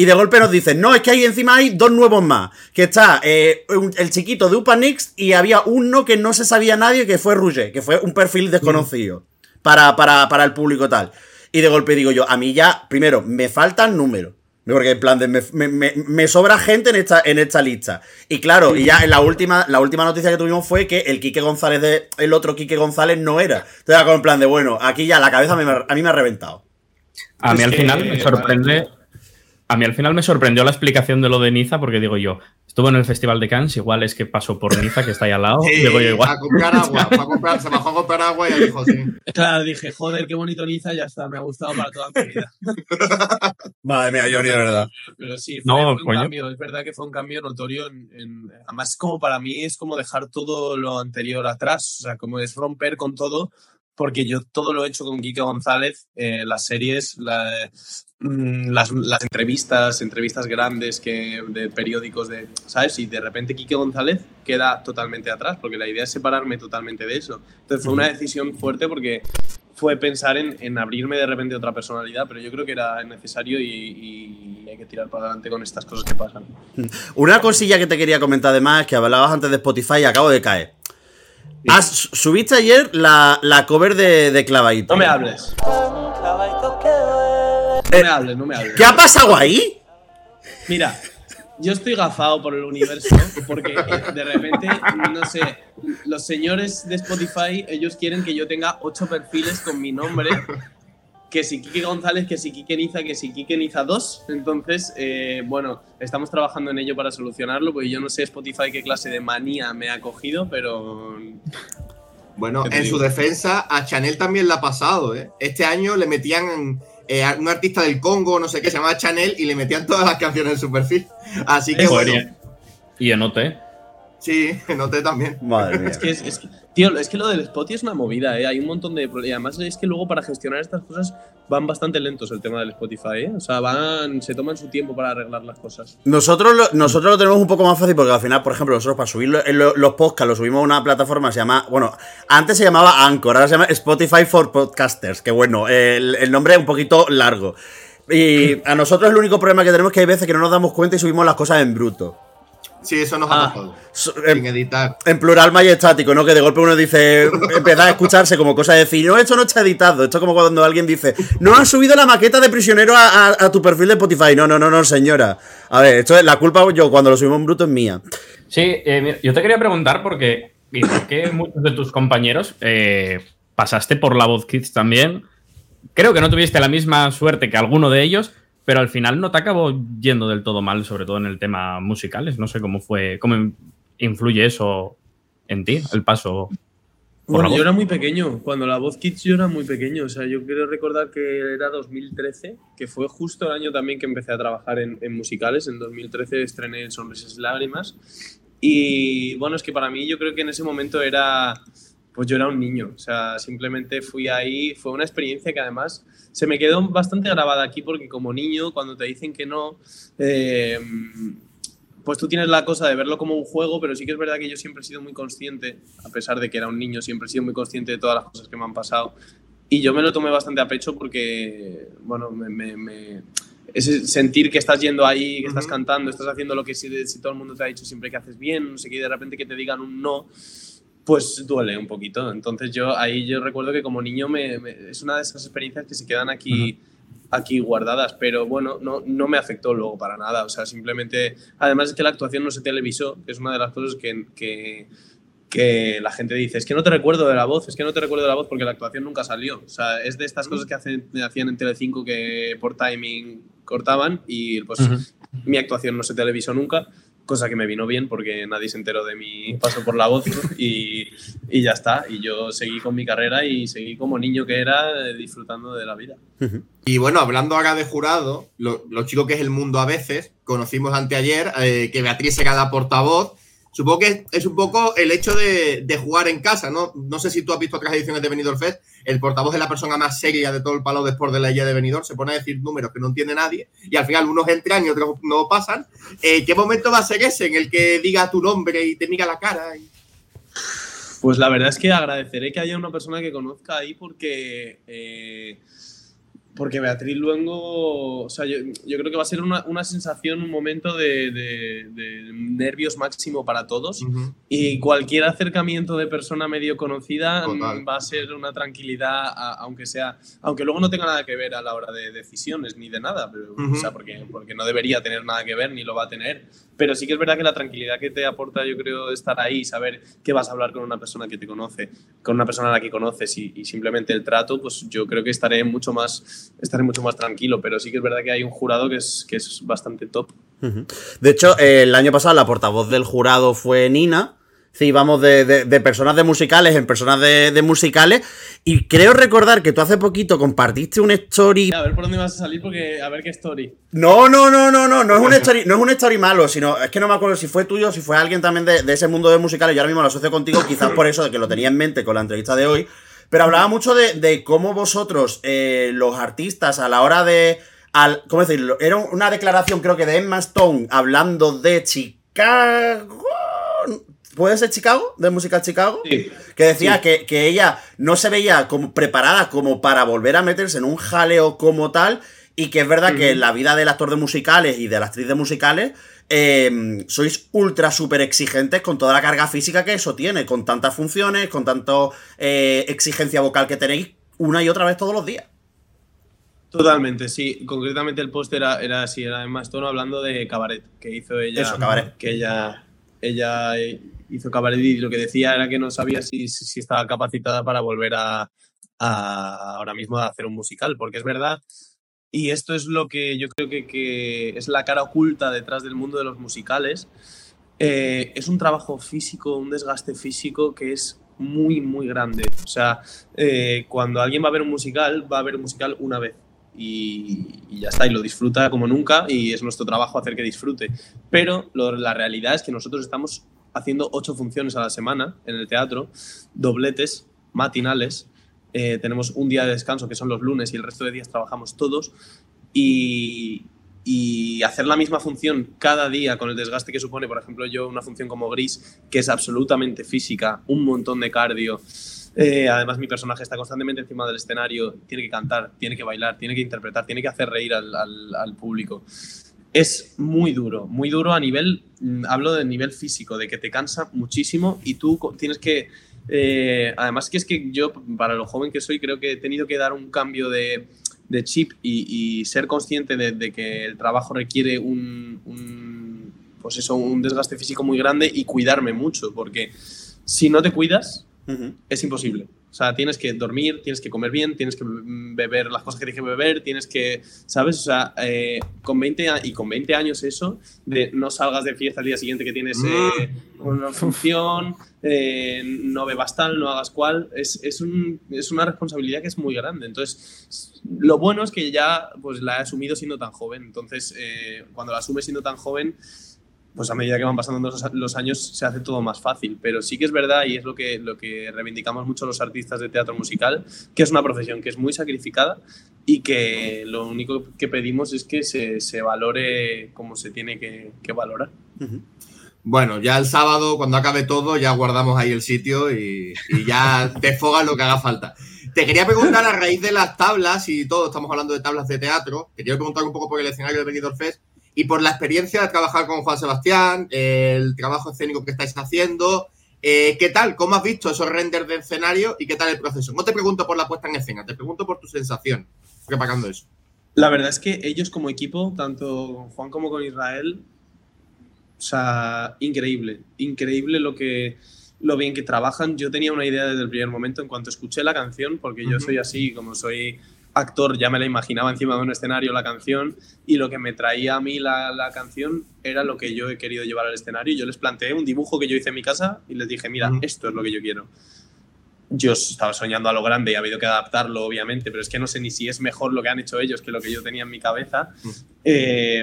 Y de golpe nos dicen, no, es que ahí encima hay dos nuevos más. Que está eh, un- el chiquito de Upanix y había uno que no se sabía nadie, que fue Rouget, que fue un perfil desconocido para, para, para el público tal. Y de golpe digo yo, a mí ya, primero, me faltan números. Porque en plan de me, me- me- me sobra gente en esta, en esta lista. Y claro, y ya en la última, la última noticia que tuvimos fue que el Quique González de, el otro Quique González no era. Entonces era como en plan de, bueno, aquí ya la cabeza me- a mí me ha reventado. A mí Es al que, final me sorprende. A mí al final me sorprendió la explicación de lo de Niza, porque digo yo, estuvo en el Festival de Cannes, igual es que pasó por Niza, que está ahí al lado. Sí, digo yo igual. a comprar agua, fue a comprar, se bajó a comprar agua y dijo, sí. Claro, dije, joder, qué bonito Niza, ya está, me ha gustado para toda mi vida. Madre mía, Johnny, de verdad. Pero sí, fue, No, fue un coño. cambio, es verdad que fue un cambio notorio. En, en- además, como para mí es como dejar todo lo anterior atrás, o sea, como es romper con todo, porque yo todo lo he hecho con Quique González, eh, las series, la- las, las entrevistas, entrevistas grandes que, de periódicos, de, ¿sabes? Y de repente Quique González queda totalmente atrás, porque la idea es separarme totalmente de eso. Entonces fue una decisión fuerte porque fue pensar en, en abrirme de repente a otra personalidad, pero yo creo que era necesario y, y hay que tirar para adelante con estas cosas que pasan. Una cosilla que te quería comentar además, que hablabas antes de Spotify y acabo de caer. Has- subiste ayer la, la cover de, de Clavadito. No me hables. No me hables, no me hables. ¿Qué ha pasado ahí? Mira, yo estoy gafado por el universo porque eh, de repente, no sé, los señores de Spotify, ellos quieren que yo tenga ocho perfiles con mi nombre que si Quique González, que si Quique Niza, que si Quique Niza 2. Entonces, eh, bueno, estamos trabajando en ello para solucionarlo, porque yo no sé Spotify qué clase de manía me ha cogido, pero... Bueno, ¿Qué te en su defensa, a Chanel también le ha pasado, ¿eh? Este año le metían eh, un artista del Congo, no sé qué, se llamaba Chanel, y le metían todas las canciones en su perfil. Así que bueno, Y en OT. Sí, noté también. Es que, es, es que- tío, es que lo del Spotify es una movida, ¿eh? Hay un montón de... pro- Y además es que luego para gestionar estas cosas van bastante lentos el tema del Spotify, ¿eh? O sea, van... Se toman su tiempo para arreglar las cosas. Nosotros lo, nosotros lo tenemos un poco más fácil porque al final, por ejemplo, nosotros para subir lo- lo- los podcasts lo subimos a una plataforma que se llama, bueno, antes se llamaba Anchor, ahora se llama Spotify for Podcasters, que bueno, el, el nombre es un poquito largo. Y a nosotros el único problema que tenemos es que hay veces que no nos damos cuenta y subimos las cosas en bruto. Sí, eso nos Ah. ha pasado. en, Sin editar. En plural majestático, ¿no? Que de golpe uno dice, empieza a escucharse como cosa de decir, no, esto no está editado. Esto es como cuando alguien dice, no has subido la maqueta de prisionero a, a- a tu perfil de Spotify. No, no, no, no, señora. A ver, esto es la culpa yo cuando lo subimos en bruto es mía. Sí, eh, mira, yo te quería preguntar porque igual que muchos de tus compañeros eh, pasaste por la voz Kids también. Creo que no tuviste la misma suerte que alguno de ellos, pero al final no te acabó yendo del todo mal, sobre todo en el tema musicales. No sé cómo fue, cómo influye eso en ti, el paso. por Bueno, la voz. yo era muy pequeño. Cuando la voz Kids yo era muy pequeño. O sea, yo quiero recordar que era 2013, que fue justo el año también que empecé a trabajar en, en musicales. En 2013 estrené Sonrisas y Lágrimas. Y bueno, es que para mí yo creo que en ese momento era, pues yo era un niño. O sea, simplemente fui ahí. Fue una experiencia que además se me quedó bastante grabada aquí porque como niño, cuando te dicen que no, eh, pues tú tienes la cosa de verlo como un juego, pero sí que es verdad que yo siempre he sido muy consciente, a pesar de que era un niño, siempre he sido muy consciente de todas las cosas que me han pasado. Y yo me lo tomé bastante a pecho porque, bueno, me, me- me- ese sentir que estás yendo ahí, que estás cantando, estás haciendo lo que si, si todo el mundo te ha dicho siempre que haces bien, no sé qué, y de repente que te digan un no, pues duele un poquito. Entonces yo ahí yo recuerdo que como niño me, me- es una de esas experiencias que se quedan aquí, aquí guardadas, pero bueno, no, no me afectó luego para nada. O sea, simplemente, además es que la actuación no se televisó, que es una de las cosas que, que, que la gente dice, es que no te recuerdo de la voz, es que no te recuerdo de la voz porque la actuación nunca salió. O sea, es de estas cosas que hacen, hacían en Telecinco que por timing cortaban y pues mi actuación no se televisó nunca, cosa que me vino bien porque nadie se enteró de mi paso por la voz y, y ya está. Y yo seguí con mi carrera y seguí como niño que era eh, disfrutando de la vida. Y bueno, hablando ahora de jurado, lo, lo chico que es el mundo a veces, conocimos anteayer eh, que Beatriz se queda portavoz. Supongo que es un poco el hecho de, de jugar en casa, ¿no? No sé si tú has visto otras ediciones de Benidorm Fest. El portavoz es la persona más seria de todo el palo de sport de la isla de Benidorm. Se pone a decir números que no entiende nadie y al final unos entran y otros no pasan. Eh, ¿Qué momento va a ser ese en el que diga tu nombre y te mira la cara? y- Pues la verdad es que agradeceré que haya una persona que conozca ahí porque. eh, porque Beatriz Luengo. O sea, yo, yo creo que va a ser una, una sensación, un momento de, de- de nervios máximo para todos. Y cualquier acercamiento de persona medio conocida Total. mm, va a ser una tranquilidad, a- aunque sea, aunque luego no tenga nada que ver a la hora de decisiones ni de nada, pero, o sea, porque, porque no debería tener nada que ver ni lo va a tener. Pero sí que es verdad que la tranquilidad que te aporta, yo creo, estar ahí, saber que vas a hablar con una persona que te conoce, con una persona a la que conoces y, y simplemente el trato, pues yo creo que estaré mucho más, estaré mucho más tranquilo. Pero sí que es verdad que hay un jurado que es, que es bastante top. De hecho, eh, el año pasado la portavoz del jurado fue Nina. Sí, íbamos de, de- de personas de musicales en personas de, de musicales. Y creo recordar que tú hace poquito compartiste una story. A ver por dónde vas a salir, porque a ver qué story. No, no, no, no, no, no es un story, no es un story malo, sino es que no me acuerdo si fue tuyo si fue alguien también de, de ese mundo de musicales. Yo ahora mismo lo asocio contigo, quizás por eso de que lo tenía en mente con la entrevista de hoy. Pero hablaba mucho de, de cómo vosotros, eh, los artistas, a la hora de. Al, ¿Cómo decirlo? Era una declaración, creo que de Emma Stone, hablando de Chicago. ¿Puede ser Chicago? ¿De música Chicago? Que decía Sí. que, que ella no se veía como preparada como para volver a meterse en un jaleo como tal. Y que es verdad que la vida del actor de musicales y de la actriz de musicales eh, sois ultra súper exigentes con toda la carga física que eso tiene, con tantas funciones, con tanto eh, exigencia vocal que tenéis una y otra vez todos los días. Totalmente, sí. Concretamente el post era, era así, era Emma Stone hablando de Cabaret, que hizo ella. Eso, Cabaret. Que ella, ella hizo Cabaret y lo que decía era que no sabía si, si si estaba capacitada para volver a, a- ahora mismo a hacer un musical, porque es verdad, y esto es lo que yo creo que, que es la cara oculta detrás del mundo de los musicales, eh, es un trabajo físico, un desgaste físico que es muy, muy grande. O sea, eh, cuando alguien va a ver un musical, va a ver un musical una vez. Y, ya está, y lo disfruta como nunca, y es nuestro trabajo hacer que disfrute. Pero la realidad es que nosotros estamos haciendo ocho funciones a la semana en el teatro, dobletes, matinales, eh, tenemos un día de descanso que son los lunes y el resto de días trabajamos todos, y, hacer la misma función cada día con el desgaste que supone, por ejemplo, yo una función como Gris, que es absolutamente física, un montón de cardio. eh, además, mi personaje está constantemente encima del escenario, tiene que cantar, tiene que bailar, tiene que interpretar, tiene que hacer reír al, al- público. Es muy duro, muy duro a nivel, mm, hablo de nivel físico, de que te cansa muchísimo y tú tienes que, eh, además que es que yo, para lo joven que soy, creo que he tenido que dar un cambio de, chip y, ser consciente de, que el trabajo requiere un, pues eso, un desgaste físico muy grande y cuidarme mucho, porque si no te cuidas, es imposible. O sea, tienes que dormir, tienes que comer bien, tienes que mm, beber las cosas que tienes que beber, tienes que, ¿sabes? O sea, eh, con 20 a- y con 20 años eso, de no salgas de fiesta al día siguiente que tienes eh, una función, eh, no bebas tal, no hagas cual, es, es, un- es una responsabilidad que es muy grande. Entonces, lo bueno es que ya pues, la he asumido siendo tan joven. Entonces, cuando la asumes siendo tan joven, pues a medida que van pasando los, años se hace todo más fácil. Pero sí que es verdad, y es lo que, lo que reivindicamos mucho los artistas de teatro musical, que es una profesión que es muy sacrificada y que lo único que pedimos es que se, se valore como se tiene que, que valorar. Bueno, ya el sábado, cuando acabe todo, ya guardamos ahí el sitio y, y ya desfogas lo que haga falta. Te quería preguntar a raíz de las tablas y todo, estamos hablando de tablas de teatro, te quiero preguntar un poco por el escenario de Benidorm Fest y por la experiencia de trabajar con Juan Sebastián, el trabajo escénico que estáis haciendo. Eh, ¿Qué tal? ¿Cómo has visto esos renders de escenario y qué tal el proceso? No te pregunto por la puesta en escena, te pregunto por tu sensación preparando eso. La verdad es que ellos como equipo, tanto con Juan como con Israel, o sea, increíble, increíble lo que lo bien que trabajan. Yo tenía una idea desde el primer momento en cuanto escuché la canción, porque yo soy así, como soy actor, ya me la imaginaba encima de un escenario la canción y lo que me traía a mí la, la canción era lo que yo he querido llevar al escenario. Yo les planteé un dibujo que yo hice en mi casa y les dije, mira, esto es lo que yo quiero. Yo estaba soñando a lo grande y ha habido que adaptarlo, obviamente, pero es que no sé ni si es mejor lo que han hecho ellos que lo que yo tenía en mi cabeza. Eh,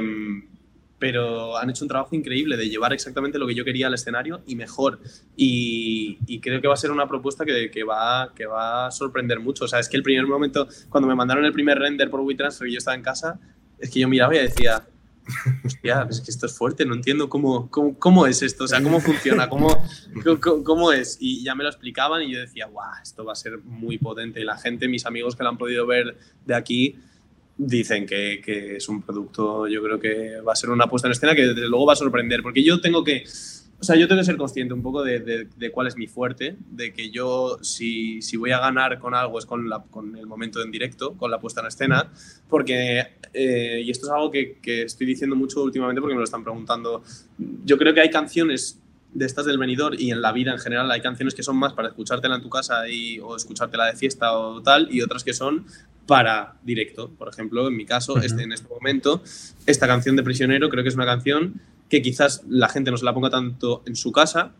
pero han hecho un trabajo increíble de llevar exactamente lo que yo quería al escenario y mejor. Y, y creo que va a ser una propuesta que, que va, que va a sorprender mucho. O sea, es que el primer momento, cuando me mandaron el primer render por WeTransfer y yo estaba en casa, es que yo miraba y decía, hostia, es que esto es fuerte, no entiendo cómo, cómo, cómo es esto, o sea, cómo funciona, cómo, cómo, cómo es. Y ya me lo explicaban y yo decía, guau, esto va a ser muy potente. Y la gente, mis amigos que lo han podido ver de aquí, dicen que, que es un producto, yo creo que va a ser una puesta en escena que desde luego va a sorprender, porque yo tengo que, o sea, yo tengo que ser consciente un poco de, de- cuál es mi fuerte, de que yo si, si voy a ganar con algo es con, la, con el momento en directo, con la puesta en escena, porque, eh, y esto es algo que, que estoy diciendo mucho últimamente porque me lo están preguntando, yo creo que hay canciones de estas del venidor y en la vida en general hay canciones que son más para escuchártela en tu casa y, o escuchártela de fiesta o tal y otras que son para directo. Por ejemplo, en mi caso, este, en este momento, esta canción de Prisionero creo que es una canción que quizás la gente no se la ponga tanto en su casa,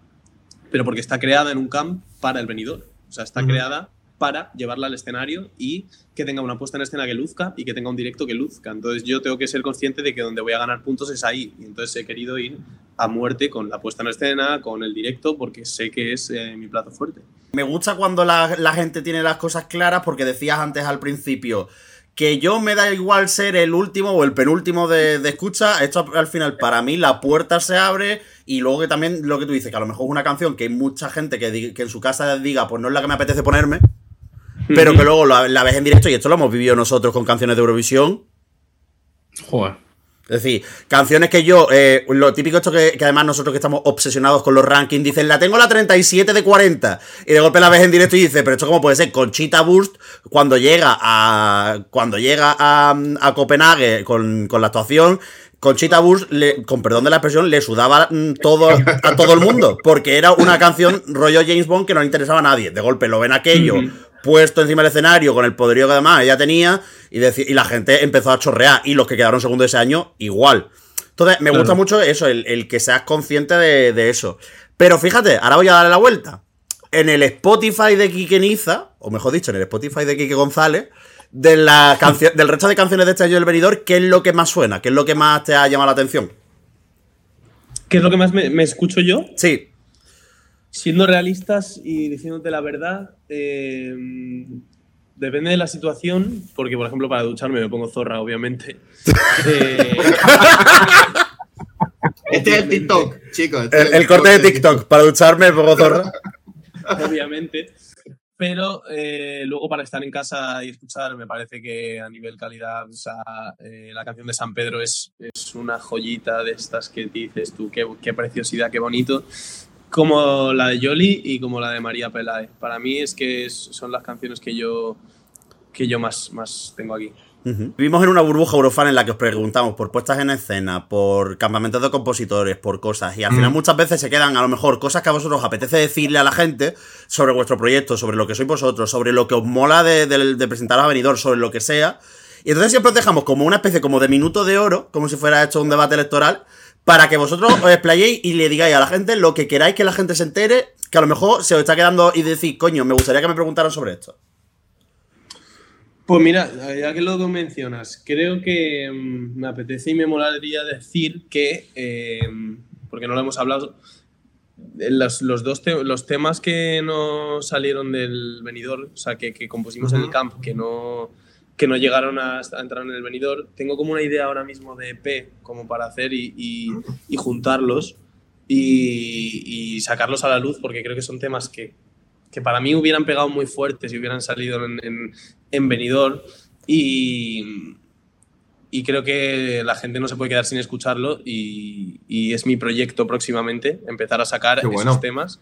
pero porque está creada en un camp para el venidor. O sea, está creada para llevarla al escenario y que tenga una puesta en escena que luzca y que tenga un directo que luzca. Entonces yo tengo que ser consciente de que donde voy a ganar puntos es ahí. Entonces he querido ir a muerte con la puesta en escena, con el directo, porque sé que es eh, mi plato fuerte. Me gusta cuando la, gente tiene las cosas claras porque decías antes al principio que yo me da igual ser el último o el penúltimo de, escucha. Esto al final para mí la puerta se abre y luego que también lo que tú dices, que a lo mejor es una canción que hay mucha gente que, que en su casa diga pues no es la que me apetece ponerme, pero que luego la, la ves en directo y esto lo hemos vivido nosotros con canciones de Eurovisión. Joder. Es decir, canciones que yo, eh, lo típico esto que, que además nosotros que estamos obsesionados con los rankings, dicen, la tengo la 37 de 40, y de golpe la ves en directo y dices, pero esto cómo puede ser, Conchita Burst, cuando llega a, cuando llega a, a Copenhague con, con la actuación, Conchita Burst, le- con perdón de la expresión, le sudaba mm, todo, a todo el mundo, porque era una canción rollo James Bond que no le interesaba a nadie. De golpe lo ven aquello, puesto encima del escenario con el poderío que además ella tenía y, y la gente empezó a chorrear y los que quedaron segundo ese año igual. Entonces, me Claro. gusta mucho eso, el, el que seas consciente de, de eso. Pero fíjate, ahora voy a darle la vuelta. En el Spotify de Quique Niza, o mejor dicho, en el Spotify de Quique González, de la del resto de canciones de este año del venidor, ¿qué es lo que más suena? ¿Qué es lo que más te ha llamado la atención? ¿Qué es lo que más me, me escucho yo? Sí. Siendo realistas y diciéndote la verdad, eh, depende de la situación, porque por ejemplo para ducharme me pongo zorra, obviamente. Eh, Este es el TikTok, chicos. este El, corte de TikTok, para ducharme, pongo zorra. obviamente. Pero eh, luego para estar en casa y escuchar, me parece que a nivel calidad, o sea, eh, la canción de San Pedro es, es una joyita de estas que dices tú, qué, qué preciosidad, qué bonito. Como la de Yoli y como la de María Peláez. Para mí es que es- son las canciones que yo, que yo más, más tengo aquí. Vivimos en una burbuja Eurofan en la que os preguntamos por puestas en escena, por campamentos de compositores, por cosas, y al final Mm. muchas veces se quedan a lo mejor cosas que a vosotros os apetece decirle a la gente sobre vuestro proyecto, sobre lo que sois vosotros, sobre lo que os mola de, de- de presentaros a venidor, sobre lo que sea. Y entonces siempre os dejamos como una especie como de minuto de oro, como si fuera hecho un debate electoral, para que vosotros os explayéis y le digáis a la gente lo que queráis que la gente se entere, que a lo mejor se os está quedando y decís, coño, me gustaría que me preguntaran sobre esto. Pues mira, ya que lo mencionas, creo que mm, me apetece y me molaría decir que, eh, porque no lo hemos hablado, eh, los, los dos te- los temas que no salieron del venidor, o sea, que, que compusimos en el camp, que no, que no llegaron a, a entrar en el venidor, tengo como una idea ahora mismo de EP como para hacer y, y- y juntarlos y, y sacarlos a la luz, porque creo que son temas que, que para mí hubieran pegado muy fuertes y hubieran salido en, en, en venidor. Y, y creo que la gente no se puede quedar sin escucharlo y, y es mi proyecto próximamente, empezar a sacar esos temas.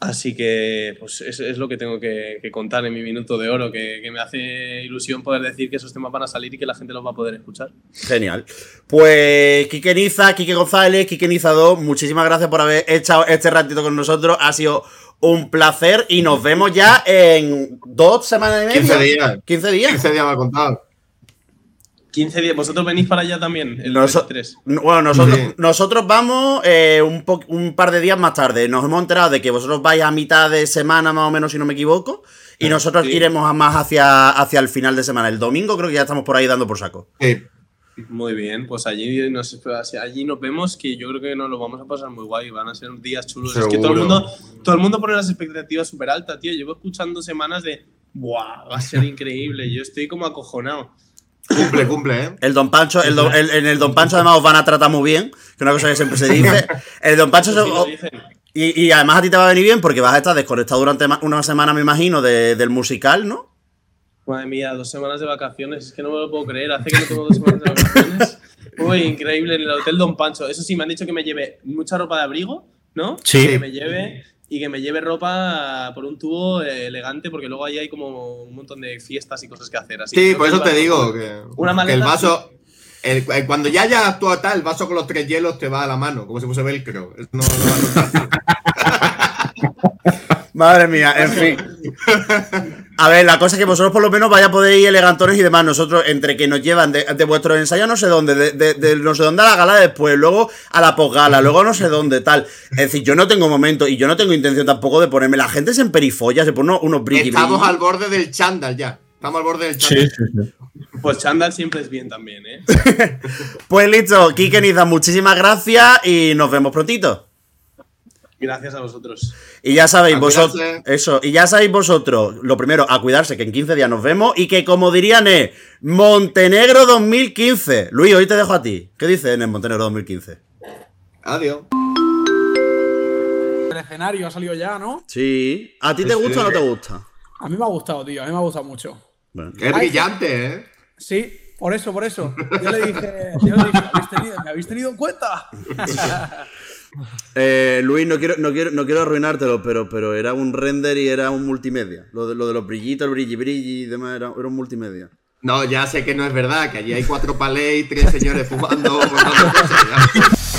Así que pues es, es lo que tengo que, que contar en mi minuto de oro, que, que me hace ilusión poder decir que esos temas van a salir y que la gente los va a poder escuchar. Genial. Pues Quique Niza, Quique González, Quique Niza 2, muchísimas gracias por haber echado este ratito con nosotros. Ha sido un placer y nos vemos ya en dos semanas y media. 15 días. 15 días. 15 días me ha contado. 15 días, vosotros venís para allá también, el Noso- 23. No, Bueno, nosotros, Sí. nosotros vamos eh, un, po- un par de días más tarde. Nos hemos enterado de que vosotros vais a mitad de semana, más o menos, si no me equivoco. Y nosotros Sí. iremos a más hacia, hacia el final de semana. El domingo creo que ya estamos por ahí dando por saco. Sí. Muy bien, pues allí nos, allí nos vemos que yo creo que nos lo vamos a pasar muy guay, van a ser días chulos. Es que todo el mundo, todo el mundo pone las expectativas súper altas, tío. Llevo escuchando semanas de, ¡buah! Va a ser increíble. Yo estoy como acojonado. Cumple, cumple, ¿eh? El Don Pancho, el don- el- en el Don Pancho además os van a tratar muy bien, que es una cosa que siempre se dice. El Don Pancho se- y, y además a ti te va a venir bien porque vas a estar desconectado durante una semana, me imagino, de- del musical, ¿no? Madre mía, dos semanas de vacaciones, es que no me lo puedo creer. Hace que no tengo dos semanas de vacaciones. Uy, increíble, en el Hotel Don Pancho. Eso sí, me han dicho que me lleve mucha ropa de abrigo, ¿no? Sí. Que me lleve y que me lleve ropa por un tubo eh, elegante, porque luego ahí hay como un montón de fiestas y cosas que hacer. Así Sí, que por eso te digo que, Una que maleta. el vaso. el- el- cuando ya haya actuado tal, el vaso con los tres hielos te va a la mano, como si fuese velcro. No, no va a notar. Madre mía, en fin. A ver, la cosa es que vosotros por lo menos vaya a poder ir elegantones y demás. Nosotros, entre que nos llevan de, de vuestros ensayos no sé dónde, de, de- de no sé dónde a la gala después, luego a la posgala, luego no sé dónde, tal. Es decir, yo no tengo momento y yo no tengo intención tampoco de ponerme. La gente se emperifolla, se pone unos, brilli Estamos brilli. al borde del chándal ya. Estamos al borde del chándal. Pues chándal siempre es bien también, ¿eh? Pues listo, Kike Niza, muchísimas gracias y nos vemos prontito. Gracias a vosotros. Y ya sabéis vosotros, eso, y ya sabéis vosotros, lo primero, a cuidarse, que en 15 días nos vemos, y que como dirían es Montenegro 2015. Luis, hoy te dejo a ti. ¿Qué dices en el Montenegro 2015? Adiós. El escenario ha salido ya, ¿no? Sí. ¿A ti te gusta o no te gusta? A mí me ha gustado, tío. A mí me ha gustado mucho. Es brillante, ¿eh? Sí, por eso, por eso. Yo le dije, yo le dije, ¿me habéis tenido, ¿me habéis tenido en cuenta? Eh, Luis, no quiero, no, quiero, no quiero arruinártelo, pero, pero era un render y era un multimedia. Lo de, lo de los brillitos, el brilli brilli y demás, era, era un multimedia. No, ya sé que no es verdad, que allí hay cuatro palés y tres señores fumando. cosas,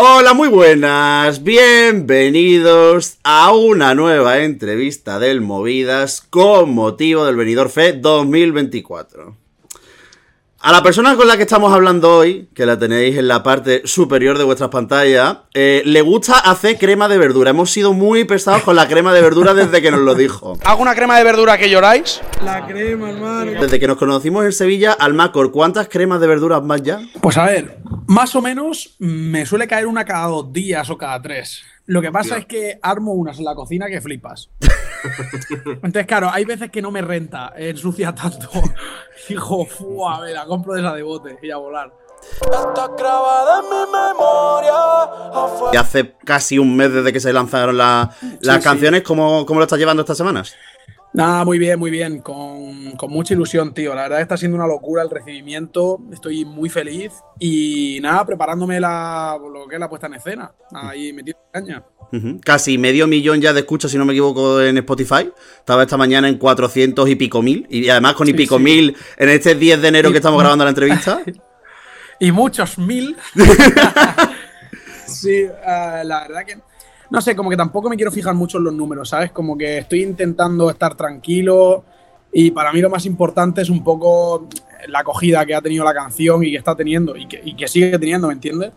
Hola, muy buenas, bienvenidos a una nueva entrevista del Movidas con motivo del Venidor Fe 2024. A la persona con la que estamos hablando hoy, que la tenéis en la parte superior de vuestras pantallas, eh, le gusta hacer crema de verdura. Hemos sido muy pesados con la crema de verdura desde que nos lo dijo. ¿Hago una crema de verdura que lloráis? La crema, hermano. Desde que nos conocimos en Sevilla, Almacor, ¿cuántas cremas de verduras más ya? Pues a ver, más o menos me suele caer una cada dos días o cada tres. Lo que pasa es que armo unas en la cocina que flipas. Entonces, claro, hay veces que no me renta ensucia tanto. "Fua, a ver, la compro de esa de bote y a volar. Y hace casi un mes desde que se lanzaron la- las Sí, sí. canciones, ¿cómo, ¿cómo lo estás llevando estas semanas? Nada, muy bien, muy bien. Con, con mucha ilusión, tío. La verdad está siendo una locura el recibimiento. Estoy muy feliz. Y nada, preparándome la, lo que es la puesta en escena. Ahí metido en caña. Casi medio millón ya de escuchas, si no me equivoco, en Spotify. Estaba esta mañana en 400 y pico mil. Y además con y pico sí. mil en este 10 de enero que estamos grabando la entrevista. y muchos mil. sí, eh, la verdad que. No sé, como que tampoco me quiero fijar mucho en los números, ¿sabes? Como que estoy intentando estar tranquilo. Y para mí lo más importante es un poco la acogida que ha tenido la canción y que está teniendo y que, y que sigue teniendo, ¿me entiendes?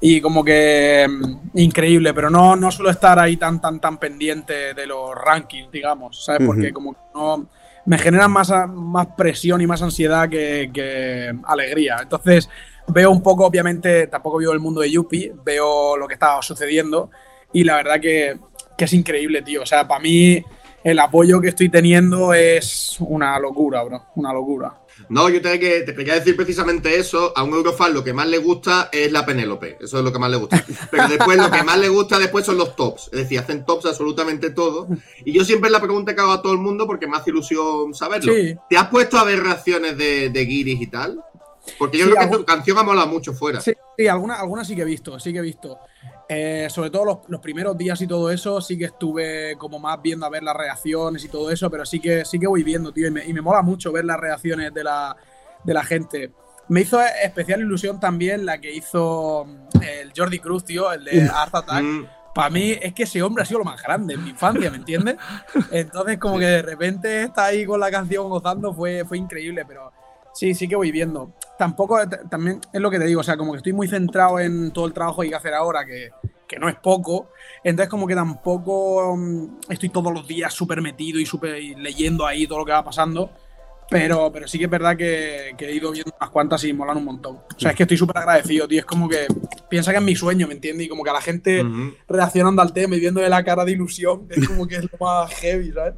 Y como que mm, increíble, pero no, no suelo estar ahí tan, tan, tan pendiente de los rankings, digamos, ¿sabes? Porque como que no, me generan más, a- más presión y más ansiedad que, que alegría. Entonces veo un poco, obviamente, tampoco veo el mundo de Yuppie, veo lo que está sucediendo y la verdad que, que es increíble, tío. O sea, para mí el apoyo que estoy teniendo es una locura, bro, una locura. No, yo te, que, te quería decir precisamente eso. A un Eurofan lo que más le gusta es la Penélope. Eso es lo que más le gusta. Pero después lo que más le gusta después son los tops. Es decir, hacen tops absolutamente todo. Y yo siempre la pregunta que hago a todo el mundo porque me hace ilusión saberlo. Sí. ¿Te has puesto a ver reacciones de, de Guiris y tal? Porque yo Sí, creo que algún- tu canción ha molado mucho fuera. Sí, sí algunas alguna sí que he visto, sí que he visto. Eh, sobre todo los, los primeros días y todo eso, sí que estuve como más viendo a ver las reacciones y todo eso, pero sí que, sí que voy viendo, tío, y me, y me mola mucho ver las reacciones de la, de la gente. Me hizo especial ilusión también la que hizo mm, el Jordi Cruz, tío, el de Art Attack. Para mí es que ese hombre ha sido lo más grande en mi infancia, ¿me entiendes? Entonces como que de repente está ahí con la canción gozando fue, fue increíble, pero sí, sí que voy viendo. Tampoco, t- también es lo que te digo, o sea, como que estoy muy centrado en todo el trabajo que hay que hacer ahora, que, que no es poco. Entonces como que tampoco mm, estoy todos los días súper metido y súper y leyendo ahí todo lo que va pasando. Pero, pero sí que es verdad que, que he ido viendo unas cuantas y molan un montón. O sea, es que estoy súper agradecido, tío. Es como que piensa que es mi sueño, ¿me entiendes? Y como que a la gente reaccionando al tema y viéndole la cara de ilusión, es como que es lo más heavy, ¿sabes?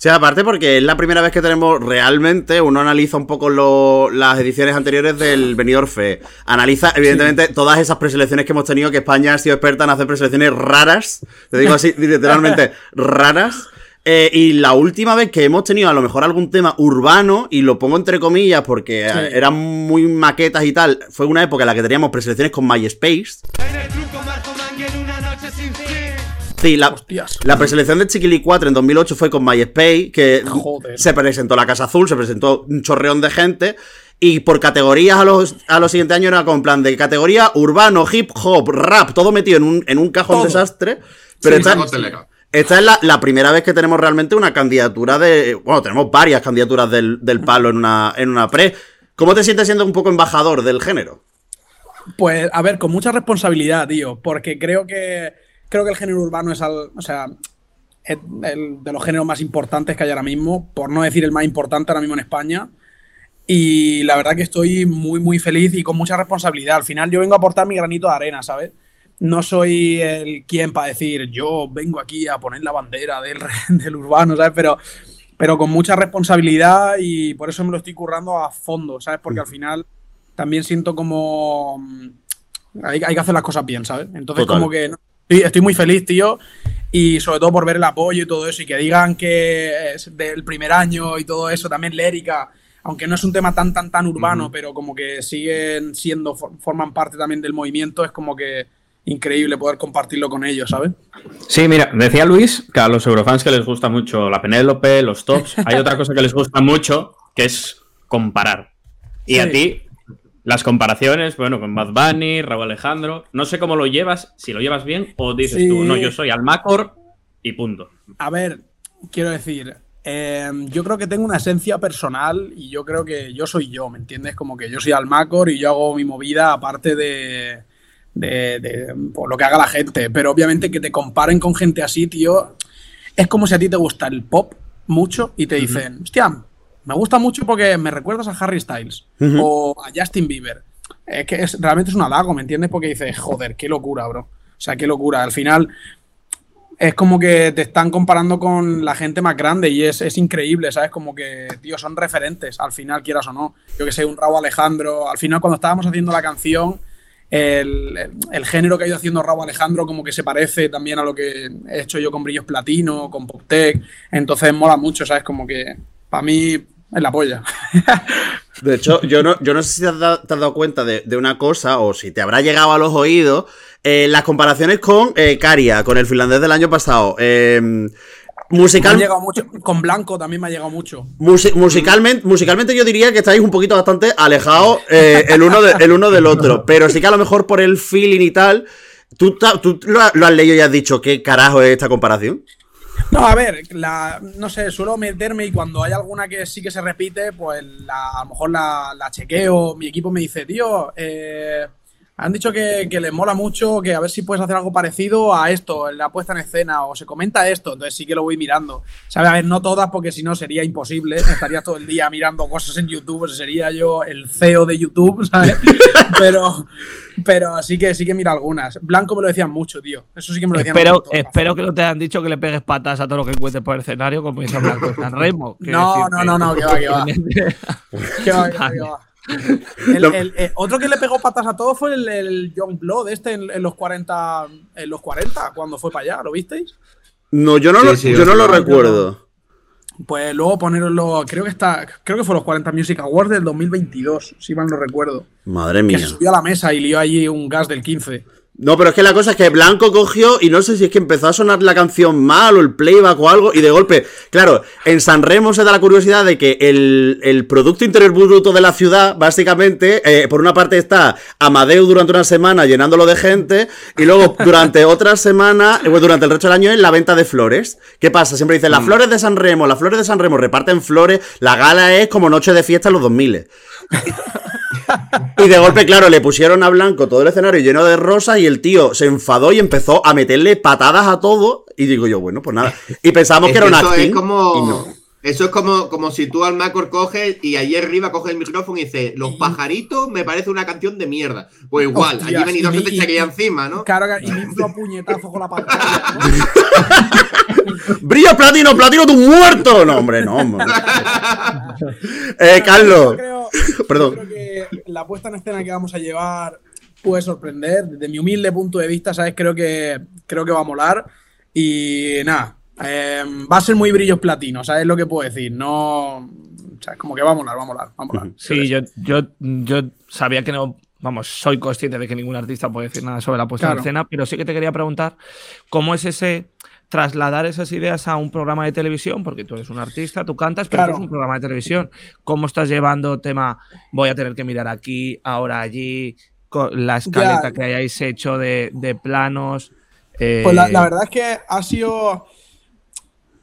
Sea, aparte porque es la primera vez que tenemos realmente, uno analiza un poco lo- las ediciones anteriores del Benidorm Fe. Analiza, evidentemente, todas esas preselecciones que hemos tenido, que España ha sido experta en hacer preselecciones raras, te digo así, literalmente, raras. Eh, y la última vez que hemos tenido a lo mejor algún tema urbano, y lo pongo entre comillas porque Sí. eh, eran muy maquetas y tal, fue una época en la que teníamos preselecciones con MySpace. Sí, la, la preselección de Chiquili 4 en 2008 fue con MySpace, que se presentó la Casa Azul, se presentó un chorreón de gente. Y por categorías a los, a los siguientes años era con plan de categoría urbano, hip hop, rap, todo metido en un, en un cajón Todo. desastre. Pero Sí, costelera. esta es la, la primera vez que tenemos realmente una candidatura de. Bueno, tenemos varias candidaturas del, del palo en una, en una pre. ¿Cómo te sientes siendo un poco embajador del género? Pues, a ver, con mucha responsabilidad, tío, porque creo que creo que el género urbano es al, o sea, es el de los géneros más importantes que hay ahora mismo, por no decir el más importante ahora mismo en España. Y la verdad que estoy muy, muy feliz y con mucha responsabilidad. Al final yo vengo a aportar mi granito de arena, ¿sabes? No soy el quien para decir yo vengo aquí a poner la bandera del, del urbano, ¿sabes? Pero, pero con mucha responsabilidad y por eso me lo estoy currando a fondo, ¿sabes? Porque al final también siento como... mm, Hay, hay que hacer las cosas bien, ¿sabes? Entonces Total. como que... no, estoy, estoy muy feliz, tío. Y sobre todo por ver el apoyo y todo eso. Y que digan que es del primer año y todo eso. También Lérica. Aunque no es un tema tan, tan, tan urbano, pero como que siguen siendo, for- forman parte también del movimiento. Es como que increíble poder compartirlo con ellos, ¿sabes? Sí, mira, decía Luis que a los eurofans que les gusta mucho la Penélope, los tops, hay otra cosa que les gusta mucho que es comparar. Y Sí. a ti, Las comparaciones, bueno, con Bad Bunny, Raúl Alejandro. No sé cómo lo llevas, si lo llevas bien o dices Sí. tú, no, yo soy Almacor y punto. A ver, quiero decir, eh, yo creo que tengo una esencia personal y yo creo que yo soy yo, ¿me entiendes? Como que yo soy Almacor y yo hago mi movida aparte de, de, de, por lo que haga la gente. Pero obviamente que te comparen con gente así, tío, es como si a ti te gusta el pop mucho y te dicen, hostia, me gusta mucho porque me recuerdas a Harry Styles o a Justin Bieber. Es que es, realmente es un halago, ¿me entiendes? Porque dices, joder, qué locura, bro. O sea, qué locura. Al final, es como que te están comparando con la gente más grande y es, es increíble, ¿sabes? Como que, tío, son referentes, al final, quieras o no. Yo que sé, un Raúl Alejandro. Al final, cuando estábamos haciendo la canción, el, el- el género que ha ido haciendo Raúl Alejandro como que se parece también a lo que he hecho yo con Brillos Platino, con PopTech. Entonces mola mucho, ¿sabes? Como que para mí es la polla. De hecho, yo no, yo no sé si te has, da- te has dado cuenta de, de una cosa o si te habrá llegado a los oídos eh, las comparaciones con eh, Caria, con el finlandés del año pasado. Eh, Me musical, ha llegado mucho. Con Blanco también me ha llegado mucho. musi- musicalmente, musicalmente yo diría que estáis un poquito bastante alejados eh, el, uno de- el uno del otro, pero sí que a lo mejor por el feeling y tal, tú, lo, lo has leído y has dicho qué carajo es esta comparación. No, a ver, la, no sé, suelo meterme y cuando hay alguna que sí que se repite, pues la- a lo mejor la, la chequeo. Mi equipo me dice, tío, eh, han dicho que, que les mola mucho, que a ver si puedes hacer algo parecido a esto, en la puesta en escena, o se comenta esto, entonces sí que lo voy mirando. ¿Sabes? A ver, no todas, porque si no sería imposible. Estaría todo el día mirando cosas en YouTube, o sea, sería yo el CEO de YouTube, ¿sabes? Pero, pero sí que sí que mira algunas. Blanco me lo decían mucho, tío. Eso sí que me lo decían Espero, mucho. espero que no te hayan dicho que le pegues patas a todo lo que encuentres por el escenario, como dice Blanco San Remo. No, no, no, no, que va, que va. Qué va, qué va, qué va. El- el- eh, otro que le pegó patas a todo fue el, el John Blood, este en, en los 40, en los 40, cuando fue para allá, ¿lo visteis? No, yo no, Sí, lo, sí, yo no lo recuerdo. Pues luego ponerlo, creo que está, creo que fue los 40 Music Awards del 2022, si mal no recuerdo. Madre Que mía. se subió a la mesa y lió allí un gas del 15. No, pero es que la cosa es que Blanco cogió y no sé si es que empezó a sonar la canción mal o el playback o algo y de golpe, claro, en San Remo se da la curiosidad de que el, el Producto Interior Bruto de la ciudad, básicamente, eh, por una parte está Amadeu durante una semana llenándolo de gente y luego durante otra semana, eh, bueno, durante el resto del año es la venta de flores. ¿Qué pasa? Siempre dicen, las flores de San Remo, las flores de San Remo reparten flores, la gala es como noche de fiesta en los 2000. Y de golpe, claro, le pusieron a Blanco todo el escenario lleno de rosas y el tío se enfadó y empezó a meterle patadas a todo. Y digo yo, bueno, pues nada. Y pensamos Es que era un eso acting. es como. y no. Eso es como, como si tú al Macor coges y allí arriba coges el micrófono y dices, Los pajaritos me parece una canción de mierda. Pues igual, Hostia, allí venido se te echaría encima, ¿no? Claro, y me infló puñetazo con la pantalla. ¡Brillo platino, platino, tú muerto! No, hombre, no, hombre. Eh, Carlos. Yo creo, Perdón. yo creo que la puesta en escena que vamos a llevar puede sorprender. Desde mi humilde punto de vista, ¿sabes? Creo que, creo que va a molar. Y nada, eh, va a ser muy brillos platinos, ¿sabes lo que puedo decir? No. O sea, es como que va a molar, va a molar, va a molar. Sí, yo, yo, yo sabía que no. Vamos, soy consciente de que ningún artista puede decir nada sobre la puesta Claro. en escena, pero sí que te quería preguntar cómo es ese trasladar esas ideas a un programa de televisión, porque tú eres un artista, tú cantas, pero Claro. es un programa de televisión. ¿Cómo estás llevando tema? Voy a tener que mirar aquí, ahora allí, la escaleta Ya. que hayáis hecho de, de planos. eh, Pues la, la verdad es que ha sido.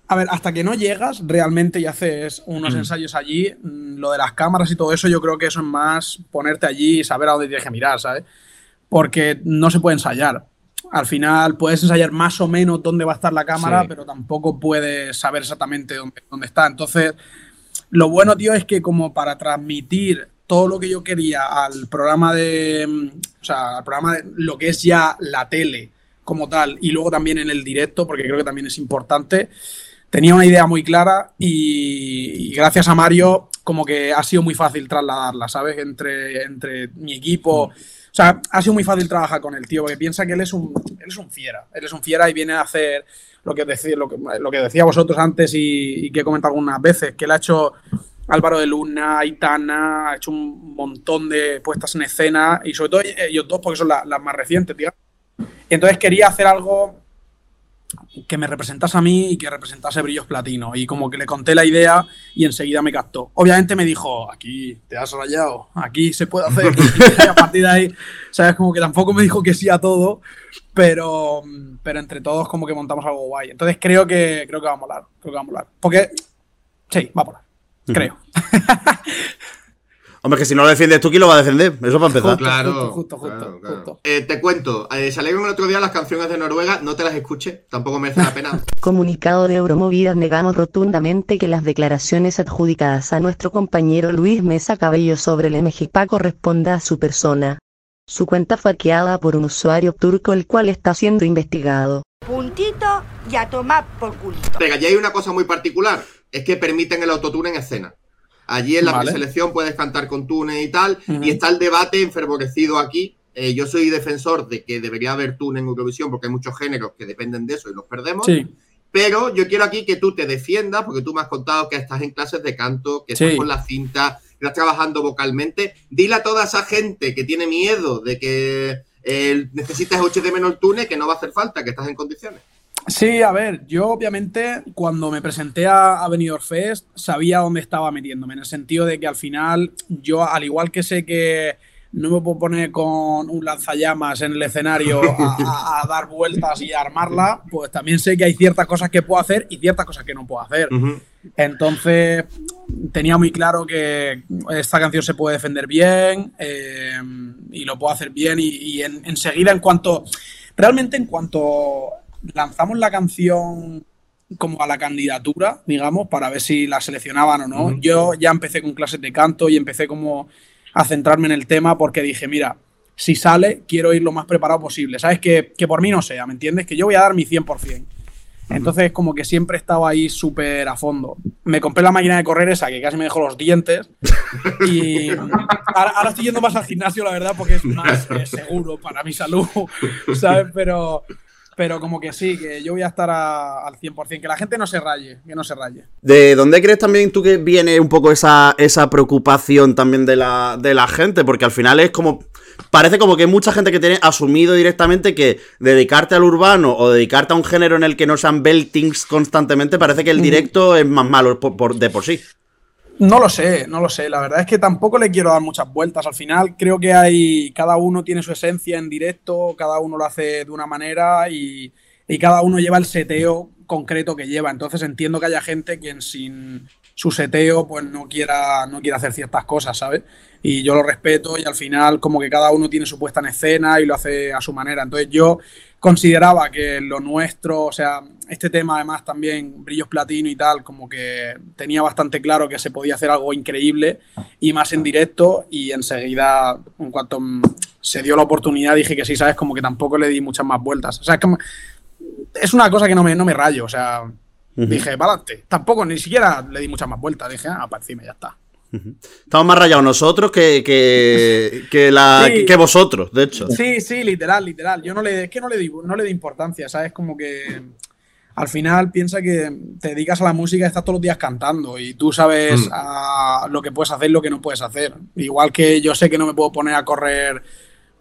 A ver, hasta que no llegas realmente y haces unos Mm. ensayos allí, mm, lo de las cámaras y todo eso, yo creo que eso es más ponerte allí y saber a dónde tienes que mirar, ¿sabes? Porque no se puede ensayar. Al final puedes ensayar más o menos dónde va a estar la cámara, Sí. pero tampoco puedes saber exactamente dónde, dónde está. Entonces, lo bueno, tío, es que como para transmitir todo lo que yo quería al programa de. mm, O sea, al programa de lo que es ya la tele como tal, y luego también en el directo, porque creo que también es importante. Tenía una idea muy clara y, y gracias a Mario, como que ha sido muy fácil trasladarla, ¿sabes? Entre, entre mi equipo. O sea, ha sido muy fácil trabajar con el tío, porque piensa que él es un, él es un fiera. Él es un fiera y viene a hacer lo que, decía, lo que, lo que decía vosotros antes y, y que he comentado algunas veces, que él ha hecho Álvaro de Luna, Aitana, ha hecho un montón de puestas en escena y sobre todo ellos dos porque son la- las más recientes, tío. Y entonces quería hacer algo que me representase a mí y que representase Brillos Platino. Y como que le conté la idea y enseguida me captó. Obviamente me dijo, aquí te has rayado, aquí se puede hacer. y a partir de ahí, ¿sabes? Como que tampoco me dijo que sí a todo, pero, pero entre todos como que montamos algo guay. Entonces creo que, creo que va a molar, creo que va a molar. Porque, sí, va a molar, creo. Hombre, que si no lo defiendes tú, ¿quién lo va a defender? Eso para empezar. Claro, justo, justo, claro, claro. Eh, te cuento, eh, salieron el otro día las canciones de Noruega, no te las escuché, tampoco merece la pena. Comunicado de Euromovidas negamos rotundamente que las declaraciones adjudicadas a nuestro compañero Luis Mesa Cabello sobre el MGPA corresponda a su persona. Su cuenta fue hackeada por un usuario turco el cual está siendo investigado. Puntito y a tomar por culito. Venga, y hay una cosa muy particular, es que permiten el autotune en escena. Allí en la Vale. preselección puedes cantar con tune y tal, y está el debate enfervorecido aquí. Eh, yo soy defensor de que debería haber tune en Eurovisión porque hay muchos géneros que dependen de eso y los perdemos. Sí. Pero yo quiero aquí que tú te defiendas, porque tú me has contado que estás en clases de canto, que estás con la cinta, que estás trabajando vocalmente. Dile a toda esa gente que tiene miedo de que eh, necesitas 8 de menos el tune, que no va a hacer falta, que estás en condiciones. Sí, a ver, yo obviamente cuando me presenté a, Benidorm Fest sabía dónde estaba metiéndome, en el sentido de que al final yo, al igual que sé que no me puedo poner con un lanzallamas en el escenario a, dar vueltas y a armarla, pues también sé que hay ciertas cosas que puedo hacer y ciertas cosas que no puedo hacer. Entonces tenía muy claro que esta canción se puede defender bien eh, y lo puedo hacer bien y, y en- enseguida en cuanto, realmente en cuanto lanzamos la canción como a la candidatura, digamos, para ver si la seleccionaban o no, yo ya empecé con clases de canto y empecé como a centrarme en el tema porque dije, mira, si sale, quiero ir lo más preparado posible. ¿Sabes? Que, que por mí no sea, ¿me entiendes? Que yo voy a dar mi 100%. Entonces, como que siempre he estado ahí súper a fondo. Me compré la máquina de correr esa que casi me dejó los dientes. Y ahora, ahora estoy yendo más al gimnasio, la verdad, porque es más eh, seguro para mi salud, ¿sabes? Pero, pero como que sí, que yo voy a estar a- al 100%. Que la gente no se raye, que no se raye. ¿De dónde crees también tú que viene un poco esa, esa preocupación también de la, de la gente? Porque al final es como. Parece como que hay mucha gente que tiene asumido directamente que dedicarte al urbano o dedicarte a un género en el que no sean beltings constantemente, parece que el directo es más malo por- por- de por sí. No lo sé, no lo sé. La verdad es que tampoco le quiero dar muchas vueltas. Al final creo que hay. Cada uno tiene su esencia en directo, cada uno lo hace de una manera y, y cada uno lleva el seteo concreto que lleva. Entonces entiendo que haya gente quien sin su seteo pues no quiera, no quiera hacer ciertas cosas, ¿sabes? Y yo lo respeto y al final como que cada uno tiene su puesta en escena y lo hace a su manera. Entonces yo consideraba que lo nuestro, o sea, este tema además también, brillos platino y tal, como que tenía bastante claro que se podía hacer algo increíble y más en directo y enseguida, en cuanto se dio la oportunidad, dije que sí, ¿sabes? Como que tampoco le di muchas más vueltas. O sea, es, es una cosa que no me, no me rayo, o sea, dije, para adelante. Tampoco, ni siquiera le di muchas más vueltas, dije, ah, para encima, ya está. Estamos más rayados nosotros que, que, que la, Sí. que vosotros, de hecho. Sí, sí, literal, literal. Yo no le, es que no le di, no le di importancia, ¿sabes? Como que al final piensa que te dedicas a la música y estás todos los días cantando y tú sabes Mm. a lo que puedes hacer y lo que no puedes hacer. Igual que yo sé que no me puedo poner a correr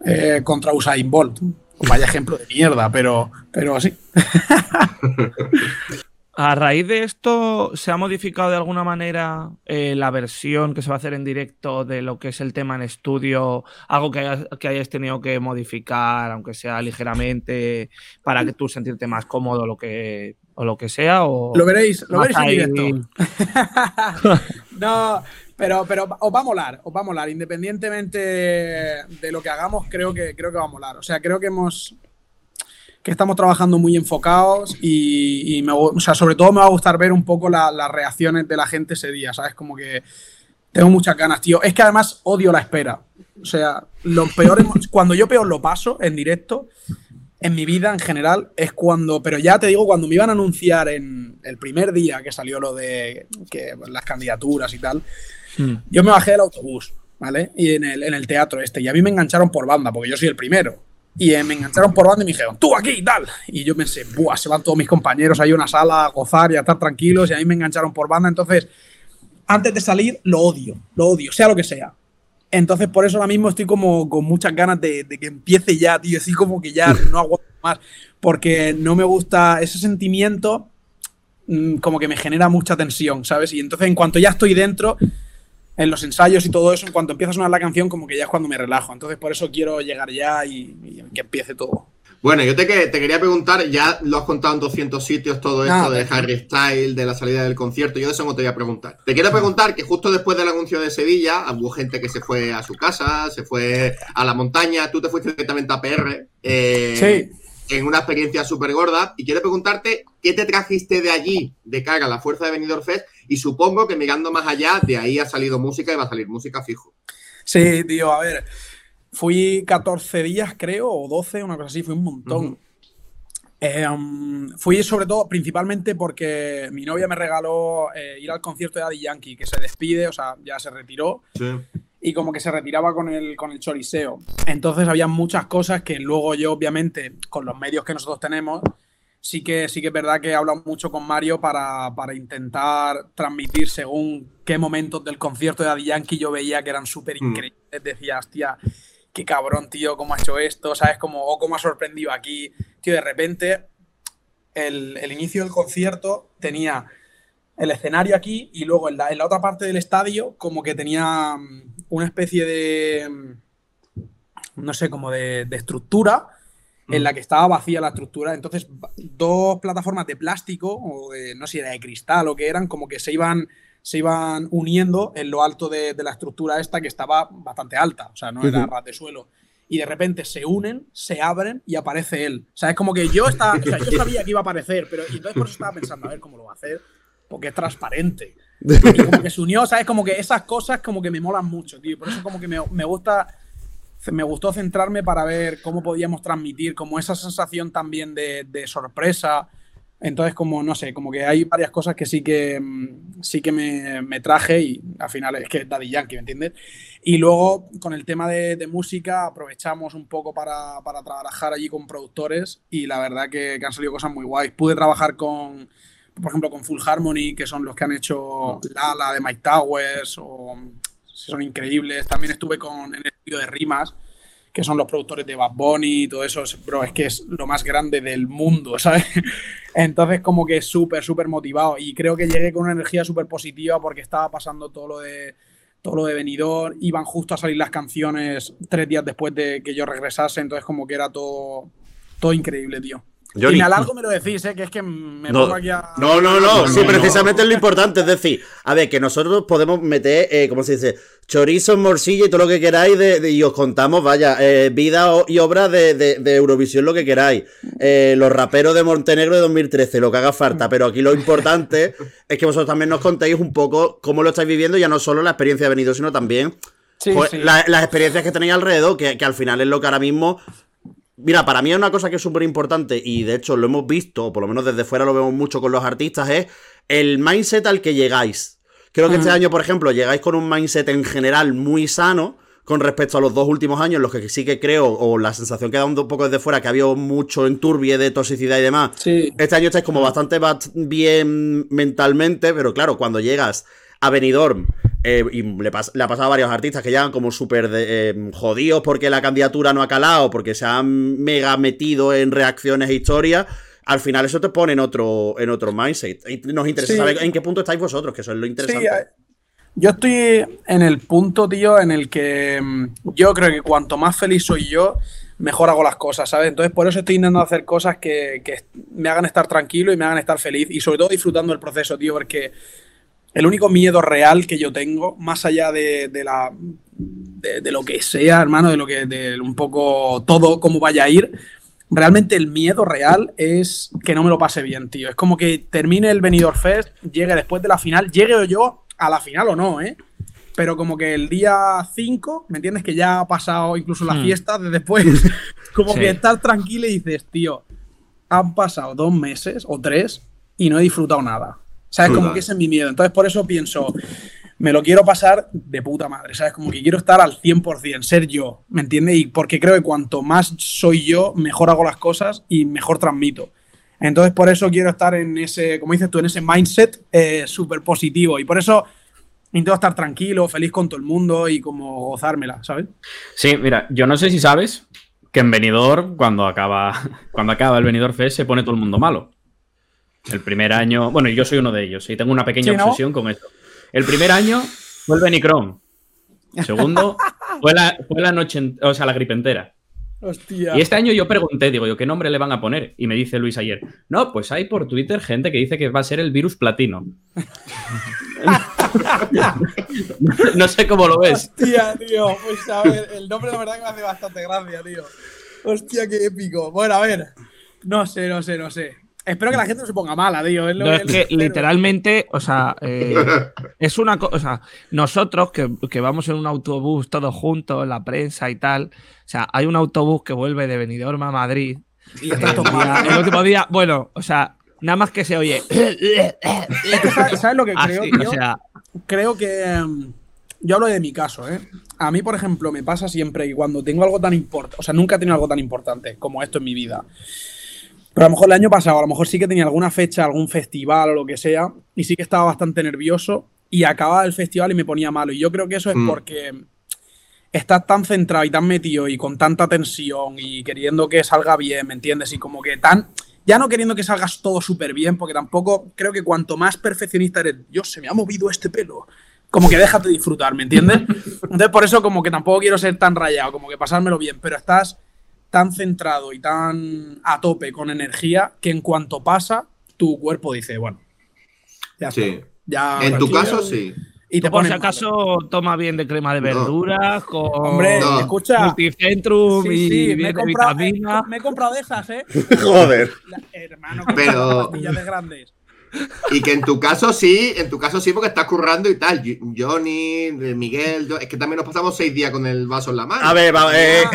eh, contra Usain Bolt. Vaya ejemplo de mierda, pero, pero sí. A raíz de esto, ¿se ha modificado de alguna manera eh, la versión que se va a hacer en directo de lo que es el tema en estudio? Algo que hayas, que hayas tenido que modificar, aunque sea ligeramente, para que tú sentirte más cómodo o lo que, o lo que sea. O Lo veréis, lo veréis en directo. No, pero, pero os va a molar, os va a molar. Independientemente de lo que hagamos, creo que, creo que va a molar. O sea, creo que hemos. Que estamos trabajando muy enfocados y, y me, o sea, sobre todo me va a gustar ver un poco la- las reacciones de la gente ese día, ¿sabes? Como que tengo muchas ganas, tío. Es que además odio la espera. O sea, lo peor, emo- cuando yo peor lo paso en directo, en mi vida en general, es cuando, pero ya te digo, cuando me iban a anunciar en el primer día que salió lo de que, las candidaturas y tal, yo me bajé del autobús, ¿vale? Y en el, en el teatro este, y a mí me engancharon por banda, porque yo soy el primero. Y eh, me engancharon por banda y me dijeron, tú aquí y tal. Y yo pensé, buah, se van todos mis compañeros ahí a una sala a gozar y a estar tranquilos, y a mí me engancharon por banda. Entonces, antes de salir, lo odio, lo odio, sea lo que sea. Entonces, por eso ahora mismo estoy como con muchas ganas de, de que empiece ya, tío. Así como que ya no aguanto más. Porque no me gusta ese sentimiento, mm, como que me genera mucha tensión, ¿sabes? Y entonces, en cuanto ya estoy dentro, en los ensayos y todo eso, en cuanto empieza a sonar la canción, como que ya es cuando me relajo. Entonces, por eso quiero llegar ya y, y que empiece todo. Bueno, yo te, que- te quería preguntar, ya lo has contado en 200 sitios todo esto Ah, de perfecto. Harry Styles, de la salida del concierto, yo de eso no te voy a preguntar. Te quiero preguntar que justo después del anuncio de Sevilla, hubo gente que se fue a su casa, se fue a la montaña, tú te fuiste directamente a PR. eh, En una experiencia súper gorda. Y quiero preguntarte, ¿qué te trajiste de allí, de cara a la fuerza de Benidorm Fest? Y supongo que mirando más allá, de ahí ha salido música y va a salir música fijo. Sí, tío, a ver. Fui 14 días, creo, o 12, una cosa así, fui un montón. Eh, um, fui sobre todo, principalmente porque mi novia me regaló eh, ir al concierto de Daddy Yankee, que se despide, o sea, ya se retiró, y como que se retiraba con el, con el choriseo. Entonces había muchas cosas que luego yo, obviamente, con los medios que nosotros tenemos, sí que, sí que es verdad que he hablado mucho con Mario para, para intentar transmitir según qué momentos del concierto de Daddy Yankee yo veía que eran súper increíbles. Decía, hostia, qué cabrón, tío, cómo ha hecho esto, ¿sabes? Como, o cómo ha sorprendido aquí. Tío, de repente, el, el inicio del concierto tenía el escenario aquí y luego en la, en la otra parte del estadio como que tenía mm, una especie de, mm, no sé, como de, de estructura en la que estaba vacía la estructura. Entonces, dos plataformas de plástico, o de, no sé si era de cristal o que eran, como que se iban, se iban uniendo en lo alto de, de la estructura esta que estaba bastante alta, o sea, no era ras de suelo. Y de repente se unen, se abren y aparece él. O sea, es como que yo, estaba, o sea, yo sabía que iba a aparecer, pero y entonces por eso estaba pensando, a ver cómo lo va a hacer, porque es transparente. Y como que se unió, ¿sabes? Como que esas cosas como que me molan mucho, tío. Por eso como que me, me gusta me gustó centrarme para ver cómo podíamos transmitir como esa sensación también de, de sorpresa. Entonces, como, no sé, como que hay varias cosas que sí que, mm, sí que me, me traje y al final es que es Daddy Yankee, ¿me entiendes? Y luego, con el tema de, de música, aprovechamos un poco para, para trabajar allí con productores y la verdad que, que han salido cosas muy guays. Pude trabajar con, por ejemplo, con Full Harmony, que son los que han hecho Lala de Mike Towers, o son increíbles. También estuve con en el estudio de Rimas, que son los productores de Bad Bunny y todo eso. Es- Bro, es que es lo más grande del mundo, ¿sabes? Entonces, como que súper, súper motivado. Y creo que llegué con una energía súper positiva porque estaba pasando todo lo de todo lo de venidor, iban justo a salir las canciones tres días después de que yo regresase, entonces como que era todo, todo increíble, tío. Johnny. Y me alargo me lo decís, ¿eh? que es que me No, pongo aquí a... no, no, no, sí, no. precisamente es lo importante. Es decir, a ver, que nosotros podemos meter, eh, ¿cómo se dice? Chorizo, morcilla y todo lo que queráis de, de- y os contamos, vaya, eh, vida o- y obra de, de- de Eurovisión, lo que queráis. Eh, los raperos de Montenegro de 2013, lo que haga falta. Pero aquí lo importante es que vosotros también nos contéis un poco cómo lo estáis viviendo, ya no solo la experiencia de venido, sino también Sí, pues, sí. la- las experiencias que tenéis alrededor, que, que al final es lo que ahora mismo Mira, para mí es una cosa que es súper importante y de hecho lo hemos visto, o por lo menos desde fuera lo vemos mucho con los artistas, es el mindset al que llegáis. Creo que este año, por ejemplo, llegáis con un mindset en general muy sano con respecto a los dos últimos años, en los que sí que creo, o la sensación que da un poco desde fuera, que ha habido mucho enturbie de toxicidad y demás. Este año estáis como bastante bien mentalmente, pero claro, cuando llegas a Benidorm, eh, y le, pas- le ha pasado a varios artistas que llegan como súper eh, jodidos porque la candidatura no ha calado, porque se han mega metido en reacciones e historias. Al final eso te pone en otro, en otro mindset. Y nos interesa Sí. saber en qué punto estáis vosotros, que eso es lo interesante. Sí, eh, yo estoy en el punto, tío, en el que mm, yo creo que cuanto más feliz soy yo, mejor hago las cosas, ¿sabes? Entonces por eso estoy intentando hacer cosas que, que me hagan estar tranquilo y me hagan estar feliz y sobre todo disfrutando del proceso, tío, porque el único miedo real que yo tengo, más allá de, de la de, de lo que sea, hermano, de lo que de un poco todo cómo vaya a ir, realmente el miedo real es que no me lo pase bien, tío. Es como que termine el Benidorm Fest, llegue después de la final, llegue yo a la final o no, ¿eh? Pero como que el día 5, ¿me entiendes? Que ya ha pasado incluso la Hmm. fiesta de después. como Sí. que estar tranquilo y dices, tío, han pasado dos meses o tres y no he disfrutado nada. ¿Sabes? Como que ese es mi miedo. Entonces, por eso pienso, me lo quiero pasar de puta madre, ¿sabes? Como que quiero estar al 100%, ser yo, ¿me entiendes? Y porque creo que cuanto más soy yo, mejor hago las cosas y mejor transmito. Entonces, por eso quiero estar en ese, como dices tú, en ese mindset eh, súper positivo. Y por eso intento estar tranquilo, feliz con todo el mundo y como gozármela, ¿sabes? Sí, mira, yo no sé si sabes que en Benidorm, cuando acaba, cuando acaba el Benidorm Fest, se pone todo el mundo malo. El primer año, bueno, yo soy uno de ellos y tengo una pequeña Sí, ¿no? obsesión con esto. El primer año fue el Benicron. Segundo fue la, fue la noche, o sea, la gripe entera. Hostia. Y este año yo pregunté, digo yo, ¿qué nombre le van a poner? Y me dice Luis ayer, no, pues hay por Twitter gente que dice que va a ser el virus platino. no sé cómo lo ves. Hostia, tío. Pues a ver, el nombre la verdad que me hace bastante gracia, tío. Hostia, qué épico. Bueno, a ver. No sé, no sé, no sé. Espero que la gente no se ponga mala, tío. Es lo No, es lo que literalmente, o sea, eh, es una cosa, o sea, nosotros que, que vamos en un autobús todos juntos, la prensa y tal, o sea, hay un autobús que vuelve de Benidorm a Madrid. Y está el, día- mal. el último día, bueno, o sea, nada más que se oye. ¿sabes, sabes lo que creo, Así, tío? o sea, creo que. em, yo hablo de mi caso, ¿eh? A mí, por ejemplo, me pasa siempre que cuando tengo algo tan importante, o sea, nunca he tenido algo tan importante como esto en mi vida. Pero a lo mejor el año pasado, a lo mejor sí que tenía alguna fecha, algún festival o lo que sea, y sí que estaba bastante nervioso y acababa el festival y me ponía malo. Y yo creo que eso es Mm. porque estás tan centrado y tan metido y con tanta tensión y queriendo que salga bien, ¿me entiendes? Y como que tan. Ya no queriendo que salgas todo súper bien, porque tampoco creo que cuanto más perfeccionista eres, Dios, se me ha movido este pelo. Como que déjate disfrutar, ¿me entiendes? Entonces, por eso, como que tampoco quiero ser tan rayado, como que pasármelo bien, pero estás tan centrado y tan a tope con energía que en cuanto pasa, tu cuerpo dice, bueno, ya está. Sí. Ya, En tu caso, sí. Y te por pones si acaso toma bien de crema de verduras, con Hombre, No. escucha. multicentrum Sí, y sí, me he, comprado, vitamina. me he comprado de esas, ¿eh? Joder. La- hermano, Pero- de grandes. Y que en tu caso sí, en tu caso sí, porque estás currando y tal. Johnny, Miguel, yo, es que también nos pasamos seis días con el vaso en la mano. A ver, vamos a ver,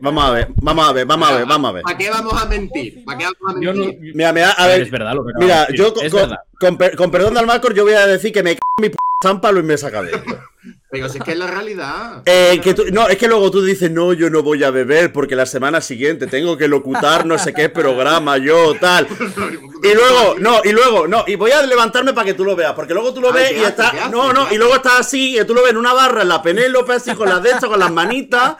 vamos a ver, vamos a ver, vamos a ver. ¿Para qué vamos a mentir? ¿Para qué vamos a mentir? Yo no, mira, mira, a ver. Es verdad lo que Mira, yo con, perdón de Almacor, yo voy a decir que me c*** mi p*** San Pablo y me saca de pero si es que es la realidad. Eh, que tú- no, es que luego tú dices, no, yo no voy a beber porque la semana siguiente tengo que locutar no sé qué programa, yo, tal. Y luego, no, y luego, no, y voy a levantarme para que tú lo veas, porque luego tú lo ves ¿qué y está, no, no, ¿Qué y luego está así, y tú lo ves en una barra, en la Penélope, así con las de estas, con las manitas.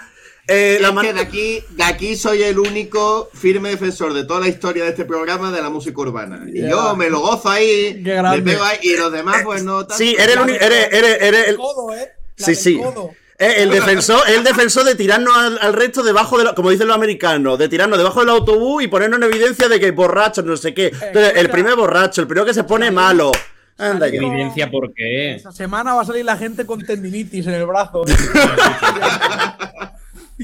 eh, Es la que de aquí, de aquí soy el único firme defensor de toda la historia de este programa de la música urbana. Y yo me lo gozo ahí, me grande. pego ahí, y los demás, pues no. tanto. Sí, eres el único, eres, eres, eres el, Codo, ¿eh? La Sí, del sí. codo. Eh, el defensor, el defensor de tirarnos al, al resto debajo de, la- como dicen los americanos, de tirarnos debajo del autobús y ponernos en evidencia de que borrachos, no sé qué. Entonces, el primer borracho, el primero que se pone malo. Anda ya. Evidencia por qué. Esa semana va a salir la gente con tendinitis en el brazo.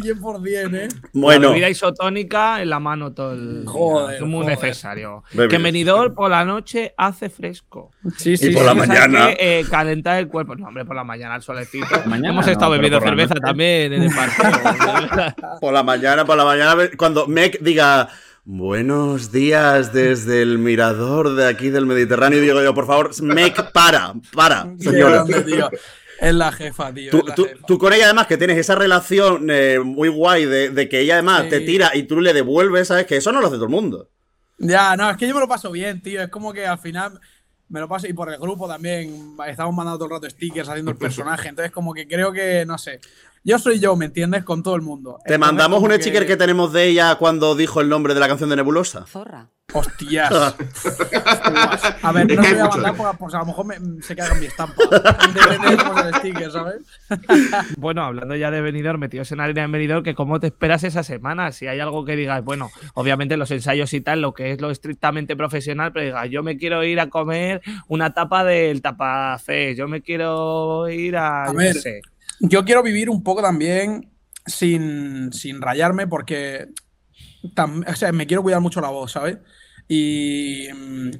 100%, ¿eh? La Bueno, bebida isotónica en la mano todo el. Joder, Es muy joder. necesario. Bebida. Que en Benidorm por la noche hace fresco. Sí, Y por la ¿Sabes mañana. Eh, calentar el cuerpo. No, hombre, por la mañana al solecito. Mañana Hemos estado bebiendo por la cerveza también en el partido. por la mañana, por la mañana, cuando Mec diga. Buenos días desde el mirador de aquí del Mediterráneo. Digo yo, por favor, Mec, para, para, señora. grande, tío. Es la jefa, tío. Tú, es la tú- jefa. tú con ella además que tienes esa relación eh, muy guay de, de que ella además Sí. te tira y tú le devuelves, ¿sabes? Que eso no lo hace todo el mundo. Ya, no, es que yo me lo paso bien, tío. Es como que al final me lo paso y por el grupo también. Estamos mandando todo el rato stickers haciendo el personaje. Entonces, como que creo que, no sé. Yo soy yo, ¿me entiendes? Con todo el mundo. Te Entonces, mandamos un sticker que tenemos de ella cuando dijo el nombre de la canción de Nebulosa. Zorra. Hostias. A ver, Es no que hay voy a mandar porque pues, a lo mejor me- se caga en mi estampa. Depende de sticker, ¿sabes? bueno, hablando ya de Benidorm, metidos en arena de Benidorm, que cómo te esperas esa semana. Si hay algo que digas, bueno, obviamente los ensayos y tal, lo que es lo estrictamente profesional, pero digas, yo me quiero ir a comer una tapa del tapafé, yo me quiero ir a. A ver, sé. Yo quiero vivir un poco también sin, sin rayarme porque tam- o sea, me quiero cuidar mucho la voz, ¿sabes? Y, mm,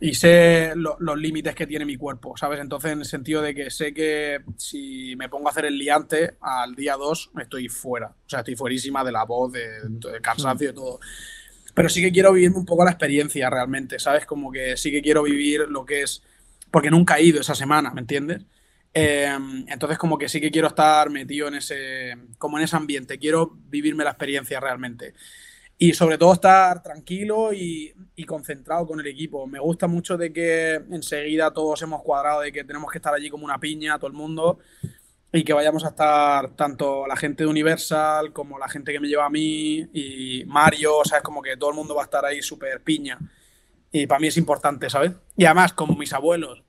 y sé lo- los límites que tiene mi cuerpo, ¿sabes? Entonces, en el sentido de que sé que si me pongo a hacer el liante al día 2, estoy fuera. O sea, estoy fuerísima de la voz, de, cansancio, de todo. Pero sí que quiero vivirme un poco la experiencia realmente, ¿sabes? Como que sí que quiero vivir lo que es. Porque nunca he ido esa semana, ¿me entiendes? Eh, entonces, como que sí que quiero estar metido en ese. como en ese ambiente. Quiero vivirme la experiencia realmente. Y sobre todo estar tranquilo y, concentrado con el equipo. Me gusta mucho de que enseguida todos hemos cuadrado de que tenemos que estar allí como una piña, todo el mundo. y que vayamos a estar tanto la gente de Universal como la gente que me lleva a mí y Mario, ¿sabes? Como que todo el mundo va a estar ahí súper piña. Y para mí es importante, ¿sabes? Y además, como mis abuelos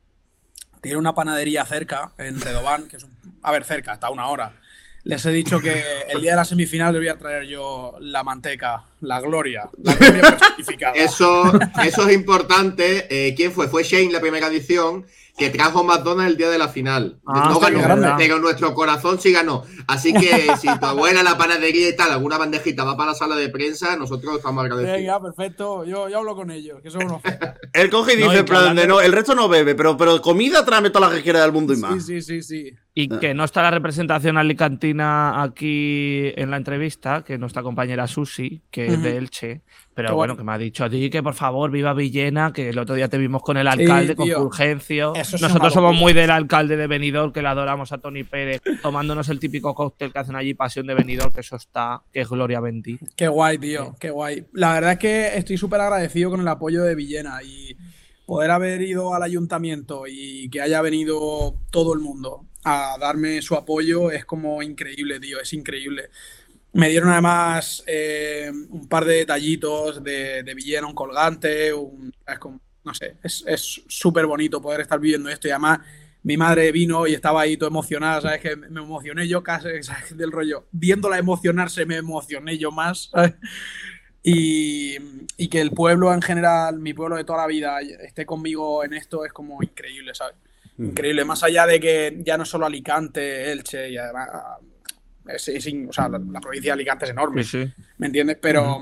tienen una panadería cerca, en Redobán, que es un... A ver, cerca, está a una hora. Les he dicho que el día de la semifinal les voy a traer yo la manteca, la gloria, la gloria. Eso, eso es importante. Eh, ¿Quién fue? Fue Shane la primera edición que trajo McDonald's el día de la final. Ah, no ganó, grande. pero nuestro corazón sí ganó. Así que si tu abuela, la panadería y tal, alguna bandejita va para la sala de prensa, nosotros estamos agradecidos. Venga, perfecto. Yo, yo hablo con ellos, que son unos Él coge y No, dice, y en que plan hablando- de, no, el resto no bebe, pero, pero comida tráeme toda la que quiera del mundo y más. Sí, sí, sí, sí. Y que no está la representación alicantina aquí en la entrevista, que nuestra compañera Susi, que es de Elche, pero bueno, guay. que me ha dicho a ti que por favor viva Villena, que el otro día te vimos con el alcalde, con tío. Fulgencio. Nosotros somos muy del alcalde de Benidorm, que le adoramos a Tony Pérez, tomándonos el típico cóctel que hacen allí, Pasión de Benidorm, que eso está, que es Gloria bendita. Qué guay, tío, qué guay. La verdad es que estoy súper agradecido con el apoyo de Villena y poder haber ido al ayuntamiento y que haya venido todo el mundo a darme su apoyo es como increíble, tío, es increíble. Me dieron además eh, un par de detallitos de, de Villena, un colgante, un, es como- no sé, es súper bonito poder estar viviendo esto y además mi madre vino y estaba ahí todo emocionada, ¿sabes? Que me emocioné yo casi, ¿sabes? Del rollo. Viéndola emocionarse me emocioné yo más, ¿sabes? Y, y que el pueblo en general, mi pueblo de toda la vida, esté conmigo en esto es como increíble, ¿sabes? Increíble. Más allá de que ya no solo Alicante, Elche y además... Es, es in- o sea, la, la provincia de Alicante es enorme, Sí, sí. ¿me entiendes? Pero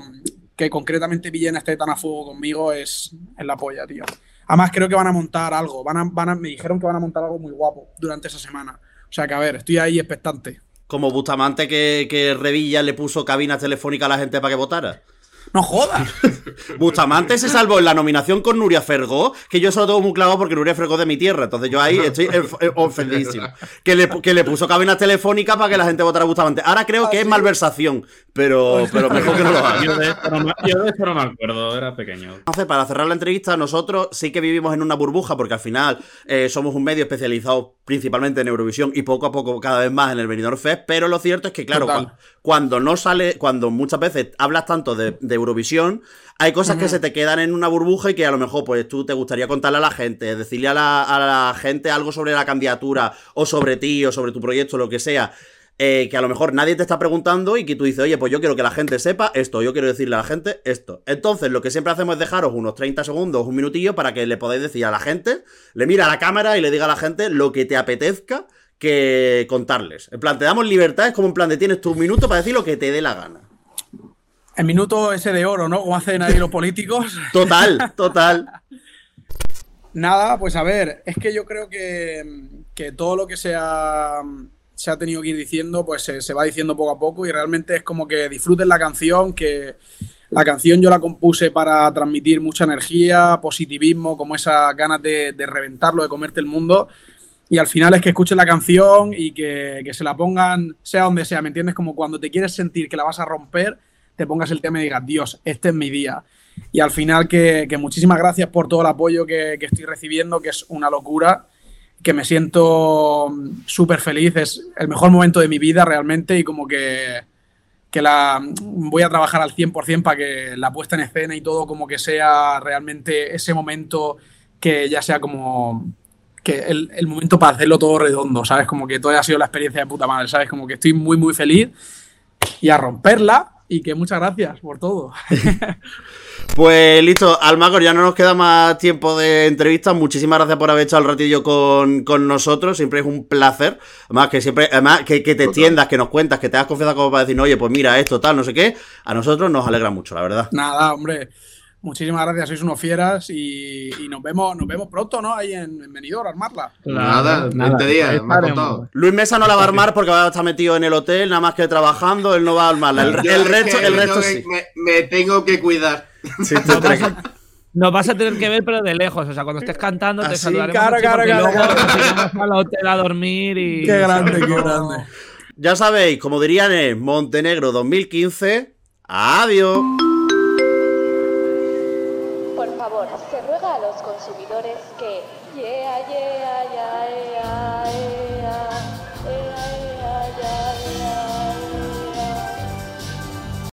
que concretamente Villena esté tan a fuego conmigo es, es la polla, tío. Además, creo que van a montar algo. Van a, van a- me dijeron que van a montar algo muy guapo durante esa semana. O sea que, a ver, estoy ahí expectante. Como Bustamante que, que Revilla le puso cabinas telefónicas a la gente para que votara. ¡No jodas! Bustamante se salvó en la nominación con Nuria Fergó, que yo solo tengo muy claro porque Nuria Fergó es de mi tierra, entonces yo ahí estoy eh, ofendidísimo. Que le, que le puso cabinas telefónicas para que la gente votara a Bustamante. Ahora creo que es malversación, pero, pero mejor que no lo haga. Yo de, esto no me, yo de esto no me acuerdo, era pequeño. Entonces, para cerrar la entrevista, nosotros sí que vivimos en una burbuja, porque al final eh, somos un medio especializado principalmente en Eurovisión y poco a poco cada vez más en el Benidorm Fest, pero lo cierto es que, claro, cuando no sale, cuando muchas veces hablas tanto de, de Eurovisión, hay cosas que se te quedan en una burbuja y que a lo mejor pues tú te gustaría contarle a la gente, decirle a la, a la gente algo sobre la candidatura o sobre ti o sobre tu proyecto, lo que sea. eh, que a lo mejor nadie te está preguntando y que tú dices, oye, pues yo quiero que la gente sepa esto, yo quiero decirle a la gente esto. Entonces, lo que siempre hacemos es dejaros unos 30 segundos, un minutillo, para que le podáis decir a la gente, le mira a la cámara y le diga a la gente lo que te apetezca que contarles. En plan, te damos libertad, es como en plan de tienes tu minuto para decir lo que te dé la gana. El minuto ese de oro, ¿no? Como hacen ahí los políticos. Total, total. Nada, pues a ver, es que yo creo que, que todo lo que se ha, se ha tenido que ir diciendo, pues se, se va diciendo poco a poco y realmente es como que disfruten la canción, que la canción yo la compuse para transmitir mucha energía, positivismo, como esas ganas de, de reventarlo, de comerte el mundo. Y al final es que escuchen la canción y que, que se la pongan, sea donde sea, ¿me entiendes? Como cuando te quieres sentir que la vas a romper, te pongas el tema y digas, Dios, este es mi día. Y al final que, que muchísimas gracias por todo el apoyo que, que estoy recibiendo, que es una locura, que me siento súper feliz, es el mejor momento de mi vida realmente y como que, que la voy a trabajar al 100% para que la puesta en escena y todo como que sea realmente ese momento que ya sea como que el, el momento para hacerlo todo redondo, ¿sabes? Como que todo haya sido la experiencia de puta madre, ¿sabes? Como que estoy muy, muy feliz y a romperla y que muchas gracias por todo. Pues listo, Almagor, ya no nos queda más tiempo de entrevista. Muchísimas gracias por haber echado el ratillo con, con nosotros. Siempre es un placer. Además, que siempre, además, que, que te extiendas, que nos cuentas, que te das confianza como para decir, oye, pues mira, esto, tal, no sé qué. A nosotros nos alegra mucho, la verdad. Nada, hombre. Muchísimas gracias, sois unos fieras y, y nos vemos, nos vemos pronto, ¿no? Ahí en, en Benidorm, a armarla. Nada, 20 días, me ha contado. Luis Mesa no la va a armar porque va a estar metido en el hotel, nada más que trabajando, él no va a armarla. El, resto, el me resto tengo que- sí. Me, me tengo que cuidar. Sí. Nos vas a tener que ver, pero de lejos. O sea, cuando estés cantando, te Así, saludaremos. cara, cara, cara, luego cara. al hotel a dormir y. Qué grande, qué grande. Ya sabéis, como dirían en Montenegro 2015, adiós.